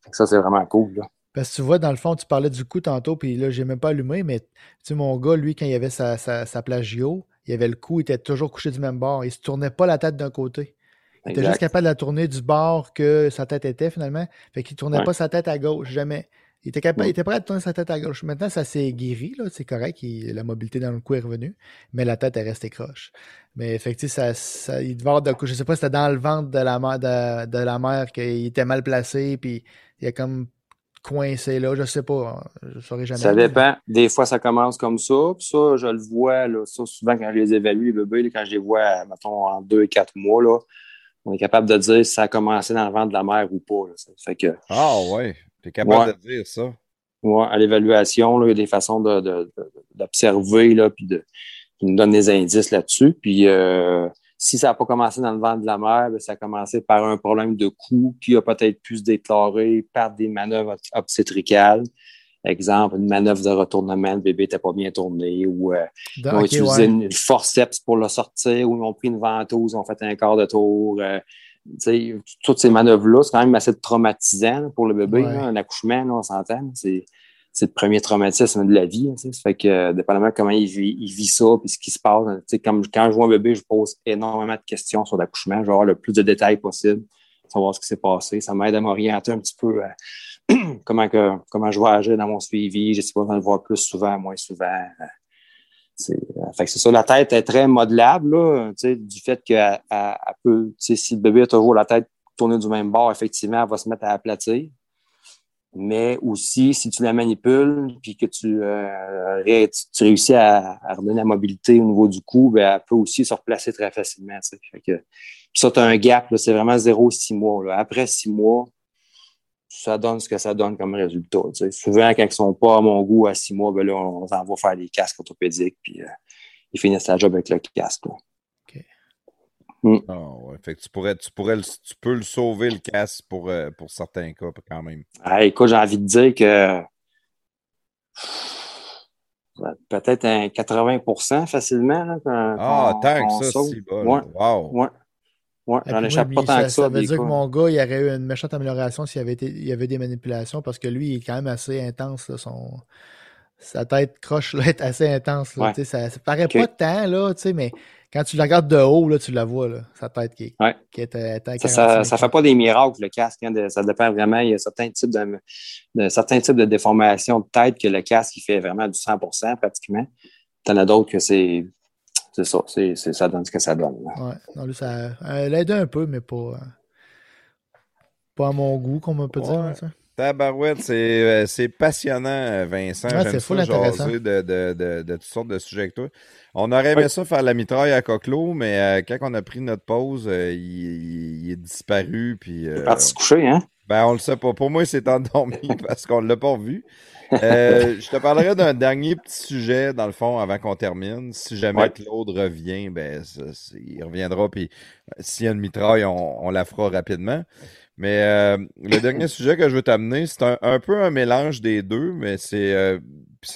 Speaker 2: Fait que ça, c'est vraiment cool, là.
Speaker 4: Parce que tu vois, dans le fond, tu parlais du cou tantôt, puis là, j'ai même pas allumé, mais tu sais, mon gars, lui, quand il avait sa, sa, sa plagio, il avait le cou, il était toujours couché du même bord. Il se tournait pas la tête d'un côté. Il était
Speaker 2: Exact.
Speaker 4: juste capable de la tourner du bord que sa tête était, finalement. Fait qu'il tournait
Speaker 2: Ouais.
Speaker 4: pas sa tête à gauche, jamais. Il était, capable,
Speaker 2: Ouais.
Speaker 4: il était prêt à tourner sa tête à gauche. Maintenant, ça s'est guéri, là, c'est correct. il- la mobilité dans le cou est revenue, mais la tête est restée croche. Mais effectivement, ça, ça, il devait avoir de je sais pas si c'était dans le ventre de la mère, de, de la mère qu'il était mal placé, puis il a comme coincé là, je sais pas. Je saurais jamais.
Speaker 2: Ça dépend. Des fois, ça commence comme ça. Puis ça, je le vois, là, ça, souvent, quand je les évalue, les bébés, là, quand je les vois, mettons, en deux, quatre mois, là, on est capable de dire si ça a commencé dans le ventre de la mère ou pas. là. Ça fait que,
Speaker 1: Ah, ouais. Tu es capable
Speaker 2: Ouais.
Speaker 1: de dire ça.
Speaker 2: ouais, à l'évaluation, il y a des façons de, de- de- d'observer, là, puis de, qui nous donnent des indices là-dessus. Puis, euh, si ça n'a pas commencé dans le ventre de la mère, ben, ça a commencé par un problème de cou qui a peut-être pu se déclarer par des manœuvres obst- obstétricales. Exemple, une manœuvre de retournement, le bébé n'était pas bien tourné ou euh, ils ont utilisé
Speaker 4: ouais.
Speaker 2: une forceps pour le sortir ou ils ont pris une ventouse, ils ont fait un quart de tour. euh, toutes ces manœuvres-là, c'est quand même assez traumatisant pour le bébé.
Speaker 4: Ouais.
Speaker 2: là, un accouchement, là, on s'entend. C'est, c'est le premier traumatisme de la vie. hein. Ça fait que, euh, dépendamment de comment il vit, il vit ça puis ce qui se passe, comme quand je vois un bébé, je pose énormément de questions sur l'accouchement. Je vais avoir le plus de détails possible, savoir ce qui s'est passé. Ça m'aide à m'orienter un petit peu à comment, que, comment je vais agir dans mon suivi. Je sais pas, le voir plus souvent, moins souvent. Euh, C'est, que ça, la tête est très modelable, là, du fait qu'elle elle- peut, si le bébé a toujours la tête tournée du même bord, effectivement, elle va se mettre à aplatir. Mais aussi, si tu la manipules, puis que tu, euh, tu, réussis à, à redonner la mobilité au niveau du cou, ben, elle peut aussi se replacer très facilement. Fait que, puis ça, tu as un gap, c'est vraiment 0-6 mois. Là. Après 6 mois, ça donne ce que ça donne comme résultat. Souvent, quand ils sont pas à mon goût à 6 mois, ben là, on, on s'en va faire des casques orthopédiques, puis euh, ils finissent la job avec le casque. là.
Speaker 1: Ah, ouais. Fait que tu pourrais, tu pourrais, le- tu peux le sauver le casse pour, euh, pour certains cas quand même.
Speaker 2: Ah, écoute, j'ai envie de dire que peut-être un 80% facilement. Là,
Speaker 1: Ah, tant que ça, si bas.
Speaker 2: Ouais.
Speaker 1: Wow.
Speaker 2: ouais. Ouais, j'en échappe pas que ça.
Speaker 4: Ça veut dire que mon gars, il aurait eu une méchante amélioration s'il y avait, été, il y avait des manipulations parce que lui, il est quand même assez intense, là, son, sa tête croche là, est assez intense. Là,
Speaker 2: Ouais.
Speaker 4: Ça, ça paraît pas tant, là, mais quand tu la regardes de haut, là, tu la vois, là, sa tête qui,
Speaker 2: Ouais.
Speaker 4: qui est, euh, à
Speaker 2: Ça, ça,
Speaker 4: 45.
Speaker 2: ça fait pas des miracles, le casque. hein, de- ça dépend vraiment. Il y a certains types de, de- certains types de déformations de tête que le casque, il fait vraiment du 100% pratiquement. T'en as d'autres que c'est, c'est ça. C'est, c'est- ça donne ce que ça donne. là.
Speaker 4: Ouais. Non, lui, ça elle aide un peu, mais pas, euh, pas à mon goût, comme on peut dire.
Speaker 1: Ouais.
Speaker 4: hein, ça.
Speaker 1: Tabarouette, c'est euh, c'est passionnant, euh, Vincent.
Speaker 4: Ouais,
Speaker 1: J'aime
Speaker 4: c'est
Speaker 1: ça jaser de, de, de, de toutes sortes de sujets avec toi. On aurait aimé ça faire la mitraille à Coqueluot, mais euh, quand on a pris notre pause, euh, il, il- il est disparu. Puis,
Speaker 2: Il est
Speaker 1: euh,
Speaker 2: parti se coucher, hein?
Speaker 1: ben, on le sait pas. Pour moi, il s'est endormi parce qu'on l'a pas revu. Euh, je te parlerai d'un dernier petit sujet, dans le fond, avant qu'on termine. Si jamais
Speaker 2: Ouais.
Speaker 1: Claude revient, ben, il reviendra. Puis euh, s'il y a une mitraille, on, on la fera rapidement. Mais euh, le dernier sujet que je veux t'amener, c'est un, un peu un mélange des deux, mais c'est euh,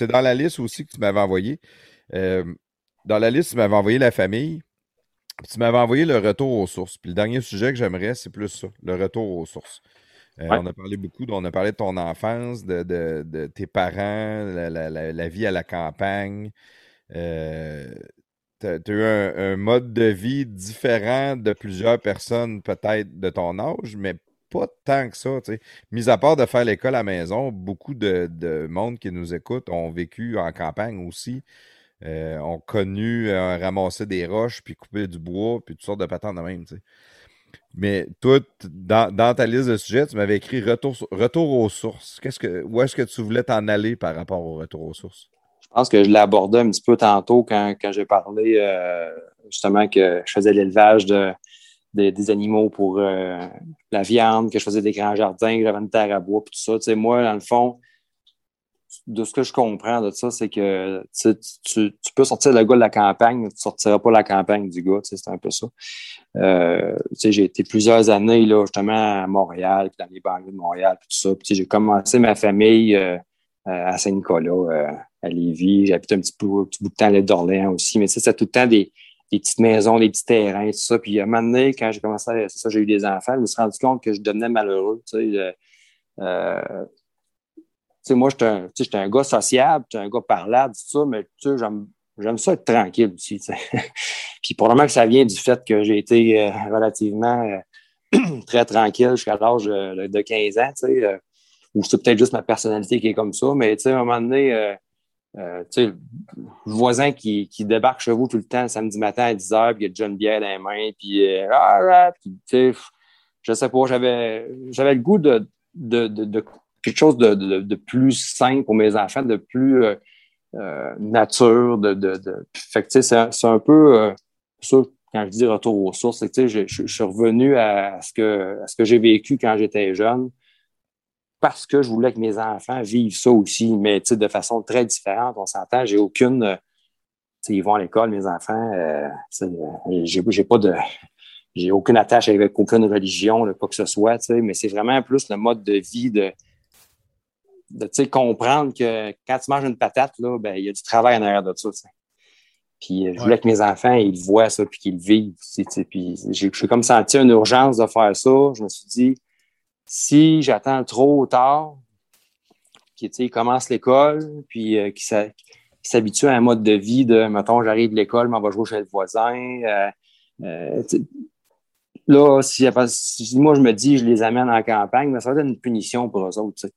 Speaker 1: dans la liste aussi que tu m'avais envoyé. Dans la liste, tu m'avais envoyé la famille. puis tu m'avais envoyé le retour aux sources. Puis le dernier sujet que j'aimerais, c'est plus ça, le retour aux sources. Euh,
Speaker 2: Ouais.
Speaker 1: On a parlé beaucoup, on a parlé de ton enfance, de, de- de tes parents, la, la- la- la vie à la campagne. Euh, tu as, eu un, un mode de vie différent de plusieurs personnes, peut-être de ton âge, mais pas tant que ça. Mis à part de faire l'école à la maison, beaucoup de, de monde qui nous écoute ont vécu en campagne aussi. Euh, ont connu ramasser des roches, puis couper du bois, puis toutes sortes de patentes de même. Mais toi, dans, dans ta liste de sujets, tu m'avais écrit retour, retour aux sources. Qu'est-ce que, où est-ce que tu voulais t'en aller par rapport au retour aux sources?
Speaker 2: Je pense que je l'ai abordé un petit peu tantôt quand, quand j'ai parlé euh, justement que je faisais l'élevage de- des animaux pour euh, la viande, que je faisais des grands jardins, que j'avais une terre à bois, puis tout ça. Tu sais, moi, dans le fond, de ce que je comprends de ça, c'est que tu, peux sortir le gars de la campagne, mais tu ne sortiras pas la campagne du gars. C'est un peu ça. Euh, j'ai été plusieurs années là, justement à Montréal, puis dans les banlieues de Montréal, puis tout ça. J'ai commencé ma famille euh, à Saint-Nicolas, euh, à Lévis. J'ai habité un petit, peu, bout de temps à l'île d'Orléans aussi. Mais c'était tout le temps des, petites maisons, des petits terrains, tout ça. Puis à un moment donné, quand j'ai commencé à, ça, j'ai eu des enfants, je me suis rendu compte que je devenais malheureux. Euh, euh, sais, moi, j'étais un, un gars sociable, j'étais un gars parlable, tout ça, mais tu sais, j'aime, ça être tranquille aussi. Puis probablement que ça vient du fait que j'ai été euh, relativement euh, très tranquille jusqu'à l'âge euh, de 15 ans, tu sais, ou c'est peut-être juste ma personnalité qui est comme ça, mais tu sais, à un moment donné, euh, le voisin qui, qui débarque chez vous tout le temps samedi matin à 10 h, puis il y a une bière dans les mains, puis, euh, ah, ah, puis je sais pas, j'avais, j'avais le goût de quelque chose de, de, de plus simple pour mes enfants, de plus euh, euh, nature, de, de, de... Fait que, c'est, c'est un peu euh, ça, quand je dis retour aux sources, c'est que, je, je, suis revenu à ce que, à ce que j'ai vécu quand j'étais jeune parce que je voulais que mes enfants vivent ça aussi, mais de façon très différente, on s'entend, j'ai aucune... euh, ils vont à l'école, mes enfants, euh, euh, j'ai, pas de... J'ai aucune attache avec aucune religion, quoi que ce soit, mais c'est vraiment plus le mode de vie de, de comprendre que quand tu manges une patate, là, ben, il y a du travail en arrière de ça. Puis euh, je voulais que mes enfants, ils voient ça, puis qu'ils le vivent. Puis j'ai comme senti une urgence de faire ça. Je me suis dit, si j'attends trop tard, qu'ils commencent l'école, puis euh, qu'ils s'habituent à un mode de vie de, mettons, j'arrive de l'école, m'en va jouer chez le voisin. euh, euh, là, si, si moi je me dis, je les amène en campagne, ben, ça va être une punition pour eux autres.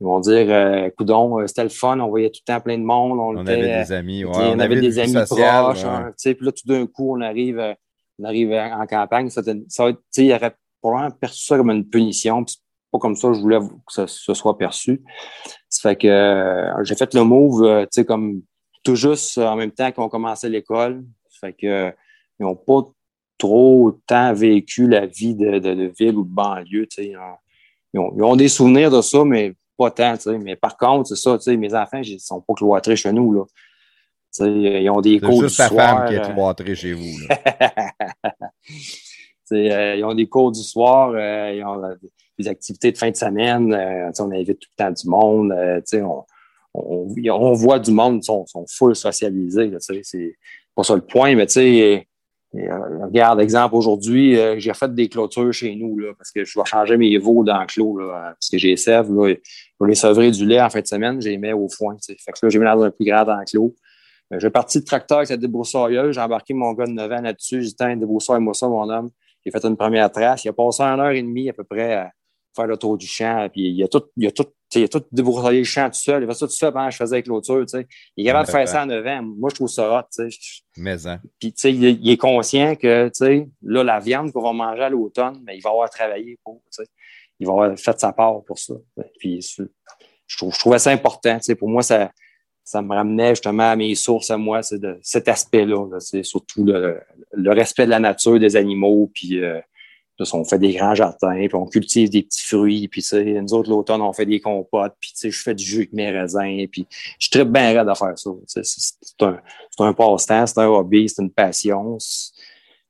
Speaker 2: Ils vont dire, euh, coudon, euh, c'était le fun, on voyait tout le temps plein de monde. On,
Speaker 1: On
Speaker 2: était,
Speaker 1: avait des amis, ouais,
Speaker 2: on, avait
Speaker 1: une
Speaker 2: des amis
Speaker 1: sociale,
Speaker 2: proches. hein, puis là, tout d'un coup, on arrive, euh, on arrive en campagne. Ça, ça va être, il aurait probablement perçu ça comme une punition. puis pas comme ça je voulais que ça, ce soit perçu. Ça fait que euh, j'ai fait le move, euh, tu sais, comme tout juste euh, en même temps qu'on commençait l'école. Ça fait que euh, ils n'ont pas trop tant vécu la vie de, de, de ville ou de banlieue. tu sais. Ont, ils ont- ils ont des souvenirs de ça, mais pas tant. tu sais. Mais par contre, c'est ça, tu sais, mes enfants, ils sont pas cloîtrés chez nous. Là. Tu sais, Ils ont des cours
Speaker 1: juste
Speaker 2: du
Speaker 1: ta
Speaker 2: soir.
Speaker 1: femme qui est
Speaker 2: euh,
Speaker 1: cloîtrée chez vous. là.
Speaker 2: Euh, ils ont des cours du soir, euh, ils ont des activités de fin de semaine. euh, on invite tout le temps du monde. on, on, on voit du monde, ils sont, sont full t'sais, C'est pas ça le point, mais tu sais, regarde, exemple, aujourd'hui, j'ai fait des clôtures chez nous là, parce que je vais changer mes veaux dans le clos là, parce que j'ai sève. Là, pour les sevrer du lait en fin de semaine, j'ai mis au foin. tu sais. Fait que là, j'ai mis dans un plus grand enclos. Euh, J'ai parti de tracteur avec la débroussailleuse, j'ai embarqué mon gars de 9 ans là-dessus, j'ai dit, Tiens, débroussaille-moi ça, mon homme. J'ai fait une première trace. Il a passé une heure et demie à peu près à faire le tour du champ. Puis il a tout, il a tout, il a tout débroussaillé le champ tout seul. Il a fait ça tout seul pendant que je faisais la clôture. tu sais. Il est capable de faire ça en 9 ans. Moi, je trouve ça hot.
Speaker 1: Mais, hein.
Speaker 2: Puis, tu sais, il, est- il est conscient que, tu sais, là, la viande qu'on va manger à l'automne, mais il va avoir travaillé pour. Il va avoir fait sa part pour ça. Puis, je, trouve, je trouvais ça important. Tu sais, pour moi, ça, ça me ramenait justement à mes sources à moi, c'est de cet aspect-là. là. C'est surtout le, respect de la nature, des animaux, puis euh, on fait des grands jardins, puis on cultive des petits fruits, puis nous autres, l'automne, on fait des compotes, puis je fais du jus avec mes raisins, puis je tripe bien raide à faire ça. C'est un, un passe-temps, c'est un hobby, c'est une passion.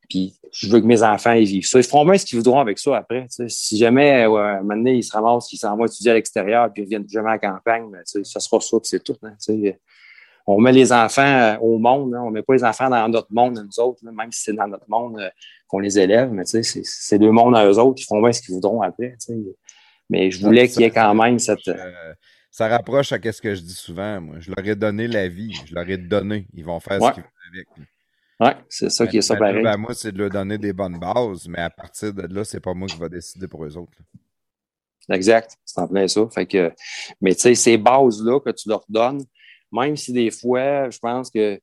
Speaker 2: Puis je veux que mes enfants ils vivent ça. Ils feront bien ce qu'ils voudront avec ça après. Si jamais, ouais, un moment donné, ils se ramassent, ils s'en vont étudier à l'extérieur, puis ils reviennent jamais à la campagne, ben, ça sera ça, puis c'est tout. hein, on met les enfants euh, au monde, hein. on met pas les enfants dans notre monde, nous autres, là, même si c'est dans notre monde euh, qu'on les élève, mais c'est- deux mondes à eux autres, ils font bien ce qu'ils voudront après. Mais je voulais qu'il y ait quand même cette.
Speaker 1: Euh, ça rapproche à ce que je dis souvent. Moi. Je leur ai donné la vie. Je leur ai donné. Ils vont faire
Speaker 2: Ouais.
Speaker 1: ce qu'ils veulent avec.
Speaker 2: Ouais, c'est ça qui est ça
Speaker 1: Ma
Speaker 2: pareil.
Speaker 1: job à moi, c'est de leur donner des bonnes bases, mais à partir de là, c'est pas moi qui va décider pour eux autres. là.
Speaker 2: Exact, c'est en plein ça. Fait que, mais tu sais, ces bases-là que tu leur donnes, même si des fois, je pense que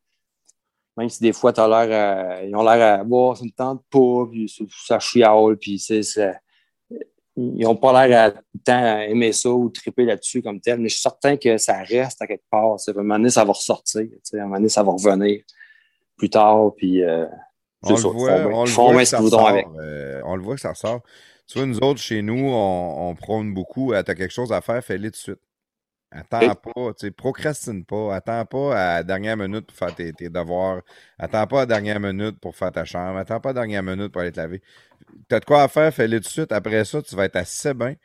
Speaker 2: même si des fois, t'as l'air ils ont l'air à boire, ça ne tente pas, puis ça, chiale, puis c'est, ils n'ont pas l'air à aimer ça ou triper là-dessus comme tel, mais je suis certain que ça reste à quelque part. À un moment donné, ça va ressortir. À un moment donné, ça va revenir plus tard, puis euh,
Speaker 1: On le voit,
Speaker 2: bien-
Speaker 1: on le voit que ça ressort.
Speaker 2: avec.
Speaker 1: euh, on le voit que ça ressort. Tu vois, nous autres, chez nous, on, on prône beaucoup. Tu as quelque chose à faire, fais-le tout de suite. Attends pas, tu sais, procrastine pas. Attends pas à la dernière minute pour faire tes, tes devoirs. Attends pas à la dernière minute pour faire ta chambre. Attends pas à la dernière minute pour aller te laver. T'as de quoi à faire, fais-le tout de suite. Après ça, tu vas être assez bien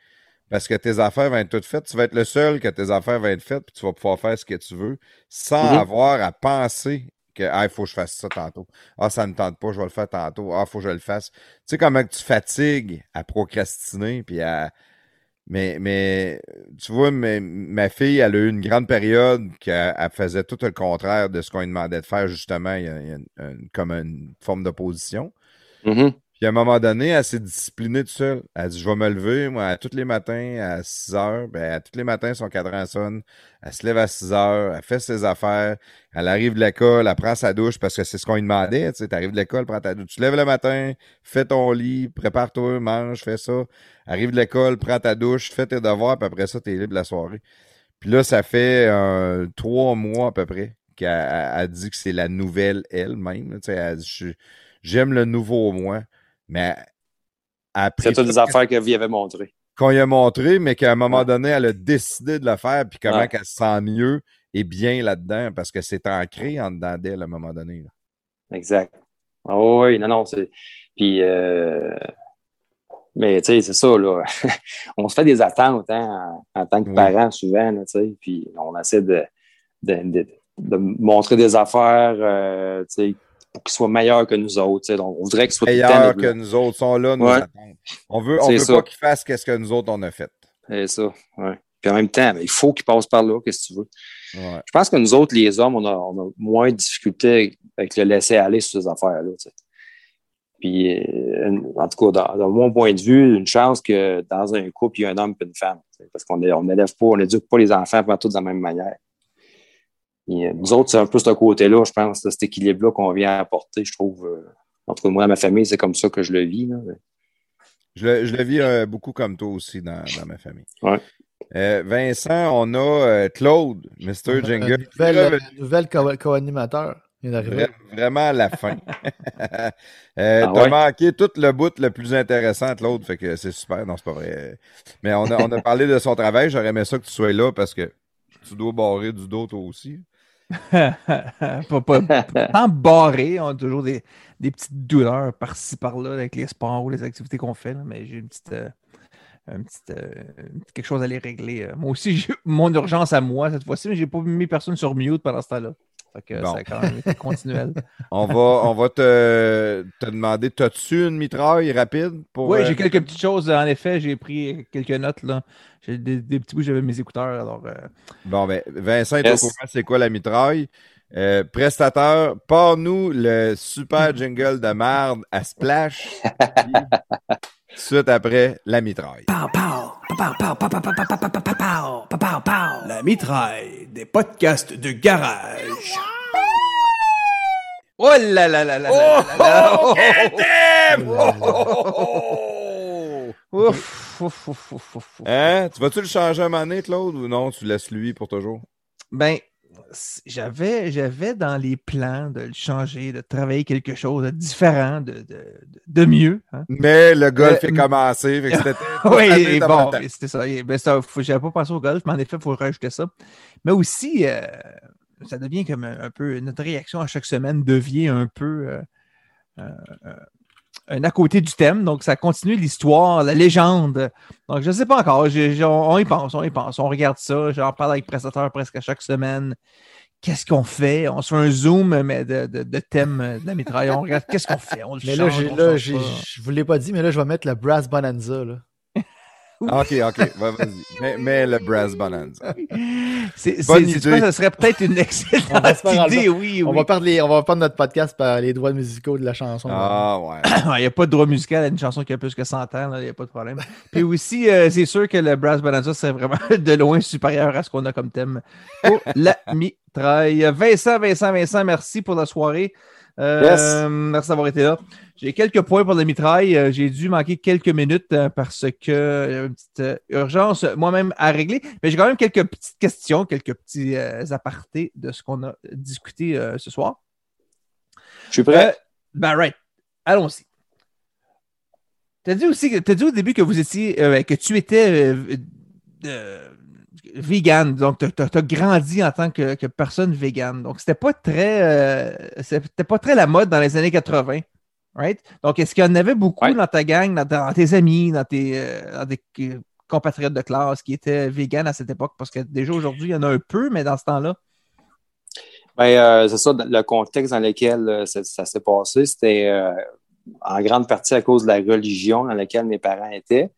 Speaker 1: parce que tes affaires vont être toutes faites. Tu vas être le seul que tes affaires vont être faites puis tu vas pouvoir faire ce que tu veux sans
Speaker 2: Mhm.
Speaker 1: avoir à penser que ah, il faut que je fasse ça tantôt. Ah, ça ne tente pas, je vais le faire tantôt. Ah, il faut que je le fasse. Tu sais comment tu fatigues à procrastiner puis à mais, mais tu vois, ma fille, elle a eu une grande période qu'elle elle faisait tout le contraire de ce qu'on lui demandait de faire, justement. Comme une forme d'opposition.
Speaker 2: Mhm.
Speaker 1: Puis à un moment donné, elle s'est disciplinée toute seule. Elle a dit Je vais me lever, moi, à tous les matins à 6 heures. Ben, à tous les matins, son cadran sonne. Elle se lève à 6 heures, elle fait ses affaires. Elle arrive de l'école, elle prend sa douche parce que c'est ce qu'on lui demandait. Tu sais, arrives de l'école, prends ta douche. Tu lèves le matin, fais ton lit, prépare-toi, mange, fais ça. Arrive de l'école, prends ta douche, fais tes devoirs, puis après ça, t'es libre la soirée. Puis là, ça fait euh, trois mois à peu près qu'elle elle- elle dit que c'est la nouvelle elle-même. Tu sais, Elle dit J'aime le nouveau moi. Mais après
Speaker 2: C'est toutes des affaires que vie avait montré.
Speaker 1: qu'on lui a montré, mais qu'à un moment donné, elle a décidé de le faire, puis comment
Speaker 2: Ouais.
Speaker 1: qu'elle se sent mieux et bien là-dedans, parce que c'est ancré en dedans d'elle à un moment donné. là.
Speaker 2: Exact. Ah oui, non, non. Puis, euh, mais tu sais, c'est ça, là. on se fait des attentes hein, en, en tant que parents, souvent, là, tu sais. Puis, on essaie de, de, de, de montrer des affaires, euh, tu sais, pour qu'ils soient meilleurs que nous autres. Donc, on voudrait qu'ils soient
Speaker 1: Meilleurs que nous autres sont là, nous
Speaker 2: Ouais.
Speaker 1: On veut, on veut
Speaker 2: ça.
Speaker 1: pas qu'ils fassent ce que nous autres on a fait.
Speaker 2: C'est ça, ouais. Puis en même temps, il faut qu'ils passent par là, qu'est-ce que tu veux.
Speaker 1: Ouais.
Speaker 2: Je pense que nous autres, les hommes, on a, on a moins de difficultés avec le laisser aller sur ces affaires-là. Puis, euh, en tout cas, dans, dans mon point de vue, une chance que dans un couple, il y a un homme et une femme. Parce qu'on on n'élève pas, on n'éduque pas les enfants pas tous de la même manière. Et, euh, nous autres, c'est un peu ce côté-là, je pense, de cet équilibre-là qu'on vient apporter, je trouve. euh, en tout cas, moi, dans ma famille, c'est comme ça que je le vis. là.
Speaker 1: Je, le, je le vis euh, beaucoup comme toi aussi dans, dans ma famille.
Speaker 2: Ouais.
Speaker 1: Euh, Vincent, on a euh, Claude, Mr. Jingle.
Speaker 4: euh, co- co-animateur.
Speaker 1: Vra- Vraiment à la fin. euh,
Speaker 2: Ah
Speaker 1: T'as
Speaker 2: ouais?
Speaker 1: manqué tout le bout le plus intéressant de l'autre, fait que c'est super. Non, c'est pas vrai. Mais on a, on a parlé de son travail. J'aurais aimé ça que tu sois là parce que tu dois barrer du dos toi aussi.
Speaker 3: pas, pas, tant barré, on a toujours des, des petites douleurs par-ci par-là avec les sports ou les activités qu'on fait, là, mais j'ai une petite, euh, euh, quelque chose à les régler. euh. Moi aussi, j'ai mon urgence à moi cette fois-ci, mais j'ai pas mis personne sur mute pendant ce temps-là. Fait que
Speaker 1: Bon.
Speaker 3: ça a quand même été continuel.
Speaker 1: On va, on va te, te demander, t'as-tu une mitraille rapide pour.
Speaker 3: Oui,
Speaker 1: euh,
Speaker 3: j'ai quelques petites choses. En effet, j'ai pris quelques notes. là. J'ai des, des petits bouts, j'avais mes écouteurs. Alors, euh,
Speaker 1: Bon, ben, Vincent est
Speaker 2: Yes.
Speaker 1: au courant, c'est quoi la mitraille? Prestateur, pars-nous le super jingle de marde à Splash. suite après, la mitraille.
Speaker 10: La mitraille des podcasts de garage.
Speaker 3: Oh là là là là Ouf, ouf, ouf, ouf,
Speaker 1: Hein? Tu vas-tu le changer à un moment donné, Claude, ou non? Tu laisses lui pour toujours?
Speaker 3: Ben, j'avais, j'avais dans les plans de le changer, de travailler quelque chose de différent, de, de, de- mieux. hein.
Speaker 1: Mais le golf
Speaker 3: Euh,
Speaker 1: est commencé.
Speaker 3: Oui, bon, c'était ça. Ben, ça, j'avais pas pensé au golf, mais en effet, il faut rajouter ça. Mais aussi, euh, ça devient comme un, un peu, notre réaction à chaque semaine devient un peu euh, un à côté du thème. Donc, ça continue l'histoire, la légende. Donc, je ne sais pas encore. On, on y pense, on y pense. On regarde ça. J'en parle avec prestataire presque à chaque semaine. Qu'est-ce qu'on fait? On se fait un zoom mais de, de, de thème euh, de la mitraille. On regarde qu'est-ce qu'on fait? On le
Speaker 4: Mais là,
Speaker 3: change, on
Speaker 4: je vous l'ai pas dit, mais là, je vais mettre le Brass Bonanza. Là.
Speaker 1: OK, OK. Va- Vas-y. Mais, mais le Brass Bonanza.
Speaker 3: C'est,
Speaker 1: Bonne idée.
Speaker 3: quoi, ça serait peut-être une excellente
Speaker 4: On va se faire
Speaker 3: idée,
Speaker 4: enlever.
Speaker 3: oui,
Speaker 4: On,
Speaker 3: oui.
Speaker 4: va les- on va perdre notre podcast par les droits musicaux de la chanson.
Speaker 1: Ah, ouais.
Speaker 3: Il n'y a pas de droit musical à une chanson qui a plus que 100 ans, il n'y a pas de problème. Puis aussi, euh, c'est sûr que le Brass Bonanza, c'est vraiment de loin supérieur à ce qu'on a comme thème pour la mitraille. Vincent, Vincent, Vincent, merci pour la soirée. Euh,
Speaker 2: Yes.
Speaker 3: Merci d'avoir été là. J'ai quelques points pour la mitraille. Euh, J'ai dû manquer quelques minutes euh, parce que avait une petite urgence moi-même à régler. Mais j'ai quand même quelques petites questions, quelques petits apartés de ce qu'on a discuté ce soir.
Speaker 2: Je suis prêt.
Speaker 3: Ben, right. Allons-y. T'as dit aussi t'as dit au début que vous étiez euh, que tu étais euh, euh, vegan, donc t'as as, grandi en tant que, que personne vegan. Donc c'était pas très euh, c'était pas très la mode dans les années 80. Right? Donc, est-ce qu'il y en avait beaucoup
Speaker 2: Ouais.
Speaker 3: dans ta gang, dans, tes amis, dans tes euh, dans euh, compatriotes de classe qui étaient vegan à cette époque? Parce que déjà aujourd'hui, il y en a un peu, mais dans ce temps-là?
Speaker 2: Ben, euh, c'est ça, le contexte dans lequel euh, ça, ça s'est passé, c'était euh, en grande partie à cause de la religion dans laquelle mes parents étaient.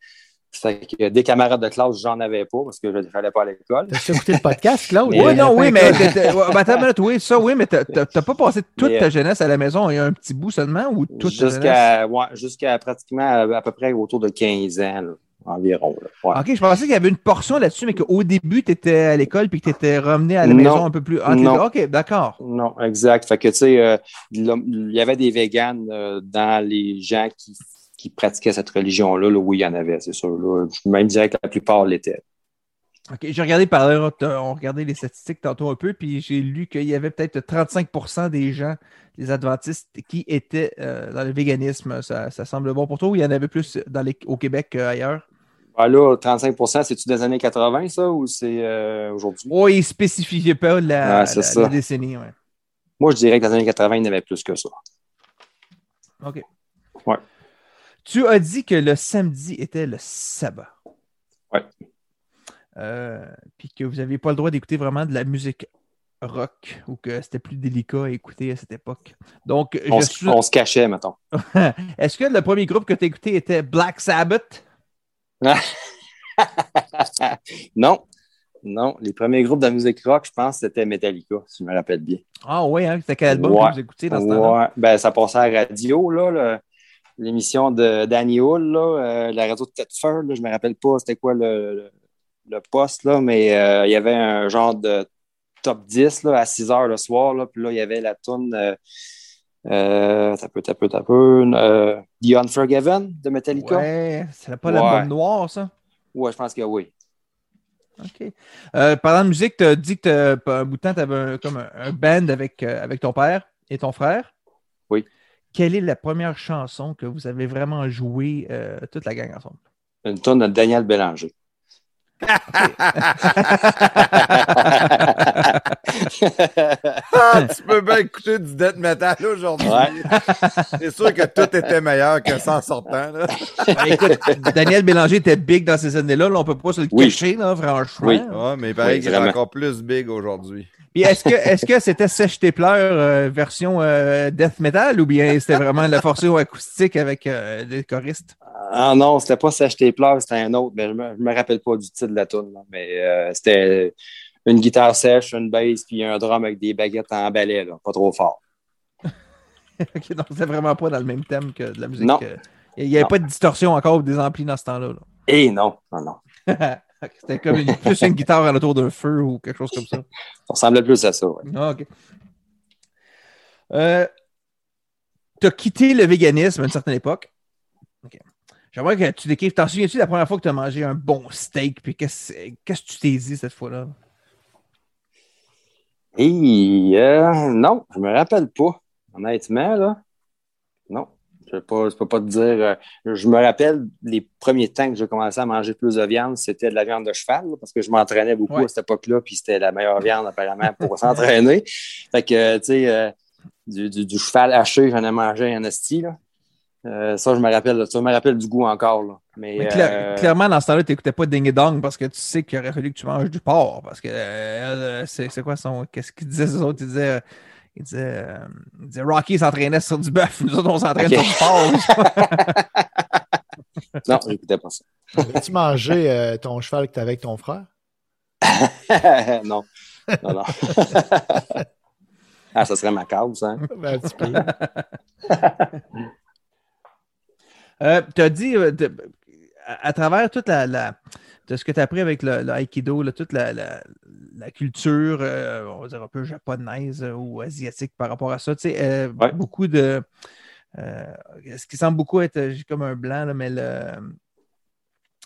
Speaker 2: Fait que des camarades de classe, j'en avais pas parce que je n'allais pas à l'école.
Speaker 4: T'as écouté le podcast, Claude?
Speaker 3: Oui, non, oui, mais attends minute, oui, ça, oui, mais t'as- pas passé toute
Speaker 2: Mais,
Speaker 3: ta jeunesse à la maison, il y a un petit bout seulement ou toute ta jeunesse?
Speaker 2: Jusqu'à ouais, jusqu'à pratiquement à, à peu près autour de 15 ans là, environ. là. Ouais.
Speaker 3: Ok, je pensais qu'il y avait une portion là-dessus, mais qu'au début, tu étais à l'école puis que tu étais ramené à la
Speaker 2: Non.
Speaker 3: maison un peu plus. Ah,
Speaker 2: Non.
Speaker 3: Ok, d'accord.
Speaker 2: Non, exact. Fait que, tu sais, euh, il y avait des véganes euh, dans les gens qui, qui pratiquaient cette religion-là. Là, oui, il y en avait, c'est sûr. Là. Je même dirais que la plupart l'étaient.
Speaker 3: Ok, j'ai regardé par là, on regardait les statistiques tantôt un peu, puis j'ai lu qu'il y avait peut-être 35% des gens, les adventistes, qui étaient euh, dans le véganisme. Ça, ça semble bon pour toi ou il y en avait plus dans les, au Québec qu'ailleurs?
Speaker 2: Ah, là, 35% c'est-tu des années 80, ça, ou c'est euh, aujourd'hui?
Speaker 3: Oh, il ne spécifiait pas la,
Speaker 2: Ah,
Speaker 3: la décennie. Ouais.
Speaker 2: Moi, je dirais que dans les années 80, il y en avait plus que ça.
Speaker 3: OK.
Speaker 2: Ouais.
Speaker 3: Tu as dit que le samedi était le sabbat.
Speaker 2: Ouais.
Speaker 3: Euh, puis que vous n'aviez pas le droit d'écouter vraiment de la musique rock ou que c'était plus délicat à écouter à cette époque. Donc,
Speaker 2: On,
Speaker 3: je
Speaker 2: se-
Speaker 3: suis-
Speaker 2: on se cachait, mettons.
Speaker 3: est-ce que le premier groupe que tu as écouté était Black Sabbath?
Speaker 2: non. Non, les premiers groupes de musique rock, je pense, c'était Metallica, si je me rappelle bien.
Speaker 3: Ah oui, hein? C'était quel album
Speaker 2: Ouais.
Speaker 3: que vous écoutiez dans ce temps-là?
Speaker 2: Ouais, ben, ça passait à la radio, là, le- l'émission de Danny Hull, là, euh, la radio de Tetford, là, je me rappelle pas c'était quoi le, le, le poste, là, mais euh, il y avait un genre de top 10 là, à 6 heures le soir, là, puis là, il y avait la tune euh, euh, t'as peu, t'as peu, t'as peu, The Unforgiven de Metallica. Ouais,
Speaker 3: Ouais, c'est pas l'album noir, ça?
Speaker 2: je pense que oui.
Speaker 3: OK. Parlant de musique, tu as dit que un bout de temps, tu avais un, comme un, un band avec, avec ton père et ton frère? Quelle est la première chanson que vous avez vraiment jouée euh, toute la gang ensemble?
Speaker 2: Une tune de Daniel Bélanger.
Speaker 1: Ah, tu peux bien écouter du death metal aujourd'hui. C'est sûr que tout était meilleur que ça en sortant. Là.
Speaker 3: Ben, écoute, Daniel Bélanger était big dans ces années-là. Là, on peut pas se le
Speaker 2: Oui.
Speaker 3: cacher, là, franchement.
Speaker 2: Oui.
Speaker 1: Ouais, mais il paraît
Speaker 2: Oui,
Speaker 1: qu'il est encore plus big aujourd'hui.
Speaker 3: Puis est-ce que est-ce que c'était Sèche tes pleurs euh, version euh, death metal ou bien c'était vraiment la forçation acoustique avec euh, des choristes?
Speaker 2: Ah non, c'était pas S'acheter pleurs, c'était un autre, mais je me, je me rappelle pas du titre de la tune. Mais c'était une guitare sèche, une bass, puis un drum avec des baguettes en balai, là, pas trop fort.
Speaker 3: Ok, donc c'était vraiment pas dans le même thème que de la musique.
Speaker 2: Non.
Speaker 3: Il n'y avait
Speaker 2: Non.
Speaker 3: pas de distorsion encore ou des amplis dans ce temps-là. là.
Speaker 2: Eh non, non, non.
Speaker 3: C'était comme une- plus une guitare à autour d'un feu ou quelque chose comme ça.
Speaker 2: Ça ressemblait plus à ça. ouais.
Speaker 3: Ah, OK. Euh, tu as quitté le véganisme à une certaine époque. J'aimerais que tu décrives. T'en souviens-tu de la première fois que tu as mangé un bon steak? Puis qu'est-ce qu'est-ce que tu t'es dit cette fois-là?
Speaker 2: Et euh, non, je me rappelle pas. Honnêtement, là. Non. Je ne peux, pas te dire. euh, je me rappelle les premiers temps que j'ai commencé à manger plus de viande, c'était de la viande de cheval, parce que je m'entraînais beaucoup
Speaker 3: Ouais.
Speaker 2: à cette époque-là, puis c'était la meilleure viande apparemment pour s'entraîner. Fait que, euh, tu sais, euh, du, du- du cheval haché, j'en ai mangé un esti, là. Euh, ça, je me rappelle, ça me rappelle du goût encore, là. Mais,
Speaker 3: Mais cla-
Speaker 2: euh,
Speaker 3: Clairement, dans ce temps-là, tu n'écoutais pas Ding et Dong parce que tu sais qu'il aurait fallu que tu manges du porc. Parce que euh, c'est c'est quoi son. Qu'est-ce qu'il disait, ces autres? Il disait. Euh, Il disait, euh, il disait Rocky s'entraînait sur du bœuf, nous autres on s'entraîne sur du porc.
Speaker 2: non, j'écoutais pas ça.
Speaker 4: As-tu mangé euh, ton cheval que tu avec ton frère?
Speaker 2: non. Non, non. ah, ça serait macabre, ça. hein?
Speaker 4: Ben, un petit peu.
Speaker 3: Euh, tu as dit, euh, à, à travers toute la, la- de ce que tu as appris avec le, le Aikido, là, toute la, la- la culture, euh, on va dire un peu japonaise euh, ou asiatique par rapport à ça, tu sais, euh,
Speaker 2: Ouais.
Speaker 3: beaucoup de. ce qui semble beaucoup être, j'ai comme un blanc, là, mais le.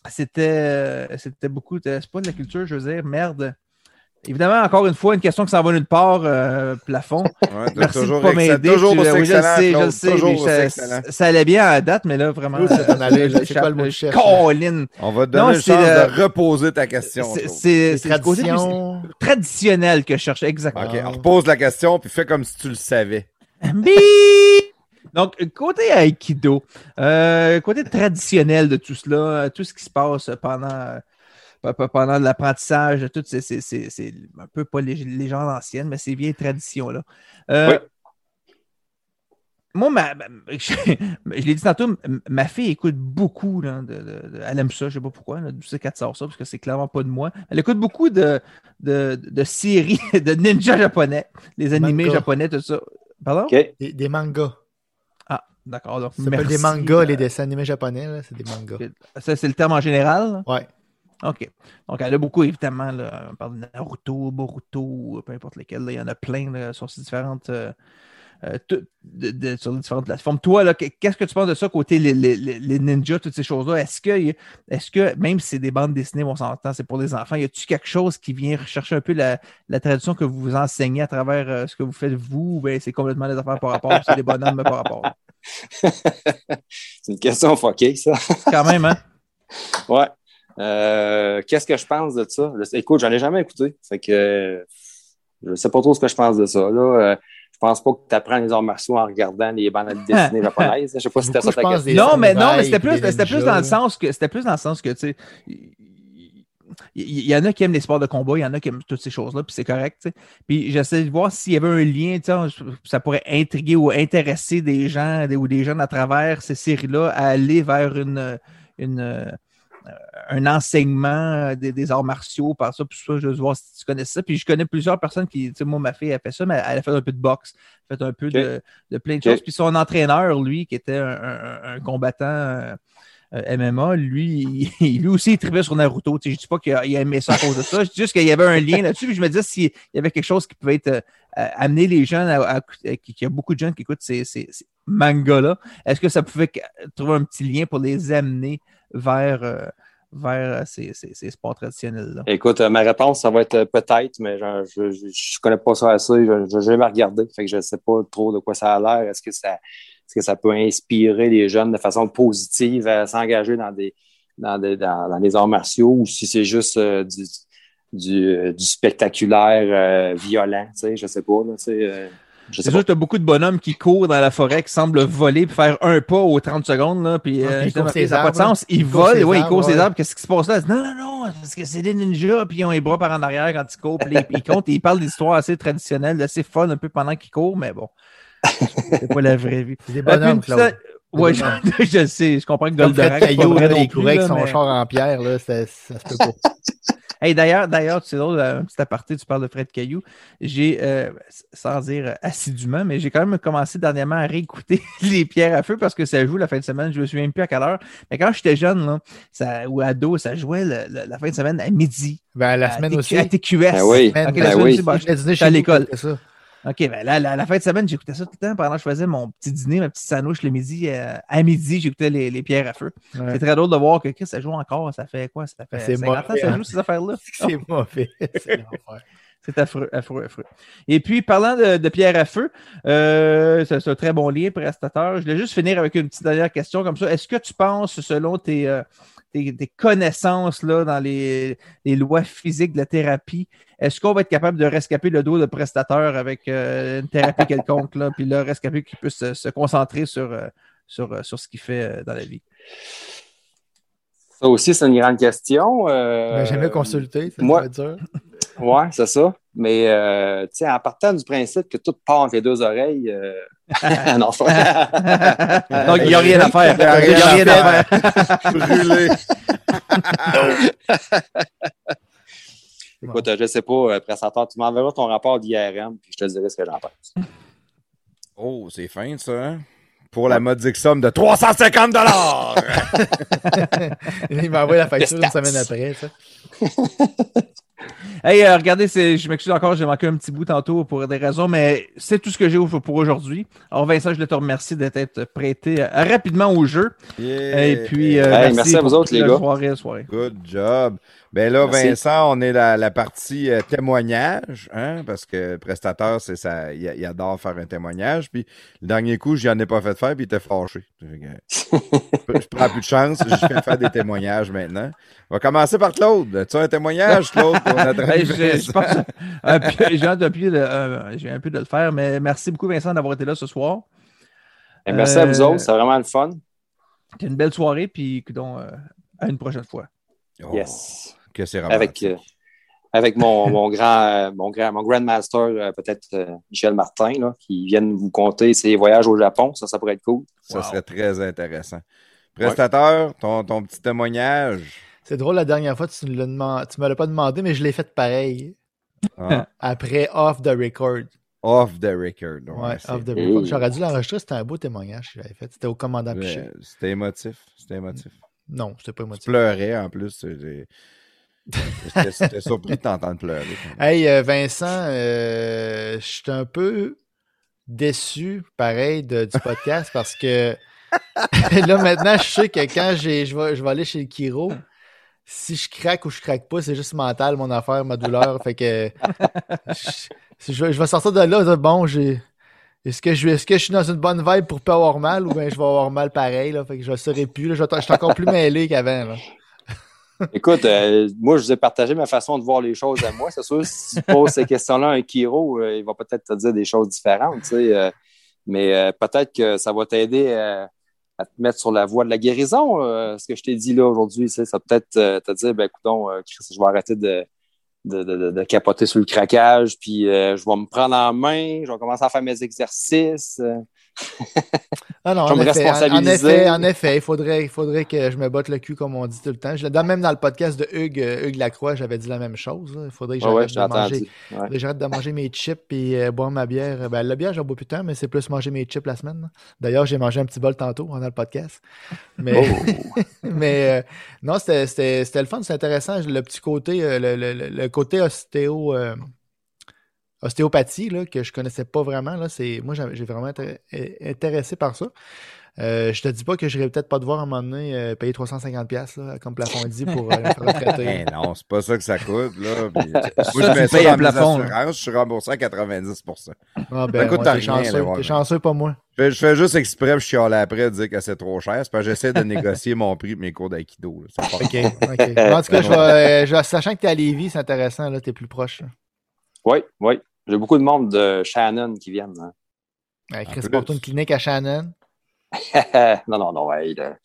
Speaker 3: C'était, c'était beaucoup de. C'est pas de la culture, je veux dire, merde. Évidemment, encore une fois, une question qui s'en va nulle part, euh, plafond.
Speaker 1: Ouais,
Speaker 3: Merci de pas m'aider.
Speaker 1: Toujours
Speaker 3: Tu-
Speaker 1: aussi
Speaker 3: oui, je le sais, je le sais, mais ça, allait bien à la date, mais là, vraiment.
Speaker 4: C'est
Speaker 3: euh,
Speaker 4: quoi le mot cherche?
Speaker 3: Colin.
Speaker 1: On va te
Speaker 3: Non,
Speaker 1: donner une
Speaker 3: c'est
Speaker 1: chance
Speaker 3: le-
Speaker 1: de reposer ta question.
Speaker 3: C'est le côté traditionnel que je cherchais, exactement.
Speaker 1: OK, on repose la question, puis fais comme si tu le savais.
Speaker 3: Donc, côté Aikido, euh, côté traditionnel de tout cela, euh, tout ce qui se passe pendant, euh, pe- pe- pendant l'apprentissage, tout, c'est- c'est c'est- c'est un peu pas les légendes anciennes, mais ces vieilles traditions-là. Euh,
Speaker 2: Oui.
Speaker 3: Moi, ma, ma- je, je l'ai dit tantôt, ma fille écoute beaucoup. là, de, de- de- elle aime ça, je sais pas pourquoi. D'où c'est qu'elle sort ça, parce que c'est clairement pas de moi. Elle écoute beaucoup de, de, de séries de ninja japonais, les animés
Speaker 4: Manga.
Speaker 3: japonais, tout ça. Pardon?
Speaker 4: Des, des mangas.
Speaker 3: Ah, d'accord. donc
Speaker 4: Ça s'appelle des mangas, les dessins animés japonais, là, c'est des mangas.
Speaker 3: Ça, c'est le terme en général? là?
Speaker 4: Ouais.
Speaker 3: OK. Donc, elle a beaucoup, évidemment, là, on parle de Naruto, Boruto, peu importe lesquels. là, il y en a plein là, sur ces différentes. euh, euh, de- de- sur les différentes plateformes. Toi, là, qu'est-ce que tu penses de ça côté les, les- les- ninjas, toutes ces choses-là? Est-ce que, est que, même si c'est des bandes dessinées, on s'entend, c'est pour les enfants, y a-tu quelque chose qui vient rechercher un peu la, la tradition que vous vous enseignez à travers euh, ce que vous faites vous? ou bien c'est complètement des affaires par rapport, c'est des bonhommes par rapport?
Speaker 2: C'est une question fuckée, ça.
Speaker 3: Quand même, hein?
Speaker 2: Ouais. Euh, Qu'est-ce que je pense de ça? Écoute, j'en ai jamais écouté. Fait que je sais pas trop ce que je pense de ça. Là, Euh, je pense pas que tu apprends les arts martiaux en regardant les bandes dessinées japonaises. Je sais pas si c'était ça ta question.
Speaker 3: non, mais non, mais c'était plus, plus dans le sens que c'était plus dans le sens que tu sais. Il y, en a qui aiment les sports de combat, il y en a qui aiment toutes ces choses-là, puis c'est correct. Puis j'essaie de voir s'il y avait un lien, tu sais, ça pourrait intriguer ou intéresser des gens des- ou des jeunes à travers ces séries-là à aller vers une, une, un enseignement des, des arts martiaux par ça. Puis ça, je veux voir si tu connais ça. Puis je connais plusieurs personnes qui, tu sais, moi, ma fille a fait ça, mais elle a fait un peu de boxe, elle a fait un peu de, de plein de choses. Puis son entraîneur, lui, qui était un, un- un combattant euh, euh, MMA, lui, il- lui aussi, il tripait sur Naruto. Tu sais, je dis pas qu'il a, il a aimé ça à cause de ça. Je dis juste qu'il y avait un lien là-dessus. Puis je me disais s'il y avait quelque chose qui pouvait être euh, euh, amener les jeunes à, à- à- qu'il y a beaucoup de jeunes qui écoutent ces, ces- ces mangas-là. Est-ce que ça pouvait trouver un petit lien pour les amener vers, euh, vers euh, ces, ces- sports traditionnels-là?
Speaker 2: Écoute, euh, ma réponse, ça va être peut-être, mais je, je connais pas ça assez. Je n'ai jamais regardé. Fait que je sais pas trop de quoi ça a l'air. Est-ce que ça, est-ce que ça peut inspirer les jeunes de façon positive à s'engager dans des, dans des, dans, les arts martiaux ou si c'est juste du, du, spectaculaire violent, tu sais, je sais pas, là, je sais
Speaker 3: C'est
Speaker 2: pas.
Speaker 3: sûr que tu as beaucoup de bonhommes qui courent dans la forêt, qui semblent voler puis faire un pas aux 30 secondes. Là, puis,
Speaker 4: Ah,
Speaker 3: euh,
Speaker 4: ses
Speaker 3: ça n'a pas de sens. Ils volent,
Speaker 4: ses
Speaker 3: ouais, ils courent ses
Speaker 4: ouais.
Speaker 3: arbres. Qu'est-ce qui se passe là? Non, non, non, parce que c'est des ninjas, puis ils ont les bras par en arrière quand ils courent. Puis ils, ils comptent, et ils parlent d'histoires assez traditionnelles, assez fun un peu pendant qu'ils courent, mais bon. C'est pas la vraie vie.
Speaker 4: C'est des
Speaker 3: Euh, puis
Speaker 4: bonhommes,
Speaker 3: une
Speaker 4: Claude.
Speaker 3: Ouais, je, je le sais, je comprends que Goldorak,
Speaker 4: Caillou, il courait avec son
Speaker 3: mais-
Speaker 4: char en pierre, là, ça, ça se peut pas.
Speaker 3: Hey, d'ailleurs, d'ailleurs, c'est drôle, un petit aparté, tu parles de Fred Caillou. J'ai, euh, sans dire assidûment, mais j'ai quand même commencé dernièrement à réécouter les pierres à feu parce que ça joue la fin de semaine. Je me souviens plus à quelle heure. Mais quand j'étais jeune, là, ça, ou ado, ça jouait le- le- la fin de semaine à midi.
Speaker 4: Ben, la
Speaker 3: à
Speaker 4: semaine aussi.
Speaker 3: À TQS.
Speaker 2: Ben oui,
Speaker 3: la
Speaker 2: ben
Speaker 3: semaine
Speaker 2: oui.
Speaker 3: aussi, bon,
Speaker 4: Je
Speaker 3: à l'école. OK, ben là, la, la fin de semaine, j'écoutais ça tout le temps pendant que je faisais mon petit dîner, ma petite sandwich le midi. euh, à midi, j'écoutais les, les pierres à feu.
Speaker 4: Ouais.
Speaker 3: C'est très drôle de voir que Chris, ça joue encore. Ça fait quoi? Ça fait
Speaker 4: C'est
Speaker 3: 50 ans
Speaker 4: mauvais,
Speaker 3: ça
Speaker 4: hein.
Speaker 3: joue, ces affaires-là?
Speaker 4: C'est mauvais. C'est l'enfer.
Speaker 3: C'est affreux, affreux, affreux. Et puis, parlant de, de pierre à feu, euh, c'est un très bon lien, prestateur. Je voulais juste finir avec une petite dernière question comme ça. Est-ce que tu penses, selon tes, euh, tes, tes connaissances là, dans les, les lois physiques de la thérapie, est-ce qu'on va être capable de rescaper le dos de prestateur avec euh, une thérapie quelconque, là, puis le rescaper qui puisse se, se concentrer sur, sur, sur ce qu'il fait dans la vie?
Speaker 2: Ça aussi, c'est une grande question. Euh,
Speaker 4: Ben, jamais consulté, ça
Speaker 2: moi-
Speaker 4: dur.
Speaker 2: Ouais, c'est ça. Mais, euh, tu sais, en partant du principe que tout part entre les deux oreilles, euh... non,
Speaker 3: Donc, il n'y a rien à faire. Il n'y a rien à faire.
Speaker 1: Brûlé.
Speaker 2: Écoute, je sais pas, euh, prestataire, tu m'enverras ton rapport d'IRM, puis je te dirai ce que j'en pense.
Speaker 1: Oh, c'est fin, ça. hein? Pour la modique somme de 350 dollars.
Speaker 4: Il m'a envoyé la facture une semaine après. Ça.
Speaker 3: Hey, euh, regardez, je m'excuse encore, j'ai manqué un petit bout tantôt pour des raisons, mais c'est tout ce que j'ai pour pour aujourd'hui. Alors, Vincent, je te remercier d'être prêté euh, rapidement au jeu. Et puis, euh,
Speaker 2: Hey, merci à vous autres, les gars.
Speaker 3: Soirée, soirée.
Speaker 1: Good job. Ben là,
Speaker 2: Merci.
Speaker 1: Vincent, on est la, la partie euh, témoignage, hein, parce que prestateur, c'est ça, il, il adore faire un témoignage. Puis le dernier coup, j'y en ai pas fait faire, puis il était fâché. Que, je prends plus de chance, je fais faire des témoignages maintenant. On va commencer par Claude. Tu as un témoignage, Claude, pour notre
Speaker 3: Hey, je, je pense- euh, j'ai hâte euh, j'ai un peu de le faire, mais merci beaucoup, Vincent, d'avoir été là ce soir.
Speaker 2: Et merci à vous
Speaker 3: Euh,
Speaker 2: autres, c'est vraiment le fun.
Speaker 3: C'était une belle soirée, puis euh, à une prochaine fois.
Speaker 1: Oh,
Speaker 2: Yes.
Speaker 1: Que c'est
Speaker 2: Avec,
Speaker 1: romantique.
Speaker 2: euh, avec mon, mon grand, euh, mon grand, mon grandmaster, euh, peut-être euh, Michel Martin, là, qui vienne vous conter ses voyages au Japon. Ça, ça pourrait être cool.
Speaker 1: Ça serait très intéressant. Prestateur, ton, ton petit témoignage.
Speaker 4: C'est drôle, la dernière fois, tu ne tu me l'as pas demandé, mais je l'ai fait pareil.
Speaker 1: hein,
Speaker 4: Après Off the Record.
Speaker 1: off the record. Ouais,
Speaker 4: Off the. Record. J'aurais dû l'enregistrer, c'était un beau témoignage que j'avais fait. C'était au commandant Piché.
Speaker 1: C'était émotif. C'était émotif.
Speaker 4: Non, c'était pas
Speaker 1: Tu
Speaker 4: émotif.
Speaker 1: pleurais en plus. J'étais surpris de t'entendre pleurer.
Speaker 4: Hey, euh, Vincent, euh, je suis un peu déçu, pareil, de- du podcast parce que là, maintenant, je sais que quand je, vais, je vais aller chez le Kiro, si je craque ou je craque pas, c'est juste mental, mon affaire, ma douleur. fait que je, vais, sortir de là, bon, j'ai. Est-ce que, je, suis dans une bonne vibe pour pas avoir mal ou bien je vais avoir mal pareil? Là, fait que je ne saurais plus. Là, je, je suis encore plus mêlé qu'avant.
Speaker 2: Écoute, euh, moi, je vous ai partagé ma façon de voir les choses à moi. C'est sûr, si tu poses ces questions-là à un Kiro, euh, il va peut-être te dire des choses différentes. euh, mais euh, peut-être que ça va t'aider euh, à te mettre sur la voie de la guérison. euh, ce que je t'ai dit là aujourd'hui, tu sais, ça peut peut-être te dire, ben, euh, Chris, je vais arrêter de, de, de- de- capoter sur le craquage, puis je vais me prendre en main, je vais commencer à faire mes exercices. Euh.
Speaker 4: Ah non, en effet, en, effet, en effet, il faudrait, il faudrait que je me botte le cul comme on dit tout le temps. Je, même dans le podcast de Hugues, euh, Hugues Lacroix, j'avais dit la même chose. Il faudrait que
Speaker 2: Ouais, ouais,
Speaker 4: j'arrête
Speaker 2: j'ai
Speaker 4: de.
Speaker 2: Ouais.
Speaker 4: j'arrête de manger mes chips et boire ma bière. Ben, la bière, j'en bois plus tant, mais c'est plus manger mes chips la semaine. D'ailleurs, j'ai mangé un petit bol tantôt pendant le podcast. Mais,
Speaker 2: Oh.
Speaker 4: mais euh, non, c'était c'était- c'était le fun, c'est intéressant. Le petit côté, euh, le, le- le- le côté ostéo. Ostéopathie là, que je connaissais pas vraiment. Là, c'est, moi, j'ai vraiment été intéressé par ça. Euh, je te dis pas que je n'irai peut-être pas devoir à un moment donné euh, payer 350$ là, comme plafond dit pour euh, me faire retraiter.
Speaker 1: Ben non, c'est pas ça que ça coûte. Là. Puis, moi,
Speaker 3: Ça,
Speaker 1: je mets
Speaker 3: tu
Speaker 1: ça
Speaker 3: payes
Speaker 1: dans
Speaker 3: plafond,
Speaker 1: je suis remboursé à 90
Speaker 4: Ah ben,
Speaker 1: coûte
Speaker 4: ouais, chanceux, t'es chanceux, pas moi.
Speaker 1: je fais, je fais juste exprès, puis je chiale après de dire que c'est trop cher. C'est parce que j'essaie de négocier mon prix de mes cours d'aïkido. Ça
Speaker 4: OK, en tout cas, je vais, euh, je- sachant que t'es à Lévis, c'est intéressant, là, t'es plus proche. là.
Speaker 2: Oui, oui. J'ai beaucoup de monde de Shannon qui viennent. hein.
Speaker 4: Ouais, Chris, porte une clinique à Shannon?
Speaker 2: non, non, non. ouais, là.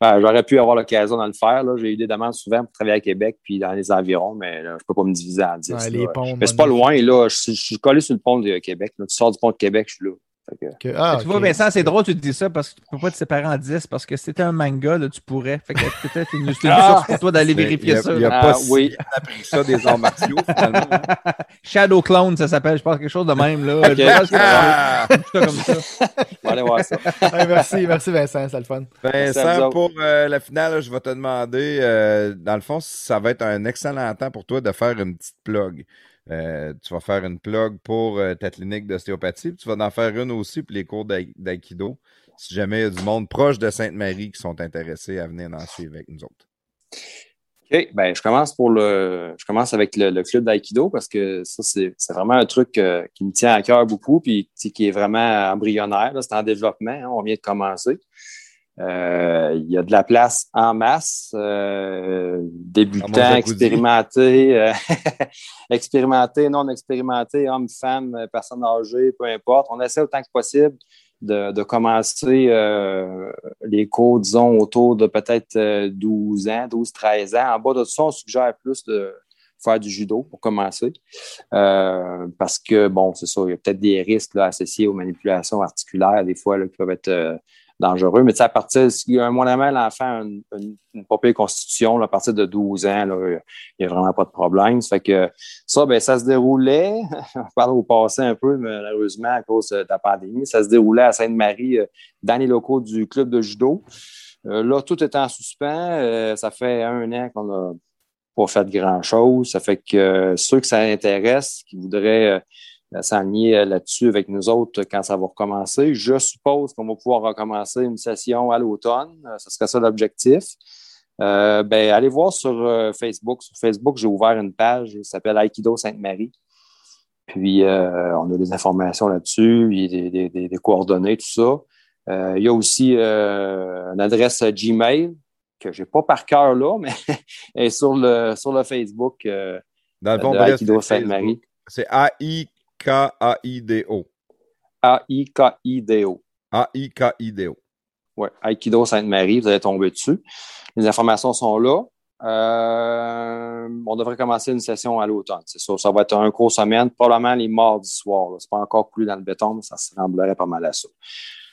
Speaker 2: Ouais, J'aurais pu avoir l'occasion de le faire. J'ai eu des demandes souvent pour travailler à Québec puis dans les environs, mais là, je ne peux pas me diviser en 10.
Speaker 4: Ouais,
Speaker 2: là.
Speaker 4: les ponts,
Speaker 2: mais c'est pas loin. Là. Je, suis- je suis collé sur le pont de Québec. là. Tu sors du pont de Québec, je suis là. Fait que-
Speaker 4: Que- ah,
Speaker 3: tu vois. Vincent, c'est drôle que tu te dis ça parce que tu peux pas te séparer en 10 parce que si c'était un manga, là, tu pourrais. Fait que peut-être une, c'est une
Speaker 2: Ah!
Speaker 3: source pour toi d'aller vérifier
Speaker 1: il y a-
Speaker 3: ça.
Speaker 1: il y a pas
Speaker 2: Ah,
Speaker 1: si
Speaker 2: oui.
Speaker 1: appris ça des arts martiaux, finalement.
Speaker 3: Shadow Clone, ça s'appelle. Je pense quelque chose de même. Là.
Speaker 2: Ok.
Speaker 3: Je pense que-
Speaker 1: Ah!
Speaker 3: comme ça.
Speaker 2: On va aller voir ça.
Speaker 4: Ouais, merci, merci Vincent, c'est le fun.
Speaker 1: Vincent, pour euh, la finale, là, je vais te demander, euh, dans le fond, ça va être un excellent temps pour toi de faire une petite plug. Euh, tu vas faire une plug pour euh, ta clinique d'ostéopathie, puis tu vas en faire une aussi pour les cours d'aï- d'aïkido. Si jamais il y a du monde proche de Sainte-Marie qui sont intéressés à venir en suivre avec nous autres.
Speaker 2: OK, ben, je commence pour le. Je commence avec le, club d'aïkido parce que ça, c'est vraiment un truc euh, qui me tient à cœur beaucoup puis qui est vraiment embryonnaire. C'est en développement. hein. on vient de commencer. Euh, il y a de la place en masse, euh, débutants, expérimentés, euh, expérimentés, non expérimentés, hommes, femmes, personnes âgées, peu importe. On essaie autant que possible de, de commencer euh, les cours, disons, autour de peut-être euh, 12 ans, 12-13 ans. En bas de ça, on suggère plus de faire du judo pour commencer. Euh, parce que, bon, c'est ça, il y a peut-être des risques là, associés aux manipulations articulaires, des fois, là, qui peuvent être euh, dangereux. Mais à partir, a un mois l'enfant a une, une, constitution, à partir de 12 ans, là, il n'y a vraiment pas de problème. Ça fait que ça, ben, ça se déroulait, on parle au passé un peu, malheureusement, à cause de la pandémie, ça se déroulait à Sainte-Marie, euh, dans les locaux du club de judo. Euh, là, tout est en suspens. Euh, ça fait un an qu'on n'a pas fait grand-chose. Ça fait que ceux que ça intéresse, qui voudraient euh, s'enligner euh, là-dessus avec nous autres quand ça va recommencer, je suppose qu'on va pouvoir recommencer une session à l'automne. Euh, ce serait ça l'objectif. Euh, ben, allez voir sur euh, Facebook. Sur Facebook, j'ai ouvert une page qui s'appelle Aikido Sainte-Marie. Puis, euh, on a des informations là-dessus, il y a des, des- des- coordonnées, tout ça. Euh, il y a aussi euh, une adresse Gmail que je n'ai pas par cœur là, mais est sur le, sur le Facebook euh,
Speaker 1: Dans le bref,
Speaker 2: Aikido Sainte-Marie.
Speaker 1: C'est A-I-K-A-I-D-O.
Speaker 2: A-I-K-I-D-O.
Speaker 1: A-I-K-I-D-O.
Speaker 2: Oui, Aikido Sainte-Marie, vous allez tomber dessus. Les informations sont là. Euh, on devrait commencer une session à l'automne. C'est ça. Ça va être un cours semaine, probablement les mardis soirs. là. C'est pas encore coulé dans le béton, mais ça se ressemblerait pas mal à ça.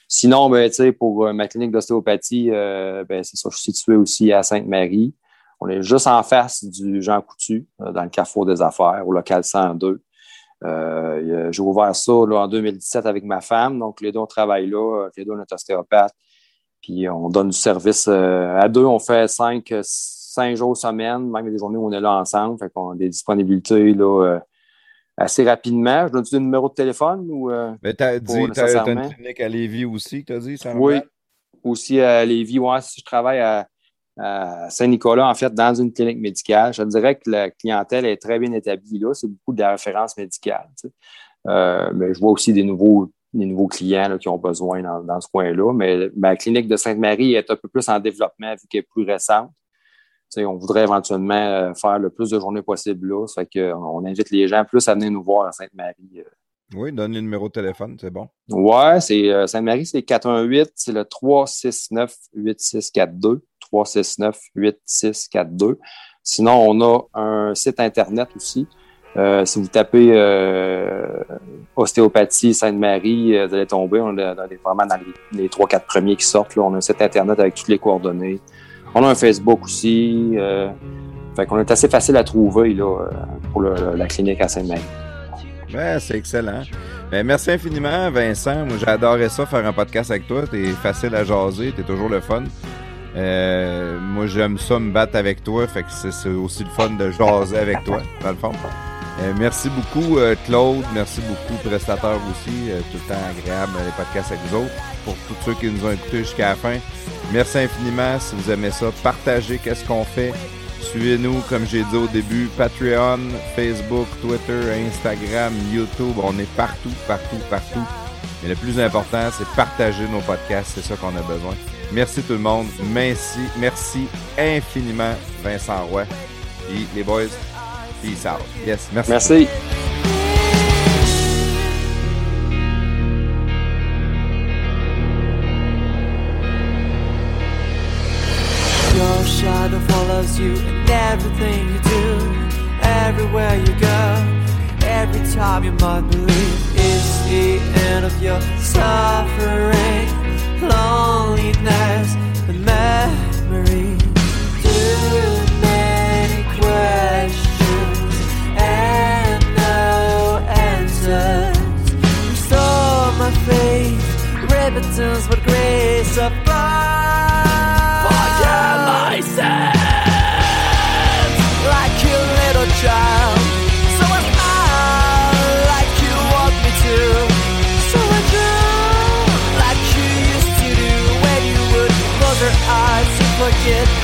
Speaker 2: Sinon, ben, pour euh, ma clinique d'ostéopathie, euh, ben, c'est ça, je suis situé aussi à Sainte-Marie. On est juste en face du Jean Coutu, dans le Carrefour des Affaires, au local 102. Euh, J'ai ouvert ça là, en 2017 avec ma femme. Donc, les deux, on travaille là. Les deux, on est ostéopathe. Puis, on donne du service euh, à deux. On fait cinq, cinq jours semaine. Même des journées où on est là ensemble. Fait qu'on a des disponibilités là, euh, assez rapidement. Je donne-tu le numéro de téléphone ou...
Speaker 1: Mais t'as
Speaker 2: Pas
Speaker 1: dit, t'as t'as
Speaker 2: nécessairement?
Speaker 1: une clinique à Lévis aussi, que t'as dit, ça
Speaker 2: Oui, aussi à Lévis. Ouais, si je travaille à, à Saint-Nicolas, en fait, dans une clinique médicale, je dirais que la clientèle est très bien établie là. C'est beaucoup de références médicales. tu sais. Euh, mais je vois aussi des nouveaux, des nouveaux clients là, qui ont besoin dans, dans ce coin-là. Mais ma clinique de Sainte-Marie est un peu plus en développement vu qu'elle est plus récente. Tu sais, on voudrait éventuellement euh, faire le plus de journées possible là. Ça fait que, on invite les gens plus à venir nous voir à Sainte-Marie. euh,
Speaker 1: Oui, donne le numéro de téléphone, c'est bon.
Speaker 2: Ouais, c'est euh, Sainte-Marie, c'est 418, c'est le 369-8642. 369-8642. Sinon, on a un site Internet aussi. Euh, si vous tapez euh, ostéopathie Sainte-Marie, euh, vous allez tomber. On est vraiment dans les, les 3-4 premiers qui sortent. Là. On a un site Internet avec toutes les coordonnées. On a un Facebook aussi. Fait qu'on est assez facile à trouver là, pour la clinique à Sainte-Marie.
Speaker 1: Ben, c'est excellent. Ben, merci infiniment, Vincent. Moi, j'adorais ça, faire un podcast avec toi. T'es facile à jaser, t'es toujours le fun. Euh, moi, j'aime ça me battre avec toi, fait que c'est aussi le fun de jaser avec toi, dans le fond. Euh, merci beaucoup, euh, Claude. Merci beaucoup, prestateur aussi. Euh, tout le temps agréable, les podcasts avec vous autres. Pour tous ceux qui nous ont écoutés jusqu'à la fin, merci infiniment. Si vous aimez ça, partagez qu'est-ce qu'on fait. Suivez-nous, comme j'ai dit au début, Patreon, Facebook, Twitter, Instagram, YouTube. On est partout, partout, partout. Mais le plus important, c'est partager nos podcasts. C'est ça qu'on a besoin. Merci tout le monde. Merci, merci infiniment, Vincent Roy. Et les boys, peace out. Yes, merci.
Speaker 2: Merci.
Speaker 11: Your shadow follows you in everything you do, everywhere you go. Every time you might believe it's the end of your suffering, loneliness, and memory. Too many questions and no answers. My repentance, but grace above. shit.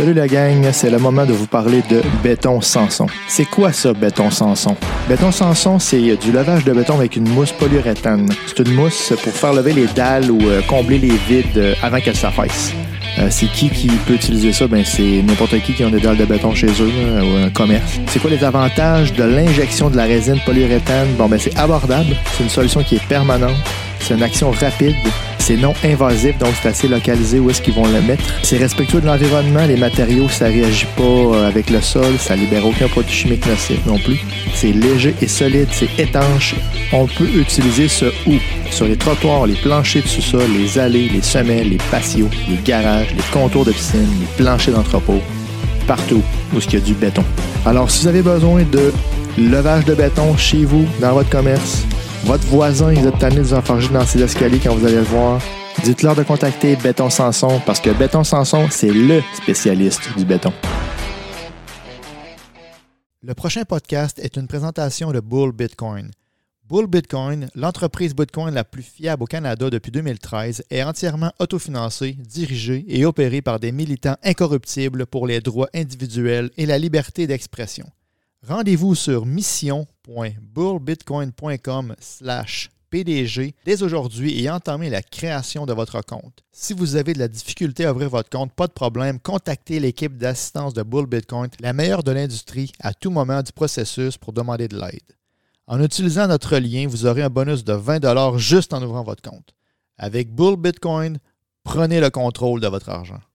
Speaker 6: Salut la gang, c'est le moment de vous parler de béton Sanson. C'est quoi ça, béton Sanson? Béton Sanson, c'est du lavage de béton avec une mousse polyuréthane. C'est une mousse pour faire lever les dalles ou euh, combler les vides euh, avant qu'elles s'affaissent. Euh, c'est qui qui peut utiliser ça? Ben, c'est n'importe qui qui a des dalles de béton chez eux ou un commerce. C'est quoi les avantages de l'injection de la résine polyuréthane? Bon, ben, c'est abordable. C'est une solution qui est permanente. C'est une action rapide. C'est non invasif, donc c'est assez localisé où est-ce qu'ils vont le mettre. C'est respectueux de l'environnement. Les matériaux, ça réagit pas euh, avec le sol. Ça libère aucun produit chimique nocif non plus. C'est léger et solide. C'est étanche. On peut utiliser ce où? Sur les trottoirs, les planchers de sous-sol, les allées, les semelles, les patios, les garages, les contours de piscine, les planchers d'entrepôt. Partout où il y a du béton. Alors, si vous avez besoin de levage de béton chez vous, dans votre commerce,
Speaker 4: votre voisin, est tanné de vous dans ses escaliers quand vous allez le voir, dites-leur de contacter Béton Sanson parce que Béton Sanson, c'est le spécialiste du béton. Le prochain podcast est une présentation de Bull Bitcoin. Bull Bitcoin, l'entreprise Bitcoin la plus fiable au Canada depuis 2013, est entièrement autofinancée, dirigée et opérée par des militants incorruptibles pour les droits individuels et la liberté d'expression. Rendez-vous sur mission.bullbitcoin.com PDG dès aujourd'hui et entamez la création de votre compte. Si vous avez de la difficulté à ouvrir votre compte, pas de problème, contactez l'équipe d'assistance de Bull Bitcoin, la meilleure de l'industrie, à tout moment du processus pour demander de l'aide. En utilisant notre lien, vous aurez un bonus de 20 juste en ouvrant votre compte. Avec Bull Bitcoin, prenez le contrôle de votre argent.